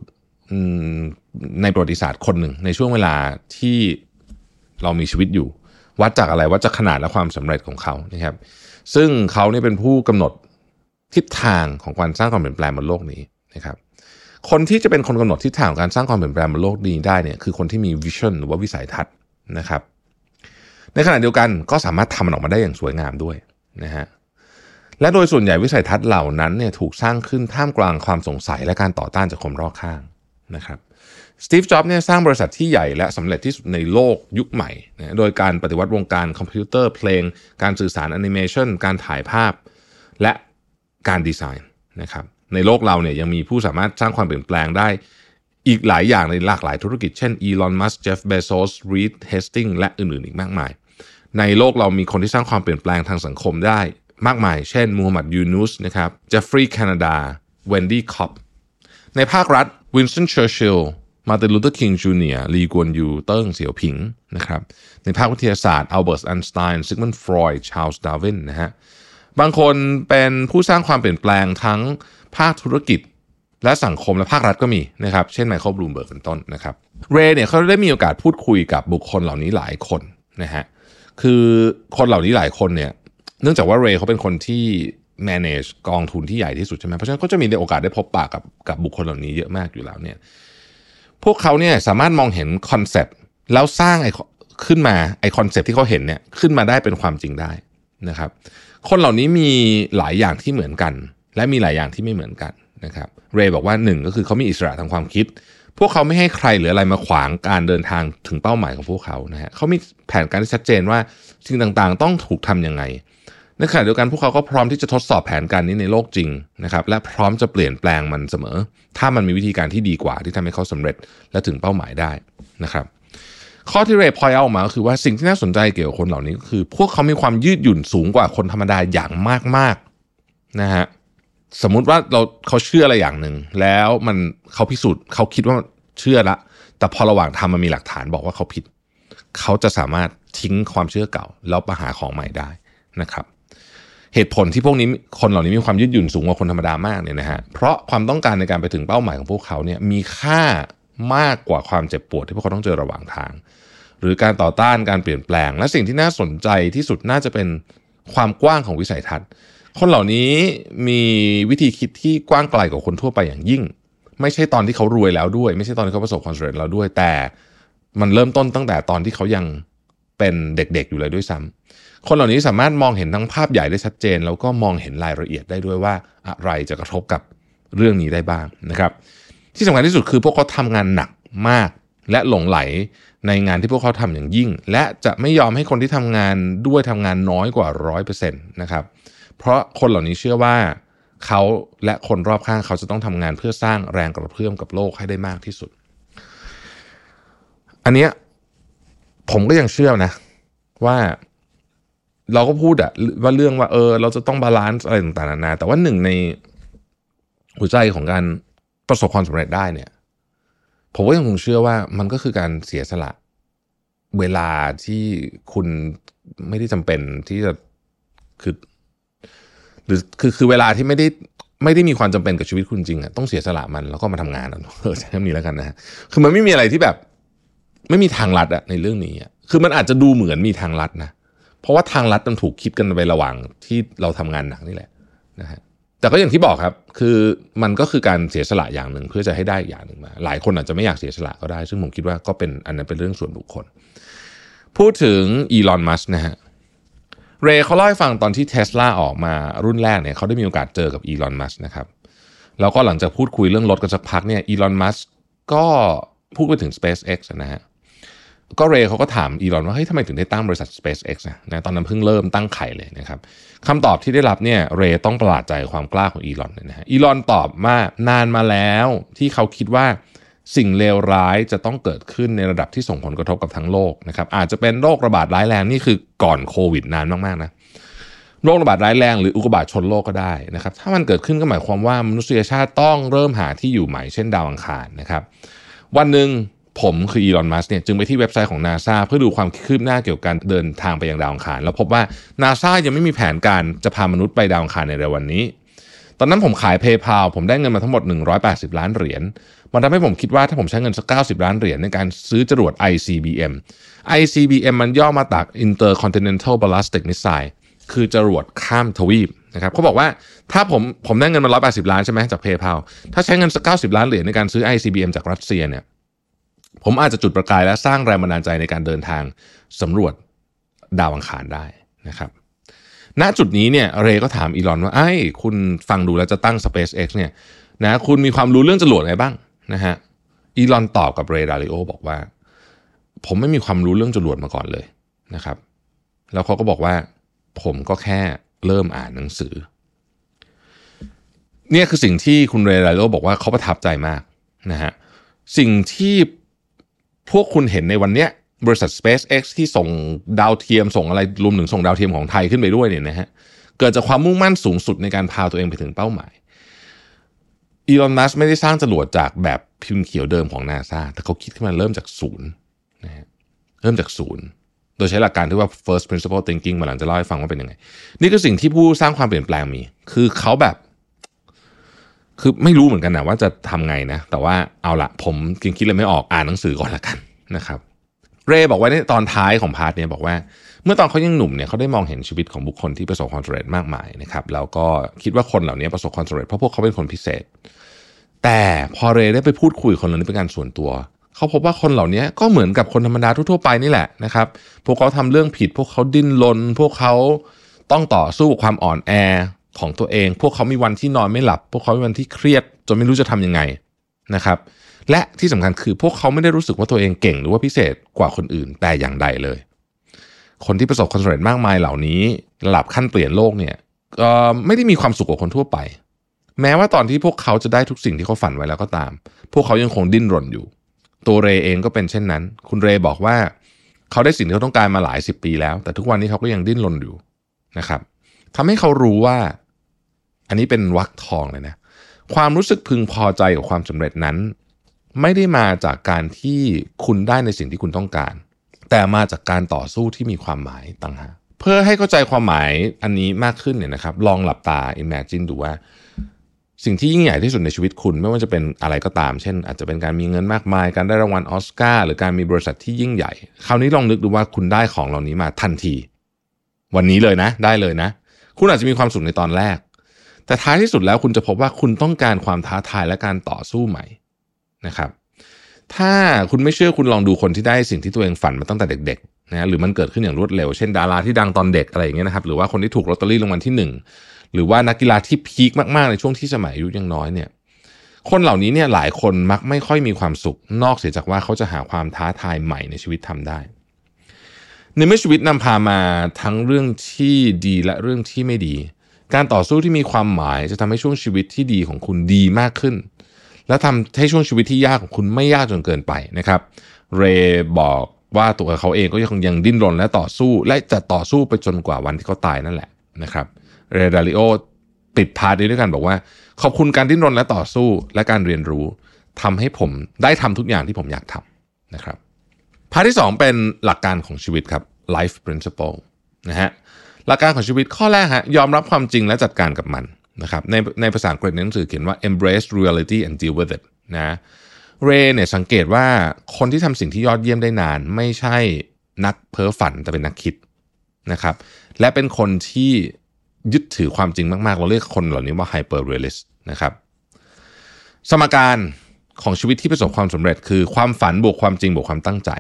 ในประวัติศาสตร์คนหนึ่งในช่วงเวลาที่เรามีชีวิตอยู่ วัดจากอะไรวัดจากขนาดและความสำเร็จของเขานะครับ ซึ่งเขาเนี่ยเป็นผู้กำหนดทิศทางของการสร้างความเปลี่ยนแปลงบนโลกนี้นะครับ คนที่จะเป็นคนกำหนดทิศทางของการสร้างความเปลี่ยนแปลงบนโลกนี้ได้เนี่ยคือคนที่มีวิชั่นหรือว่าวิสัยทัศน์นะครับ ในขณะเดียวกันก็สามารถทำมันออกมาได้อย่างสวยงามด้วยนะฮะ และโดยส่วนใหญ่วิสัยทัศน์เหล่านั้นเนี่ยถูกสร้างขึ้นท่ามกลางความสงสัยและการต่อต้านจากคนรอบข้างนะครับสตีฟ จ็อบส์เนี่ยสร้างบริษัทที่ใหญ่และสำเร็จที่สุดในโลกยุคใหม่นะโดยการปฏิวัติวงการคอมพิวเตอร์เพลง การสื่อสารแอนิเมชันการถ่ายภาพ และการดีไซน์นะครับในโลกเราเนี่ยยังมีผู้สามารถสร้างความเปลี่ยนแปลงได้อีกหลายอย่างในหลากหลายธุรกิจ เช่นอีลอน มัสก์เจฟเบโซสรีดเฮสติงและอื่นๆ อีกมากมาย ในโลกเรามีคนที่สร้างความเปลี่ยนแปลงทางสังคมได้ มากมาย เช่นมูฮัมหมัดยูนุสนะครับเจฟฟรีย์แคนาดาเวนดี้คอปในภาครัฐวินสตันเชอร์ชิลล์มาร์ตินลูเทอร์คิงจูเนียร์ลีกวนยูเติ้งเสี่ยวผิงนะครับในภาควิทยาศาสตร์อัลเบิร์ตไอน์สไตน์ซิกมันด์ฟรอยด์ชาร์ลส์ดาร์วินนะฮะบางคนเป็นผู้สร้างความเปลี่ยนแปลงทั้งภาคธุรกิจและสังคมและภาครัฐก็มีนะครับเช่นไมเคิลบลูมเบิร์กเป็นต้นนะครับเรเนี่ยเขาได้มีโอกาสพูดคุยกับบุคคลเหล่านี้หลายคนนะฮะคือคนเหล่านี้หลายคนเนี่ย เนื่องจากว่าเรย์เขาเป็นคนที่ manage กองทุนที่ใหญ่ที่สุดใช่ไหมเพราะฉะนั้นก็จะมีโอกาสได้พบปะกับกับบุคคลเหล่านี้เยอะมากอยู่แล้วเนี่ยพวกเขาเนี่ยสามารถมองเห็น concept แล้วสร้างไอ้ขึ้นมาไอ้ concept ที่เขาเห็นเนี่ยขึ้นมาได้เป็นความจริงได้นะครับ คนเหล่านี้มีหลายอย่างที่เหมือนกัน และมีหลายอย่างที่ไม่เหมือนกันนะครับเรย์บอกว่าหนึ่งก็คือเขามีอิสระทางความคิด พวกเขาไม่ให้ใครหรืออะไรมาขวางการเดินทางถึงเป้าหมายของพวกเขานะฮะเขามีแผนการที่ชัดเจนว่าสิ่งต่างๆ ต้องถูกทํำยังไง ในขณะเดียวกันพวกเขาก็พร้อมที่จะทดสอบแผนการนี้ในโลกจริงนะครับและพร้อมจะเปลี่ยนแปลงมันเสมอ ถ้ามันมีวิธีการที่ดีกว่าที่ทำให้เขาสำเร็จและถึงเป้าหมายได้นะครับข้อที่เรย์พอยเอาออกมาก็คือว่าสิ่งที่น่าสนใจเกี่ยวกับคนเหล่านี้ก็คือ พวกเขามีความยืดหยุ่นสูงกว่าคนธรรมดาอย่างมากๆนะฮะสมมุติว่าเราเขาเชื่ออะไรอย่างหนึ่งแล้วมันเขาพิสูจน์เขาคิดว่าเชื่อละ แต่พอระหว่างทำมันมีหลักฐานบอกว่าเขาผิด เขาจะสามารถทิ้งความเชื่อเก่าแล้วมาหาของใหม่ได้นะครับ เหตุผลที่พวกนี้คนเหล่านี้มีความยืดหยุ่นสูงกว่าคนธรรมดามากเนี่ยนะฮะเพราะความต้องการในการไปถึงเป้าหมายของพวกเขาเนี่ยมีค่ามากกว่าความเจ็บปวดที่พวกเขาต้องเจอระหว่างทาง หรือการต่อต้านการเปลี่ยนแปลง และสิ่งที่น่าสนใจที่สุดน่าจะเป็นความกว้างของวิสัยทัศน์ คนเหล่านี้มีวิธีคิดที่กว้างไกลกว่าคนทั่วไปอย่างยิ่ง ไม่ใช่ตอนที่เขารวยแล้วด้วย ไม่ใช่ตอนที่เขาประสบความสำเร็จแล้วด้วย แต่มันเริ่มต้นตั้งแต่ตอนที่เขายังเป็นเด็กๆอยู่เลยด้วยซ้ำ คนเหล่านี้สามารถมองเห็นทั้งภาพใหญ่ได้ชัดเจน แล้วก็มองเห็นรายละเอียดได้ด้วยว่าอะไรจะกระทบกับเรื่องนี้ได้บ้างนะครับ ที่สำคัญที่สุดคือพวกเขาทำงานหนักมาก และหลงไหลในงานที่พวกเขาทำอย่างยิ่ง และจะไม่ยอมให้คนที่ทำงานด้วยทำงานน้อยกว่าร้อยเปอร์เซ็นต์นะครับเพราะคนเหล่านี้เชื่อว่าเขาและคนรอบข้างเขาจะต้องทำงานเพื่อสร้างแรงกระเพื่อมกับโลกให้ได้มากที่สุด อันเนี้ยผมก็ยังเชื่อนะว่า เราก็พูดอะว่าเรื่องว่าเออ เราจะต้อง balance อะไรต่างๆนานาแต่ว่าหนึ่งในหัวใจของการประสบความสำเร็จได้เนี่ย ผมก็ยังคงเชื่อว่ามันก็คือการเสียสละ เวลาที่คุณไม่ได้จำเป็นที่จะคือหรือคือคือเวลาที่ไม่ได้ไม่ได้มีความจำเป็นกับชีวิตคุณจริงอะต้องเสียสละมันแล้วก็มาทำงานเออใช้คำนี้แล้วกันนะคือมันไม่มีอะไรที่แบบ ไม่มีทางลัดอะในเรื่องนี้อะคือมันอาจจะดูเหมือนมีทางลัดนะ เพราะว่าทางลัดมันถูกคิดกันไประหว่างที่เราทำงานหนักนี่แหละนะฮะแต่ก็อย่างที่บอกครับ คือมันก็คือการเสียสละอย่างหนึ่งเพื่อจะให้ได้อย่างหนึ่งมา หลายคนอาจจะไม่อยากเสียสละก็ได้ ซึ่งผมคิดว่าก็เป็นอันนั้นเป็นเรื่องส่วนบุคคล พูดถึงอีลอนมัสนะฮะเรย์เขาเล่าให้ฟังตอนที่เทสลาออกมารุ่นแรกเนี่ยเขาได้มีโอกาสเจอกับอีลอนมัสนะครับแล้วก็หลังจากพูดคุยเรื่องรถกันสักพักเนี่ยอีลอนมัสก็พูดไปถึง SpaceX นะฮะ ก็เรย์เขาก็ถามอีลอนว่าเฮ้ยทำไมถึงได้ตั้งบริษัท SpaceX นะนะตอนนั้นเพิ่งเริ่มตั้งไข่เลยนะครับคำตอบที่ได้รับเนี่ยเรย์ต้องประหลาดใจความกล้าของอีลอนเลยนะฮะอีลอนตอบว่านานมาแล้วที่เขาคิดว่าสิ่งเลวร้ายจะต้องเกิดขึ้นในระดับที่ส่งผลกระทบกับทั้งโลกนะครับอาจจะเป็นโรคระบาดร้ายแรงนี่คือก่อนโควิดนานมากๆนะโรคระบาดร้ายแรงหรืออุกบาตชนโลกก็ได้นะครับถ้ามันเกิดขึ้นก็หมายความว่ามนุษยชาติต้องเริ่มหาที่อยู่ใหม่เช่นดาวอังคารนะครับวันหนึ่ง ผมคืออีลอนมัสเนี่ยจึงไปที่เว็บไซต์ของ NASA เพื่อดูความคืบหน้าเกี่ยวกับการเดินทางไปยังดาวอังคาร แล้วพบว่า NASA ยังไม่มีแผนการจะพามนุษย์ไปดาวอังคารในเร็ววันนี้ ตอนนั้นผมขาย PayPal ผมได้เงินมาทั้งหมด 180 ล้านเหรียญมันทำให้ผมคิดว่าถ้าผมใช้เงินสัก 90 ล้านเหรียญในการซื้อจรวด ICBM ICBM มันย่อมาจาก Intercontinental Ballistic Missile คือจรวดข้ามทวีปนะครับเขาบอกว่าถ้าผมผมได้เงินมา 180 ล้านใช่ไหมจาก PayPal ถ้าใช้เงินสัก 90 ล้านเหรียญในการซื้อ ICBM จากรัสเซียเนี่ย ผมอาจจะจุดประกายและสร้างแรงบันดาลใจในการเดินทางสำรวจดาวอังคารได้นะครับ ณจุดนี้เนี่ยเรย์ก็ถามอีลอนว่าไอ้คุณฟังดูแล้วจะตั้ง SpaceX เนี่ยนะคุณมีความรู้เรื่องจรวดอะไรบ้างนะฮะอีลอนตอบกับเรย์ดาริโอบอกว่า ผมไม่มีความรู้เรื่องจรวดมาก่อนเลยนะครับ แล้วเขาก็บอกว่า ผมก็แค่เริ่มอ่านหนังสือ เนี่ยคือสิ่งที่คุณเรย์ดาริโอบอกว่าเขาประทับใจมากนะฮะสิ่งที่ พวกคุณเห็นในวันเนี้ยบริษัท SpaceX ที่ส่งดาวเทียมส่งอะไรรวมถึงส่งดาวเทียมของไทยขึ้นไปด้วยเนี่ยนะฮะเกิดจากความมุ่งมั่นสูงสุดในการพาตัวเองไปถึงเป้าหมายอีลอนมัสไม่ได้สร้างจรวดจากแบบพิมพ์เขียวเดิมของนาซาแต่เขาคิดขึ้นมาเริ่มจากศูนย์นะฮะเริ่มจากศูนย์โดยใช้หลักการที่ว่า first principle thinking มาหลังจะเล่าให้ฟังว่าเป็นยังไง นี่คือสิ่งที่ผู้สร้างความเปลี่ยนแปลงมี คือเขาแบบ คือไม่รู้เหมือนกันนะว่าจะทำไงนะ แต่ว่าเอาละผมกินคิดเลยไม่ออกอ่านหนังสือก่อนละกันนะครับ เรย์บอกไว้ในตอนท้ายของพาร์ทเนี่ยบอกว่า เมื่อตอนเขายังหนุ่มเนี่ยเขาได้มองเห็นชีวิตของบุคคลที่ประสบความสำเร็จมากมายนะครับแล้วก็คิดว่าคนเหล่านี้ประสบความสำเร็จเพราะพวกเขาเป็นคนพิเศษ แต่พอเรย์ได้ไปพูดคุยคนเหล่านี้เป็นการส่วนตัวเขาพบว่าคนเหล่านี้ก็เหมือนกับคนธรรมดาทั่วๆไปนี่แหละนะครับพวกเขาทำเรื่องผิด พวกเขาดิ้นรนพวกเขาต้องต่อสู้กับความอ่อนแอ ของตัวเอง พวกเขามีวันที่นอนไม่หลับ พวกเขามีวันที่เครียดจนไม่รู้จะทำยังไงนะครับ และที่สำคัญคือพวกเขาไม่ได้รู้สึกว่าตัวเองเก่งหรือว่าพิเศษกว่าคนอื่นแต่อย่างใดเลย คนที่ประสบความสำเร็จมากมายเหล่านี้ระดับขั้นเปลี่ยนโลกเนี่ยไม่ได้มีความสุขกว่าคนทั่วไป แม้ว่าตอนที่พวกเขาจะได้ทุกสิ่งที่เขาฝันไว้แล้วก็ตาม พวกเขายังคงดิ้นรนอยู่ ตัวเรเองก็เป็นเช่นนั้น คุณเรบอกว่าเขาได้สิ่งที่เขาต้องการมาหลายสิบปีแล้ว แต่ทุกวันนี้เขาก็ยังดิ้นรนอยู่นะครับทำให้เขารู้ว่า อันนี้เป็นวักทองเลยนะความรู้สึกพึงพอใจกับความสำเร็จนั้น ไม่ได้มาจากการที่คุณได้ในสิ่งที่คุณต้องการ แต่มาจากการต่อสู้ที่มีความหมายต่างหากเพื่อให้เข้าใจความหมายอันนี้มากขึ้นเนี่ยนะครับ ลองหลับตา imagine ดูว่า สิ่งที่ยิ่งใหญ่ที่สุดในชีวิตคุณ ไม่ว่าจะเป็นอะไรก็ตาม เช่น อาจจะเป็นการมีเงินมากมาย การได้รางวัลออสการ์หรือการมีบริษัทที่ยิ่งใหญ่ คราวนี้ลองนึกดูว่าคุณได้ของเหล่านี้มาทันที วันนี้เลยนะ ได้เลยนะ คุณอาจจะมีความสุขในตอนแรก แต่ท้ายที่สุดแล้วคุณจะพบว่าคุณต้องการความท้าทายและการต่อสู้ใหม่นะครับ ถ้าคุณไม่เชื่อคุณลองดูคนที่ได้สิ่งที่ตัวเองฝันมาตั้งแต่เด็กๆนะหรือมันเกิดขึ้นอย่างรวดเร็ว เช่นดาราที่ดังตอนเด็กอะไรอย่างเงี้ยนะครับหรือว่าคนที่ถูกลอตเตอรี่รางวัลที่หนึ่งหรือว่านักกีฬาที่พีคมากๆในช่วงที่สมัยอายุยังน้อยเนี่ยคนเหล่านี้เนี่ยหลายคนมักไม่ค่อยมีความสุข นอกเสียจากว่าเขาจะหาความท้าทายใหม่ในชีวิตทำได้ในเมื่อชีวิตนำพามาทั้งเรื่องที่ดีและเรื่องที่ไม่ดี การต่อสู้ที่มีความหมายจะทำให้ช่วงชีวิตที่ดีของคุณดีมากขึ้น และทำให้ช่วงชีวิตที่ยากของคุณไม่ยากจนเกินไปนะครับ เรย์บอกว่าตัวเขาเองก็ยังยังดิ้นรนและต่อสู้ และจะต่อสู้ไปจนกว่าวันที่เขาตายนั่นแหละนะครับเรย์ ดาลิโอปิด part นี้ด้วยการบอกว่า ขอบคุณการดิ้นรนและต่อสู้และการเรียนรู้ทำให้ผมได้ทำทุกอย่างที่ผมอยากทำนะครับ part ที่ 2 เป็นหลักการของชีวิตครับ life principle นะฮะ หลักการของชีวิตข้อแรกฮะยอมรับความจริงและจัดการกับมันนะครับในในภาษาอังกฤษในหนังสือเขียนว่า embrace reality and deal with it นะเรย์เนี่ยสังเกตว่าคนที่ทำสิ่งที่ยอดเยี่ยมได้นาน ไม่ใช่นักเพ้อฝันแต่เป็นนักคิดนะครับและเป็นคนที่ยึดถือความจริงมากๆ เราเรียกคนเหล่านี้ว่า hyper realist นะครับสมการของชีวิตที่ประสบความสำเร็จคือความฝันบวกความจริงบวกความตั้งใจ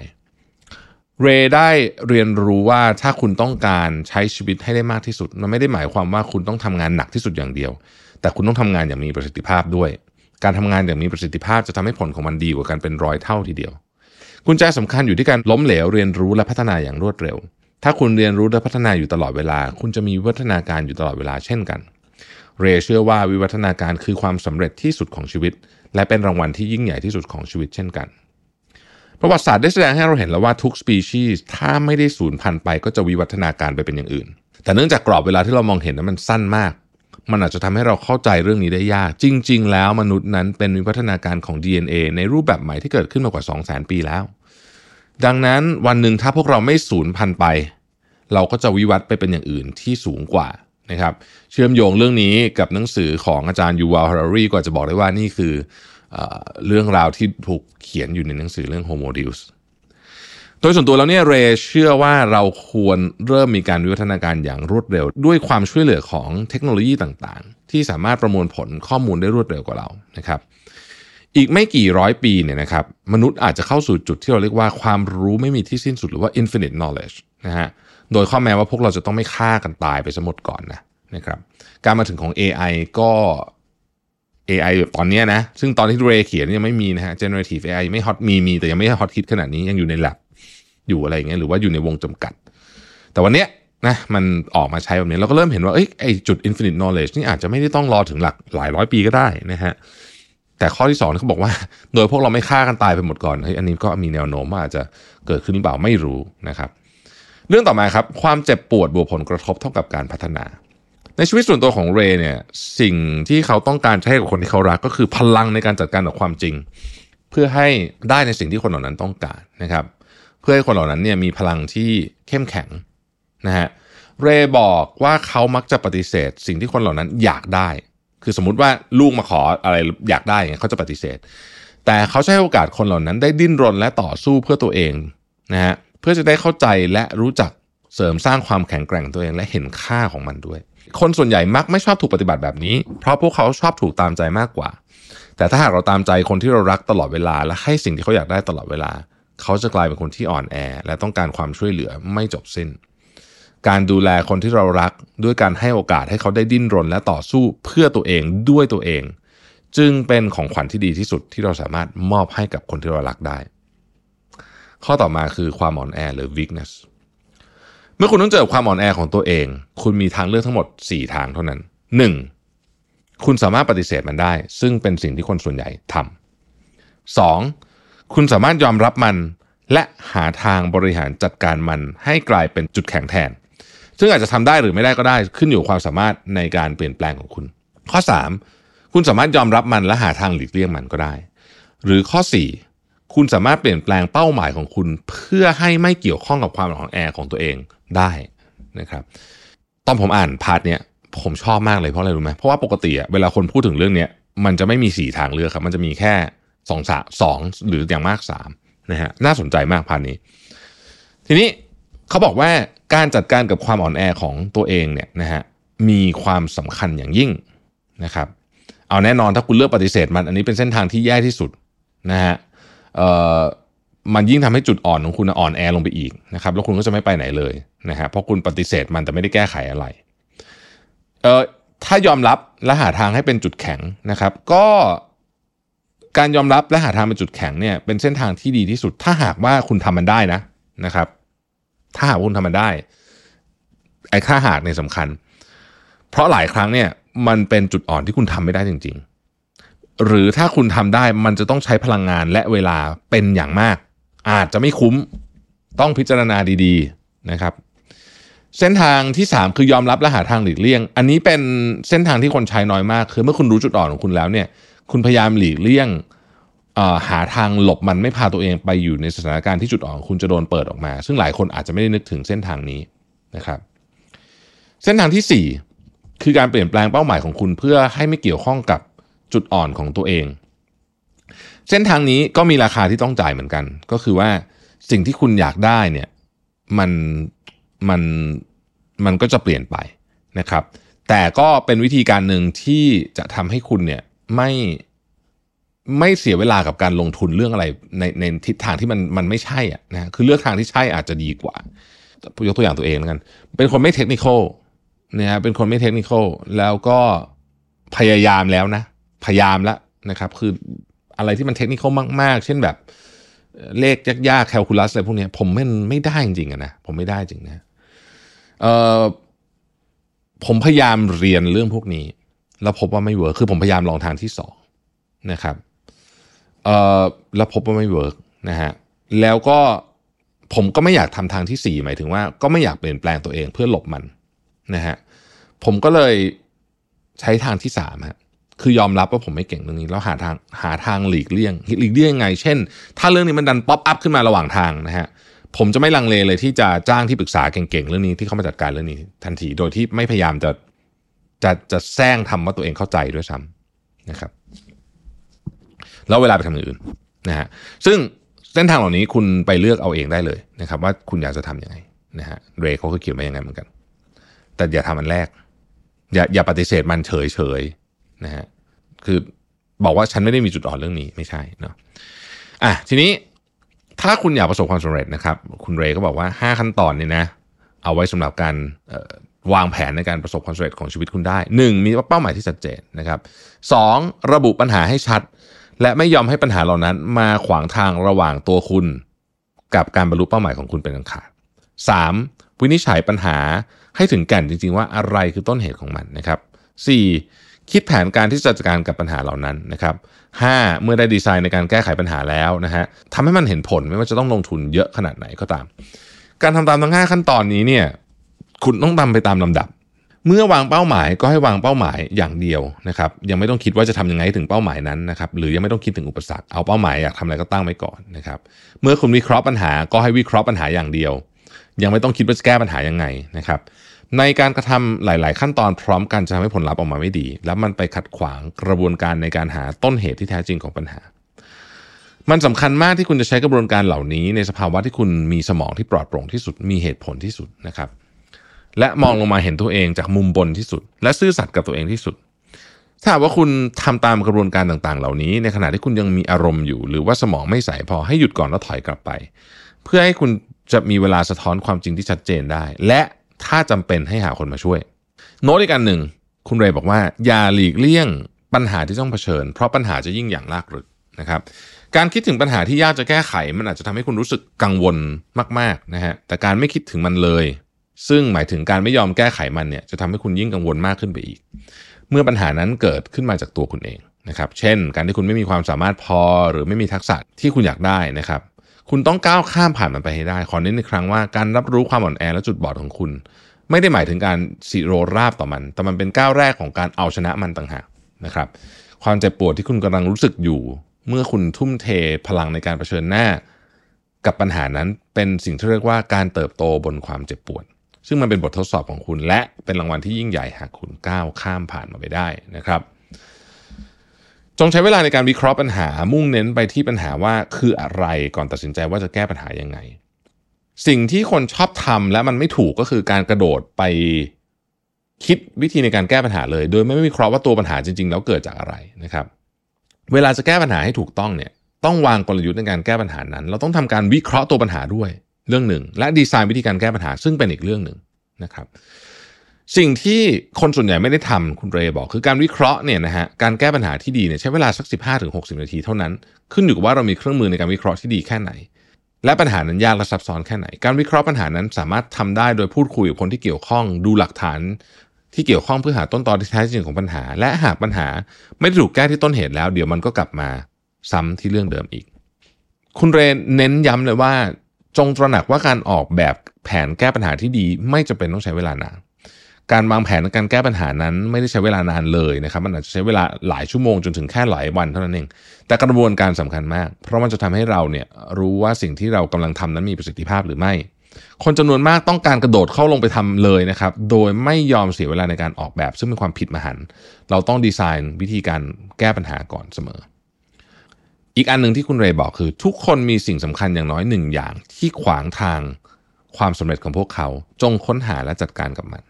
เรได้เรียนรู้ว่าถ้าคุณต้องการใช้ชีวิตให้ได้มากที่สุด มันไม่ได้หมายความว่าคุณต้องทำงานหนักที่สุดอย่างเดียว แต่คุณต้องทำงานอย่างมีประสิทธิภาพด้วย การทำงานอย่างมีประสิทธิภาพจะทำให้ผลของมันดีกว่ากันเป็นร้อยเท่าทีเดียว กุญแจสำคัญอยู่ที่การล้มเหลวเรียนรู้และพัฒนาอย่างรวดเร็ว ถ้าคุณเรียนรู้และพัฒนาอยู่ตลอดเวลา คุณจะมีวิวัฒนาการอยู่ตลอดเวลาเช่นกัน เรเชื่อว่าวิวัฒนาการคือความสำเร็จที่สุดของชีวิต และเป็นรางวัลที่ยิ่งใหญ่ที่สุดของชีวิตเช่นกัน ประวัติศาสตร์ได้แสดงให้เราเห็นแล้วว่าทุกสปีชีส์ถ้าไม่ได้สูญพันธุ์ไปก็จะวิวัฒนาการไปเป็นอย่างอื่น แต่เนื่องจากกรอบเวลาที่เรามองเห็นนั้นมันสั้นมาก มันอาจจะทำให้เราเข้าใจเรื่องนี้ได้ยาก จริง ๆ แล้วมนุษย์นั้นเป็นวิวัฒนาการของ DNA ในรูปแบบใหม่ที่เกิดขึ้นมากว่า 2 0 0 0 0 0 ปีแล้ว ดังนั้นวันหนึ่งถ้าพวกเราไม่สูญพันธุ์ไป เราก็จะวิวัฒน์ไปเป็นอย่างอื่นที่สูงกว่านะครับ เชื่อมโยงเรื่องนี้กับหนังสือของอาจารย์ยูวาลฮารารีก็จะบอกได้ว่านี่คือ เรื่องราวที่ถูกเขียนอยู่ในหนังสือเรื่อง Homo Deus โดยส่วนตัวแล้วเนี่ยเรเชื่อว่าเราควรเริ่มมีการวิวัฒนาการอย่างรวดเร็ว ด้วยความช่วยเหลือของเทคโนโลยีต่างๆ ที่สามารถประมวลผลข้อมูลได้รวดเร็วกว่าเรานะครับ อีกไม่กี่ร้อยปีเนี่ยนะครับมนุษย์อาจจะเข้าสู่จุดที่เราเรียกว่าความรู้ไม่มีที่สิ้นสุดหรือว่า infinite knowledge นะฮะโดยข้อแม้ว่าพวกเราจะต้องไม่ฆ่ากันตายไปสมดก่อนนะนะครับการมาถึงของ AI ก็ AI แบบตอนนี้นะ ซึ่งตอนที่เรเขียนยังไม่มีนะฮะ generative AI ไม่ฮอตมีมี แต่ยังไม่ฮอตฮิตขนาดนี้ยังอยู่ใน lab อยู่อะไรอย่างเงี้ยหรือว่าอยู่ในวงจำกัด แต่วันเนี้ยนะมันออกมาใช้แบบนี้เราก็เริ่มเห็นว่าเอ้ยไอจุด infinite knowledge นี่อาจจะไม่ได้ต้องรอถึงหลักหลายร้อยปีก็ได้นะฮะแต่ข้อที่สองเขาบอกว่า โดยพวกเราไม่ฆ่ากันตายไปหมดก่อนเฮ้ยอันนี้ก็มีแนวโน้มว่าอาจจะเกิดขึ้นหรือเปล่าไม่รู้นะครับ เรื่องต่อมาครับ ความเจ็บปวดบวกผลกระทบเท่ากับการพัฒนา ในชีวิตส่วนตัวของเรเนี่ยสิ่งที่เขาต้องการให้กับคนที่เขารักก็คือพลังในการจัดการกับความจริง เพื่อให้ได้ในสิ่งที่คนเหล่านั้นต้องการนะครับ เพื่อให้คนเหล่านั้นเนี่ยมีพลังที่เข้มแข็งนะฮะเรย์บอกว่าเขามักจะปฏิเสธ สิ่งที่คนเหล่านั้นอยากได้ คือสมมุติว่าลูกมาขออะไรอยากได้อย่างเงี้ยเขาจะปฏิเสธ แต่เขาใช้โอกาสคนเหล่านั้นได้ดิ้นรนและต่อสู้เพื่อตัวเองนะฮะเพื่อจะได้เข้าใจและรู้จักเสริมสร้างความแข็งแกร่งตัวเองและเห็นค่าของมันด้วย คนส่วนใหญ่มักไม่ชอบถูกปฏิบัติแบบนี้ เพราะพวกเขาชอบถูกตามใจมากกว่า แต่ถ้าหากเราตามใจคนที่เรารักตลอดเวลา และให้สิ่งที่เขาอยากได้ตลอดเวลา เขาจะกลายเป็นคนที่อ่อนแอ และต้องการความช่วยเหลือไม่จบสิ้น การดูแลคนที่เรารักด้วยการให้โอกาสให้เขาได้ดิ้นรนและต่อสู้เพื่อตัวเองด้วยตัวเอง จึงเป็นของขวัญที่ดีที่สุดที่เราสามารถมอบให้กับคนที่เรารักได้ ข้อต่อมาคือความอ่อนแอหรือ weakness เมื่อคุณต้องเจอความอ่อนแอของตัวเอง คุณมีทางเลือกทั้งหมด 4 ทางเท่านั้น 1. คุณสามารถปฏิเสธมันได้ ซึ่งเป็นสิ่งที่คนส่วนใหญ่ทำ 2. คุณสามารถยอมรับมัน และหาทางบริหารจัดการมันให้กลายเป็นจุดแข็งแทน ซึ่งอาจจะทำได้หรือไม่ได้ก็ได้ขึ้นอยู่ความสามารถในการเปลี่ยนแปลงของคุณ ข้อ 3. คุณสามารถยอมรับมันและหาทางหลีกเลี่ยงมันก็ได้ หรือข้อ 4 คุณสามารถเปลี่ยนแปลงเป้าหมายของคุณ เพื่อให้ไม่เกี่ยวข้องกับความอ่อนแอของตัวเองได้นะครับ ตอนผมอ่านพาร์ทเนี้ยผมชอบมากเลยเพราะอะไรรู้ไหมเพราะว่าปกติอะเวลาคนพูดถึงเรื่องเนี้ยมันจะไม่มีสี่ทางเลือกครับ มันจะมีแค่สองสาสองหรืออย่างมากสามนะฮะน่าสนใจมากพาร์ทนี้ ทีนี้เขาบอกว่าการจัดการกับความอ่อนแอของตัวเองเนี่ยนะฮะมีความสำคัญอย่างยิ่งนะครับ เอาแน่นอนถ้าคุณเลือกปฏิเสธมันอันนี้เป็นเส้นทางที่แย่ที่สุดนะฮะ มันยิ่งทำให้จุดอ่อนของคุณอ่อนแอลงไปอีกนะครับแล้วคุณก็จะไม่ไปไหนเลยนะฮะเพราะคุณปฏิเสธมันแต่ไม่ได้แก้ไขอะไรเอ่อถ้ายอมรับและหาทางให้เป็นจุดแข็งนะครับ ก็การยอมรับและหาทางเป็นจุดแข็งเนี่ยเป็นเส้นทางที่ดีที่สุด ถ้าหากว่าคุณทำมันได้นะนะครับ ถ้าหากคุณทำมันได้ไอ้ค่าหากเนี่ยสำคัญ เพราะหลายครั้งเนี่ยมันเป็นจุดอ่อนที่คุณทำไม่ได้จริง ๆ หรือถ้าคุณทำได้มันจะต้องใช้พลังงานและเวลาเป็นอย่างมาก อาจจะไม่คุ้มต้องพิจารณาดีๆนะครับ เส้นทางที่ 3 คือยอมรับและหาทางหลีกเลี่ยง อันนี้เป็นเส้นทางที่คนใช้น้อยมาก คือเมื่อคุณรู้จุดอ่อนของคุณแล้วเนี่ย คุณพยายามหลีกเลี่ยงหาทางหลบมันไม่พาตัวเองไปอยู่ในสถานการณ์ที่จุดอ่อนคุณจะโดนเปิดออกมา ซึ่งหลายคนอาจจะไม่ได้นึกถึงเส้นทางนี้นะครับ เส้นทางที่ 4 คือการเปลี่ยนแปลงเป้าหมายของคุณเพื่อให้ไม่เกี่ยวข้องกับ จุดอ่อนของตัวเอง เส้นทางนี้ก็มีราคาที่ต้องจ่ายเหมือนกัน ก็คือว่าสิ่งที่คุณอยากได้เนี่ยมันมันมันก็จะเปลี่ยนไปนะครับ แต่ก็เป็นวิธีการหนึ่งที่จะทำให้คุณเนี่ยไม่ไม่เสียเวลากับการลงทุนเรื่องอะไรในในทิศทางที่มันมันไม่ใช่อะนะคือเลือกทางที่ใช่อาจจะดีกว่ายกตัวอย่างตัวเองแล้วกัน เป็นคนไม่เทคนิคนะฮะเป็นคนไม่เทคนิคแล้วก็พยายามแล้วนะ พยายามแล้วนะครับ คืออะไรที่มัน technical มาก ๆ เช่นแบบเลขยากๆ calculus อะไรพวกนี้ผมไม่ไม่ได้จริงๆนะผมไม่ได้จริงนะเออผมพยายามเรียนเรื่องพวกนี้ แล้วพบว่าไม่ work คือผมพยายามลองทางที่สองนะครับเออแล้วพบว่าไม่ work นะฮะแล้วก็ผมก็ไม่อยากทำทางที่สี่หมายถึงว่าก็ไม่อยากเปลี่ยนแปลงตัวเองเพื่อหลบมันนะฮะผมก็เลยใช้ทางที่สามฮะ คือยอมรับว่าผมไม่เก่งเรื่องนี้แล้วหาทางหาทางหลีกเลี่ยงหลีกเลี่ยงยังไง เช่น ถ้าเรื่องนี้มันดันป๊อปอัพขึ้นมาระหว่างทางนะฮะผมจะไม่ลังเลเลยที่จะจ้างที่ปรึกษาเก่งๆเรื่องนี้ที่เข้ามาจัดการเรื่องนี้ ทันทีโดยที่ไม่พยายามจะจะจะแซงทำว่าตัวเองเข้าใจด้วยซ้ำนะครับ แล้วเวลาไปทำอย่างอื่นนะฮะซึ่งเส้นทางเหล่านี้คุณไปเลือกเอาเองได้เลยนะครับ ว่าคุณอยากจะทํำยังไงนะฮะเรย์เขาก็เขียนมาอย่างไงเหมือนกัน แต่อย่าทำอันแรก อย่าอย่าปฏิเสธมันเฉยเฉย นะฮะคือบอกว่าฉันไม่ได้มีจุดอ่อนเรื่องนี้ไม่ใช่เนาะอะทีนี้ถ้าคุณอยากประสบความสำเร็จนะครับ คุณเรย์ก็บอกว่า 5 ขั้นตอนเนี้นะ เอาไว้สำหรับการวางแผนในการประสบความสำเร็จของชีวิตคุณได้ 1. มีเป้าหมายที่ชัดเจนนะครับ 2. ระบุปัญหาให้ชัด และไม่ยอมให้ปัญหาเหล่านั้น มาขวางทางระหว่างตัวคุณ กับการบรรลุเป้าหมายของคุณเป็นอันขาด 3. วินิจฉัยปัญหาให้ถึงแก่นจริง ๆ ว่าอะไรคือต้นเหตุของมันนะครับ 4. คิดแผนการที่จะจัดการกับปัญหาเหล่านั้นนะครับ 5. เมื่อได้ดีไซน์ในการแก้ไขปัญหาแล้วนะฮะทำให้มันเห็นผลไม่ว่าจะต้องลงทุนเยอะขนาดไหนก็ตาม การทำตามทั้ง 5 ขั้นตอนนี้เนี่ยคุณต้องทำไปตามลำดับ เมื่อวางเป้าหมายก็ให้วางเป้าหมายอย่างเดียวนะครับยังไม่ต้องคิดว่าจะทำยังไงถึงเป้าหมายนั้นนะครับหรือยังไม่ต้องคิดถึงอุปสรรคเอาเป้าหมายอยากทำอะไรก็ตั้งไว้ก่อนนะครับเมื่อคุณวิเคราะห์ปัญหาก็ให้วิเคราะห์ปัญหาอย่างเดียว ยังไม่ต้องคิดว่าจะแก้ปัญหายังไงนะครับ ในการกระทำหลาย ๆ ขั้นตอนพร้อมกันจะทำให้ผลลัพธ์ออกมาไม่ดี แล้วมันไปขัดขวางกระบวนการในการหาต้นเหตุที่แท้จริงของปัญหา มันสำคัญมากที่คุณจะใช้กระบวนการเหล่านี้ ในสภาวะที่คุณมีสมองที่ปลอดโปร่งที่สุดมีเหตุผลที่สุดนะครับ และมองลงมาเห็นตัวเองจากมุมบนที่สุด และซื่อสัตย์กับตัวเองที่สุด ถ้าว่าคุณทำตามกระบวนการต่าง ๆ เหล่านี้ ในขณะที่คุณยังมีอารมณ์อยู่ หรือว่าสมองไม่ใสพอให้หยุดก่อนแล้วถอยกลับไป เพื่อให้คุณจะมีเวลาสะท้อนความจริงที่ชัดเจนได้ และ ถ้าจำเป็นให้หาคนมาช่วย โน้ตอีกอันหนึ่ง คุณเรย์บอกว่า อย่าหลีกเลี่ยงปัญหาที่ต้องเผชิญ เพราะปัญหาจะยิ่งอย่างลากลึกนะครับ การคิดถึงปัญหาที่ยากจะแก้ไข มันอาจจะทำให้คุณรู้สึกกังวลมากๆนะฮะแต่การไม่คิดถึงมันเลย ซึ่งหมายถึงการไม่ยอมแก้ไขมันเนี่ยจะทำให้คุณยิ่งกังวลมากขึ้นไปอีก เมื่อปัญหานั้นเกิดขึ้นมาจากตัวคุณเองนะครับ เช่น การที่คุณไม่มีความสามารถพอหรือไม่มีทักษะที่คุณอยากได้นะครับ คุณต้องก้าวข้ามผ่านมันไปให้ได้ ขอเน้นอีกครั้งว่าการรับรู้ความอ่อนแอและจุดบอดของคุณ ไม่ได้หมายถึงการสิโรราบต่อมัน แต่มันเป็นก้าวแรกของการเอาชนะมันต่างหากนะครับความเจ็บปวดที่คุณกำลังรู้สึกอยู่ เมื่อคุณทุ่มเทพลังในการเผชิญหน้า กับปัญหานั้นเป็นสิ่งที่เรียกว่าการเติบโตบนความเจ็บปวด ซึ่งมันเป็นบททดสอบของคุณ และเป็นรางวัลที่ยิ่งใหญ่หากคุณก้าวข้ามผ่านมาไปได้นะครับ จงใช้เวลาในการวิเคราะห์ปัญหามุ่งเน้นไปที่ปัญหาว่าคืออะไรก่อนตัดสินใจว่าจะแก้ปัญหายังไง สิ่งที่คนชอบทำและมันไม่ถูกก็คือการกระโดดไปคิดวิธีในการแก้ปัญหาเลย โดยไม่วิเคราะห์ว่าตัวปัญหาจริง ๆ แล้วเกิดจากอะไรนะครับ เวลาจะแก้ปัญหาให้ถูกต้องเนี่ยต้องวางกลยุทธ์ในการแก้ปัญหานั้น เราต้องทำการวิเคราะห์ตัวปัญหาด้วยเรื่องหนึ่ง และดีไซน์วิธีการแก้ปัญหาซึ่งเป็นอีกเรื่องหนึ่งนะครับ สิ่งที่คนส่วนใหญ่ไม่ได้ทำคุณเรย์บอก คือการวิเคราะห์เนี่ยนะฮะการแก้ปัญหาที่ดีเนี่ยใช้เวลาสัก 15-60ถึงนาทีเท่านั้น ขึ้นอยู่กับว่าเรามีเครื่องมือในการวิเคราะห์ที่ดีแค่ไหน และปัญหานั้นยากและซับซ้อนแค่ไหน การวิเคราะห์ปัญหานั้นสามารถทำได้โดยพูดคุยกับคนที่เกี่ยวข้องดูหลักฐานที่เกี่ยวข้องเพื่อหาต้นตอที่แท้จริงของปัญหา และหากปัญหาไม่ได้ถูกแก้ที่ต้นเหตุแล้ว เดี๋ยวมันก็กลับมาซ้ำที่เรื่องเดิมอีก คุณเรนเน้นย้ำเลยว่า จงตระหนักว่าการออกแบบแผนแก้ปัญหาที่ดี ไม่จำเป็นต้องใช้เวลานาน การวางแผนการแก้ปัญหานั้นไม่ได้ใช้เวลานานเลยนะครับ มันอาจจะใช้เวลาหลายชั่วโมงจนถึงแค่หลายวันเท่านั้นเอง แต่กระบวนการสำคัญมาก เพราะมันจะทำให้เราเนี่ยรู้ว่าสิ่งที่เรากำลังทำนั้นมีประสิทธิภาพหรือไม่ คนจำนวนมากต้องการกระโดดเข้าลงไปทำเลยนะครับ โดยไม่ยอมเสียเวลาในการออกแบบ ซึ่งเป็นความผิดมหันต์เราต้องดีไซน์วิธีการแก้ปัญหาก่อนเสมอ อีกอันหนึ่งที่คุณเรย์บอกคือ ทุกคนมีสิ่งสำคัญอย่างน้อยหนึ่งอย่างที่ขวางทางความสำเร็จของพวกเขา จงค้นหาและจัดการกับมัน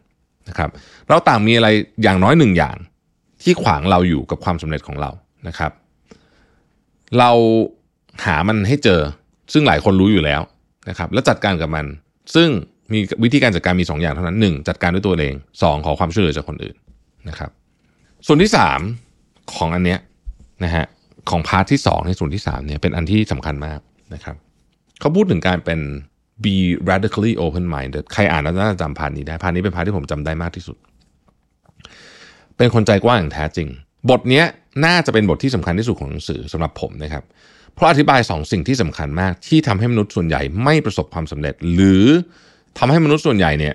นะครับเราต่างมีอะไรอย่างน้อยหนึ่งอย่างที่ขวางเราอยู่กับความสำเร็จของเรานะครับ เราหามันให้เจอ ซึ่งหลายคนรู้อยู่แล้วนะครับ แล้วจัดการกับมัน ซึ่งมีวิธีการจัดการมี 2 อย่างเท่านั้น 1. จัดการด้วยตัวเอง 2. ขอความช่วยเหลือจากคนอื่นนะครับ ส่วนที่ 3 ของอันเนี้ยนะฮะของ part ที่ 2 ในส่วนที่3เนี่ยเป็นอันที่สำคัญมากนะครับเขาพูดถึงการเป็น be radically open minded ใครอ่านแล้วน่าจะจำ part นี้ได้ part นี้เป็น part ที่ผมจำได้มากที่สุด เป็นคนใจกว้างอย่างแท้จริง บทนี้น่าจะเป็นบทที่สำคัญที่สุดของหนังสือสำหรับผมนะครับ เพราะอธิบายสองสิ่งที่สำคัญมาก ที่ทำให้มนุษย์ส่วนใหญ่ไม่ประสบความสำเร็จ หรือทำให้มนุษย์ส่วนใหญ่เนี่ย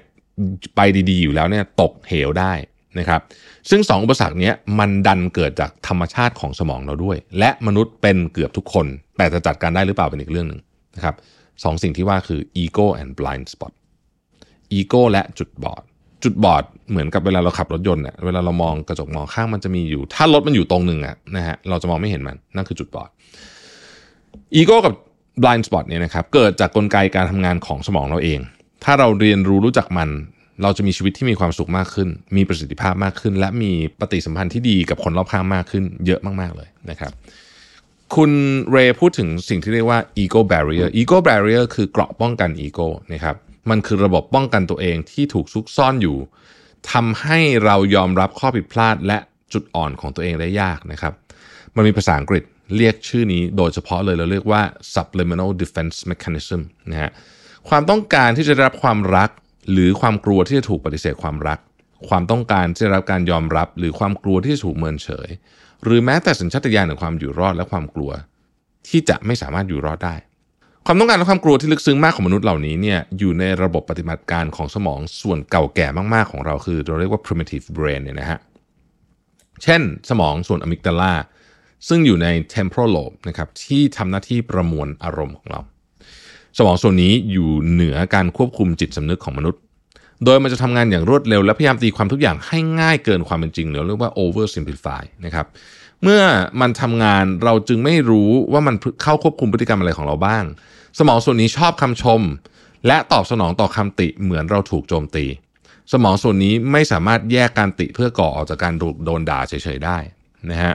ไปดีๆอยู่แล้วเนี่ยตกเหวได้นะครับ ซึ่งสองอุปสรรคนี้มันดันเกิดจากธรรมชาติของสมองเราด้วย และมนุษย์เป็นเกือบทุกคน แต่จะจัดการได้หรือเปล่าเป็นอีกเรื่องหนึ่งนะครับ สองสิ่งที่ว่าคือ ego and blind spot ego และจุดบอด จุดบอดเหมือนกับเวลาเราขับรถยนต์เนี่ยเวลาเรามองกระจกมองข้างมันจะมีอยู่ ถ้ารถมันอยู่ตรงหนึ่งอะนะฮะเราจะมองไม่เห็นมันนั่นคือจุดบอด ego กับ blind spot เนี่ยนะครับเกิดจากกลไกการทำงานของสมองเราเอง ถ้าเราเรียนรู้รู้จักมัน เราจะมีชีวิตที่มีความสุขมากขึ้น มีประสิทธิภาพมากขึ้น และมีปฏิสัมพันธ์ที่ดีกับคนรอบข้างมากขึ้น เยอะมากๆเลยนะครับ คุณเรย์พูดถึงสิ่งที่เรียกว่า ego barrier ego barrier คือเกราะป้องกัน ego นะครับมันคือระบบป้องกันตัวเองที่ถูกซุกซ่อนอยู่ทำให้เรายอมรับข้อผิดพลาดและจุดอ่อนของตัวเองได้ยากนะครับ มันมีภาษาอังกฤษเรียกชื่อนี้โดยเฉพาะเลยเราเรียกว่า subliminal defense mechanism นะฮะความต้องการที่จะได้รับความรัก หรือความกลัวที่จะถูกปฏิเสธความรัก ความต้องการที่จะรับการยอมรับ หรือความกลัวที่จะถูกเมินเฉย หรือแม้แต่สัญชาตญาณของความอยู่รอดและความกลัว ที่จะไม่สามารถอยู่รอดได้ ความต้องการและความกลัวที่ลึกซึ้งมากของมนุษย์เหล่านี้เนี่ยอยู่ในระบบปฏิบัติการของสมองส่วนเก่าแก่มากๆของเราคือ เราเรียกว่า primitive brain เนี่ยนะฮะเช่น สมองส่วนอะมิกดาลาซึ่งอยู่ใน temporal lobe นะครับที่ทำหน้าที่ประมวลอารมณ์ของเรา สมองส่วนนี้อยู่เหนือการควบคุมจิตสำนึกของมนุษย์ โดยมันจะทำงานอย่างรวดเร็ว และพยายามตีความทุกอย่างให้ง่ายเกินความเป็นจริงหรือเรียกว่า over simplify นะครับเมื่อมันทำงานเราจึงไม่รู้ว่ามันเข้าควบคุมพฤติกรรมอะไรของเราบ้าง สมองส่วนนี้ชอบคำชม และตอบสนองต่อคำติเหมือนเราถูกโจมตี สมองส่วนนี้ไม่สามารถแยกการติเพื่อก่อออกจากการโดนด่าเฉยๆได้นะฮะ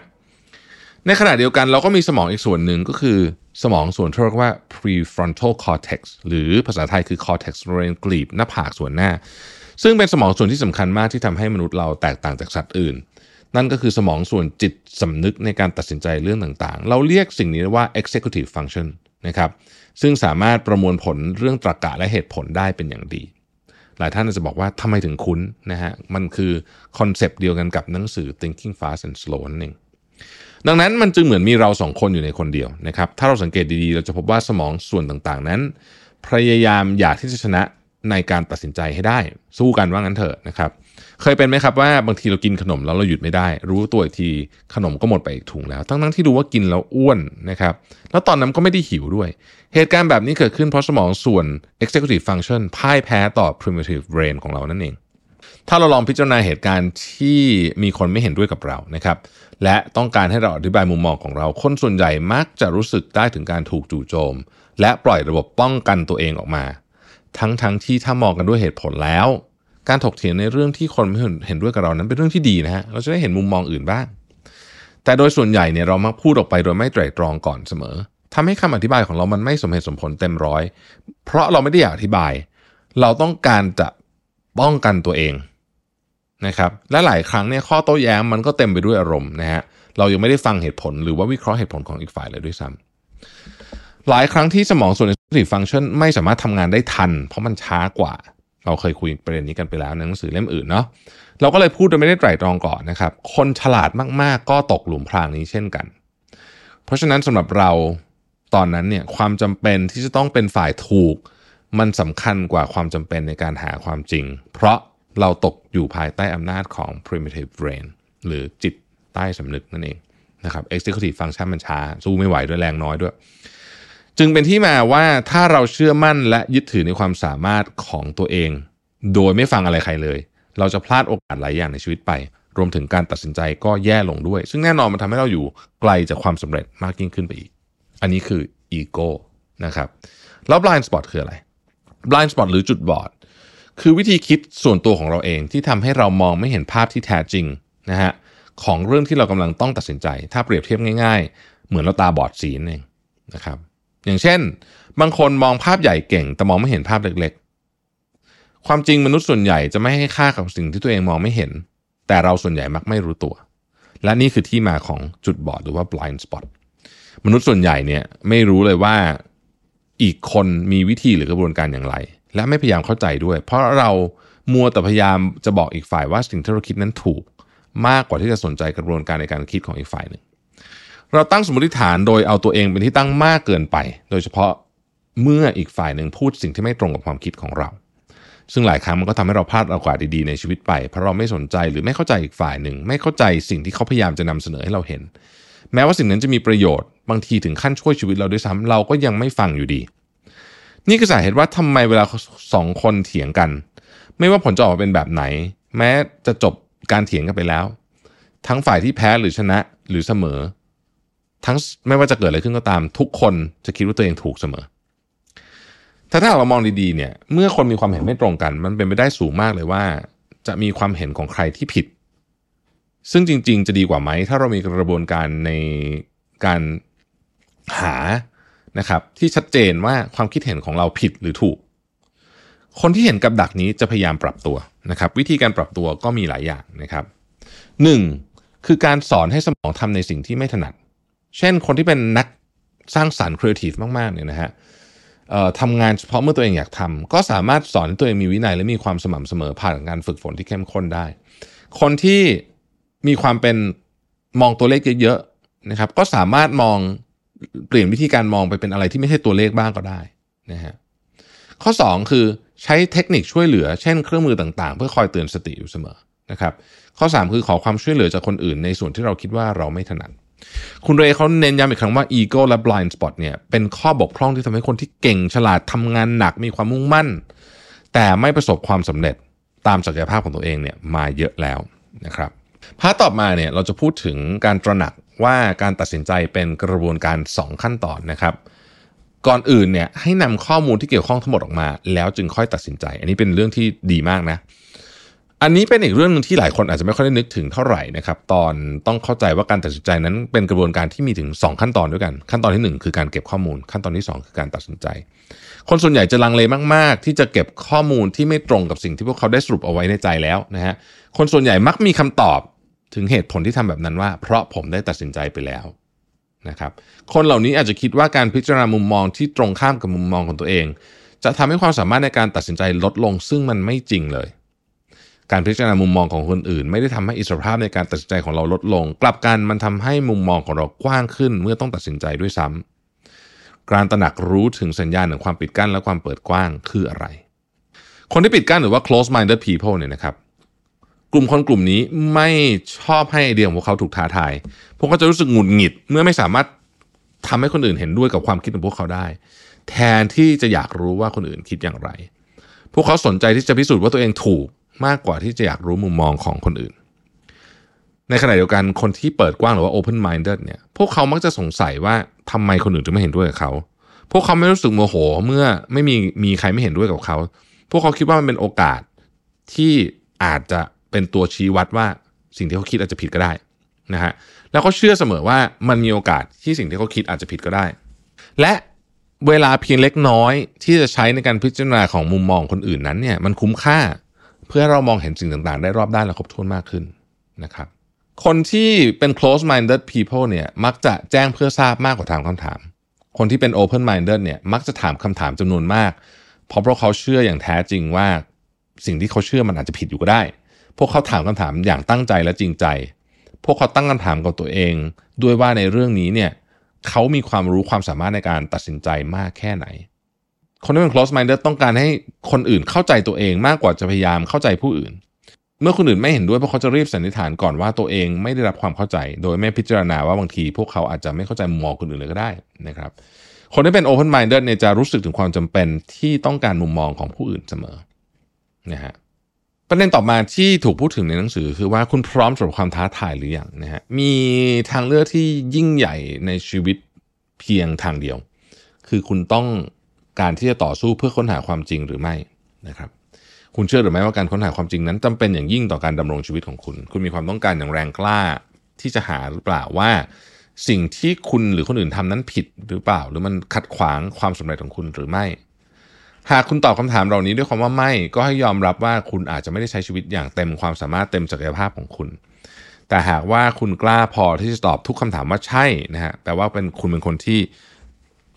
ในขณะเดียวกันเราก็มีสมองอีกส่วนหนึ่งก็คือ สมองส่วนที่เรียกว่า prefrontal cortex หรือภาษาไทยคือ cortex บริเวณกลีบหน้าผากส่วนหน้า ซึ่งเป็นสมองส่วนที่สำคัญมากที่ทำให้มนุษย์เราแตกต่างจากสัตว์อื่น นั่นก็คือสมองส่วนจิตสำนึกในการตัดสินใจเรื่องต่างๆ เราเรียกสิ่งนี้ว่า executive function นะครับซึ่งสามารถประมวลผลเรื่องตรรกะและเหตุผลได้เป็นอย่างดี หลายท่านจะบอกว่าทำไมถึงคุ้นนะฮะมันคือ concept เดียวกันกับหนังสือ Thinking Fast and Slow นั่นเอง ดังนั้นมันจึงเหมือนมีเราสองคนอยู่ในคนเดียวนะครับ ถ้าเราสังเกตดีๆ เราจะพบว่าสมองส่วนต่างๆนั้น พยายามอยากที่จะชนะในการตัดสินใจให้ได้ สู้กันว่างั้นเถอะนะครับ เคยเป็นไหมครับว่าบางทีเรากินขนมแล้วเราหยุดไม่ได้ รู้ตัวอีกทีขนมก็หมดไปอีกถุงแล้ว ทั้งๆที่รู้ว่ากินแล้วอ้วนนะครับ แล้วตอนนั้นก็ไม่ได้หิวด้วย เหตุการณ์แบบนี้เกิดขึ้นเพราะสมองส่วน executive function พ่ายแพ้ต่อ primitive brain ของเรานั่นเอง ถ้าเราลองพิจารณาเหตุการณ์ที่มีคนไม่เห็นด้วยกับเรานะครับ และต้องการให้เราอธิบายมุมมองของเรา คนส่วนใหญ่มักจะรู้สึกได้ถึงการถูกจู่โจม และปล่อยระบบป้องกันตัวเองออกมา ทั้งๆทที่ถ้ามองกันด้วยเหตุผลแล้ว การถกเถียงในเรื่องที่คนไม่เห็นด้วยกับเรานั้นเป็นเรื่องที่ดีนะฮะเราจะได้เห็นมุมมองอื่นบ้าง แต่โดยส่วนใหญ่เนี่ยเรามักพูดออกไปโดยไม่ไตร่ตรองก่อนเสมอทำให้คำอธิบายของเรามันไม่สมเหตุสมผลเต็มร้อยเพราะเราไม่ได้อยากอธิบาย เราต้องการจะป้องกันตัวเอง นะครับและหลายครั้งเนี่ยข้อโต้แย้งมันก็เต็มไปด้วยอารมณ์นะฮะเรายังไม่ได้ฟังเหตุผลหรือว่าวิเคราะห์เหตุผลของอีกฝ่ายเลยด้วยซ้ำหลายครั้งที่สมองส่วน executive function ไม่สามารถทำงานได้ทัน เพราะมันช้ากว่า เราเคยคุยประเด็นนี้กันไปแล้วในหนังสือเล่มอื่นเนาะเราก็เลยพูดโดยไม่ได้ไตร่ตรองก่อนนะครับ คนฉลาดมากๆ ก็ตกหลุมพรางนี้เช่นกัน เพราะฉะนั้นสำหรับเราตอนนั้นเนี่ยความจำเป็นที่จะต้องเป็นฝ่ายถูก มันสำคัญกว่าความจำเป็นในการหาความจริง เพราะ เราตกอยู่ภายใต้อำนาจของ primitive brain หรือจิตใต้สำนึกนั่นเองนะครับ executive function มันช้า สู้ไม่ไหวด้วยแรงน้อยด้วย จึงเป็นที่มาว่าถ้าเราเชื่อมั่นและยึดถือในความสามารถของตัวเอง โดยไม่ฟังอะไรใครเลย เราจะพลาดโอกาสหลายอย่างในชีวิตไป รวมถึงการตัดสินใจก็แย่ลงด้วย ซึ่งแน่นอนมันทำให้เราอยู่ไกลจากความสำเร็จมากยิ่งขึ้นไปอีก อันนี้คืออีโก้นะครับแล้ว blind spot คืออะไร blind spot หรือจุดบอด คือวิธีคิดส่วนตัวของเราเองที่ทำให้เรามองไม่เห็นภาพที่แท้จริงนะฮะของเรื่องที่เรากำลังต้องตัดสินใจ ถ้าเปรียบเทียบง่าย ๆ เหมือนเราตาบอดสีนเองนะครับอย่างเช่น บางคนมองภาพใหญ่เก่ง แต่มองไม่เห็นภาพเล็กๆ ความจริงมนุษย์ส่วนใหญ่จะไม่ให้ค่ากับสิ่งที่ตัวเองมองไม่เห็น แต่เราส่วนใหญ่มักไม่รู้ตัว และนี่คือที่มาของจุดบอดหรือว่า blind spot มนุษย์ส่วนใหญ่เนี่ยไม่รู้เลยว่าอีกคนมีวิธีหรือกระบวนการอย่างไร และไม่พยายามเข้าใจด้วย เพราะเรามัวแต่พยายามจะบอกอีกฝ่ายว่าสิ่งที่เราคิดนั้นถูก มากกว่าที่จะสนใจกระบวนการในการคิดของอีกฝ่ายหนึ่งเราตั้งสมมติฐานโดยเอาตัวเองเป็นที่ตั้งมากเกินไป โดยเฉพาะเมื่ออีกฝ่ายหนึ่งพูดสิ่งที่ไม่ตรงกับความคิดของเรา ซึ่งหลายครั้งมันก็ทำให้เราพลาดโอกาสดีๆในชีวิตไป เพราะเราไม่สนใจหรือไม่เข้าใจอีกฝ่ายหนึ่ง ไม่เข้าใจสิ่งที่เขาพยายามจะนำเสนอให้เราเห็น แม้ว่าสิ่งนั้นจะมีประโยชน์ บางทีถึงขั้นช่วยชีวิตเราด้วยซ้ำเราก็ยังไม่ฟังอยู่ดี นี่คือสาเหตุว่าทำไมเวลาสองคนเถียงกัน ไม่ว่าผลจะออกมาเป็นแบบไหน แม้จะจบการเถียงกันไปแล้ว ทั้งฝ่ายที่แพ้หรือชนะหรือเสมอ ทั้งไม่ว่าจะเกิดอะไรขึ้นก็ตาม ทุกคนจะคิดว่าตัวเองถูกเสมอถ้าถ้าเรามองดีๆเนี่ย เมื่อคนมีความเห็นไม่ตรงกัน มันเป็นไปได้สูงมากเลยว่า จะมีความเห็นของใครที่ผิด ซึ่งจริง ๆ จะดีกว่าไหม ถ้าเรามีกระบวนการในการหา นะครับที่ชัดเจนว่าความคิดเห็นของเราผิดหรือถูก คนที่เห็นกับดักนี้จะพยายามปรับตัวนะครับ วิธีการปรับตัวก็มีหลายอย่างนะครับหนึ่งคือการสอนให้สมองทำในสิ่งที่ไม่ถนัด เช่นคนที่เป็นนักสร้างสารรค์ครีเอทีฟมากๆเนี่ยนะฮะทำงานเฉพาะเมื่อตัวเองอยากทำก็สามารถสอนให้ตัวเองมีวินัยและมีความสม่ำเสมอผ่านการฝึกฝนที่เข้มข้นได้ คนที่มีความเป็นมองตัวเลขเยอะๆนะครับ ก็สามารถมอง เปลี่ยนวิธีการมองไปเป็นอะไรที่ไม่ใช่ตัวเลขบ้างก็ได้นะฮะข้อ 2 คือใช้เทคนิคช่วยเหลือ เช่นเครื่องมือต่างๆ เพื่อคอยเตือนสติอยู่เสมอนะครับข้อ 3 คือขอความช่วยเหลือจากคนอื่น ในส่วนที่เราคิดว่าเราไม่ถนัดคุณเรย์เขาเน้นย้ำอีกครั้งว่า ego และ blind spot เนี่ยเป็นข้อบกพร่องที่ทำให้คนที่เก่งฉลาดทำงานหนักมีความมุ่งมั่น แต่ไม่ประสบความสำเร็จตามศักยภาพของตัวเองเนี่ยมาเยอะแล้วนะครับพาร์ตต่อมาเนี่ยเราจะพูดถึงการตระหนัก ว่าการตัดสินใจเป็นกระบวนการ 2 ขั้นตอนนะครับ ก่อนอื่นเนี่ยให้นำข้อมูลที่เกี่ยวข้องทั้งหมดออกมา แล้วจึงค่อยตัดสินใจ อันนี้เป็นเรื่องที่ดีมากนะ อันนี้เป็นอีกเรื่องนึงที่หลายคนอาจจะไม่ค่อยได้นึกถึงเท่าไหร่นะครับ ตอนต้องเข้าใจว่าการตัดสินใจนั้นเป็นกระบวนการที่มีถึง 2 ขั้นตอนด้วยกัน ขั้นตอนทีหนึ่1 คือการเก็บข้อมูล ขั้นตอนที่ 2 คือการตัดสินใจ คนส่วนใหญ่จะลังเลมาก ๆ ที่จะเก็บข้อมูลที่ไม่ตรงกับสิ่งที่พวกเขาได้สรุปเอาไว้ในใจแล้วนะฮะ คนส่วนใหญ่มักมีคำตอบ ถึงเหตุผลที่ทำแบบนั้นว่า เพราะผมได้ตัดสินใจไปแล้วนะครับ คนเหล่านี้อาจจะคิดว่าการพิจารณามุมมองที่ตรงข้ามกับมุมมองของตัวเอง จะทำให้ความสามารถในการตัดสินใจลดลงซึ่งมันไม่จริงเลย การพิจารณามุมมองของคนอื่น ไม่ได้ทำให้อิสรภาพในการตัดสินใจของเราลดลง กลับกันมันทำให้มุมมองของเรากว้างขึ้นเมื่อต้องตัดสินใจด้วยซ้ำการตระหนักรู้ถึงสัญญาณของความปิดกั้นและความเปิดกว้างคืออะไร คนที่ปิดกั้นหรือว่า close minded people เนี่ยนะครับ กลุ่มคนกลุ่มนี้ไม่ชอบให้ไอเดียของพวกเขาถูกท้าทาย พวกเขาจะรู้สึกหงุดหงิด เมื่อไม่สามารถทำให้คนอื่นเห็นด้วยกับความคิดของพวกเขาได้ แทนที่จะอยากรู้ว่าคนอื่นคิดอย่างไร พวกเขาสนใจที่จะพิสูจน์ว่าตัวเองถูกมากกว่าที่จะอยากรู้มุมมองของคนอื่น ในขณะเดียวกันคนที่เปิดกว้างหรือว่า open minded เนี่ย พวกเขามักจะสงสัยว่าทำไมคนอื่นถึงไม่เห็นด้วยกับเขา พวกเขาไม่รู้สึกโมโหเมื่อไม่มีมีใครไม่เห็นด้วยกับเขา พวกเขาคิดว่ามันเป็นโอกาสที่อาจจะ เป็นตัวชี้วัดว่าสิ่งที่เขาคิดอาจจะผิดก็ได้นะฮะแล้วเขาเชื่อเสมอว่ามันมีโอกาสที่สิ่งที่เขาคิดอาจจะผิดก็ได้ และเวลาเพียงเล็กน้อยที่จะใช้ในการพิจารณาของมุมมองคนอื่นนั้นเนี่ยมันคุ้มค่าเพื่อเรามองเห็นสิ่งต่างๆ ได้รอบด้านและครบถ้วนมากขึ้นนะครับคนที่เป็น close minded people เนี่ยมักจะแจ้งเพื่อทราบมากกว่าถามคำถาม คนที่เป็น open minded เนี่ยมักจะถามคำถามจำนวนมาก เพราะเพวกเขาเชื่ออย่างแท้จริงว่าสิ่งที่เขาเชื่อมันอาจจะผิดอยู่ก็ได้ พวกเขาถามคำถามอย่างตั้งใจและจริงใจ พวกเขาตั้งคำถามกับตัวเอง ด้วยว่าในเรื่องนี้เนี่ยเขามีความรู้ความสามารถในการตัดสินใจมากแค่ไหน คนที่เป็น close minded ต้องการให้คนอื่นเข้าใจตัวเองมากกว่าจะพยายามเข้าใจผู้อื่น เมื่อคนอื่นไม่เห็นด้วยพวกเขาจะรีบสันนิษฐานก่อนว่าตัวเองไม่ได้รับความเข้าใจ โดยไม่พิจารณาว่าบางที พวกเขาอาจจะไม่เข้าใจมุมมองคนอื่นเลยก็ได้นะครับ คนที่เป็น open minded เนี่ยจะรู้สึกถึงความจำเป็นที่ต้องการมุมมองของผู้อื่นเสมอนะฮะ ประเด็นต่อมาที่ถูกพูดถึงในหนังสือคือว่าคุณพร้อมสำหรับความท้าทายหรือยังนะฮะมีทางเลือกที่ยิ่งใหญ่ในชีวิตเพียงทางเดียว คือคุณต้องการที่จะต่อสู้เพื่อค้นหาความจริงหรือไม่นะครับ คุณเชื่อหรือไม่ว่าการค้นหาความจริงนั้นจำเป็นอย่างยิ่งต่อการดำรงชีวิตของคุณ คุณมีความต้องการอย่างแรงกล้าที่จะหาหรือเปล่าว่า สิ่งที่คุณหรือคนอื่นทำนั้นผิดหรือเปล่า หรือมันขัดขวางความสำเร็จของคุณหรือไม่ หากคุณตอบคำถามเหล่านี้ด้วยความว่าไม่ ก็ให้ยอมรับว่าคุณอาจจะไม่ได้ใช้ชีวิตอย่างเต็มความสามารถเต็มศักยภาพของคุณ แต่หากว่าคุณกล้าพอที่จะตอบทุกคำถามว่าใช่นะฮะแปลว่าเป็นคุณเป็นคนที่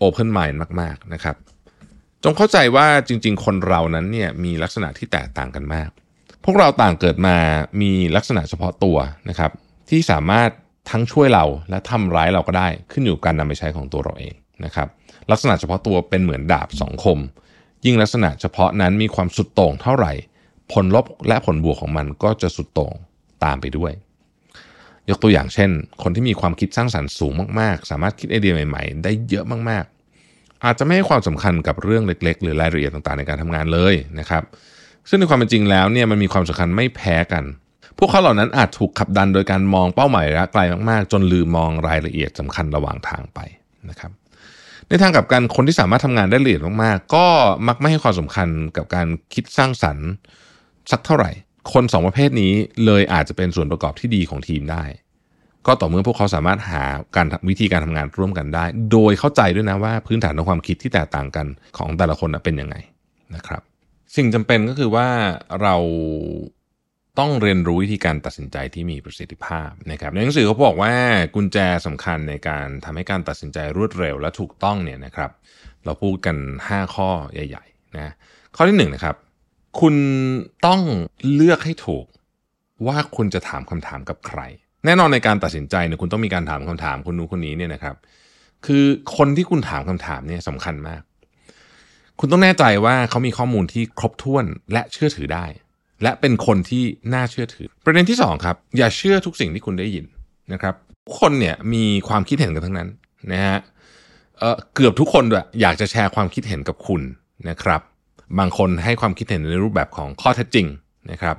open mind มาก ๆ นะครับ จงเข้าใจว่าจริง ๆ คนเรานั้นเนี่ยมีลักษณะที่แตกต่างกันมาก พวกเราต่างเกิดมามีลักษณะเฉพาะตัวนะครับที่สามารถทั้งช่วยเราและทำร้ายเราก็ได้ขึ้นอยู่กับการนำไปใช้ของตัวเราเองนะครับลักษณะเฉพาะตัวเป็นเหมือนดาบสองคม ยิ่งลักษณะเฉพาะนั้นมีความสุดโต่งเท่าไหร่ ผลลบและผลบวกของมันก็จะสุดโต่งตามไปด้วย ยกตัวอย่างเช่น คนที่มีความคิดสร้างสรรค์สูงมากๆ สามารถคิดไอเดียใหม่ๆ ได้เยอะมากๆ อาจจะไม่ให้ความสำคัญกับเรื่องเล็ก ๆ หรือรายละเอียดต่างๆ ในการทำงานเลยนะครับ ซึ่งในความเป็นจริงแล้วเนี่ยมันมีความสำคัญไม่แพ้กัน พวกเขาเหล่านั้นอาจถูกขับดันโดยการมองเป้าหมายระยะไกลมากๆ จนลืมมองรายละเอียดสำคัญระหว่างทางไปนะครับ ในทางกลับกันคนที่สามารถทำงานได้ละเอียดมากๆ ก็มักไม่ให้ความสำคัญกับการคิดสร้างสรรค์สักเท่าไหร่ คนสองประเภทนี้เลยอาจจะเป็นส่วนประกอบที่ดีของทีมได้ ก็ต่อเมื่อพวกเขาสามารถหาการวิธีการทำงานร่วมกันได้ โดยเข้าใจด้วยนะว่าพื้นฐานของความคิดที่แตกต่างกันของแต่ละคนเป็นยังไงนะครับ สิ่งจำเป็นก็คือว่าเรา ต้องเรียนรู้วิธีการตัดสินใจที่มีประสิทธิภาพนะครับในหนังสือเขาบอกว่ากุญแจสำคัญในการทำให้การตัดสินใจรวดเร็วและถูกต้องเนี่ยนะครับ เราพูดกัน 5 ข้อใหญ่ๆนะข้อที่1นนะครับคุณต้องเลือกให้ถูกว่าคุณจะถามคำถามกับใคร แน่นอนในการตัดสินใจเนี่ยคุณต้องมีการถามคำถามคนนู้นคนนี้เนี่ยนะครับ คือคนที่คุณถามคำถามเนี่ยสำคัญมาก คุณต้องแน่ใจว่าเขามีข้อมูลที่ครบถ้วนและเชื่อถือได้ และเป็นคนที่น่าเชื่อถือ ประเด็นที่สองครับอย่าเชื่อทุกสิ่งที่คุณได้ยินนะครับทุกคนเนี่ยมีความคิดเห็นกันทั้งนั้นนะฮะเออเกือบทุกคนด้วยอยากจะแชร์ความคิดเห็นกับคุณนะครับ บางคนให้ความคิดเห็นในรูปแบบของข้อเท็จจริงนะครับ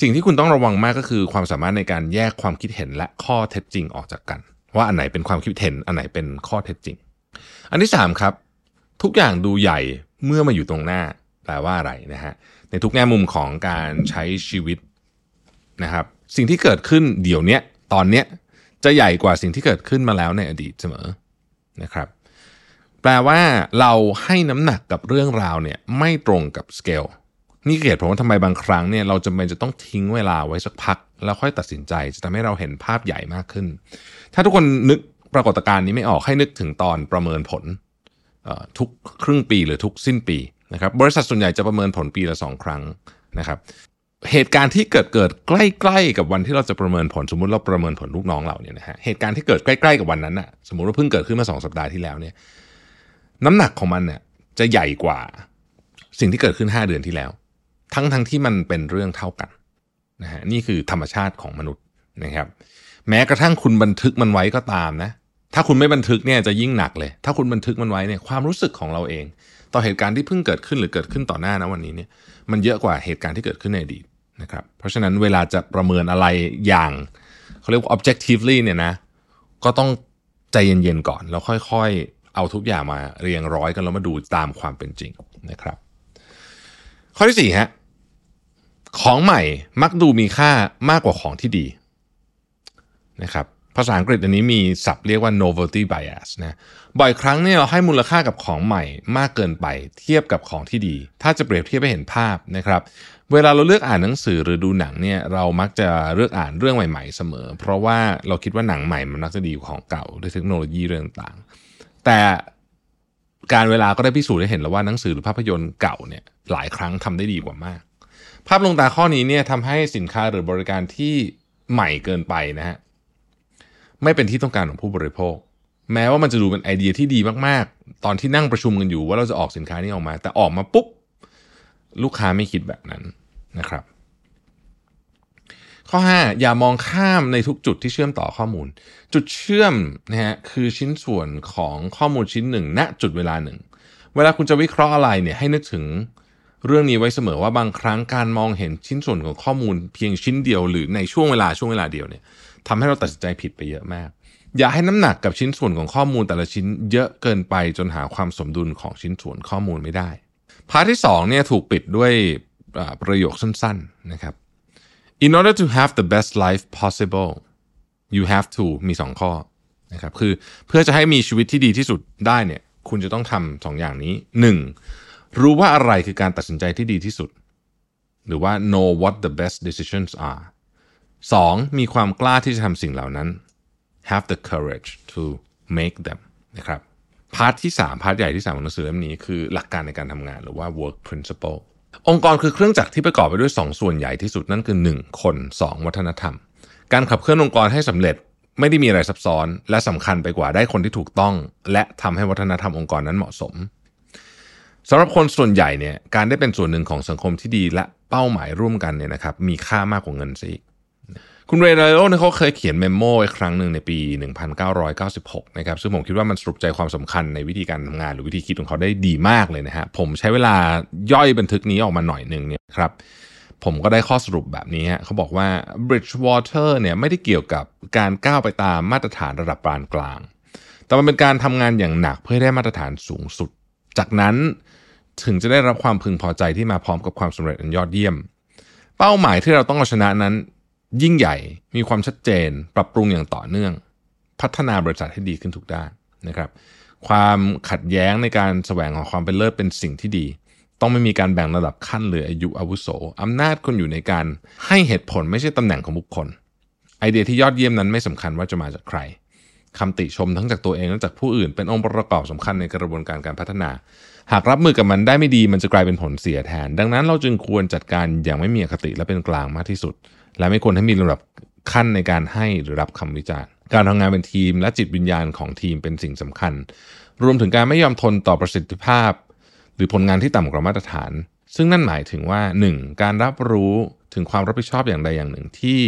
สิ่งที่คุณต้องระวังมากก็คือ ความสามารถในการแยกความคิดเห็นและข้อเท็จจริงออกจากกัน ว่าอันไหนเป็นความคิดเห็นอันไหนเป็นข้อเท็จจริง อันที่สามครับทุกอย่างดูใหญ่เมื่อมาอยู่ตรงหน้าแปลว่าอะไรนะฮะ ในทุกแง่มุมของการใช้ชีวิตนะครับ สิ่งที่เกิดขึ้นเดี๋ยวนี้ตอนเนี้ยจะใหญ่กว่าสิ่งที่เกิดขึ้นมาแล้วในอดีตเสมอนะครับ แปลว่าเราให้น้ำหนักกับเรื่องราวเนี่ยไม่ตรงกับสเกลนี่เกิดเพราะว่าทำไมบางครั้งเนี่ยเราจำเป็นจะต้องทิ้งเวลาไว้สักพัก แล้วค่อยตัดสินใจจะทำให้เราเห็นภาพใหญ่มากขึ้น ถ้าทุกคนนึกปรากฏการณ์นี้ไม่ออกให้นึกถึงตอนประเมินผลทุกครึ่งปีหรือทุกสิ้นปี นะครับบริษัทส่วนใหญ่จะประเมินผลปีละสองครั้งนะครับเหตุการณ์ที่เกิดเกิดใกล้ๆกับวันที่เราจะประเมินผลสมมุติเราประเมินผลลูกน้องเราเนี่ยนะฮะเหตุการณ์ที่เกิดใกล้ๆกับวันนั้นน่ะสมมติว่าเพิ่งเกิดขึ้นมาสองสัปดาห์ที่แล้วเนี่ยน้ำหนักของมันเนี่ยจะใหญ่กว่าสิ่งที่เกิดขึ้น 5 เดือนที่แล้ว ทั้งทั้งที่มันเป็นเรื่องเท่ากันนะฮะนี่คือธรรมชาติของมนุษย์นะครับ แม้กระทั่งคุณบันทึกมันไว้ก็ตามนะ ถ้าคุณไม่บันทึกเนี่ยจะยิ่งหนักเลย ถ้าคุณบันทึกมันไว้เนี่ยความรู้สึกของเราเอง ต่อเหตุการณ์ที่เพิ่งเกิดขึ้นหรือเกิดขึ้นต่อหน้านะวันนี้เนี่ยมันเยอะกว่าเหตุการณ์ที่เกิดขึ้นในอดีตนะครับเพราะฉะนั้นเวลาจะประเมินอะไรอย่างเขาเรียกว่า objectively เนี่ยนะก็ต้องใจเย็นๆก่อน แล้วค่อยๆ เอาทุกอย่างมาเรียงร้อยกันแล้วมาดูตามความเป็นจริงนะครับ ข้อที่4ฮะของใหม่มักดูมีค่ามากกว่าของที่ดีนะครับาษาอังกฤษอันนี้มีศัพท์เรียกว่า novelty bias นะบ่อยครั้งเนี่ยเราให้มูลค่ากับของใหม่มากเกินไปเทียบกับของที่ดี ถ้าจะเปรียบเทียบให้เห็นภาพนะครับเวลาเราเลือกอ่านหนังสือหรือดูหนังเนี่ยเรามักจะเลือกอ่านเรื่องใหม่ ๆ เสมอ เพราะว่าเราคิดว่าหนังใหม่มันมักจะดีกว่าของเก่าด้วยเทคโนโลยีเรื่องต่าง แต่การเวลาก็ได้พิสูจน์ให้เห็นแล้วว่าหนังสือหรือภาพยนตร์เก่าเนี่ยหลายครั้งทำได้ดีกว่ามาก ภาพลงตาข้อนี้เนี่ยทำให้สินค้าหรือบริการที่ใหม่เกินไปนะฮะ ไม่เป็นที่ต้องการของผู้บริโภค แม้ว่ามันจะดูเป็นไอเดียที่ดีมากๆ ตอนที่นั่งประชุมกันอยู่ว่าเราจะออกสินค้านี้ออกมา แต่ออกมาปุ๊บ ลูกค้าไม่คิดแบบนั้นนะครับ ข้อ 5 อย่ามองข้ามในทุกจุดที่เชื่อมต่อข้อมูล จุดเชื่อมนะฮะคือชิ้นส่วนของข้อมูลชิ้นหนึ่งณจุดเวลาหนึ่ง เวลาคุณจะวิเคราะห์อะไรเนี่ยให้นึกถึงเรื่องนี้ไว้เสมอว่าบางครั้งการมองเห็นชิ้นส่วนของข้อมูลเพียงชิ้นเดียวหรือในช่วงเวลาช่วงเวลาเดียวเนี่ย ทำให้เราตัดสินใจผิดไปเยอะมาก อย่าให้น้ำหนักกับชิ้นส่วนของข้อมูลแต่ละชิ้นเยอะเกินไปจนหาความสมดุลของชิ้นส่วนข้อมูลไม่ได้ พาร์ทที่2เนี่ยถูกปิดด้วยประโยคสั้นๆนะครับ in order to have the best life possible you have to มี 2 ข้อนะครับคือเพื่อจะให้มีชีวิตที่ดีที่สุดได้เนี่ยคุณจะต้องทำสองอย่างนี้ 1. รู้ว่าอะไรคือการตัดสินใจที่ดีที่สุดหรือว่า know what the best decisions are 2. มีความกล้าที่จะทำสิ่งเหล่านั้น have the courage to make them นะครับ part ที่ 3 part ใหญ่ที่ 3 ของหนังสือเล่มนี้คือหลักการในการทำงานหรือว่า work principle องค์กรคือเครื่องจักรที่ประกอบไปด้วย 2 ส่วนใหญ่ที่สุดนั่นคือ 1 คน 2 วัฒนธรรม การขับเคลื่อนองค์กรให้สำเร็จไม่ได้มีอะไรซับซ้อน และสำคัญไปกว่าได้คนที่ถูกต้อง และทำให้วัฒนธรรมองค์กรนั้นเหมาะสมสำหรับคนส่วนใหญ่เนี่ยการได้เป็นส่วนหนึ่งของสังคมที่ดีและเป้าหมายร่วมกันเนี่ยนะครับมีค่ามากกว่าเงินซะอีก คุณเรย์ไดโอเนี่ยเขาเคยเขียนเมมโมไว้ครั้งหนึ่งในปี 1996 นะครับ ซึ่งผมคิดว่ามันสรุปใจความสำคัญในวิธีการทำงาน หรือวิธีคิดของเขาได้ดีมากเลยนะฮะ ผมใช้เวลาย่อยบันทึกนี้ออกมาหน่อยหนึ่งเนี่ยครับ ผมก็ได้ข้อสรุปแบบนี้ฮะเขาบอกว่า Bridgewater เนี่ยไม่ได้เกี่ยวกับการก้าวไปตามมาตรฐานระดับปานกลาง แต่มันเป็นการทำงานอย่างหนักเพื่อได้มาตรฐานสูงสุด จากนั้นถึงจะได้รับความพึงพอใจที่มาพร้อมกับความสำเร็จอันยอดเยี่ยม เป้าหมายที่เราต้องเอาชนะนั้น ยิ่งใหญ่มีความชัดเจน ปรับปรุงอย่างต่อเนื่อง พัฒนาบริษัทให้ดีขึ้นทุกด้านนะครับ ความขัดแย้งในการแสวงหาความเป็นเลิศเป็นสิ่งที่ดี ต้องไม่มีการแบ่งระดับขั้นหรืออายุอาวุโสอำนาจคนอยู่ในการให้เหตุผลไม่ใช่ตำแหน่งของบุคคล ไอเดียที่ยอดเยี่ยมนั้นไม่สำคัญว่าจะมาจากใครคำติชมทั้งจากตัวเองและจากผู้อื่นเป็นองค์ประกอบสำคัญในกระบวนการการพัฒนา หากรับมือกับมันได้ไม่ดีมันจะกลายเป็นผลเสียแทน ดังนั้นเราจึงควรจัดการอย่างไม่มีอคติและเป็นกลางมากที่สุด และไม่ควรให้มีลำดับขั้นในการให้หรือรับคำวิจารณ์การทำงานเป็นทีมและจิตวิญญาณของทีมเป็นสิ่งสำคัญ รวมถึงการไม่ยอมทนต่อประสิทธิภาพ หรือผลงานที่ต่ำกว่ามาตรฐาน ซึ่งนั่นหมายถึงว่า 1. การรับรู้ถึงความรับผิดชอบอย่างใดอย่างหนึ่งที่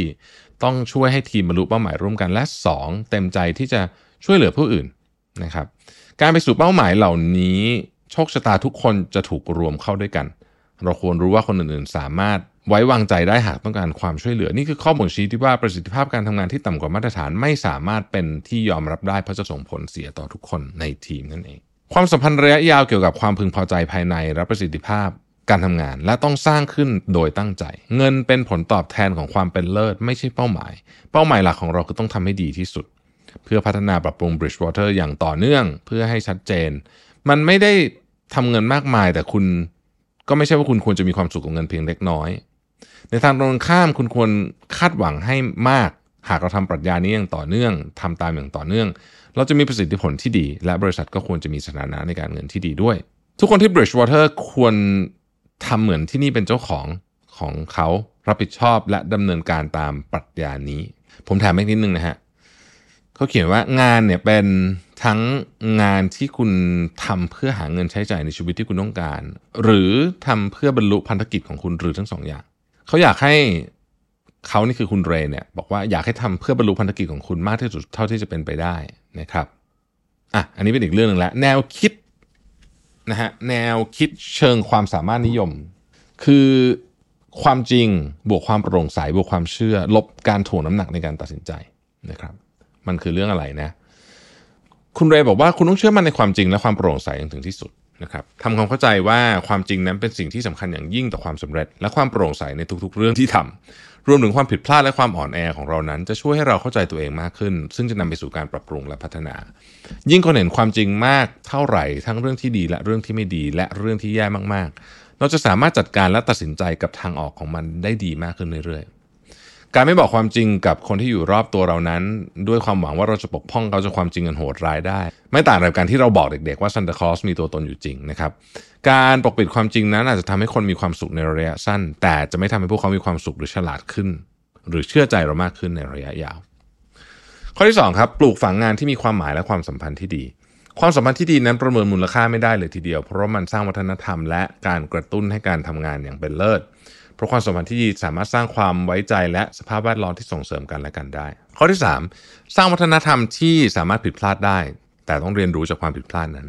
ต้องช่วยให้ทีมบรรลุเป้าหมายร่วมกันและ 2. เต็มใจที่จะช่วยเหลือผู้อื่นนะครับ การไปสู่เป้าหมายเหล่านี้ โชคชะตาทุกคนจะถูกรวมเข้าด้วยกัน เราควรรู้ว่าคนอื่นๆ สามารถ ไว้วางใจได้หากต้องการความช่วยเหลือ นี่คือข้อบ่งชี้ที่ว่าประสิทธิภาพการทำงานที่ต่ำกว่ามาตรฐานไม่สามารถเป็นที่ยอมรับได้เพราะจะส่งผลเสียต่อทุกคนในทีมนั่นเอง ความสัมพันธ์ระยะยาวเกี่ยวกับความพึงพอใจภายในและประสิทธิภาพการทำงาน และต้องสร้างขึ้นโดยตั้งใจ เงินเป็นผลตอบแทนของความเป็นเลิศ ไม่ใช่เป้าหมาย เป้าหมายหลักของเราคือต้องทำให้ดีที่สุด เพื่อพัฒนาปรับปรุง Bridgewater อย่างต่อเนื่องเพื่อให้ชัดเจน มันไม่ได้ทำเงินมากมายแต่คุณก็ไม่ใช่ว่าคุณควรจะมีความสุขกับเงินเพียงเล็กน้อย ในทางตรงข้ามคุณควรคาดหวังให้มาก หากเราทำปรัชญานี้อย่างต่อเนื่องทำตามอย่างต่อเนื่อง เราจะมีประสิทธิผลที่ดี และบริษัทก็ควรจะมีสถานะในการเงินที่ดีด้วย ทุกคนที่ Bridgewater ควรทำเหมือนที่นี่เป็นเจ้าของของเขารับผิดชอบและดำเนินการตามปรัชญานี้ ผมถามอีกนิดนึงนะฮะเขาเขียนว่างานเนี่ยเป็นทั้งงานที่คุณทำเพื่อหาเงินใช้จ่ายในชีวิตที่คุณต้องการ หรือทำเพื่อบรรลุพันธกิจของคุณหรือทั้งสองอย่าง เขาอยากให้เขานี่คือคุณเรย์เนี่ยบอกว่าอยากให้ทำเพื่อบรรลุพันธกิจของคุณมากที่สุดเท่าที่จะเป็นไปได้นะครับอะอันนี้เป็นอีกเรื่องหนึ่งแล้วแนวคิดนะฮะแนวคิดเชิงความสามารถนิยม คือความจริงบวกความโปร่งใสบวกความเชื่อ ลบการถ่วงน้ำหนักในการตัดสินใจนะครับ มันคือเรื่องอะไรนะ คุณเรย์บอกว่าคุณต้องเชื่อมั่นในความจริงและความโปร่งใสอย่างถึงที่สุด นะครับทำความเข้าใจว่าความจริงนั้นเป็นสิ่งที่สำคัญอย่างยิ่งต่อความสำเร็จ และความโปร่งใสในทุกๆ เรื่องที่ทำรวมถึงความผิดพลาดและความอ่อนแอของเรานั้น จะช่วยให้เราเข้าใจตัวเองมากขึ้น ซึ่งจะนำไปสู่การปรับปรุงและพัฒนา ยิ่งคนเห็นความจริงมากเท่าไหร่ ทั้งเรื่องที่ดีและเรื่องที่ไม่ดีและเรื่องที่แย่มากๆ เราจะสามารถจัดการและตัดสินใจกับทางออกของมันได้ดีมากขึ้นเรื่อยๆ การไม่บอกความจริงกับคนที่อยู่รอบตัวเรานั้น ด้วยความหวังว่าเราจะปกป้องเขาจากความจริงอันโหดร้ายได้ ไม่ต่างกับการที่เราบอกเด็กๆว่าซันตาคลอสมีตัวตนอยู่จริงนะครับการปกปิดความจริงนั้นอาจจะทำให้คนมีความสุขในระยะสั้น แต่จะไม่ทำให้พวกเขามีความสุขหรือฉลาดขึ้น หรือเชื่อใจเรามากขึ้นในระยะยาว ข้อที่2ครับปลูกฝังงานที่มีความหมายและความสัมพันธ์ที่ดีความสัมพันธ์ที่ดีนั้นประเมินมูลค่าไม่ได้เลยทีเดียว เพราะมันสร้างวัฒนธรรมและการกระตุ้นให้การทำงานอย่างเป็นเลิศ ราะความสัมพันธ์ที่ดีสามารถสร้างความไว้ใจและสภาพแวดล้อมที่ส่งเสริมกันและกันได้ ข้อที่ 3 สร้างวัฒนธรรมที่สามารถผิดพลาดได้ แต่ต้องเรียนรู้จากความผิดพลาดนั้น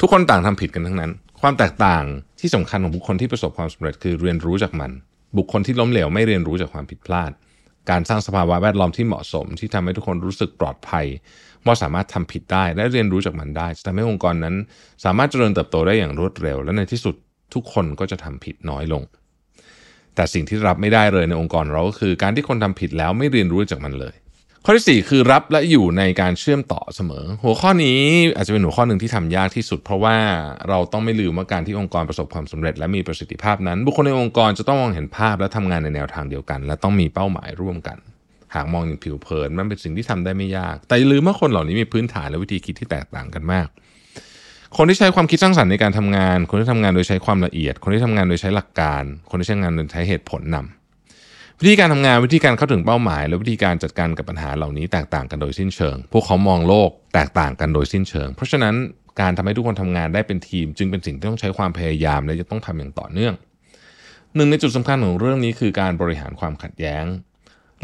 ทุกคนต่างทำผิดกันทั้งนั้น ความแตกต่างที่สำคัญของบุคคลที่ประสบความสำเร็จคือเรียนรู้จากมัน บุคคลที่ล้มเหลวไม่เรียนรู้จากความผิดพลาด การสร้างสภาวะแวดล้อมที่เหมาะสม ที่ทำให้ทุกคนรู้สึกปลอดภัยว่าสามารถทำผิดได้และเรียนรู้จากมันได้จะทำให้องค์กรนั้น สามารถเจริญเติบโตได้อย่างรวดเร็ว และในที่สุดทุกคนก็จะทำผิดน้อยลง แต่สิ่งที่รับไม่ได้เลยในองค์กรเราก็คือการที่คนทำผิดแล้วไม่เรียนรู้จากมันเลย ข้อที่ 4 คือรับและอยู่ในการเชื่อมต่อเสมอ หัวข้อนี้อาจจะเป็นหัวข้อหนึ่งที่ทำยากที่สุด เพราะว่าเราต้องไม่ลืมว่าการที่องค์กรประสบความสำเร็จ และมีประสิทธิภาพนั้น บุคคลในองค์กรจะต้องมองเห็นภาพและทำงานในแนวทางเดียวกัน และต้องมีเป้าหมายร่วมกันหากมองอย่างผิวเผินมันเป็นสิ่งที่ทำได้ไม่ยาก แต่ลืมว่าคนเหล่านี้มีพื้นฐานและวิธีคิดที่แตกต่างกันมาก คนที่ใช้ความคิดสร้างสรรค์ในการทำงาน คนที่ทำงานโดยใช้ความละเอียด คนที่ทำงานโดยใช้หลักการ คนที่ใช้งานโดยใช้เหตุผลนำวิธีการทำงานวิธีการเข้าถึงเป้าหมาย และวิธีการจัดการกับปัญหาเหล่านี้แตกต่างกันโดยสิ้นเชิง พวกเขามองโลกแตกต่างกันโดยสิ้นเชิง เพราะฉะนั้นการทำให้ทุกคนทำงานได้เป็นทีม จึงเป็นสิ่งที่ต้องใช้ความพยายามและจะต้องทำอย่างต่อเนื่องหนึ่งในจุดสำคัญของเรื่องนี้คือการบริหารความขัดแย้ง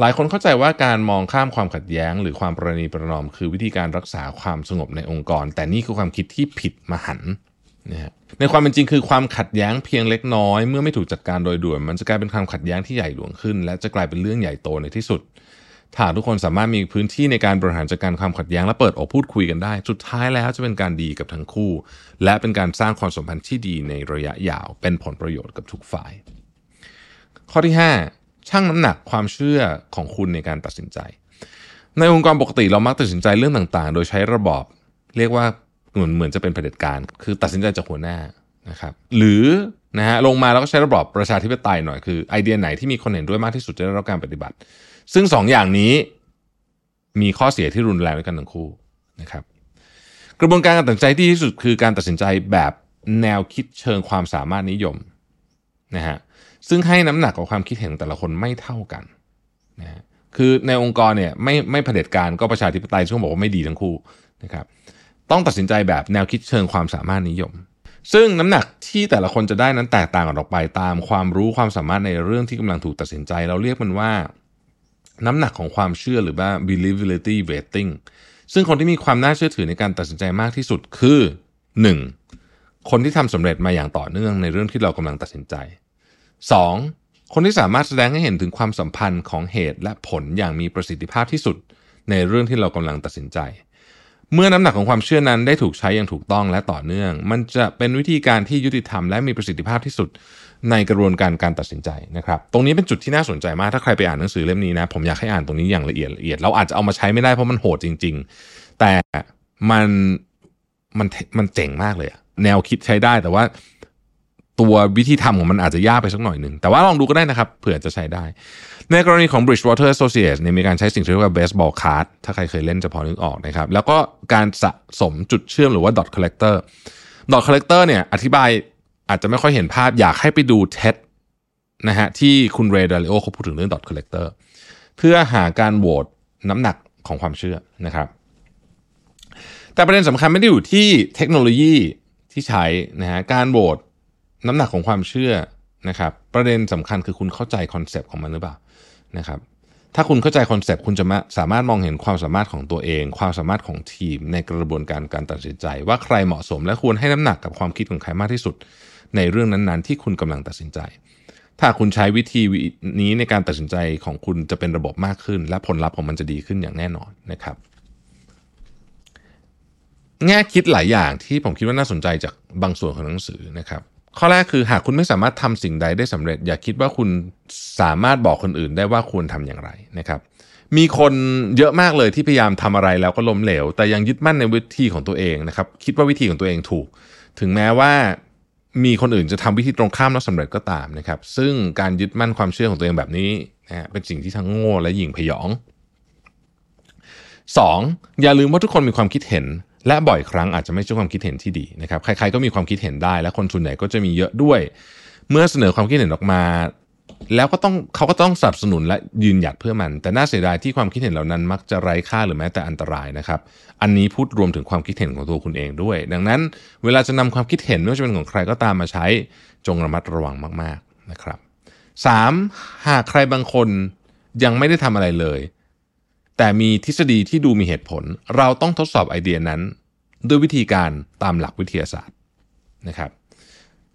หลายคนเข้าใจว่าการมองข้ามความขัดแย้ง หรือความประนีประนอม คือวิธีการรักษาความสงบในองค์กร แต่นี่คือความคิดที่ผิดมหันนะในความเป็นจริงคือความขัดแย้งเพียงเล็กน้อย เมื่อไม่ถูกจัดการโดยด่วน มันจะกลายเป็นความขัดแย้งที่ใหญ่หลวงขึ้น และจะกลายเป็นเรื่องใหญ่โตในที่สุด ถ้าทุกคนสามารถมีพื้นที่ในการบริหารจัดการความขัดแย้งและเปิดอกพูดคุยกันได้ สุดท้ายแล้วจะเป็นการดีกับทั้งคู่ และเป็นการสร้างความสัมพันธ์ที่ดีในระยะยาว เป็นผลประโยชน์กับทุกฝ่าย ข้อที่ 5 ชั่งน้ำหนักความเชื่อของคุณในการตัดสินใจ ในองค์กรปกติเรามักตัดสินใจเรื่องต่างๆ โดยใช้ระบอบ เรียกว่าเหมือนเหมือนจะเป็นเผด็จการ คือตัดสินใจจากหัวหน้านะครับ หรือนะฮะลงมาแล้วก็ใช้ระบอบประชาธิปไตยหน่อยคือไอเดียไหนที่มีคนเห็นด้วยมากที่สุดจะได้รับการปฏิบัติ ซึ่ง2ออย่างนี้มีข้อเสียที่รุนแรงด้วยกันทั้งคู่นะครับ กระบวนการการตัดสินใจที่ที่สุดคือการตัดสินใจแบบแนวคิดเชิงความสามารถนิยมนะฮะ ซึ่งให้น้ำหนักกับความคิดเห็นแต่ละคนไม่เท่ากันนะคือในองค์กรเนี่ยไม่ไม่เผด็จการก็ประชาธิปไตยซึ่งบอกว่าไม่ดีทั้งคู่นะครับต้องตัดสินใจแบบแนวคิดเชิงความสามารถนิยม ซึ่งน้ำหนักที่แต่ละคนจะได้นั้นแตกต่างกันออกไปตามความรู้ความสามารถในเรื่องที่กำลังถูกตัดสินใจ เราเรียกมันว่า น้ำหนักของความเชื่อหรือว่า believability weighting ซึ่งคนที่มีความน่าเชื่อถือในการตัดสินใจมากที่สุดคือ 1. คนที่ทำสำเร็จมาอย่างต่อเนื่องในเรื่องที่เรากำลังตัดสินใจ 2. คนที่สามารถแสดงให้เห็นถึงความสัมพันธ์ของเหตุและผลอย่างมีประสิทธิภาพที่สุด ในเรื่องที่เรากำลังตัดสินใจ เมื่อน้ำหนักของความเชื่อนั้นได้ถูกใช้อย่างถูกต้องและต่อเนื่อง มันจะเป็นวิธีการที่ยุติธรรมและมีประสิทธิภาพที่สุดในกระบวนการการตัดสินใจนะครับ ตรงนี้เป็นจุดที่น่าสนใจมาก ถ้าใครไปอ่านหนังสือเล่มนี้นะ ผมอยากให้อ่านตรงนี้อย่างละเอียดละเอียด เราอาจจะเอามาใช้ไม่ได้เพราะมันโหดจริง ๆ แต่มันมันมันเจ๋งมากเลย แนวคิดใช้ได้แต่ว่า ตัววิธีทำของมันอาจจะยากไปสักหน่อยหนึ่ง แต่ว่าลองดูก็ได้นะครับ เผื่อจะใช้ได้ ในกรณีของ Bridgewater Associates เนี่ยมีการใช้สิ่งที่เรียกว่า baseball card ถ้าใครเคยเล่นจะพอนึกออกนะครับ แล้วก็การสะสมจุดเชื่อมหรือว่า dot collector dot collector เนี่ยอธิบายอาจจะไม่ค่อยเห็นภาพอยากให้ไปดูเท็ดนะฮะที่คุณเรดาริโอเขาพูดถึงเรื่อง dot collector เพื่อหาการโหวตน้ำหนักของความเชื่อนะครับ แต่ประเด็นสำคัญไม่ได้อยู่ที่เทคโนโลยีที่ใช้นะฮะการโหวต น้ำหนักของความเชื่อนะครับ ประเด็นสำคัญคือคุณเข้าใจ concept ของมันหรือเปล่านะครับ ถ้าคุณเข้าใจ concept คุณจะสามารถมองเห็นความสามารถของตัวเอง ความสามารถของทีมในกระบวนการการตัดสินใจ ว่าใครเหมาะสม และควรให้น้ำหนักกับความคิดของใครมากที่สุด ในเรื่องนั้นๆ ที่คุณกำลังตัดสินใจ ถ้าคุณใช้วิธีนี้ในการตัดสินใจของคุณจะเป็นระบบมากขึ้น และผลลัพธ์ของมันจะดีขึ้นอย่างแน่นอนนะครับแง่คิดหลายอย่างที่ผมคิดว่าน่าสนใจจากบางส่วนของหนังสือนะครับ ข้อแรกคือหากคุณไม่สามารถทำสิ่งใดได้สำเร็จ อย่าคิดว่าคุณสามารถบอกคนอื่นได้ว่าควรทำอย่างไรนะครับ มีคนเยอะมากเลยที่พยายามทำอะไรแล้วก็ล้มเหลว แต่ยังยึดมั่นในวิธีของตัวเองนะครับ คิดว่าวิธีของตัวเองถูก ถึงแม้ว่ามีคนอื่นจะทำวิธีตรงข้ามแล้วสาเร็จก็ตามนะครับ ซึ่งการยึดมั่นความเชื่อของตัวเองแบบนี้นะเป็นสิ่งที่ทั้งโง่และหยิ่งพยอง 2. อย่าลืมว่าทุกคนมีความคิดเห็น และบ่อยครั้งอาจจะไม่ใช่ความคิดเห็นที่ดีนะครับใครๆก็มีความคิดเห็นได้ และคนส่วนใหญ่ก็จะมีเยอะด้วย เมื่อเสนอความคิดเห็นออกมา แล้วก็ต้องเขาก็ต้องสนับสนุนและยืนหยัดเพื่อมัน แต่น่าเสียดายที่ความคิดเห็นเหล่านั้นมักจะไร้ค่าหรือแม้แต่อันตรายนะครับ อันนี้พูดรวมถึงความคิดเห็นของตัวคุณเองด้วย ดังนั้น เวลาจะนำความคิดเห็นไม่ว่าจะเป็นของใครก็ตามมาใช้จงระมัดระวังมาก ๆนะครับ 3. หากใครบางคนยังไม่ได้ทำอะไรเลย แต่มีทฤษฎีที่ดูมีเหตุผล เราต้องทดสอบไอเดียนั้น ด้วยวิธีการตามหลักวิทยาศาสตร์นะครับ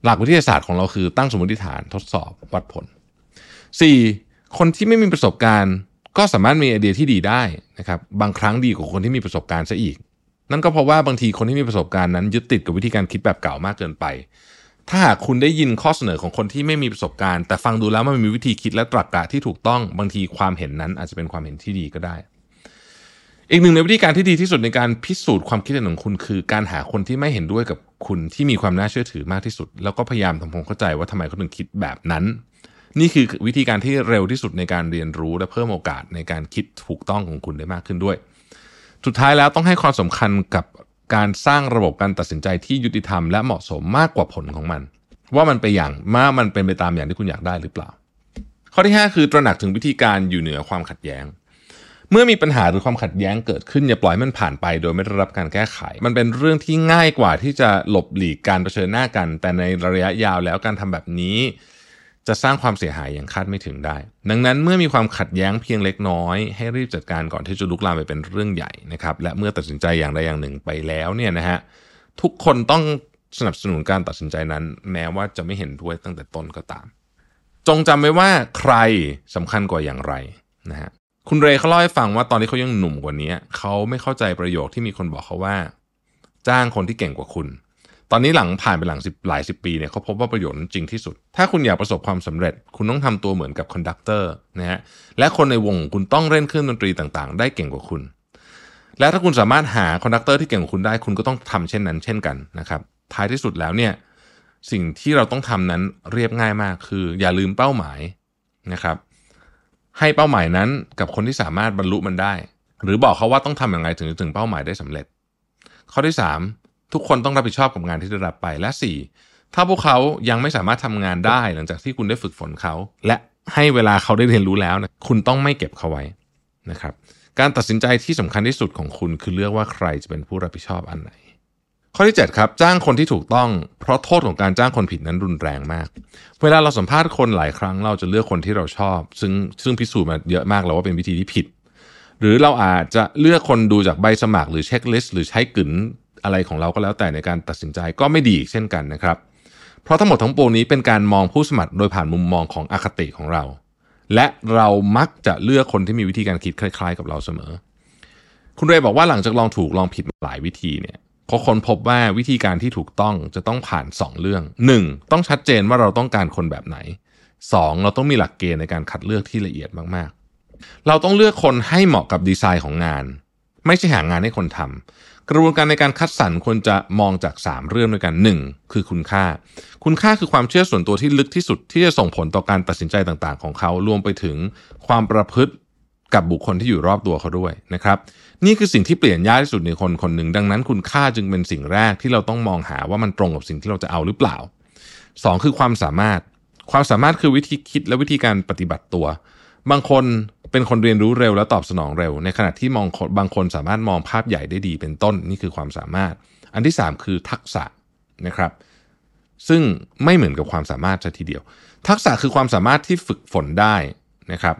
หลักวิทยาศาสตร์ของเราคือตั้งสมมติฐานทดสอบวัดผล 4. คนที่ไม่มีประสบการณ์ก็สามารถมีไอเดียที่ดีได้นะครับ บางครั้งดีกว่าคนที่มีประสบการณ์ซะอีก นั่นก็เพราะว่าบางทีคนที่มีประสบการณ์นั้นยึดติดกับวิธีการคิดแบบเก่ามากเกินไป ถ้าหากคุณได้ยินข้อเสนอของคนที่ไม่มีประสบการณ์ แต่ฟังดูแล้วมันมีวิธีคิดและตรรกกะที่ถูกต้อง บางทีความเห็นนั้นอาจจะเป็นความเห็นที่ดีก็ได้ อีกหนึ่งในวิธีการที่ดีที่สุดในการพิสูจน์ความคิดเห็นของคุณ คือการหาคนที่ไม่เห็นด้วยกับคุณที่มีความน่าเชื่อถือมากที่สุด แล้วก็พยายามทำความเข้าใจว่าทำไมเขาถึงคิดแบบนั้น นี่คือวิธีการที่เร็วที่สุดในการเรียนรู้และเพิ่มโอกาสในการคิดถูกต้องของคุณได้มากขึ้นด้วย สุดท้ายแล้วต้องให้ความสำคัญกับการสร้างระบบการตัดสินใจที่ยุติธรรมและเหมาะสมมากกว่าผลของมัน ว่ามันไปอย่างมามันเป็นไปตามอย่างที่คุณอยากได้หรือเปล่า ข้อที่ 5 คือตระหนักถึงวิธีการอยู่เหนือความขัดแย้ง เมื่อมีปัญหาหรือความขัดแย้งเกิดขึ้นอย่าปล่อยมันผ่านไป โดยไม่ได้รับการแก้ไข มันเป็นเรื่องที่ง่ายกว่าที่จะหลบหลีกการเผชิญหน้ากัน แต่ในระยะยาวแล้วการทำแบบนี้ จะสร้างความเสียหายอย่างคาดไม่ถึงได้ ดังนั้นเมื่อมีความขัดแย้งเพียงเล็กน้อย ให้รีบจัดการก่อนที่จะลุกลามไปเป็นเรื่องใหญ่นะครับและเมื่อตัดสินใจอย่างใดอย่างหนึ่งไปแล้วเนี่ยนะฮะทุกคนต้องสนับสนุนการตัดสินใจนั้น แม้ว่าจะไม่เห็นด้วยตั้งแต่ต้นก็ตาม จงจำไว้ว่าใครสำคัญกว่าอย่างไรนะฮะ คุณเรย์เขาเล่าให้ฟังว่าตอนที่เขายังหนุ่มกว่านี้เขาไม่เข้าใจประโยคที่มีคนบอกเขาว่า จ้างคนที่เก่งกว่าคุณ ตอนนี้หลังผ่านไปหลังสิบหลายสิบปีเนี่ยเขาพบว่าประโยชน์นั้นจริงที่สุด ถ้าคุณอยากประสบความสำเร็จ คุณต้องทำตัวเหมือนกับ conductorนะฮะและคนในวงคุณต้องเล่นเครื่องดนตรีต่างๆ ได้เก่งกว่าคุณ และถ้าคุณสามารถหา conductor ที่เก่งกว่าคุณได้คุณก็ต้องทำเช่นนั้น เช่นกันนะครับท้ายที่สุดแล้วเนี่ยสิ่งที่เราต้องทำนั้นเรียบง่ายมากคือ อย่าลืมเป้าหมายนะครับ ให้เป้าหมายนั้นกับคนที่สามารถบรรลุมันได้ หรือบอกเขาว่าต้องทำอย่างไรถึงจะถึงเป้าหมายได้สำเร็จ ข้อที่ 3 ทุกคนต้องรับผิดชอบกับงานที่ได้รับไปและ 4 ถ้าพวกเขายังไม่สามารถทำงานได้หลังจากที่คุณได้ฝึกฝนเขา และให้เวลาเขาได้เรียนรู้แล้วนะคุณต้องไม่เก็บเขาไว้นะครับการตัดสินใจที่สำคัญที่สุดของคุณคือเลือกว่าใครจะเป็นผู้รับผิดชอบอันไหน ข้อที่ 7 ครับ จ้างคนที่ถูกต้อง เพราะโทษของการจ้างคนผิดนั้นรุนแรงมาก เวลาเราสัมภาษณ์คนหลายครั้งเราจะเลือกคนที่เราชอบ ซึ่งซึ่งพิสูจน์มาเยอะมากแล้วว่าเป็นวิธีที่ผิด หรือเราอาจจะเลือกคนดูจากใบสมัครหรือเช็คลิสต์หรือใช้กึ๋นอะไรของเราก็แล้วแต่ในการตัดสินใจก็ไม่ดีเช่นกันนะครับ เพราะทั้งหมดทั้งปวงนี้เป็นการมองผู้สมัครโดยผ่านมุมมองของอคติของเรา และเรามักจะเลือกคนที่มีวิธีการคิดคล้าย ๆ กับเราเสมอ คุณเรย์บอกว่าหลังจากลองถูกลองผิดหลายวิธีเนี่ย เขาคนพบว่าวิธีการที่ถูกต้องจะต้องผ่าน 2 เรื่อง 1. ต้องชัดเจนว่าเราต้องการคนแบบไหน 2. เราต้องมีหลักเกณฑ์ในการคัดเลือกที่ละเอียดมากๆ เราต้องเลือกคนให้เหมาะกับดีไซน์ของงาน ไม่ใช่หางานให้คนทำกระบวนการในการคัดสรรควรจะมองจาก 3 เรื่องด้วยกัน 1. คือคุณค่า คุณค่าคือความเชื่อส่วนตัวที่ลึกที่สุดที่จะส่งผลต่อการตัดสินใจต่างๆ ของเขารวมไปถึงความประพฤติ กับบุคคลที่อยู่รอบตัวเขาด้วยนะครับ นี่คือสิ่งที่เปลี่ยนยากที่สุดในคนคนหนึ่งดังนั้นคุณค่าจึงเป็นสิ่งแรกที่เราต้องมองหาว่ามันตรงกับสิ่งที่เราจะเอาหรือเปล่า 2 คือความสามารถ ความสามารถคือวิธีคิดและวิธีการปฏิบัติตัว บางคนเป็นคนเรียนรู้เร็วและตอบสนองเร็ว ในขณะที่มองบางคนสามารถมองภาพใหญ่ได้ดีเป็นต้นนี่คือความสามารถ อันที่ 3 คือทักษะนะครับ ซึ่งไม่เหมือนกับความสามารถซะทีเดียว ทักษะคือความสามารถที่ฝึกฝนได้นะครับ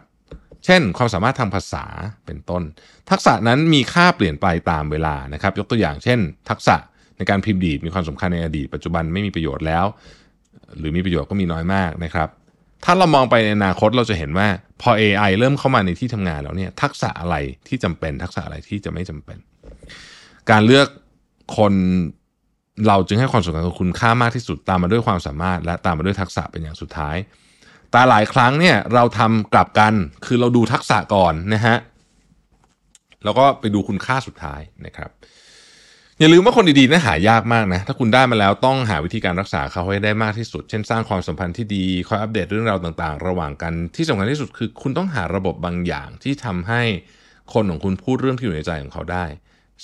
เช่น ความสามารถทางภาษาเป็นต้น ทักษะนั้นมีค่าเปลี่ยนไปตามเวลานะครับ ยกตัวอย่างเช่น ทักษะในการพิมพ์ดีดมีความสำคัญในอดีต ปัจจุบันไม่มีประโยชน์แล้ว หรือมีประโยชน์ก็มีน้อยมากนะครับ ถ้าเรามองไปในอนาคตเราจะเห็นว่าพอ AI เริ่มเข้ามาในที่ทำงานแล้วเนี่ยทักษะอะไรที่จำเป็น ทักษะอะไรที่จะไม่จำเป็น การเลือกคนเราจึงให้ความสำคัญกับคุณค่ามากที่สุดตามมาด้วยความสามารถ และตามมาด้วยทักษะเป็นอย่างสุดท้าย แต่หลายครั้งเนี่ยเราทำกลับกันคือเราดูทักษะก่อนนะฮะแล้วก็ไปดูคุณค่าสุดท้ายนะครับ อย่าลืมว่าคนดีๆนะหายากมากนะ ถ้าคุณได้มาแล้วต้องหาวิธีการรักษาเขาให้ได้มากที่สุด เช่นสร้างความสัมพันธ์ที่ดีคอยอัปเดตเรื่องราวต่างๆ ระหว่างกันที่สำคัญที่สุดคือ คุณต้องหาระบบบางอย่างที่ทำให้คนของคุณพูดเรื่องที่อยู่ในใจของเขาได้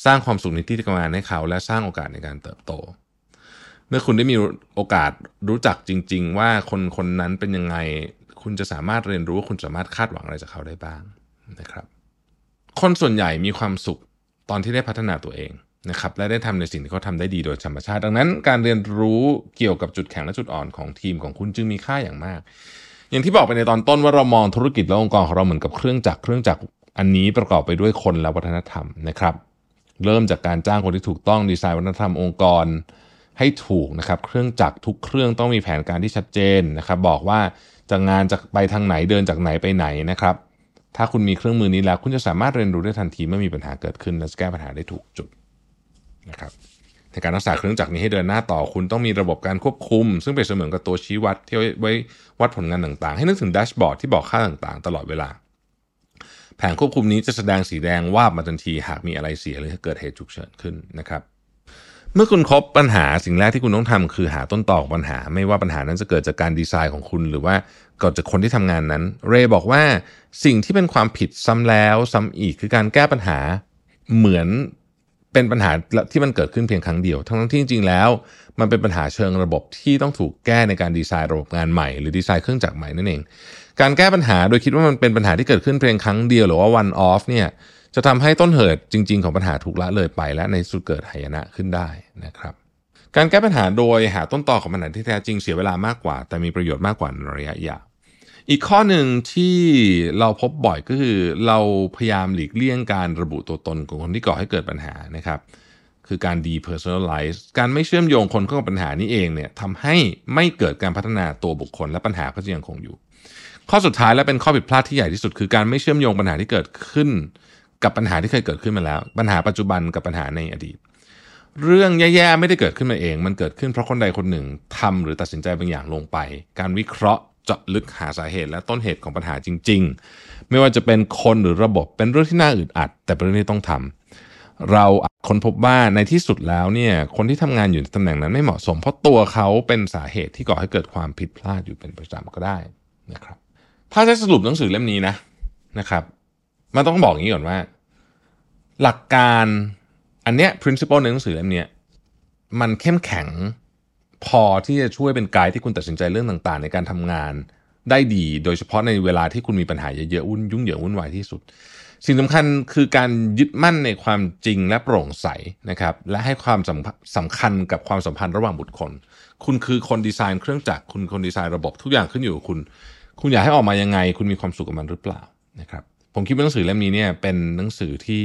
สร้างความสุขในที่ทำงานให้เขา และสร้างโอกาสในการเติบโต เมื่อคุณได้มีโอกาสรู้จักจริง ๆ ว่าคนคนนั้นเป็นยังไง คุณจะสามารถเรียนรู้ว่าคุณสามารถคาดหวังอะไรจากเขาได้บ้างนะครับ คนส่วนใหญ่มีความสุขตอนที่ได้พัฒนาตัวเองนะครับและได้ทำในสิ่งที่เขาทาได้ดีโดยธรรมชาติ ดังนั้นการเรียนรู้เกี่ยวกับจุดแข็งและจุดอ่อนของทีมของคุณจึงมีค่าอย่างมาก อย่างที่บอกไปในตอนต้นว่าเรามองธุรกิจและองค์กรของเราเหมือนกับเครื่องจักรเครื่องจักรอันนี้ประกอบไปด้วยคนและวัฒนธรรมนะครับ เริ่มจากการจ้างคนที่ถูกต้องดีไซน์วัฒนธรรมองค์กร ให้ถูกนะครับ เครื่องจักรทุกเครื่องต้องมีแผนการที่ชัดเจนนะครับ บอกว่าจะงานจะไปทางไหนเดินจากไหนไปไหนนะครับ ถ้าคุณมีเครื่องมือนี้แล้ว คุณจะสามารถเรียนรู้ได้ทันทีเมื่อมีปัญหาเกิดขึ้น และแก้ปัญหาได้ถูกจุดนะครับในการรักษาเครื่องจักรนี้ให้เดินหน้าต่อคุณต้องมีระบบการควบคุม ซึ่งเป็นเสมือนกับตัวชี้วัดที่ไว้วัดผลงานต่างๆ ให้นึกถึงแดชบอร์ดที่บอกค่าต่างๆ ตลอดเวลา แผงควบคุมนี้จะแสดงสีแดงวาบมาทันที หากมีอะไรเสียหรือเกิดเหตุฉุกเฉินขึ้นนะครับ มื่อคุณครบปัญหาสิ่งแรกที่คุณต้องทำคือหาต้นตอของปัญหา ไม่ว่าปัญหานั้นจะเกิดจากการดีไซน์ของคุณ หรือว่าเกิดจากคนที่ทำงานนั้น เรย์บอกว่าสิ่งที่เป็นความผิดซ้ำแล้วซ้ำอีกคือการแก้ปัญหาเหมือนเป็นปัญหาที่มันเกิดขึ้นเพียงครั้งเดียว ทั้งที่จริงๆแล้ว มันเป็นปัญหาเชิงระบบที่ต้องถูกแก้ในการดีไซน์ระบบงานใหม่หรือดีไซน์เครื่องจักรใหม่นั่นเอง การแก้ปัญหาโดยคิดว่ามันเป็นปัญหาที่เกิดขึ้นเพียงครั้งเดียวหรือว่า one off เนี่ย จะทำให้ต้นเหตุจริง ๆ ของปัญหาถูกละเลยไป และในสุดเกิดหายนะขึ้นได้นะครับ การแก้ปัญหาโดยหาต้นตอของปัญหาที่แท้จริงเสียเวลามากกว่า แต่มีประโยชน์มากกว่าในระยะยาวอีกข้อหนึ่งที่เราพบบ่อยก็คือ เราพยายามหลีกเลี่ยงการระบุตัวตนของคนที่ก่อให้เกิดปัญหานะครับคือการ depersonalize การไม่เชื่อมโยงคนเข้ากับปัญหานี้เองเนี่ยทำให้ไม่เกิดการพัฒนาตัวบุคคลและปัญหาก็จะยังคงอยู่ ข้อสุดท้ายและเป็นข้อผิดพลาดที่ใหญ่ที่สุด คือการไม่เชื่อมโยงปัญหาที่เกิดขึ้น กับปัญหาที่เคยเกิดขึ้นมาแล้ว ปัญหาปัจจุบันกับปัญหาในอดีต เรื่องแย่ๆไม่ได้เกิดขึ้นมาเอง มันเกิดขึ้นเพราะคนใดคนหนึ่งทำหรือตัดสินใจบางอย่างลงไป การวิเคราะห์เจาะลึกหาสาเหตุ และต้นเหตุของปัญหาจริง ๆ ไม่ว่าจะเป็นคนหรือระบบเป็นเรื่องที่น่าอึดอัด แต่เป็นเรื่องที่ต้องทำเราค้นพบว่าในที่สุดแล้วเนี่ยคนที่ทำงานอยู่ในตำแหน่งนั้นไม่เหมาะสม เพราะตัวเขาเป็นสาเหตุที่ก่อให้เกิดความผิดพลาดอยู่เป็นประจำก็ได้นะครับถ้าจะสรุปหนังสือเล่มนี้นะนะครับ มันต้องบอกอย่างนี้ก่อนว่า หลักการอันเนี้ย principle ในหนังสือเล่มนี้มันเข้มแข็งพอที่จะช่วยเป็นไกด์ที่คุณตัดสินใจเรื่องต่างๆ ในการทำงานได้ดี โดยเฉพาะในเวลาที่คุณมีปัญหาเยอะๆวุ่นยุ่งเหยิงวุ่นวายที่สุด สิ่งสำคัญคือการยึดมั่นในความจริงและโปร่งใสนะครับ และให้ความสำคัญกับความสัมพันธ์ระหว่างบุคคล คุณคือคนดีไซน์เครื่องจักรคุณคนดีไซน์ระบบทุกอย่างขึ้นอยู่กับคุณ คุณอยากให้ออกมายังไง คุณมีความสุขกับมันหรือเปล่านะครับ ผมคิดว่าหนังสือเล่มนี้เนี่ยเป็นหนังสือที่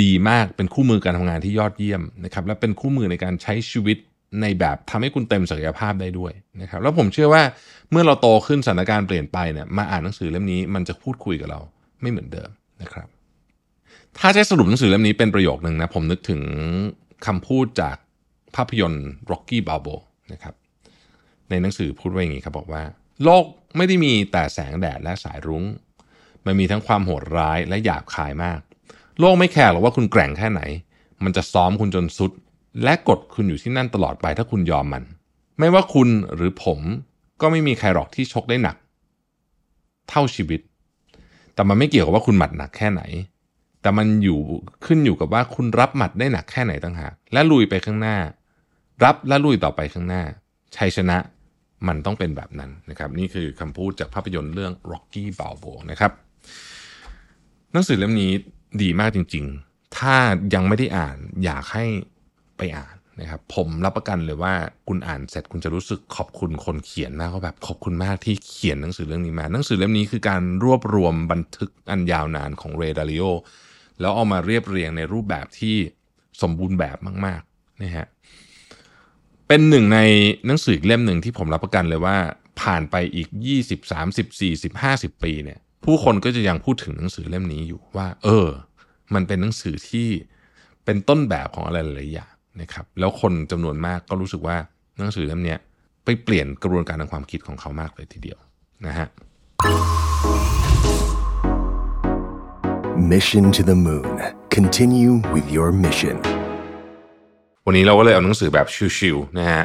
ดีมากเป็นคู่มือการทำงานที่ยอดเยี่ยมนะครับและเป็นคู่มือในการใช้ชีวิตในแบบทำให้คุณเต็มศักยภาพได้ด้วยนะครับแล้วผมเชื่อว่าเมื่อเราโตขึ้นสถานการณ์เปลี่ยนไปเนี่ยมาอ่านหนังสือเล่มนี้มันจะพูดคุยกับเราไม่เหมือนเดิมนะครับ ถ้าจะสรุปหนังสือเล่มนี้เป็นประโยคนึงนะผมนึกถึงคำพูดจากภาพยนตร์ Rocky Balboa นะครับในหนังสือพูดไว้อย่างนี้ครับบอกว่า โลกไม่ได้มีแต่แสงแดดและสายรุง้ง มันมีทั้งความโหดร้ายและหยาบคายมาก โลกไม่แคร์หรอกว่าคุณแกร่งแค่ไหน มันจะซ้อมคุณจนสุด และกดคุณอยู่ที่นั่นตลอดไปถ้าคุณยอมมัน ไม่ว่าคุณหรือผมก็ไม่มีใครหรอกที่ชกได้หนัก เท่าชีวิต แต่มันไม่เกี่ยวกับว่าคุณหมัดหนักแค่ไหน แต่มันอยู่ขึ้นอยู่กับว่าคุณรับหมัดได้หนักแค่ไหนต่างหาก และลุยไปข้างหน้า รับและลุยต่อไปข้างหน้า ชัยชนะมันต้องเป็นแบบนั้นนะครับ นี่คือคำพูดจากภาพยนตร์เรื่อง Rocky Balboa นะครับ หนังสือเล่มนี้ดีมากจริง ๆ ถ้ายังไม่ได้อ่านอยากให้ไปอ่านนะครับผมรับประกันเลยว่าคุณอ่านเสร็จคุณจะรู้สึกขอบคุณคนเขียนมากว่าแบบขอบคุณมากที่เขียนหนังสือเรื่องนี้มาหนังสือเล่มนี้คือการรวบรวมบันทึกอันยาวนานของเรดาริโอแล้วเอามาเรียบเรียงในรูปแบบที่สมบูรณ์แบบมากๆนะฮะเป็นหนึ่งในหนังสือเล่มหนึ่งที่ผมรับประกันเลยว่าผ่านไปอีก 20 30 40 50 ปีเนี่ย ผู้คนก็จะยังพูดถึงหนังสือเล่มนี้อยู่ว่า เออ มันเป็นหนังสือที่เป็นต้นแบบของอะไรหลายๆอย่างนะครับ แล้วคนจำนวนมากก็รู้สึกว่าหนังสือเล่มเนี้ยไปเปลี่ยนกระบวนการทางความคิดของเขามากเลยทีเดียวนะฮะ Mission to the Moon. Continue with your mission. วันนี้เราก็เลยเอาหนังสือแบบชิวๆนะฮะ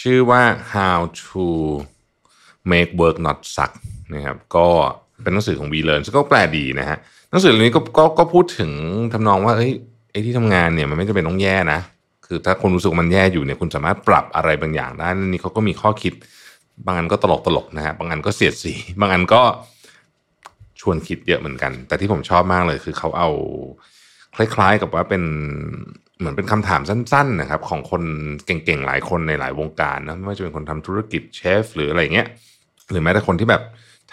ชื่อว่า how to make work not suck นะครับก็ เป็นหนังสือของ V Learn ซึ่งก็แปลดีนะฮะหนังสือเล่มนี้ก็ก็ก็พูดถึงทำนองว่าเอ้ยไอ้ที่ทำงานเนี่ยมันไม่จำเป็นต้องแย่นะคือถ้าคุณรู้สึกมันแย่อยู่เนี่ยคุณสามารถปรับอะไรบางอย่างได้นี่เขาก็มีข้อคิด บางอันก็ตลกตลกๆนะฮะบางอันก็เสียดสีบางอันก็ชวนคิดเยอะเหมือนกัน แต่ที่ผมชอบมากเลยคือเขาเอา คล้ายๆกับว่าเป็นเหมือนเป็นคำถามสั้นๆนะครับ ของคนเก่งๆหลายคนในหลายวงการนะไม่ว่าจะเป็นคนทำธุรกิจเชฟหรืออะไรเงี้ย หรือแม้แต่คนที่แบบ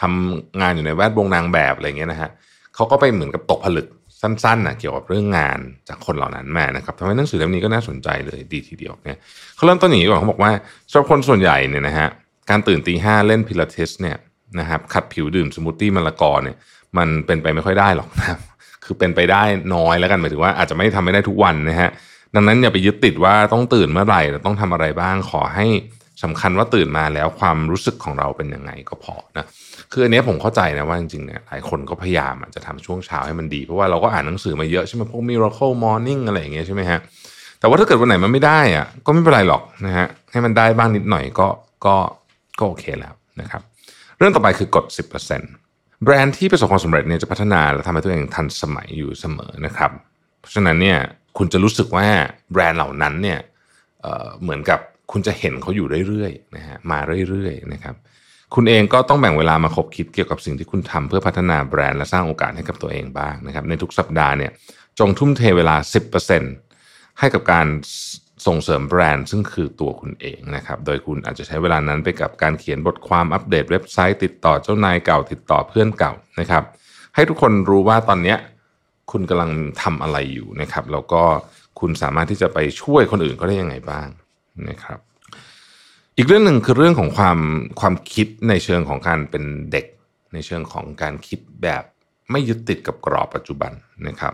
ทำงานอยู่ในแวดวงนางแบบอะไรเงี้ยนะฮะเขาก็ไปเหมือนกับตกผลึกสั้นๆนะเกี่ยวกับเรื่องงานจากคนเหล่านั้นมานะครับทำให้หนังสือเล่มนี้ก็น่าสนใจเลยดีทีเดียวเนี่ยเขาเริ่มต้นอย่างนี้ก่อนเขาบอกว่าสำหรับคนส่วนใหญ่เนี่ยนะฮะการตื่นตีห้าเล่นพิลาทิสเนี่ยนะครับขัดผิวดื่มสมูทตี้มะละกอเนี่ยมันเป็นไปไม่ค่อยได้หรอกนะครับคือเป็นไปได้น้อยแล้วกันหมายถึงว่าอาจจะไม่ทำไม่ได้ทุกวันนะฮะดังนั้นอย่าไปยึดติดว่าต้องตื่นเมื่อไหร่ต้องทำอะไรบ้างขอให้ สำคัญว่าตื่นมาแล้วความรู้สึกของเราเป็นยังไงก็พอนะคืออันนี้ผมเข้าใจนะว่าจริงๆเนี่ยหลายคนก็พยายามจะทำช่วงเช้าให้มันดี เพราะว่าเราก็อ่านหนังสือมาเยอะใช่ไหมพวก Miracle Morning อะไรอย่างเงี้ยใช่ไหมฮะแต่ว่าถ้าเกิดวันไหนมันไม่ได้อะก็ไม่เป็นไรหรอกนะฮะให้มันได้บ้างนิดหน่อยก็ก็ก็โอเคแล้วนะครับเรื่องต่อไปคือกด 10%แบรนด์ที่ประสบความสำเร็จเนี่ยจะพัฒนาและทำให้ตัวเองทันสมัยอยู่เสมอนะครับ เพราะฉะนั้นเนี่ยคุณจะรู้สึกว่าแบรนด์เหล่านั้นเนี่ยเเหมือนกับ คุณจะเห็นเขาอยู่เรื่อยๆนะฮะมาเรื่อยๆนะครับ คุณเองก็ต้องแบ่งเวลามาคบคิดเกี่ยวกับสิ่งที่คุณทำเพื่อพัฒนาแบรนด์และสร้างโอกาสให้กับตัวเองบ้างนะครับ ในทุกสัปดาห์เนี่ยจงทุ่มเทเวลา 10%ให้กับการส่งเสริมแบรนด์ซึ่งคือตัวคุณเองนะครับ โดยคุณอาจจะใช้เวลานั้นไปกับการเขียนบทความอัปเดตเว็บไซต์ติดต่อเจ้านายเก่าติดต่อเพื่อนเก่านะครับ ให้ทุกคนรู้ว่าตอนเนี้ยคุณกำลังทำอะไรอยู่นะครับ แล้วก็คุณสามารถที่จะไปช่วยคนอื่นก็ได้ยังไงบ้าง นะครับอีกเรื่องหนึ่งคือเรื่องของความความคิดในเชิงของการเป็นเด็ก ในเชิงของการคิดแบบไม่ยึดติดกับกรอบปัจจุบันนะครับ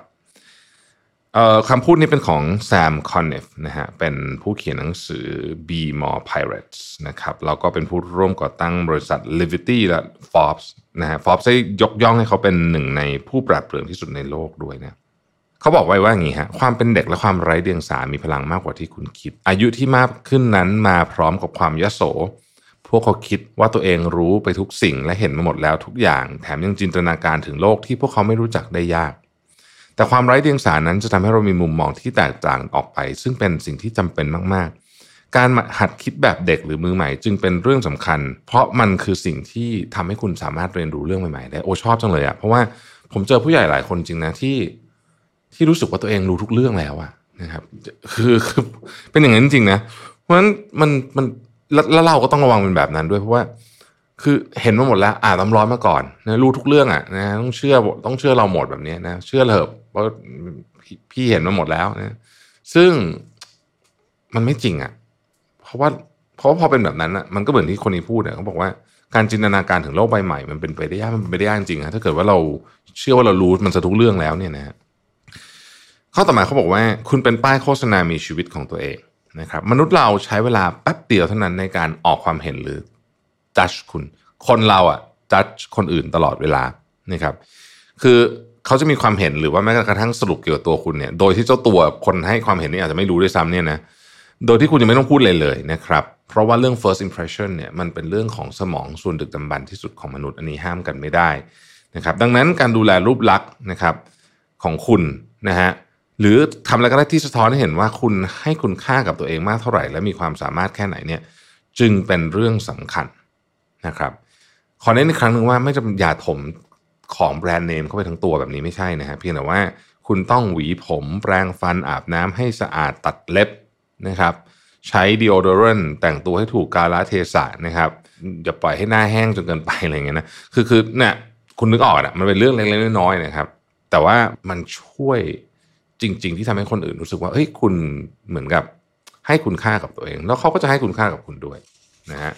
คำพูดนี้เป็นของแซมคอนเนฟนะฮะเป็นผู้เขียนหนังสือ Be More Pirates นะครับแล้วก็เป็นผู้ร่วมก่อตั้งบริษัท Livity และ Forbes นะฮะ Forbes ได้ยกย่องให้เขาเป็นหนึ่งในผู้ปราดเปรื่องที่สุดในโลกด้วยนะ เขาบอกไว้ว่าอย่างนี้ฮะความเป็นเด็กและความไร้เดียงสามีพลังมากกว่าที่คุณคิด อายุที่มากขึ้นนั้นมาพร้อมกับความยโส พวกเขาคิดว่าตัวเองรู้ไปทุกสิ่งและเห็นมาหมดแล้วทุกอย่าง แถมยังจินตนาการถึงโลกที่พวกเขาไม่รู้จักได้ยาก แต่ความไร้เดียงสานั้นจะทำให้เรามีมุมมองที่แตกต่างออกไป ซึ่งเป็นสิ่งที่จำเป็นมาก ๆ การหัดคิดแบบเด็กหรือมือใหม่ จึงเป็นเรื่องสำคัญ เพราะมันคือสิ่งที่ทำให้คุณสามารถเรียนรู้เรื่องใหม่ๆได้โอ้ชอบจังเลยอะเพราะว่าผมเจอผู้ใหญ่หลายคนจริงนะที่ ที่รู้สึกว่าตัวเองรู้ทุกเรื่องแล้วอะนะครับคือคือเป็นอย่างนั้นจริงๆนะเพราะฉะนั้นมันมันแล้วเราก็ต้องระวังเป็นแบบนั้นด้วยเพราะว่า คือเห็นมาหมดแล้วอ่านตำร้อนมาก่อนนะรู้ทุกเรื่องอะนะต้องเชื่อต้องเชื่อเราหมดแบบนี้นะเชื่อเถอะเพราะพี่เห็นมาหมดแล้วนะซึ่งมันไม่จริงอะเพราะว่าเพราะว่าพอเป็นแบบนั้นอะมันก็เหมือนที่คนนี้พูดอะเขาบอกว่าการจินตนาการถึงโลกใบใหม่มันเป็นไปได้ยากมันเป็นไปได้ยากจริงๆนะถ้าเกิดว่าเราเชื่อว่าเรารู้มันจะทุกเรื่องแล้วเนี่ยนะฮะ ข้อต่อมาเขาบอกว่าคุณเป็นป้ายโฆษณามีชีวิตของตัวเองนะครับมนุษย์เราใช้เวลาแป๊บเดียวเท่านั้นในการออกความเห็นหรือจัดคุณ คนเราอะจัดคนอื่นตลอดเวลานะครับคือเขาจะมีความเห็นหรือว่าแม้กระทั่งสรุปเกี่ยวกับตัวคุณเนี่ย โดยที่เจ้าตัวคนให้ความเห็นนี่อาจจะไม่รู้ด้วยซ้ำเนี่ยนะโดยที่คุณยังไม่ต้องพูดเลยเลยนะครับเพราะว่าเรื่อง first impression เนี่ยมันเป็นเรื่องของสมองส่วนดึกดำบรรที่สุดของมนุษย์อันนี้ห้ามกันไม่ได้นะครับดังนั้นการดูแลรูปลักษณ์นะครับของคุณนะฮะ หรือทำอะไรก็ได้ที่สะท้อนให้เห็นว่าคุณให้คุณค่ากับตัวเองมากเท่าไหร่ และมีความสามารถแค่ไหนเนี่ยจึงเป็นเรื่องสำคัญนะครับ ขอเน้นอีกครั้งหนึ่งว่าไม่จำอย่าถมของแบรนด์เนมเข้าไปทั้งตัวแบบนี้ไม่ใช่นะฮะเพียงแต่ว่าคุณต้องหวีผมแปรงฟันอาบน้ำให้สะอาดตัดเล็บนะครับใช้ดีโอโดรนแต่งตัวให้ถูกกาลเทศะนะครับอย่าปล่อยให้หน้าแห้งจนเกินไปอะไรเงี้ยนะคือคือเนี่ยคุณนึกออกอะมันเป็นเรื่องเล็กๆน้อยๆนะครับ แต่ว่ามันช่วย จริง ๆ ที่ทำให้คนอื่นรู้สึกว่าเฮ้ยคุณเหมือนกับให้คุณค่ากับตัวเอง แล้วเขาก็จะให้คุณค่ากับคุณด้วยนะฮะ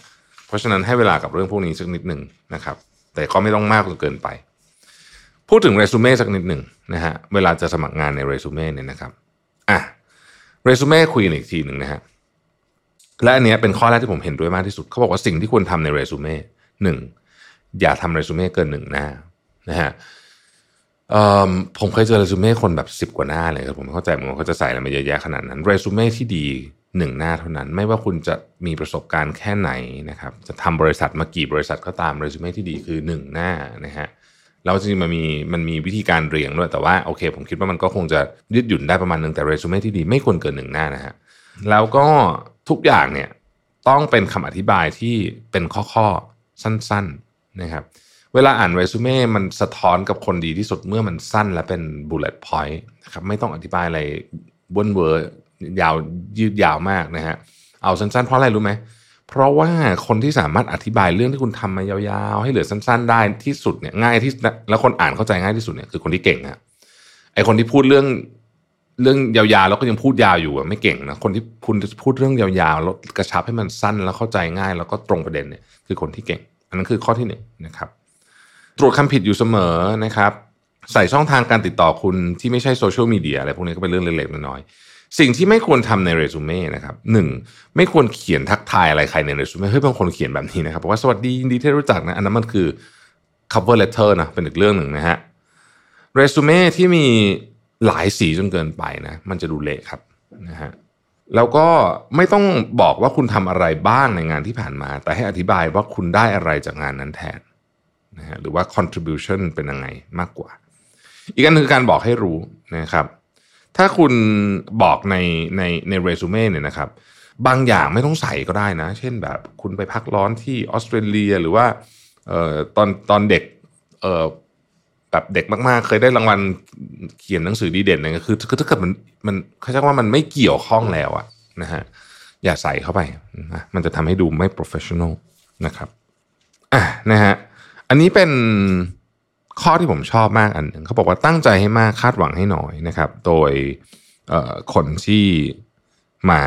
เพราะฉะนั้นให้เวลากับเรื่องพวกนี้สักนิดหนึ่งนะครับ แต่ก็ไม่ต้องมากจนเกินไป พูดถึงเรซูเม่สักนิดหนึ่งนะฮะเวลาจะสมัครงานในเรซูเม่เนี่ยนะครับอะเรซูเม่คุยกันอีกทีหนึ่งนะฮะและอันเนี้ยเป็นข้อแรกที่ผมเห็นด้วยมากที่สุดเขาบอกว่าสิ่งที่ควรทำในเรซูเม่หนึ่งอย่าทำเรซูเม่เกินหนึ่งหน้านะฮะ ผมเคยเจอเรซูเม่คนแบบสิบกว่าหน้าเลยครับผมเข้าใจเหมือนกันเขาจะใส่อะไรมาเยอะแยะขนาดนั้นเรซูเม่ที่ดีหนึ่งหน้าเท่านั้น ไม่ว่าคุณจะมีประสบการณ์แค่ไหนนะครับ จะทำบริษัทมากี่บริษัทก็ตามเรซูเม่ที่ดีคือหนึ่งหน้านะฮะแล้วจริงๆมันมีมันมีวิธีการเรียงด้วยแต่ว่าโอเค ผมคิดว่ามันก็คงจะยืดหยุ่นได้ประมาณหนึ่งแต่เรซูเม่ที่ดีไม่ควรเกินหนึ่งหน้านะฮะแล้วก็ทุกอย่างเนี่ยต้องเป็นคำอธิบายที่เป็นข้อๆสั้น ๆนะครับ เวลาอ่านเรซูเม่ มันสะท้อนกับคนดีที่สุดเมื่อมันสั้นและเป็น bullet point นะครับไม่ต้องอธิบายอะไรบนเวอร์ยาวยืดยาวมากนะฮะ เอาสั้นๆ เพราะอะไรรู้ไหม เพราะว่าคนที่สามารถอธิบายเรื่องที่คุณทำมายาวๆ ให้เหลือสั้นๆ ได้ที่สุดเนี่ยง่ายที่แล้วคนอ่านเข้าใจง่ายที่สุดเนี่ยคือคนที่เก่งฮะไอคนที่พูดเรื่องเรื่องยาวๆแล้วก็ยังพูดยาวอยู่อะไม่เก่งนะคนที่คุณพูดเรื่องยาวๆแล้วกระชับให้มันสั้นแล้วเข้าใจง่าย แล้วก็ตรงประเด็นเนี่ยคือคนที่เก่ง อันนั้นคือข้อที่หนึ่งนะครับ ตรวจคำผิดอยู่เสมอนะครับ ใส่ช่องทางการติดต่อคุณที่ไม่ใช่โซเชียลมีเดียอะไรพวกนี้ก็เป็นเรื่องเล็กๆน้อยๆสิ่งที่ไม่ควรทำในเรซูเม่นะครับหนึ่งไม่ควรเขียนทักทายอะไรใครในเรซูเม่เฮ้ยบางคนเขียนแบบนี้นะครับบอกว่าสวัสดียินดีที่รู้จักนะอันนั้นมันคือ cover letter นะเป็นอีกเรื่องหนึ่งนะฮะเรซูเม่ที่มีหลายสีจนเกินไปนะมันจะดูเละครับนะฮะแล้วก็ไม่ต้องบอกว่าคุณทำอะไรบ้างในงานที่ผ่านมา แต่ให้อธิบายว่าคุณได้อะไรจากงานนั้นแทน นะฮะหรือว่า contribution เป็นยังไงมากกว่า อีกอันคือการบอกให้รู้นะครับ ถ้าคุณบอกในในในเรซูเม่เนี่ยนะครับ บางอย่างไม่ต้องใส่ก็ได้นะ เช่นแบบคุณไปพักร้อนที่ออสเตรเลียหรือว่าเอ่อตอนตอนเด็กเอ่อแบบเด็กมากๆ เคยได้รางวัลเขียนหนังสือดีเด่นเนี่ยคือคือถ้าเกิดมันมันเขาจะว่ามันไม่เกี่ยวข้องแล้วอะนะฮะอย่าใส่เข้าไปนะมันจะทำให้ดูไม่ professional นะครับอะนะฮะ อันนี้เป็นข้อที่ผมชอบมากอันหนึ่งเขาบอกว่าตั้งใจให้มากคาดหวังให้น้อยนะครับ โดยคนที่มา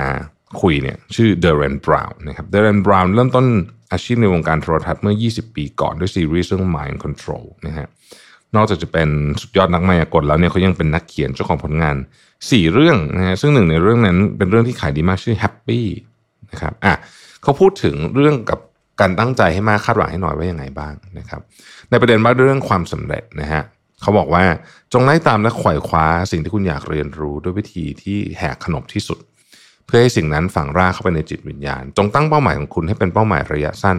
คุยเนี่ยชื่อเดเรนบราวน์นะครับเดเรนบราวน์เริ่มต้นอาชีพในวงการโทรทัศน์เมื่อ 20 ปีก่อนด้วยซีรีส์เรื่อง Mind Control นะฮะนอกจากจะเป็นสุดยอดนักมายากลแล้วเนี่ยเขายังเป็นนักเขียนเจ้าของผลงาน 4 เรื่องนะฮะซึ่งหนึ่งในเรื่องนั้นเป็นเรื่องที่ขายดีมากชื่อ Happy นะครับอะเขาพูดถึงเรื่องกับ การตั้งใจให้มากคาดหวังให้น้อยว่ายังไงบ้างนะครับ ในประเด็นว่าเรื่องความสำเร็จนะฮะเขาบอกว่าจงไล่ตามและขวายคว้าสิ่งที่คุณอยากเรียนรู้ด้วยวิธีที่แหกขนบที่สุด เพื่อให้สิ่งนั้นฝังรากเข้าไปในจิตวิญญาณ จงตั้งเป้าหมายของคุณให้เป็นเป้าหมายระยะสั้น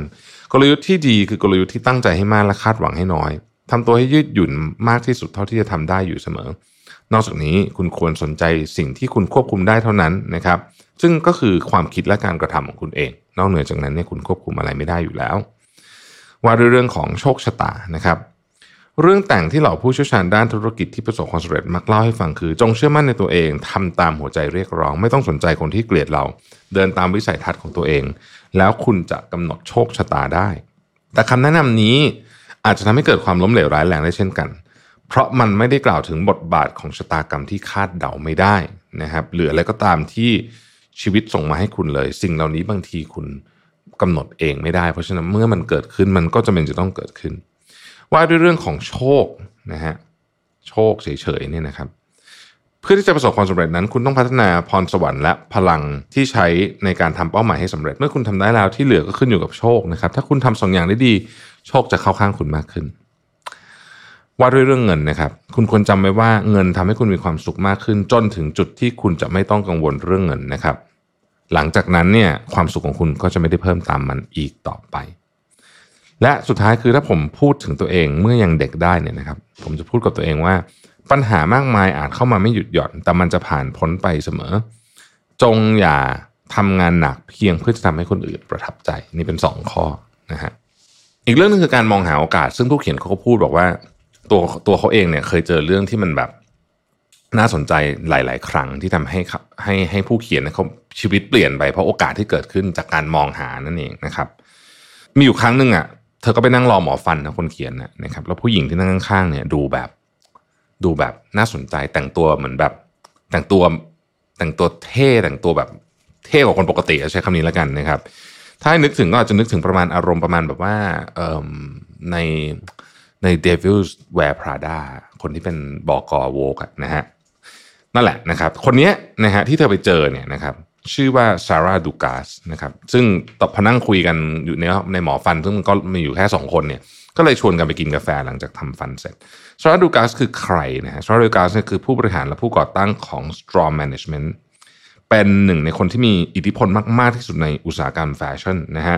กลยุทธ์ที่ดีคือกลยุทธ์ที่ตั้งใจให้มากและคาดหวังให้น้อยทำตัวให้ยืดหยุ่นมากที่สุดเท่าที่จะทำได้อยู่เสมอ นอกจากนี้คุณควรสนใจสิ่งที่คุณควบคุมได้เท่านั้นนะครับ ซึ่งก็คือความคิดและการกระทำของคุณเอง นอกเหนือจากนั้นเนี่ยคุณควบคุมอะไรไม่ได้อยู่แล้ว ว่าด้วยเรื่องของโชคชะตานะครับ เรื่องแต่งที่เหล่าผู้เชี่ยวชาญด้านธุรกิจที่ประสบความสำเร็จมักเล่าให้ฟังคือ จงเชื่อมั่นในตัวเองทำตามหัวใจเรียกร้อง ไม่ต้องสนใจคนที่เกลียดเรา เดินตามวิสัยทัศน์ของตัวเอง แล้วคุณจะกำหนดโชคชะตาได้ แต่คำแนะนำนี้อาจจะทำให้เกิดความล้มเหลวร้ายแรงได้เช่นกันเพราะมันไม่ได้กล่าวถึงบทบาทของชะตากรรมที่คาดเดาไม่ได้นะครับหรืออะไรก็ตามที่ชีวิตส่งมาให้คุณเลย สิ่งเหล่านี้บางทีคุณกำหนดเองไม่ได้ เพราะฉะนั้นเมื่อมันเกิดขึ้นมันก็จะเป็นจะต้องเกิดขึ้น ว่าด้วยเรื่องของโชคนะฮะโชคเฉยๆเนี่ยนะครับ เพื่อที่จะประสบความสำเร็จนั้น คุณต้องพัฒนาพรสวรรค์และพลังที่ใช้ในการทำเป้าหมายให้สำเร็จ เมื่อคุณทำได้แล้วที่เหลือก็ขึ้นอยู่กับโชคนะครับ ถ้าคุณทำสองอย่างได้ดี โชคจะเข้าข้างคุณมากขึ้น ว่าด้วยเรื่องเงินนะครับ คุณควรจำไว้ว่าเงินทำให้คุณมีความสุขมากขึ้น จนถึงจุดที่คุณจะไม่ต้องกังวลเรื่องเงินนะครับ หลังจากนั้นเนี่ยความสุขของคุณก็จะไม่ได้เพิ่มตามมันอีกต่อไป และสุดท้ายคือถ้าผมพูดถึงตัวเองเมื่อยังเด็กได้เนี่ยนะครับ ผมจะพูดกับตัวเองว่า ปัญหามากมายอาจเข้ามาไม่หยุดหย่อน แต่มันจะผ่านพ้นไปเสมอ จงอย่าทำงานหนักเพียงเพื่อจะทำให้คนอื่นประทับใจนี่เป็นสองข้อนะฮะอีกเรื่องนึงคือการมองหาโอกาส ซึ่งผู้เขียนเขาก็พูดบอกว่า ตัวตัวเขาเองเนี่ยเคยเจอเรื่องที่มันแบบน่าสนใจหลาย ๆ ครั้งที่ทำให้เขาให้ให้ผู้เขียนเขาชีวิตเปลี่ยนไปเพราะโอกาสที่เกิดขึ้นจากการมองหานั่นเองนะครับ มีอยู่ครั้งหนึ่งอะเธอก็ไปนั่งรอหมอฟันนะคนเขียนนะครับแล้วผู้หญิงที่นั่งข้างๆเนี่ยดูแบบ ดูแบบน่าสนใจแต่งตัวเหมือนแบบ แต่งตัวแต่งตัวเท่แต่งตัวแบบเท่กว่าคนปกติใช้คำนี้แล้วกันนะครับ ถ้าให้นึกถึงก็อาจจะนึกถึงประมาณอารมณ์ประมาณแบบว่าใน ใน Devil's Wear Prada คนที่เป็นบอกอโวกนะฮะนั่นแหละนะครับคนนี้นะฮะที่เธอไปเจอเนี่ยนะครับชื่อว่าซาร่าดูกาสนะครับซึ่งตอนพอนั่งคุยกันอยู่ในในหมอฟัน ซึ่งมันก็มีอยู่แค่สองคนเนี่ยก็เลยชวนกันไปกินกาแฟหลังจากทำฟันเสร็จซาร่าดูกาสคือใครนะฮะซาร่าดูกาสเนี่ยคือผู้บริหารและผู้ก่อตั้งของ Storm Management เป็นหนึ่งในคนที่มีอิทธิพลมาก ๆ ที่สุดในอุตสาหกรรมแฟชั่นนะฮะ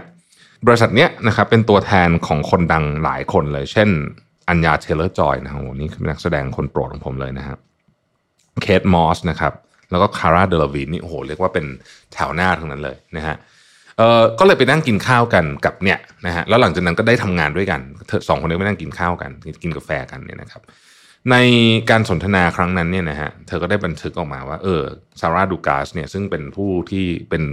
บริษัทเนี้ยนะครับเป็นตัวแทนของคนดังหลายคนเลย เช่น อัญญาเทเลอร์จอยนะฮะโหนี่คือนักแสดงคนโปรดของผมเลยนะฮะเคทมอสนะครับแล้วก็คาร่าเดลวีนี่โอ้โหเรียกว่าเป็นแถวหน้าทั้งนั้นเลยนะฮะเออก็เลยไปนั่งกินข้าวกันกับเนี่ยนะฮะแล้วหลังจากนั้นก็ได้ทำงานด้วยกันเธอสองคนนี้ไปนั่งกินข้าวกัน กินกาแฟกันเนี่ยนะครับในการสนทนาครั้งนั้นเนี่ยนะฮะเธอก็ได้บันทึกออกมาว่าเออซาร่าดูกาสเนี่ยซึ่งเป็นผู้ที่เป็น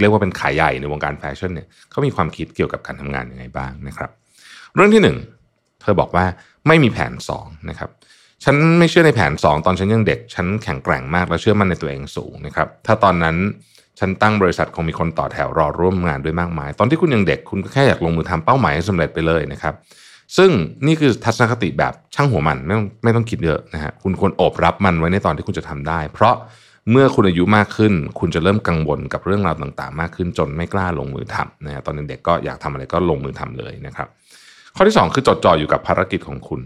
เรียกว่าเป็นขายใหญ่ในวงการแฟชั่นเนี่ยเขามีความคิดเกี่ยวกับการทำงานยังไงบ้างนะครับ เรื่องที่หนึ่งเธอบอกว่าไม่มีแผนสองนะครับฉันไม่เชื่อในแผนสองตอนฉันยังเด็ก ฉันแข็งแกร่งมากและเชื่อมั่นในตัวเองสูงนะครับถ้าตอนนั้นฉันตั้งบริษัทคงมีคนต่อแถวรอร่วมงานด้วยมากมาย ตอนที่คุณยังเด็กคุณก็แค่อยากลงมือทำเป้าหมายให้สำเร็จไปเลยนะครับซึ่งนี่คือทัศนคติแบบช่างหัวมันไม่ต้องไม่ต้องคิดเยอะนะฮะคุณควรโอบรับมันไว้ในตอนที่คุณจะทำได้ เพราะ เมื่อคุณอายุมากขึ้น คุณจะเริ่มกังวลกับเรื่องราวต่างๆ มากขึ้นจนไม่กล้าลงมือทำนะฮะตอนเด็กก็อยากทำอะไรก็ลงมือทำเลยนะครับ ข้อที่ 2 คือจดจ่ออยู่กับภารกิจของคุณ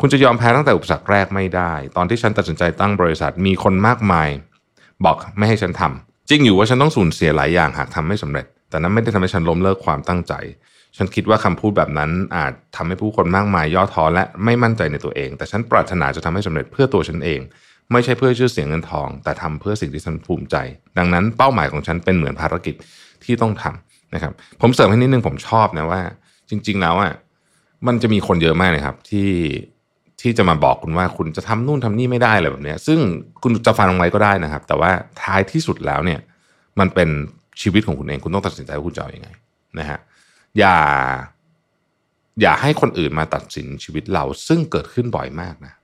คุณจะยอมแพ้ตั้งแต่อุปสรรคแรกไม่ได้ ตอนที่ฉันตัดสินใจตั้งบริษัทมีคนมากมาย บอกไม่ให้ฉันทำจริงอยู่ว่าฉันต้องสูญเสียหลายอย่างหากทำไม่สำเร็จ แต่นั้นไม่ได้ทำให้ฉันล้มเลิกความตั้งใจ ฉันคิดว่าคำพูดแบบนั้นอาจทำให้ผู้คนมากมายย่อท้อและไม่มั่นใจในตัวเอง แต่ฉันปรารถนาจะทำให้สำเร็จเพื่อตัวฉันเอง ไม่ใช่เพื่อชื่อเสียงเงินทอง แต่ทำเพื่อสิ่งที่ฉันภูมิใจ ดังนั้นเป้าหมายของฉันเป็นเหมือนภารกิจที่ต้องทำนะครับ ผมเสริมให้นิดนึงผมชอบนะว่า จริง ๆ แล้วอะมันจะมีคนเยอะมากเลยครับ ที่ที่จะมาบอกคุณว่าคุณจะทำนู่นทำนี่ไม่ได้อะไรแบบนี้ซึ่งคุณจะฟังไว้ก็ได้นะครับ แต่ว่าท้ายที่สุดแล้วเนี่ย มันเป็นชีวิตของคุณเองคุณต้องตัดสินใจว่าคุณจะเอาอยัางไงนะฮะอย่าอย่าให้คนอื่นมาตัดสินชีวิตเราซึ่งเกิดขึ้นบ่อยมากนะ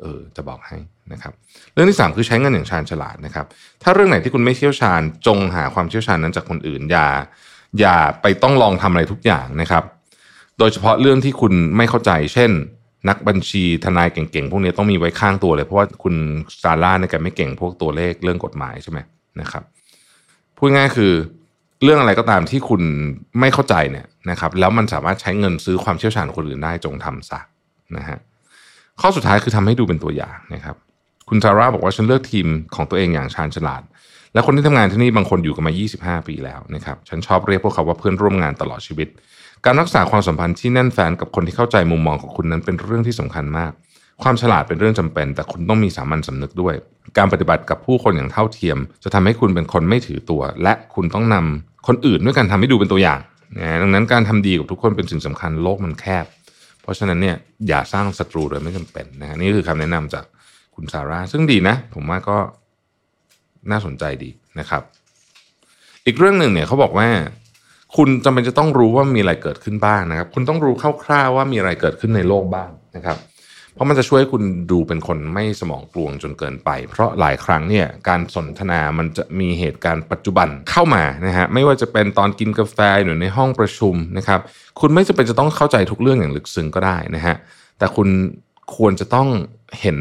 เออ จะบอกให้ นะครับเรื่องที่สามคือใช้เงินอย่างชาญฉลาดนะครับ ถ้าเรื่องไหนที่คุณไม่เชี่ยวชาญจงหาความเชี่ยวชาญนั้นจากคนอื่น อย่าอย่าไปต้องลองทำอะไรทุกอย่างนะครับ โดยเฉพาะเรื่องที่คุณไม่เข้าใจ เช่น นักบัญชีทนายเก่งๆ พวกนี้ต้องมีไว้ข้างตัวเลย เพราะว่าคุณซาร่าเนี่ยแกไม่เก่งพวกตัวเลขเรื่องกฎหมายใช่ไหมนะครับพูดง่ายคือเรื่องอะไรก็ตามที่คุณไม่เข้าใจเนี่ยนะครับ แล้วมันสามารถใช้เงินซื้อความเชี่ยวชาญของคนอื่นได้จงทำซะนะฮะข้อสุดท้ายคือทำให้ดูเป็นตัวอย่างนะครับ คุณซาร่าบอกว่าฉันเลือกทีมของตัวเองอย่างชาญฉลาด และคนที่ทำงานที่นี่บางคนอยู่กันมา 25 ปีแล้วนะครับ ฉันชอบเรียกพวกเขาว่าเพื่อนร่วมงานตลอดชีวิต การรักษาความสัมพันธ์ที่แน่นแฟนกับคนที่เข้าใจมุมมองของคุณนั้นเป็นเรื่องที่สำคัญมาก ความฉลาดเป็นเรื่องจำเป็น แต่คุณต้องมีสามัญสำนึกด้วย การปฏิบัติกับผู้คนอย่างเท่าเทียม จะทำให้คุณเป็นคนไม่ถือตัว และคุณต้องนำคนอื่นด้วยการทำให้ดูเป็นตัวอย่างนะดังนั้นการทำดีกับทุกคนเป็นสิ่งสำคัญโลกมันแคบ เพราะฉะนั้นเนี่ยอย่าสร้างศัตรูโดยไม่จำเป็นนะฮะนี่คือคำแนะนำจาก คุณซาร่าซึ่งดีนะ ผมว่าก็น่าสนใจดีนะครับ อีกเรื่องหนึ่งเนี่ยเขาบอกว่า คุณจำเป็นจะต้องรู้ว่ามีอะไรเกิดขึ้นบ้างนะครับ คุณต้องรู้คร่าวๆว่ามีอะไรเกิดขึ้นในโลกบ้างนะครับ เพราะมันจะช่วยคุณดูเป็นคนไม่สมองกลวงจนเกินไป เพราะหลายครั้งเนี่ยการสนทนามันจะมีเหตุการณ์ปัจจุบันเข้ามานะฮะไม่ว่าจะเป็นตอนกินกาแฟหรือในห้องประชุมนะครับ คุณไม่จำเป็นจะต้องเข้าใจทุกเรื่องอย่างลึกซึ้งก็ได้นะฮะแต่คุณควรจะต้องเห็น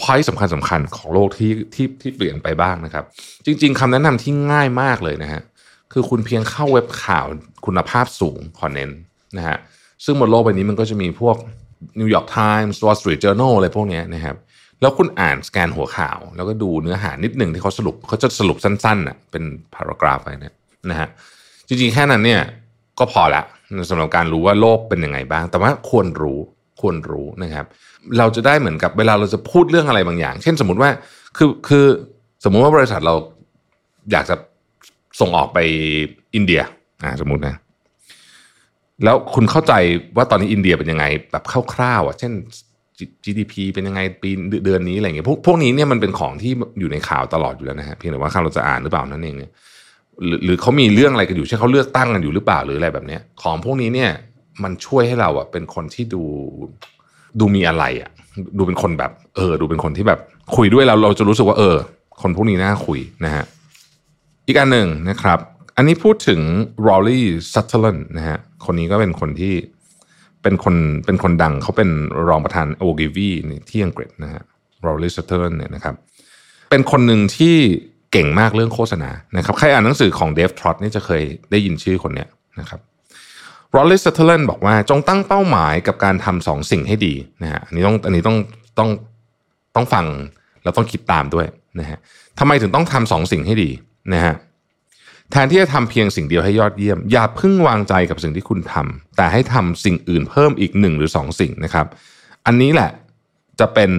พอยต์สำคัญสำคัญของโลกที่ที่ที่เปลี่ยนไปบ้างนะครับ จริง ๆคำแนะนำที่ง่ายมากเลยนะฮะคือคุณเพียงเข้าเว็บข่าวคุณภาพสูงคอนเน้นนะฮะซึ่งบนโลกใบนี้มันก็จะมีพวก New York Times Wall Street Journal อะไรพวกเนี้ยนะครับแล้วคุณอ่านสแกนหัวข่าว แล้วก็ดูเนื้อหานิดหนึ่งที่เขาสรุปเขาจะสรุปสั้นๆอะเป็นพารากราฟไปเนี่ยนะฮะจริงๆแค่นั้นเนี่ยก็พอละสำหรับการรู้ว่าโลกเป็นยังไงบ้าง แต่ว่าควรรู้ ควรรู้นะครับ เราจะได้เหมือนกับเวลาเราจะพูดเรื่องอะไรบางอย่าง เช่นสมมติว่าคือคือสมมุติว่าบริษัทเราอยากจะส่งออกไปอินเดียอ่าสมมตินะแล้วคุณเข้าใจว่าตอนนี้อินเดียเป็นยังไงแบบคร่าวๆอะเช่น GDP เป็นยังไงปีเดือนนี้อะไรเงี้ยพวกพวกนี้เนี่ยมันเป็นของที่อยู่ในข่าวตลอดอยู่แล้วนะฮะเพียงแต่ว่าเราจะอ่านหรือเปล่านั่นเองเนี่ยหรือหรือเขามีเรื่องอะไรกันอยู่เช่นเขาเลือกตั้งกันอยู่หรือเปล่าหรืออะไรแบบเนี้ยของพวกนี้เนี่ย มันช่วยให้เราอะเป็นคนที่ดูดูมีอะไรอะดูเป็นคนแบบ เออ ดูเป็นคนที่แบบ คุยด้วยเราเราจะรู้สึกว่า เออ คนพวกนี้น่าคุยนะฮะอีกอันหนึ่งนะครับ อันนี้พูดถึง r o l l y Sutherland นะฮะคนนี้ก็เป็นคนที่เป็นคนเป็นคนดังเขาเป็นรองประธานโอกิวีที่อังกฤษนะฮะ r o l l y Sutherland เนี่ยนะครับ เป็นคนหนึ่งที่เก่งมากเรื่องโฆษณานะครับใครอ่านหนังสือของเดฟทรอตนี่จะเคยได้ยินชื่อคนเนี้ยนะครับ Rory Sutherland บอกว่าจงตั้งเป้าหมายกับการทำสองสิ่งให้ดีนะฮะอันนี้ต้องอันนี้ต้องต้องต้องฟังแล้วต้องคิดตามด้วยนะฮะทำไมถึงต้องทำสองสิ่งให้ดีนะฮะแทนที่จะทำเพียงสิ่งเดียวให้ยอดเยี่ยม อย่าพึ่งวางใจกับสิ่งที่คุณทำแต่ให้ทำสิ่งอื่นเพิ่มอีกหนึ่งหรือสองสิ่งนะครับ อันนี้แหละจะเป็น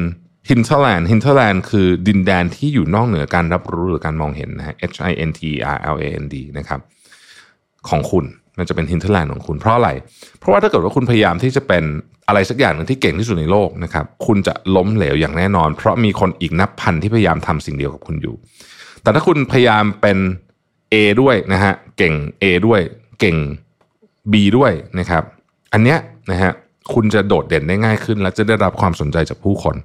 hinterland hinterland คือดินแดนที่อยู่นอกเหนือการรับรู้หรือการมองเห็นนะฮะ H I N T E R L A N D นะครับของคุณ มันจะเป็น hinterland ของคุณเพราะอะไร เพราะว่าถ้าเกิดว่าคุณพยายามที่จะเป็นอะไรสักอย่างหนึ่งที่เก่งที่สุดในโลกนะครับ คุณจะล้มเหลวอย่างแน่นอน เพราะมีคนอีกนับพันที่พยายามทำสิ่งเดียวกับคุณอยู่ แต่ถ้าคุณพยายามเป็น A ด้วยนะฮะ เก่ง A ด้วย เก่ง B ด้วยนะครับ อันเนี้ยนะฮะ คุณจะโดดเด่นได้ง่ายขึ้น และจะได้รับความสนใจจากผู้คน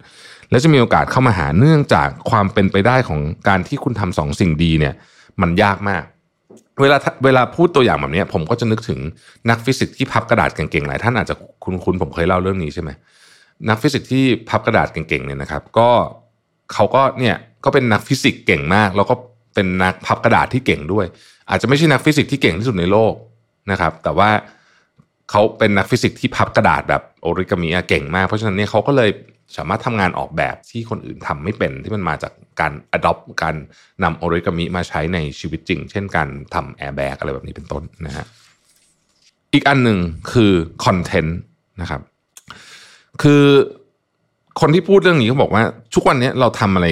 และจะมีโอกาสเข้ามาหาเนื่องจากความเป็นไปได้ของการที่คุณทำสองสิ่งดีเนี่ย มันยากมาก เวลาเวลาพูดตัวอย่างแบบนี้ผมก็จะนึกถึงนักฟิสิกส์ที่พับกระดาษเก่งๆหลายท่านอาจจะคุ้นๆผมเคยเล่าเรื่องนี้ใช่ไหมนักฟิสิกส์ที่พับกระดาษเก่งๆเนี่ยนะครับ ก็เขาก็เนี่ยก็เป็นนักฟิสิกส์เก่งมาก แล้วก็เป็นนักพับกระดาษที่เก่งด้วย อาจจะไม่ใช่นักฟิสิกส์ที่เก่งที่สุดในโลกนะครับ แต่ว่าเขาเป็นนักฟิสิกส์ที่พับกระดาษแบบโอริกามิเก่งมากเพราะฉะนั้นเนี่ยเขาก็เลย สามารถทำงานออกแบบที่คนอื่นทำไม่เป็นที่มันมาจากการ adopt การนำโอริกามิมาใช้ในชีวิตจริง เช่นการทำแอร์แบกอะไรแบบนี้เป็นต้นนะฮะอีกอันหนึ่งคือคอนเทนต์นะครับ คือคนที่พูดเรื่องนี้เขาบอกว่า ทุกวันนี้เราทำอะไร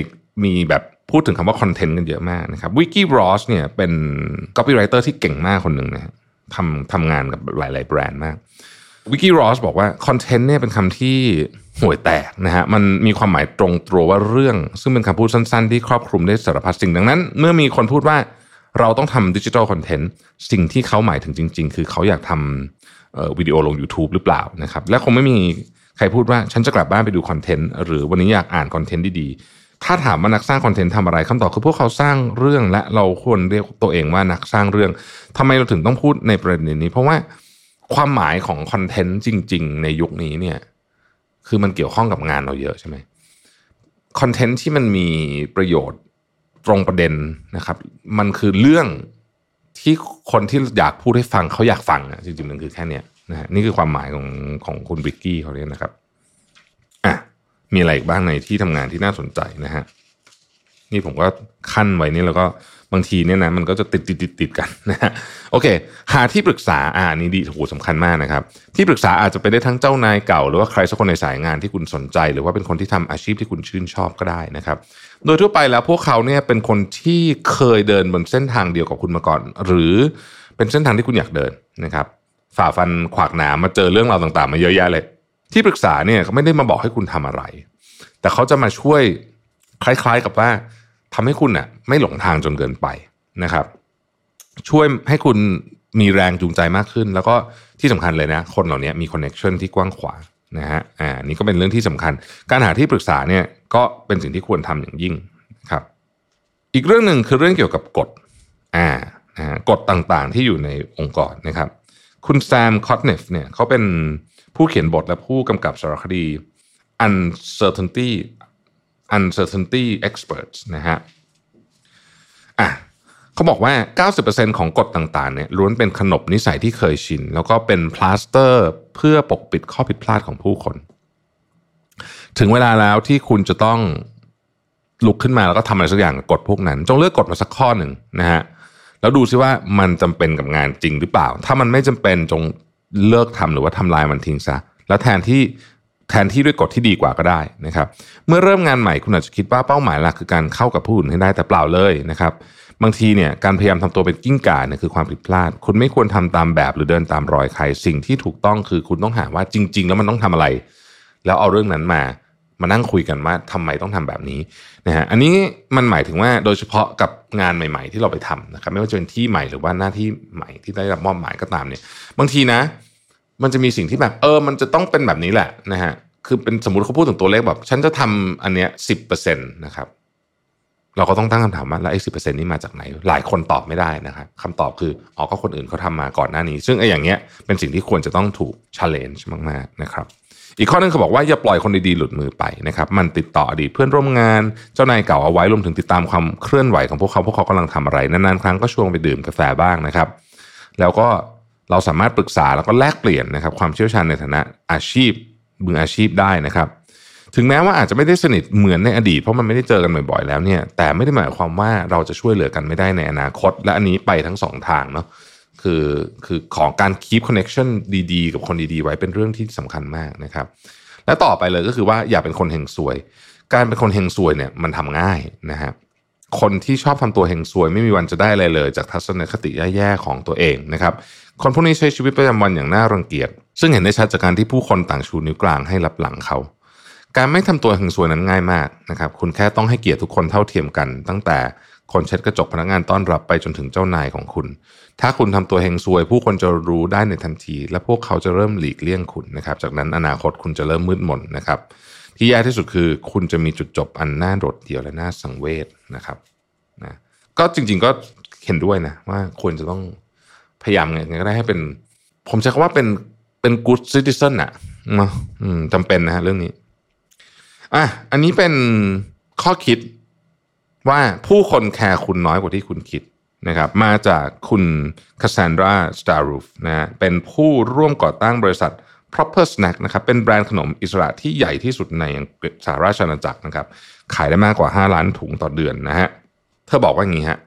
มีแบบพูดถึงคำว่าคอนเทนต์กันเยอะมากนะครับวิกกี้รอสเนี่ยเป็น copywriter ที่เก่งมากคนหนึ่งนะทำทำงานกับหลาย ๆ แบรนด์มาก วิกกี้รอสบอกว่าคอนเทนต์เนี่ยเป็นคำที่ห่วยแตกนะฮะมันมีความหมายตรงตัวว่าเรื่อง ซึ่งเป็นคำพูดสั้นๆ ที่ครอบคลุมได้สารพัดสิ่งดังนั้น เมื่อมีคนพูดว่าเราต้องทำดิจิทัลคอนเทนต์สิ่งที่เขาหมายถึงจริง ๆ คือเขาอยากทำวิดีโอลง YouTube หรือเปล่านะครับและคงไม่มีใครพูดว่าฉันจะกลับบ้านไปดูคอนเทนต์หรือวันนี้อยากอ่านคอนเทนต์ดีๆถ้าถามว่านักสร้างคอนเทนต์ทำอะไรคำตอบคือพวกเขาสร้างเรื่องและเราควรเรียกตัวเองว่านักสร้างเรื่องทำไมเราถึงต้องพูดในประเด็นนี้ เพราะว่า ความหมายของคอนเทนต์จริง ๆ ในยุคนี้เนี่ย คือมันเกี่ยวข้องกับงานเราเยอะใช่ไหมคอนเทนต์ที่มันมีประโยชน์ตรงประเด็นนะครับ มันคือเรื่องที่คนที่อยากพูดให้ฟังเขาอยากฟังอะจริงๆมันคือแค่เนี้ยนะฮะนี่คือความหมายของของคุณวิกกี้เขาเนี่ยนะครับอะมีอะไรอีกบ้างในที่ทำงานที่น่าสนใจนะฮะนี่ผมก็ขั้นไว้นี่แล้วก็ บางทีเนี่ยนะมันก็จะติดติดติดติดกันนะฮะโอเค หาที่ปรึกษาอ่านี่ดีโหสำคัญมากนะครับ ที่ปรึกษาอาจจะเป็นได้ทั้งเจ้านายเก่า หรือว่าใครสักคนในสายงานที่คุณสนใจ หรือว่าเป็นคนที่ทำอาชีพที่คุณชื่นชอบก็ได้นะครับ โดยทั่วไปแล้วพวกเขาเนี่ยเป็นคนที่เคยเดินบนเส้นทางเดียวกับคุณมาก่อน หรือเป็นเส้นทางที่คุณอยากเดินนะครับฝ่าฟันขวากหนามมาเจอเรื่องราวต่างๆ มาเยอะแยะเลย ที่ปรึกษาเนี่ยเขาไม่ได้มาบอกให้คุณทำอะไร แต่เขาจะมาช่วยคล้ายๆกับว่า ทำให้คุณน่ะไม่หลงทางจนเกินไปนะครับ ช่วยให้คุณมีแรงจูงใจมากขึ้น แล้วก็ที่สำคัญเลยนะ คนเหล่านี้มีคอนเน็ชันที่กว้างขวางนะฮะอ่านี่ก็เป็นเรื่องที่สำคัญ การหาที่ปรึกษาเนี่ยก็เป็นสิ่งที่ควรทำอย่างยิ่งครับ อีกเรื่องหนึ่งคือเรื่องเกี่ยวกับกฎอ่านะกฎต่างๆ ที่อยู่ในองค์กรนะครับ คุณแซมคอตเนฟเนี่ยเขาเป็นผู้เขียนบทและผู้กำกับสารคดี Uncertainty uncertainty experts นะฮะอะเขาบอกว่า 90%ของกฎต่างๆเนี่ยล้วนเป็นขนบนิสัยที่เคยชิน แล้วก็เป็นพลาสเตอร์เพื่อปกปิดข้อผิดพลาดของผู้คน ถึงเวลาแล้วที่คุณจะต้องลุกขึ้นมาแล้วก็ทำอะไรสักอย่างกับกฎพวกนั้น จงเลือกกฎมาสักข้อหนึ่งนะฮะแล้วดูซิว่ามันจำเป็นกับงานจริงหรือเปล่า ถ้ามันไม่จำเป็นจงเลิกทำหรือว่าทำลายมันทิ้งซะแล้วแทนที่ แทนที่ด้วยกฎที่ดีกว่าก็ได้นะครับ เมื่อเริ่มงานใหม่คุณอาจจะคิดว่าเป้าหมายหลักคือการเข้ากับผู้อื่นให้ได้แต่เปล่าเลยนะครับ บางทีเนี่ยการพยายามทำตัวเป็นกิ้งก่าเนี่ยคือความผิดพลาด คุณไม่ควรทำตามแบบหรือเดินตามรอยใคร สิ่งที่ถูกต้องคือคุณต้องหาว่าจริง ๆ แล้วมันต้องทำอะไร แล้วเอาเรื่องนั้นมามานั่งคุยกันว่าทำไมต้องทำแบบนี้นะฮะอันนี้มันหมายถึงว่าโดยเฉพาะกับงานใหม่ ๆ ที่เราไปทำนะครับ ไม่ว่าจะเป็นที่ใหม่หรือว่าหน้าที่ใหม่ที่ได้รับมอบหมายก็ตามเนี่ย บางทีนะ มันจะมีสิ่งที่แบบเออ มันจะต้องเป็นแบบนี้แหละนะฮะคือเป็นสมมติเขาพูดถึงตัวเลขแบบ ฉันจะทำอันเนี้ยสิบเปอร์เซ็นต์นะครับ เราก็ต้องตั้งคำถามว่าแล้วไอ้สิบเปอร์เซ็นต์นี้มาจากไหน หลายคนตอบไม่ได้นะครับคำตอบคืออ๋อก็คนอื่นเขาทามาก่อนหน้านี้ ซึ่งไอ้อย่างเงี้ยเป็นสิ่งที่ควรจะต้องถูก challenge มากๆนะครับ อีกข้อนึงเขาบอกว่าอย่าปล่อยคนดีๆหลุดมือไปนะครับ มันติดต่ออดีตเพื่อนร่วมงาน เจ้านายเก่าเอาไว้รวมถึงติดตามความเคลื่อนไหวของพวกเขาพวกเขากำลังทำอะไรนานๆครั้งก็ชวนไปดื่มกาแฟบ้างนะครับ แล้วก็ เราสามารถปรึกษาแล้วก็แลกเปลี่ยนนะครับความเชี่ยวชาญในฐานะอาชีพมืออาชีพได้นะครับ ถึงแม้ว่าอาจจะไม่ได้สนิทเหมือนในอดีตเพราะมันไม่ได้เจอกันบ่อยๆแล้วเนี่ยแต่ไม่ได้หมายความว่าเราจะช่วยเหลือกันไม่ได้ในอนาคต และอันนี้ไปทั้งสองทางเนาะคือคือของการ keep connection ดีๆ กับคนดีๆ ไว้เป็นเรื่องที่สำคัญมากนะครับ และต่อไปเลยก็คือว่าอย่าเป็นคนเฮงซวย การเป็นคนเฮงซวยเนี่ยมันทำง่ายนะฮะคนที่ชอบทำตัวเฮงซวย ไม่มีวันจะได้อะไรเลย จากทัศนคติแย่ๆของตัวเองนะครับ คนพวกนี้ใช้ชีวิตประจำวันอย่างน่ารังเกียจ ซึ่งเห็นได้ชัดจากการที่ผู้คนต่างชูนิ้วกลางให้รับหลังเขา การไม่ทำตัวเฮงซวยนั้นง่ายมากนะครับ คุณแค่ต้องให้เกียรติทุกคนเท่าเทียมกัน ตั้งแต่คนเช็ดกระจกพนักงานต้อนรับไปจนถึงเจ้านายของคุณ ถ้าคุณทำตัวเฮงซวย ผู้คนจะรู้ได้ในทันที และพวกเขาจะเริ่มหลีกเลี่ยงคุณนะครับ จากนั้นอนาคตคุณจะเริ่มมืดมนนะครับ ที่แย่ที่สุดคือ คุณจะมีจุดจบอันน่าโดดเดี่ยวและน่าสังเวชนะครับนะก็จริง ๆก็เห็นด้วยนะว่าควรจะต้อง พยายามไงก็ได้ให้เป็น ผมใช้คำว่าเป็นเป็น good citizen อะเนาะจำเป็นนะฮะเรื่องนี้อะอันนี้เป็นข้อคิดว่าผู้คนแคร์คุณน้อยกว่าที่คุณคิดนะครับ มาจากคุณคาซานดราสตารูฟนะฮะเป็นผู้ร่วมก่อตั้งบริษัท Proper Snack นะครับเป็นแบรนด์ขนมอิสระที่ใหญ่ที่สุดในอังกฤษสหราชอาณาจักรนะครับ ขายได้มากกว่า 5 ล้านถุงต่อเดือนนะฮะเธอบอกว่าอย่างนี้ฮะ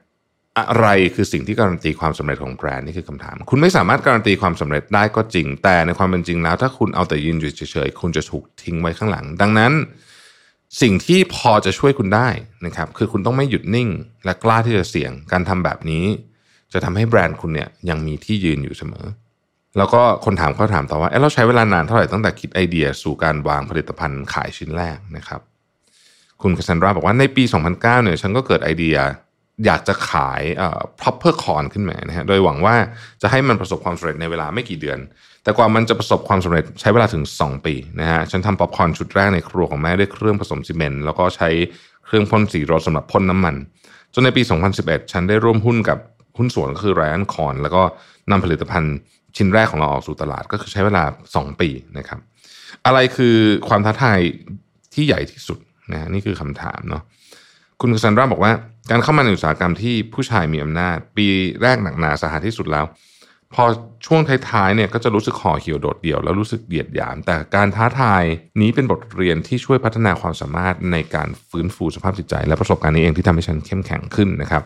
อะไรคือสิ่งที่การันตีความสำเร็จของแบรนด์นี่คือคำถาม คุณไม่สามารถการันตีความสำเร็จได้ก็จริง แต่ในความเป็นจริงแล้ว ถ้าคุณเอาแต่ยืนอยู่เฉยๆคุณจะถูกทิ้งไว้ข้างหลัง ดังนั้น สิ่งที่พอจะช่วยคุณได้นะครับคือคุณต้องไม่หยุดนิ่ง และกล้าที่จะเสี่ยงการทำแบบนี้ จะทำให้แบรนด์คุณเนี่ยยังมีที่ยืนอยู่เสมอ แล้วก็คนถามเขาถามต่อว่าเอ๊ะเราใช้เวลานานเท่าไหร่ตั้งแต่คิดไอเดีย สู่การวางผลิตภัณฑ์ขายชิ้นแรกนะครับ คุณคาซันดราบอกว่าในปี 2009เนี่ยฉันก็เกิดไอเดีย อยากจะขายเอ่อ Propercorn ขึ้นมานะฮะโดยหวังว่าจะให้มันประสบความสำเร็จในเวลาไม่กี่เดือน แต่กว่ามันจะประสบความสำเร็จใช้เวลาถึง 2 ปีนะฮะฉันทำป๊อปคอร์นชุดแรกในครัวของแม่ด้วยเครื่องผสมซีเมนต์แล้วก็ใช้เครื่องพ่นสีรถสำหรับพ่นน้ำมัน จนในปี 2011 ฉันได้ร่วมหุ้นกับหุ้นส่วนก็คือไรอันคอนแล้วก็นำผลิตภัณฑ์ชิ้นแรกของเราออกสู่ตลาดก็คือใช้เวลา 2 ปีนะครับอะไรคือความท้าทายที่ใหญ่ที่สุดนะนี่คือคำถามเนาะคุณคาซันดราบอกว่า การเข้ามาในอุตสาหกรรมที่ผู้ชายมีอำนาจ ปีแรกหนักหนาสาหัสที่สุดแล้ว พอช่วงท้ายๆเนี่ยก็จะรู้สึกห่อเหี่ยวโดดเดี่ยวแล้วรู้สึกเดียดหยาม แต่การท้าทายนี้เป็นบทเรียนที่ช่วยพัฒนาความสามารถในการฟื้นฟูสภาพจิตใจ และประสบการณ์นี้เองที่ทำให้ฉันเข้มแข็งขึ้นนะครับ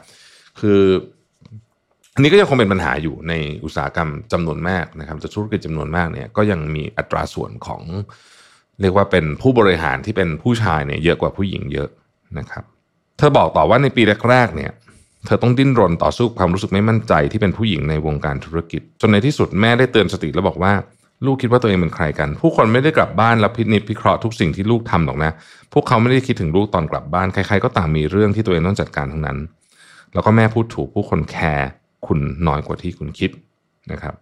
คืออันนี้ก็ยังคงเป็นปัญหาอยู่ในอุตสาหกรรมจำนวนมากนะครับจะธุรกิจจำนวนมากเนี่ยก็ยังมีอัตราส่วนของ เรียกว่าเป็นผู้บริหารที่เป็นผู้ชายเนี่ยเยอะกว่าผู้หญิงเยอะนะครับ ธอบอกต่อว่าในปีแรกๆเนี่ย เธอต้องดิ้นรนต่อสู้ความรู้สึกไม่มั่นใจที่เป็นผู้หญิงในวงการธุรกิจ จนในที่สุดแม่ได้เตือนสติแล้วบอกว่า ลูกคิดว่าตัวเองเป็นใครกัน ผู้คนไม่ได้กลับบ้านแล้วพินิจพิเคราะห์ทุกสิ่งที่ลูกทำหรอกนะ พวกเขาไม่ได้คิดถึงลูกตอนกลับบ้าน ใครๆก็ต่างมีเรื่องที่ตัวเองต้องจัดการทั้งนั้น แล้วก็แม่พูดถูกผู้คนแคร์คุณน้อยกว่าที่คุณคิดนะครับ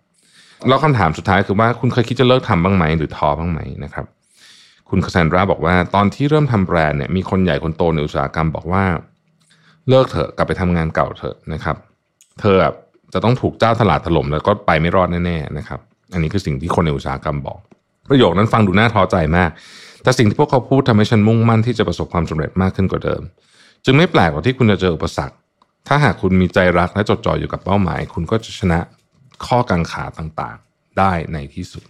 แล้วคำถามสุดท้ายคือว่าคุณเคยคิดจะเลิกทำบ้างไหมหรือท้อบ้างไหมนะครับ คุณคาซานดราบอกว่า ตอนที่เริ่มทำแบรนด์เนี่ยมีคนใหญ่คนโตในอุตสาหกรรมบอกว่า เลิกเถอะกลับไปทำงานเก่าเถอะนะครับ เธอจะต้องถูกเจ้าตลาดถล่มแล้วก็ไปไม่รอดแน่ๆนะครับ อันนี้คือสิ่งที่คนในอุตสาหกรรมบอก ประโยคนั้นฟังดูน่าท้อใจมาก แต่สิ่งที่พวกเขาพูดทำให้ฉันมุ่งมั่นที่จะประสบความสำเร็จมากขึ้นกว่าเดิม จึงไม่แปลกหรอกที่คุณจะเจออุปสรรค ถ้าหากคุณมีใจรักและจดจ่ออยู่กับเป้าหมาย คุณก็จะชนะข้อกังขาต่างๆ ได้ในที่สุด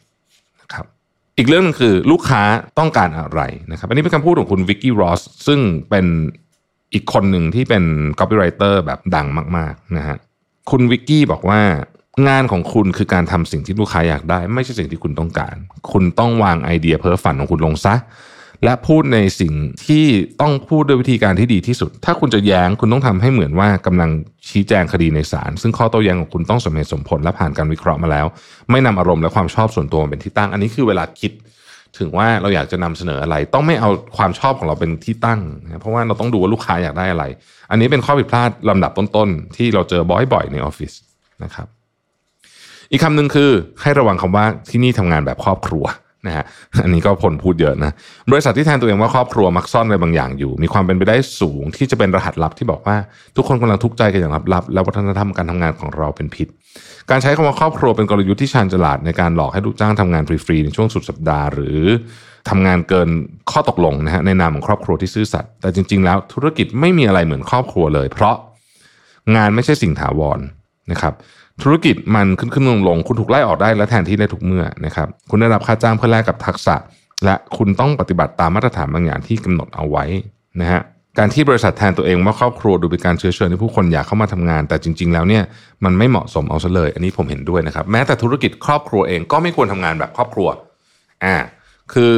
อีกเรื่องหนึงคือลูกค้าต้องการอะไรนะครับ อันนี้เป็นคำพูดของคุณวิกกี้รอสซึ่งเป็นอีกคนหนึ่งที่เป็น copywriter แบบดังมากๆนะฮะคุณวิกกี้บอกว่างานของคุณคือการทำสิ่งที่ลูกค้าอยากได้ ไม่ใช่สิ่งที่คุณต้องการ คุณต้องวางไอเดียเพ้อฝันของคุณลงซะ และพูดในสิ่งที่ต้องพูดด้วยวิธีการที่ดีที่สุด ถ้าคุณจะแย้งคุณต้องทำให้เหมือนว่ากำลังชี้แจงคดีในศาลซึ่งข้อโต้แย้งของคุณต้องสมเหตุสมผลและผ่านการวิเคราะห์มาแล้ว ไม่นำอารมณ์และความชอบส่วนตัวมาเป็นที่ตั้ง อันนี้คือเวลาคิดถึงว่าเราอยากจะนำเสนออะไร ต้องไม่เอาความชอบของเราเป็นที่ตั้งนะเพราะว่าเราต้องดูว่าลูกค้าอยากได้อะไร อันนี้เป็นข้อผิดพลาดลำดับต้นๆ ที่เราเจอบ่อยๆในออฟฟิศนะครับ อีกคำหนึ่งคือให้ระวังคำว่าที่นี่ทำงานแบบครอบครัว นะฮะอันนี้ก็ผลพูดเยอะนะบริษัทที่แทนตัวเองว่าครอบครัวมักซ่อนอะไรบางอย่างอยู่ มีความเป็นไปได้สูงที่จะเป็นรหัสลับที่บอกว่าทุกคนกำลังทุกข์ใจกันอย่างลับๆและวัฒนธรรมการทำงานของเราเป็นพิษ การใช้คำว่าครอบครัวเป็นกลยุทธ์ที่ชาญฉลาดในการหลอกให้ลูกจ้างทำงานฟรีๆในช่วงสุดสัปดาห์ หรือทำงานเกินข้อตกลงนะฮะในนามของครอบครัวที่ซื่อสัตย์แต่จริง ๆ แล้วธุรกิจไม่มีอะไรเหมือนครอบครัวเลย เพราะงานไม่ใช่สิ่งถาวรนะครับ ธุรกิจมันขึ้นขึ้นลงลงคุณถูกไล่ออกได้และแทนที่ได้ทุกเมื่อนะครับ คุณได้รับค่าจ้างเพื่อแลกกับทักษะ และคุณต้องปฏิบัติตามมาตรฐานบางอย่างที่กำหนดเอาไว้นะฮะการที่บริษัทแทนตัวเองว่าครอบครัวดูเป็นการเชื้อเชิญให้ผู้คนอยากเข้ามาทำงาน แต่จริง ๆ แล้วเนี่ยมันไม่เหมาะสมเอาซะเลย อันนี้ผมเห็นด้วยนะครับ แม้แต่ธุรกิจครอบครัวเองก็ไม่ควรทำงานแบบครอบครัวอ่าคือ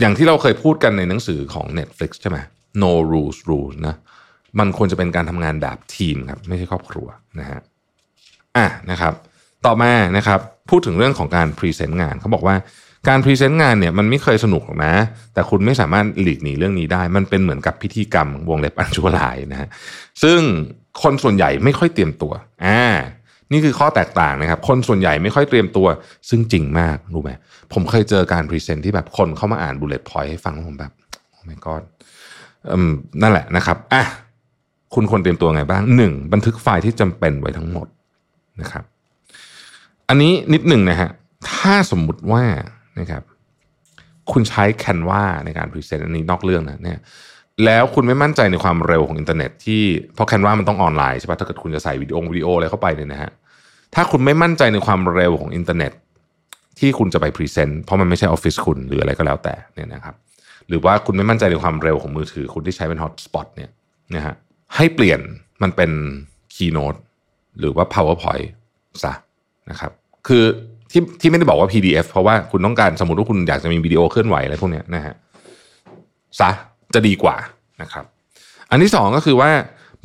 อย่างที่เราเคยพูดกันในหนังสือของ Netflix ใช่ไหม No Rules Rules นะมันควรจะเป็นการทำงานแบบทีมครับ ไม่ใช่ครอบครัวนะฮะ อะนะครับ ต่อมานะครับ พูดถึงเรื่องของการพรีเซนต์งานเขาบอกว่าการพรีเซนต์งานเนี่ยมันไม่เคยสนุกหรอกนะ แต่คุณไม่สามารถหลีกหนีเรื่องนี้ได้ มันเป็นเหมือนกับพิธีกรรมวงเล็บอันชั่วร้ายนะฮะซึ่งคนส่วนใหญ่ไม่ค่อยเตรียมตัวอ่านี่คือข้อแตกต่างนะครับ คนส่วนใหญ่ไม่ค่อยเตรียมตัว ซึ่งจริงมากรู้ไหมผมเคยเจอการพรีเซนต์ที่แบบคนเข้ามาอ่านบุลเลต์พอยต์ให้ฟังผมแบบโอ้ my god อืมนั่นแหละนะครับอะคุณควรเตรียมตัวไงบ้างหนึ่งบันทึกไฟล์ที่จำเป็นไว้ทั้งหมด นะครับ อันนี้นิดหนึ่งนะฮะถ้าสมมุติว่านะครับ คุณใช้ Canva ในการ present อันนี้นอกเรื่องนะเนี่ยแล้วคุณไม่มั่นใจในความเร็วของอินเทอร์เน็ตที่เพราะ Canva มันต้องออนไลน์ใช่ปะถ้าเกิดคุณจะใส่วิดีโอวิดีโออะไรเข้าไปเนี่ยนะฮะถ้าคุณไม่มั่นใจในความเร็วของอินเทอร์เน็ตที่คุณจะไป present เพราะมันไม่ใช่ออฟฟิศคุณหรืออะไรก็แล้วแต่เนี่ยนะครับ หรือว่าคุณไม่มั่นใจในความเร็วของมือถือ คุณที่ใช้เป็น hotspot เนี่ยนะฮะให้เปลี่ยนมันเป็น Keynote หรือว่า PowerPoint ซะนะครับ คือที่ที่ไม่ได้บอกว่า PDF เพราะว่าคุณต้องการสมมติว่าคุณอยากจะมีวิดีโอเคลื่อนไหวอะไรพวกนี้นะฮะซะจะดีกว่านะครับ อันที่สองก็คือว่า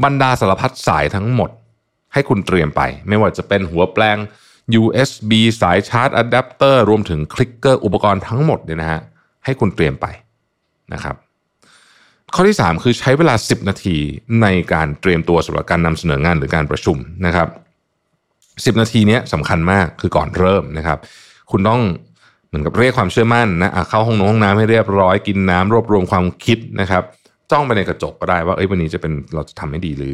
บรรดาสารพัดสายทั้งหมดให้คุณเตรียมไป ไม่ว่าจะเป็นหัวแปลง USB สายชาร์จอะแดปเตอร์รวมถึงคลิกเกอร์อุปกรณ์ทั้งหมดเนี่ยนะฮะให้คุณเตรียมไปนะครับ ข้อที่ 3 คือใช้เวลา 10 นาทีในการเตรียมตัวสำหรับการนำเสนองานหรือการประชุมนะครับ10นาทีนี้สำคัญมากคือก่อนเริ่มนะครับ คุณต้องเหมือนกับเรียกความเชื่อมั่นนะฮะเข้าห้องน้ำห้องน้ำให้เรียบร้อยกินน้ำรวบรวมความคิดนะครับ จ้องไปในกระจกก็ได้ว่าเอ้ยวันนี้จะเป็นเราจะทำให้ดีหรือ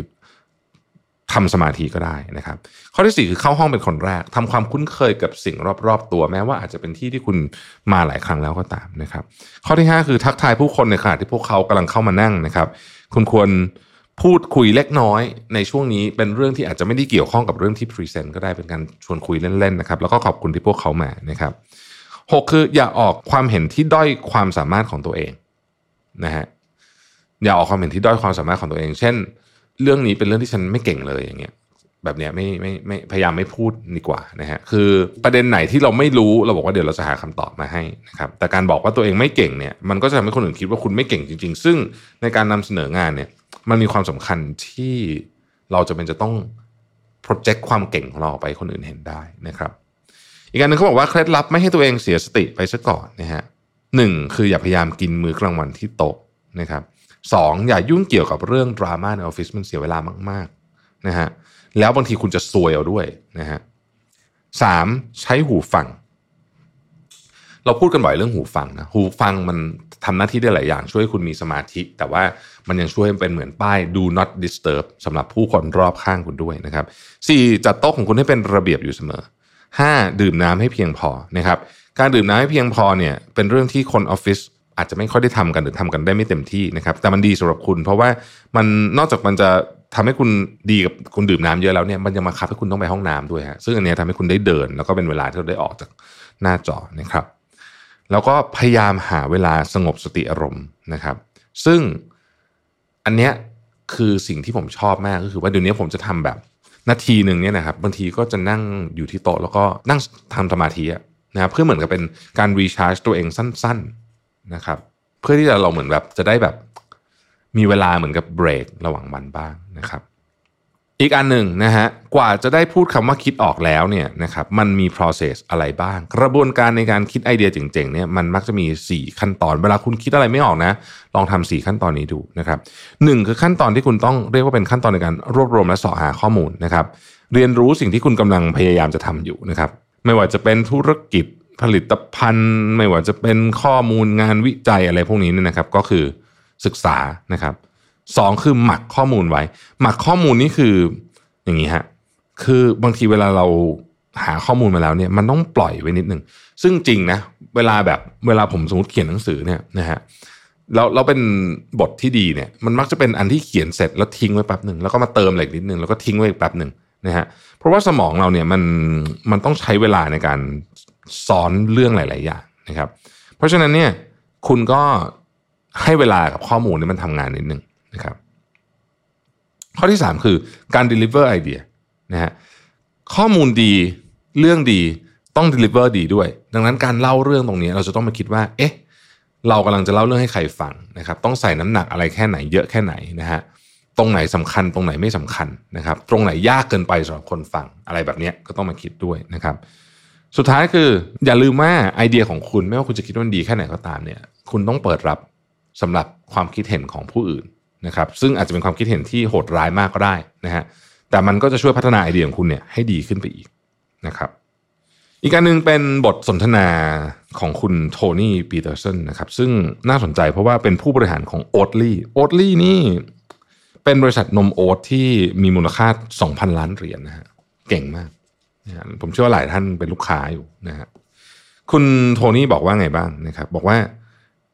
ทำสมาธิก็ได้นะครับ ข้อที่ 4 คือเข้าห้องเป็นคนแรกทำความคุ้นเคยกับสิ่งรอบๆ ตัวแม้ว่าอาจจะเป็นที่ที่คุณมาหลายครั้งแล้วก็ตามนะครับ ข้อที่ 5 คือทักทายผู้คนในขณะที่พวกเขากำลังเข้ามานั่งนะครับ คุณควรพูดคุยเล็กน้อยในช่วงนี้เป็นเรื่องที่อาจจะไม่ได้เกี่ยวข้องกับเรื่องที่ present ก็ได้เป็นการชวนคุยเล่นๆนะครับแล้วก็ขอบคุณที่พวกเขามานะครับหกคืออย่าออกความเห็นที่ด้อยความสามารถของตัวเองนะฮะอย่าออกความเห็นที่ด้อยความสามารถของตัวเอง เช่น เรื่องนี้เป็นเรื่องที่ฉันไม่เก่งเลยอย่างเงี้ยแบบเนี้ยไม่ไม่ไม่พยายามไม่พูดดีกว่านะฮะคือประเด็นไหนที่เราไม่รู้เราบอกว่าเดี๋ยวเราจะหาคำตอบมาให้นะครับแต่การบอกว่าตัวเองไม่เก่งเนี่ยมันก็จะทำให้คนอื่นคิดว่าคุณไม่เก่งจริง ๆ ซึ่งในการนำเสนองานเนี่ยมันมีความสำคัญที่เราจะเป็นจะต้อง project ความเก่งของเราออกไปคนอื่นเห็นได้นะครับ อีกการหนึ่งเขาบอกว่าเคล็ดลับไม่ให้ตัวเองเสียสติไปซะก่อนนะฮะหนึ่งคืออย่าพยายามกินมื้อกลางวันที่โต๊ะนะครับ สองอย่ายุ่งเกี่ยวกับเรื่องดราม่าในออฟฟิศมันเสียเวลามากๆนะฮะแล้วบางทีคุณจะซวยเอาด้วยนะฮะสามใช้หูฟัง เราพูดกันบ่อยเรื่องหูฟังนะหูฟังมันทำหน้าที่ได้หลายอย่างช่วยคุณมีสมาธิ แต่ว่ามันยังช่วยเป็นเหมือนป้าย do not disturb สำหรับผู้คนรอบข้างคุณด้วยนะครับสี่จัดโต๊ะของคุณให้เป็นระเบียบอยู่เสมอห้าดื่มน้ำให้เพียงพอนะครับการดื่มน้ำให้เพียงพอเนี่ยเป็นเรื่องที่คนออฟฟิศ อาจจะไม่ค่อยได้ทำกันหรือทำกันได้ไม่เต็มที่นะครับ แต่มันดีสำหรับคุณ เพราะว่ามันนอกจากมันจะทำให้คุณดีกับคุณดื่มน้ำเยอะแล้วเนี่ยมันยังมาคับให้คุณต้องไปห้องน้ำด้วยฮะซึ่งอันเนี้ยทำให้คุณได้เดิน แล้วก็เป็นเวลาที่เราได้ออกจากหน้าจอนะครับ แล้วก็พยายามหาเวลาสงบสติอารมณ์นะครับ ซึ่งอันเนี้ยคือสิ่งที่ผมชอบมากก็คือว่าเดี๋ยวนี้ผมจะทำแบบนาทีหนึ่งเนี่ยนะครับบางทีก็จะนั่งอยู่ที่โต๊ะแล้วก็นั่งทำสมาธินะครับเพื่อเหมือนกับเป็นการรีชาร์จตัวเองสั้น ๆ นะครับ เพื่อที่จะเราเหมือนแบบจะได้แบบมีเวลาเหมือนกับเบรกระหว่างวันบ้างนะครับ อีกอันหนึ่งนะฮะกว่าจะได้พูดคำว่าคิดออกแล้วเนี่ยนะครับมันมี process อะไรบ้าง กระบวนการในการคิดไอเดียเจ๋งๆเนี่ยมันมักจะมี 4 ขั้นตอน เวลาคุณคิดอะไรไม่ออกนะ ลองทำ4ขั้นตอนนี้ดูนะครับหนึ่งคือขั้นตอนที่คุณต้องเรียกว่าเป็นขั้นตอนในการรวบรวมและเสาะหาข้อมูลนะครับเรียนรู้สิ่งที่คุณกำลังพยายามจะทำอยู่นะครับไม่ว่าจะเป็นธุรกิจ ผลิตภัณฑ์ไม่ว่าจะเป็นข้อมูลงานวิจัยอะไรพวกนี้เนี่ยนะครับ ก็คือศึกษานะครับสองคือหมักข้อมูลไว้ หมักข้อมูลนี่คืออย่างนี้ฮะคือบางทีเวลาเราหาข้อมูลมาแล้วเนี่ยมันต้องปล่อยไว้นิดหนึ่งซึ่งจริงนะเวลาแบบเวลาผมสมมติเขียนหนังสือเนี่ยนะฮะเราเราเป็นบทที่ดีเนี่ยมันมักจะเป็นอันที่เขียนเสร็จแล้วทิ้งไว้แป๊บหนึ่งแล้วก็มาเติมอะไรนิดหนึ่งแล้วก็ทิ้งไว้อีกแป๊บหนึ่งนะฮะเพราะว่าสมองเราเนี่ยมันมันต้องใช้เวลาในการ ซ้อนเรื่องหลาย ๆ อย่างนะครับ เพราะฉะนั้นเนี่ยคุณก็ให้เวลากับข้อมูลนี้มันทำงานนิดนึงนะครับ ข้อที่ 3 คือการ deliver ไอเดียนะฮะข้อมูลดีเรื่องดีต้อง deliver ดีด้วย ดังนั้นการเล่าเรื่องตรงนี้เราจะต้องมาคิดว่า เอ๊ะ เรากำลังจะเล่าเรื่องให้ใครฟังนะครับ ต้องใส่น้ำหนักอะไรแค่ไหนเยอะแค่ไหนนะฮะตรงไหนสำคัญตรงไหนไม่สำคัญนะครับ ตรงไหนยากเกินไปสำหรับคนฟังอะไรแบบนี้ก็ต้องมาคิดด้วยนะครับ สุดท้ายคืออย่าลืมว่าไอเดียของคุณไม่ว่าคุณจะคิดว่ามันดีแค่ไหนก็ตามเนี่ย คุณต้องเปิดรับสำหรับความคิดเห็นของผู้อื่นนะครับ ซึ่งอาจจะเป็นความคิดเห็นที่โหดร้ายมากก็ได้นะฮะแต่มันก็จะช่วยพัฒนาไอเดียของคุณเนี่ยให้ดีขึ้นไปอีกนะครับ อีกอันหนึ่งเป็นบทสนทนาของคุณ Toni Petersson นะครับซึ่งน่าสนใจเพราะว่าเป็นผู้บริหารของ Oatly Oatly นี่เป็นบริษัทนมโอ๊ตที่มีมูลค่า 2,000 ล้านเหรียญนะฮะเก่งมาก นะผมเชื่อว่าหลายท่านเป็นลูกค้าอยู่นะฮะคุณโทนี่บอกว่าไงบ้างนะครับ บอกว่า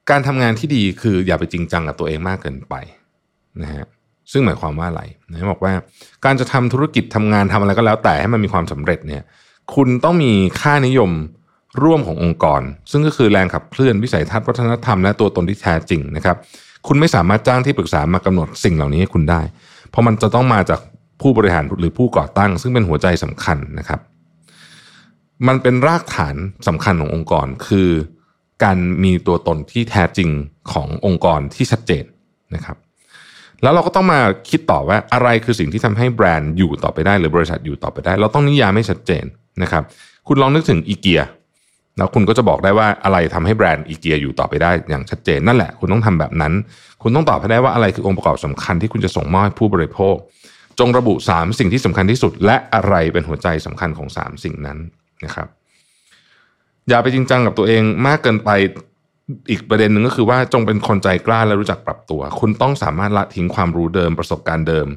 การทำงานที่ดีคืออย่าไปจริงจังกับตัวเองมากเกินไปนะฮะซึ่งหมายความว่าอะไรนะบอกว่าการจะทำธุรกิจทำงานทำอะไรก็แล้วแต่ให้มันมีความสำเร็จเนี่ยคุณต้องมีค่านิยมร่วมขององค์กร ซึ่งก็คือแรงขับเคลื่อนวิสัยทัศน์วัฒนธรรมและตัวตนที่แท้จริงนะครับ คุณไม่สามารถจ้างที่ปรึกษามากำหนดสิ่งเหล่านี้ให้คุณได้ เพราะมันจะต้องมาจาก ผู้บริหารหรือผู้ก่อตั้ง ซึ่งเป็นหัวใจสำคัญนะครับ มันเป็นรากฐานสำคัญขององค์กร คือการมีตัวตนที่แท้จริงขององค์กรที่ชัดเจนนะครับ แล้วเราก็ต้องมาคิดต่อว่าอะไรคือสิ่งที่ทำให้แบรนด์อยู่ต่อไปได้ หรือบริษัทอยู่ต่อไปได้ เราต้องนิยามให้ชัดเจนนะครับ คุณลองนึกถึงอีเกียแล้วคุณก็จะบอกได้ว่าอะไรทำให้แบรนด์อีเกียอยู่ต่อไปได้อย่างชัดเจนนั่นแหละ คุณต้องทำแบบนั้น คุณต้องตอบให้ได้ว่าอะไรคือองค์ประกอบสำคัญที่คุณจะส่งมอบให้ผู้บริโภค จงระบุ 3 สิ่งที่สำคัญที่สุด และอะไรเป็นหัวใจสำคัญของ 3 สิ่งนั้นนะครับ อย่าไปจริงจังกับตัวเองมากเกินไปอีกประเด็นหนึ่งก็คือว่าจงเป็นคนใจกล้าและรู้จักปรับตัว คุณต้องสามารถละทิ้งความรู้เดิมประสบการณ์เดิม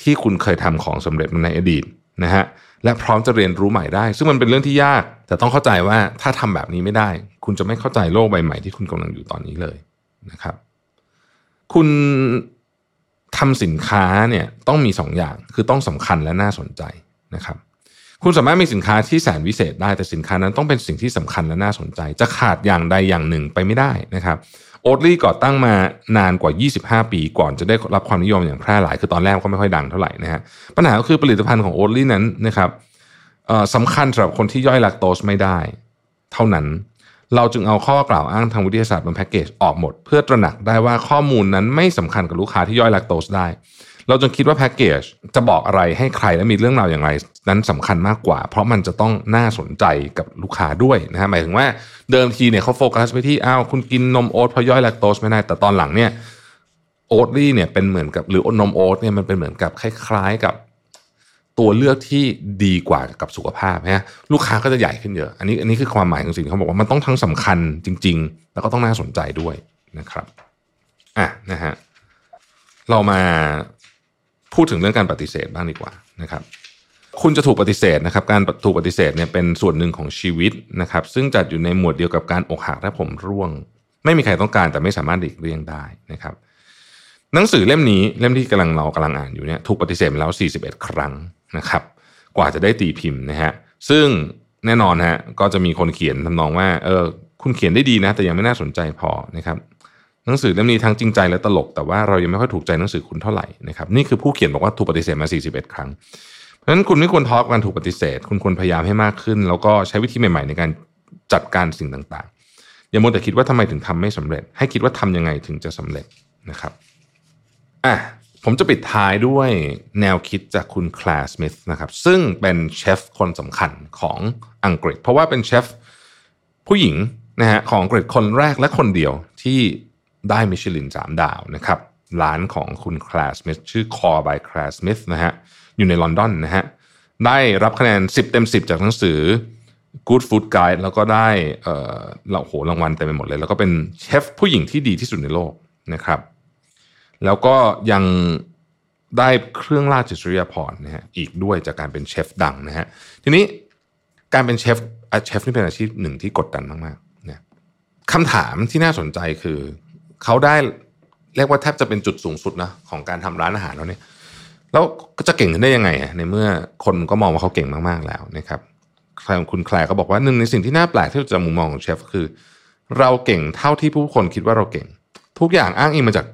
ที่คุณเคยทำของสำเร็จมาในอดีตนะฮะและพร้อมจะเรียนรู้ใหม่ได้ ซึ่งมันเป็นเรื่องที่ยาก แต่ต้องเข้าใจว่าถ้าทำแบบนี้ไม่ได้ คุณจะไม่เข้าใจโลกใบใหม่ที่คุณกำลังอยู่ตอนนี้เลยนะครับ คุณ ทำสินค้าเนี่ยต้องมีสองอย่างคือต้องสำคัญและน่าสนใจนะครับ คุณสามารถมีสินค้าที่แสนวิเศษได้แต่สินค้านั้นต้องเป็นสิ่งที่สำคัญและน่าสนใจ จะขาดอย่างใดอย่างหนึ่งไปไม่ได้นะครับโอ๊ตลี่ก่อตั้งมานานกว่า 25 ปีก่อนจะได้รับความนิยมอย่างแพร่หลาย คือตอนแรกก็ไม่ค่อยดังเท่าไหร่นะฮะปัญหาก็คือผลิตภัณฑ์ของโอ๊ตลี่นั้นนะครับสำคัญสำหรับคนที่ย่อยแลคโตสไม่ได้ เท่านั้น เราจึงเอาข้อกล่าวอ้างทางวิทยาศาสตร์บนแพ็กเกจออกหมด เพื่อตระหนักได้ว่าข้อมูลนั้นไม่สำคัญกับลูกค้าที่ย่อยแลคโตสได้ เราจึงคิดว่าแพ็กเกจจะบอกอะไรให้ใครและมีเรื่องราวอย่างไร นั้นสำคัญมากกว่า เพราะมันจะต้องน่าสนใจกับลูกค้าด้วยนะฮะหมายถึงว่าเดิมทีเนี่ยเขาโฟกัสไปที่อ้าวคุณกินนมโอ๊ตเพราะย่อยแลคโตสไม่ได้แต่ตอนหลังเนี่ยโอ๊ตลี่เนี่ยเป็นเหมือนกับหรือนมโอ๊ตเนี่ยมันเป็นเหมือนกับคล้าย ๆ กับ ตัวเลือกที่ดีกว่ากับสุขภาพนะลูกค้าก็จะใหญ่ขึ้นเยอะ อันนี้อันนี้คือความหมายของสิ่งเขาบอกว่ามันต้องทั้งสำคัญจริง ๆ แล้วก็ต้องน่าสนใจด้วยนะครับอะนะฮะเรามาพูดถึงเรื่องการปฏิเสธบ้างดีกว่านะครับ คุณจะถูกปฏิเสธนะครับ การถูกปฏิเสธเนี่ยเป็นส่วนหนึ่งของชีวิตนะครับ ซึ่งจัดอยู่ในหมวดเดียวกับการอกหักและผมร่วง ไม่มีใครต้องการแต่ไม่สามารถหลีกเลี่ยงได้นะครับ หนังสือเล่มนี้เล่มที่กำลังเรากำลังอ่านอยู่เนี่ยถูกปฏิเสธแล้ว 41 ครั้ง นะครับ กว่าจะได้ตีพิมพ์นะฮะซึ่งแน่นอนฮะก็จะมีคนเขียนทำนองว่าเออคุณเขียนได้ดีนะ แต่ยังไม่น่าสนใจพอนะครับหนังสือเล่มนี้ทั้งจริงใจและตลก แต่ว่าเรายังไม่ค่อยถูกใจหนังสือคุณเท่าไหร่นะครับนี่คือผู้เขียนบอกว่าถูกปฏิเสธมา 41 ครั้งเพราะฉะนั้นคุณไม่ควรทอกการถูกปฏิเสธ คุณควรพยายามให้มากขึ้น แล้วก็ใช้วิธีใหม่ๆ ในการจัดการสิ่งต่างๆ อย่ามัวแต่คิดว่าทำไมถึงทำไม่สำเร็จ ให้คิดว่าทำยังไงถึงจะสำเร็จนะครับอะ ผมจะปิดท้ายด้วยแนวคิดจากคุณแคลร์สมิธนะครับซึ่งเป็นเชฟคนสำคัญของอังกฤษ เพราะว่าเป็นเชฟผู้หญิงนะฮะของอังกฤษคนแรกและคนเดียวที่ได้มิชลินสามดาวนะครับร้านของคุณแคลร์สมิธชื่อ Core by Claire Smith นะฮะอยู่ในลอนดอนนะฮะได้รับคะแนน 10 เต็ม 10 จากหนังสือ Good Food Guide แล้วก็ได้เอ่อโหรางวัลเต็มไปหมดเลย แล้วก็เป็นเชฟผู้หญิงที่ดีที่สุดในโลกนะครับ แล้วก็ยังได้เครื่องราชสุริยาภรณ์นะฮะอีกด้วยจากการเป็นเชฟดังนะฮะทีนี้การเป็นเชฟอาเชฟนี่เป็นอาชีพหนึ่งที่กดดันมากๆเนี่ยคำถามที่น่าสนใจคือเขาได้เรียกว่าแทบจะเป็นจุดสูงสุดนะของการทำร้านอาหารแล้วเนี่ยแล้วก็จะเก่งขึ้นได้ยังไง ในเมื่อคนก็มองว่าเขาเก่งมากๆแล้วนะครับคุณแคลร์ก็บอกว่าหนึ่งในสิ่งที่น่าแปลกที่จะมุมมองของเชฟคือ เราเก่งเท่าที่ผู้คนคิดว่าเราเก่ง ทุกอย่างอ้างอิงมาจาก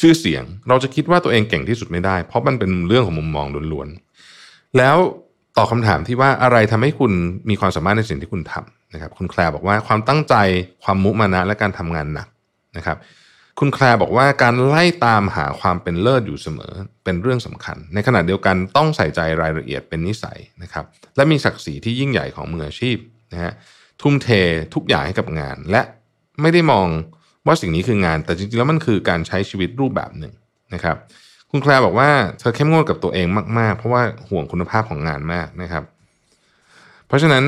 ชื่อเสียง เราจะคิดว่าตัวเองเก่งที่สุดไม่ได้ เพราะมันเป็นเรื่องของมุมมองล้วนๆแล้วตอบคาถามที่ว่าอะไรทำให้คุณมีความสามารถในสิ่งที่คุณทำนะครับ คุณแคลร์บอกว่าความตั้งใจความมุมานะและการทำงานหนักนะครับ คุณแคลร์บอกว่าการไล่ตามหาความเป็นเลิศอยู่เสมอเป็นเรื่องสำคัญ ในขณะเดียวกันต้องใส่ใจรายละเอียดเป็นนิสัยนะครับ และมีศักดิ์ศรีที่ยิ่งใหญ่ของมืออาชีพนะฮะทุ่มเททุกอย่างให้กับงาน และไม่ได้มอง ว่าสิ่งนี้คืองาน แต่จริงๆแล้วมันคือการใช้ชีวิตรูปแบบหนึ่งนะครับ คุณแคลร์บอกว่าเธอเข้มงวดกับตัวเองมากๆ เพราะว่าห่วงคุณภาพของงานมากนะครับ เพราะฉะนั้น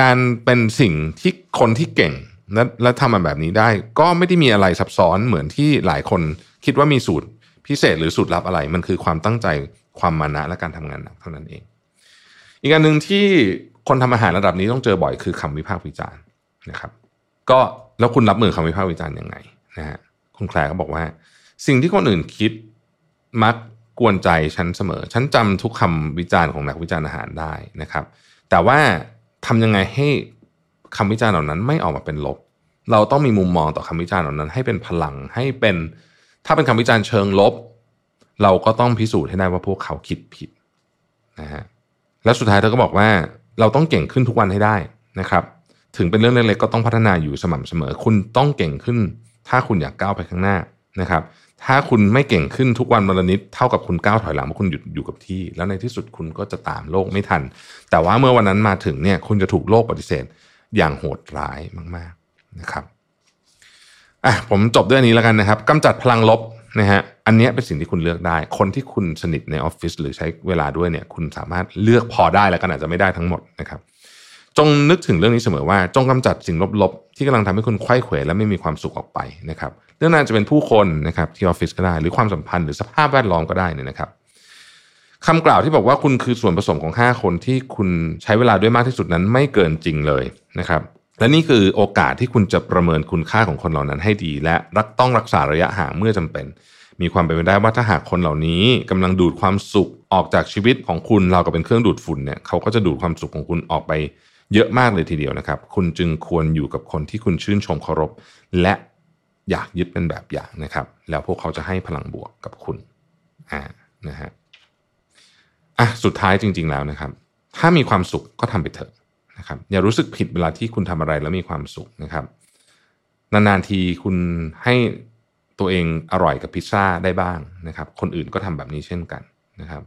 การเป็นสิ่งที่คนที่เก่งและและทำมาแบบนี้ได้ ก็ไม่ได้มีอะไรซับซ้อนเหมือนที่หลายคนคิดว่ามีสูตรพิเศษหรือสูตรลับอะไร มันคือความตั้งใจความมานะและการทำงานหนักเท่านั้นเอง อีกอันหนึ่งที่คนทำอาหารระดับนี้ต้องเจอบ่อยคือคำวิพากษ์วิจารณ์นะครับ ก็ แล้วคุณรับมือคำวิพากษ์วิจารณ์ยังไงนะฮะคุณแคลร์ก็บอกว่า สิ่งที่คนอื่นคิดมักกวนใจฉันเสมอ ฉันจำทุกคำวิจารณ์ของนักวิจารณ์อาหารได้นะครับ แต่ว่าทำยังไงให้คำวิจารณ์เหล่านั้นไม่ออกมาเป็นลบ เราต้องมีมุมมองต่อคำวิจารณ์เหล่านั้น ให้เป็นพลังให้เป็น ถ้าเป็นคำวิจารณ์เชิงลบ เราก็ต้องพิสูจน์ให้ได้ว่าพวกเขาคิดผิดนะฮะและสุดท้ายเธอก็บอกว่าเราต้องเก่งขึ้นทุกวันให้ได้นะครับ ถึงเป็นเรื่องเล็กๆก็ต้องพัฒนาอยู่สม่ำเสมอ คุณต้องเก่งขึ้น ถ้าคุณอยากก้าวไปข้างหน้านะครับ ถ้าคุณไม่เก่งขึ้นทุกวันวันละนิดเท่ากับคุณก้าวถอยหลังเพราะคุณหยุดอยู่กับที่ แล้วในที่สุดคุณก็จะตามโลกไม่ทัน แต่ว่าเมื่อวันนั้นมาถึงเนี่ยคุณจะถูกโลกปฏิเสธ อย่างโหดร้ายมาก ๆนะครับอะผมจบด้วยอันนี้แล้วกันนะครับกำจัดพลังลบนะฮะอันนี้เป็นสิ่งที่คุณเลือกได้ คนที่คุณสนิทในออฟฟิศหรือใช้เวลาด้วยเนี่ยคุณสามารถเลือกพอได้แล้วกันอาจจะไม่ได้ทั้งหมดนะครับ จงนึกถึงเรื่องนี้เสมอว่า จงกำจัดสิ่งลบๆ ที่กำลังทำให้คุณไข้เขวและไม่มีความสุขออกไปนะครับเรื่องนั้นจะเป็นผู้คนนะครับที่ออฟฟิศก็ได้ หรือความสัมพันธ์หรือสภาพแวดล้อมก็ได้นี่นะครับคำกล่าวที่บอกว่าคุณคือส่วนผสมของ 5 คนที่คุณใช้เวลาด้วยมากที่สุดนั้นไม่เกินจริงเลยนะครับ และนี่คือโอกาสที่คุณจะประเมินคุณค่าของคนเหล่านั้นให้ดี และรักต้องรักษาระยะห่างเมื่อจำเป็น มีความเป็นไปได้ว่าถ้าหากคนเหล่านี้กำลังดูดความสุขออกจากชีวิตของคุณเราก็เป็นเครื่องดูดฝุ่นเนี่ยเขาก็จะดูดความสุขของคุณออกไป เยอะมากเลยทีเดียวนะครับ คุณจึงควรอยู่กับคนที่คุณชื่นชมเคารพ และอยากยึดเป็นแบบอย่างนะครับ แล้วพวกเขาจะให้พลังบวกกับคุณอ่านะฮะอะสุดท้ายจริง ๆแล้วนะครับ ถ้ามีความสุขก็ทำไปเถอะนะครับ อย่ารู้สึกผิดเวลาที่คุณทำอะไรแล้วมีความสุขนะครับนานๆทีคุณให้ตัวเองอร่อยกับพิซซ่าได้บ้างนะครับ คนอื่นก็ทำแบบนี้เช่นกันนะครับ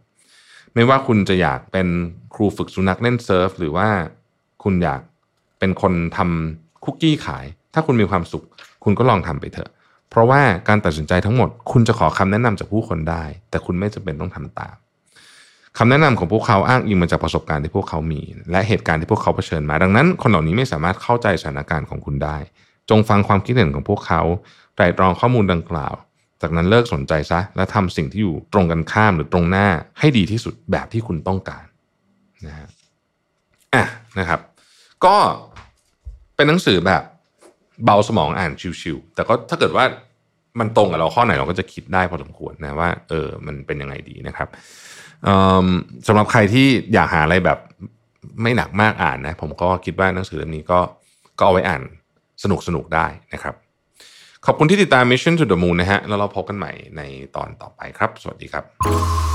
ไม่ว่าคุณจะอยากเป็นครูฝึกสุนัขเล่นเซิร์ฟหรือว่า คุณอยากเป็นคนทำคุกกี้ขาย ถ้าคุณมีความสุข คุณก็ลองทำไปเถอะ เพราะว่าการตัดสินใจทั้งหมด คุณจะขอคำแนะนำจากผู้คนได้ แต่คุณไม่จำเป็นต้องทำตามคำแนะนำของพวกเขาอ้างอิงมาจากประสบการณ์ที่พวกเขามี และเหตุการณ์ที่พวกเขาเผชิญมา ดังนั้น คนเหล่านี้ไม่สามารถเข้าใจสถานการณ์ของคุณได้ จงฟังความคิดเห็นของพวกเขาไตรตรองข้อมูลดังกล่าว จากนั้นเลิกสนใจซะ และทำสิ่งที่อยู่ตรงกันข้ามหรือตรงหน้าให้ดีที่สุดแบบที่คุณต้องการนะฮะอะนะครับ ก็เป็นหนังสือแบบเบาสมองอ่านชิวๆแต่ก็ถ้าเกิดว่ามันตรงกับเราข้อไหนเราก็จะคิดได้พอสมควรนะว่าเออมันเป็นยังไงดีนะครับสำหรับใครที่อยากหาอะไรแบบไม่หนักมากอ่านนะ ผมก็คิดว่าหนังสือเล่มนี้ก็ก็เอาไว้อ่านสนุกสนุกได้นะครับ ขอบคุณที่ติดตาม Mission to the Moon นะฮะ แล้วเราพบกันใหม่ในตอนต่อไปครับ สวัสดีครับ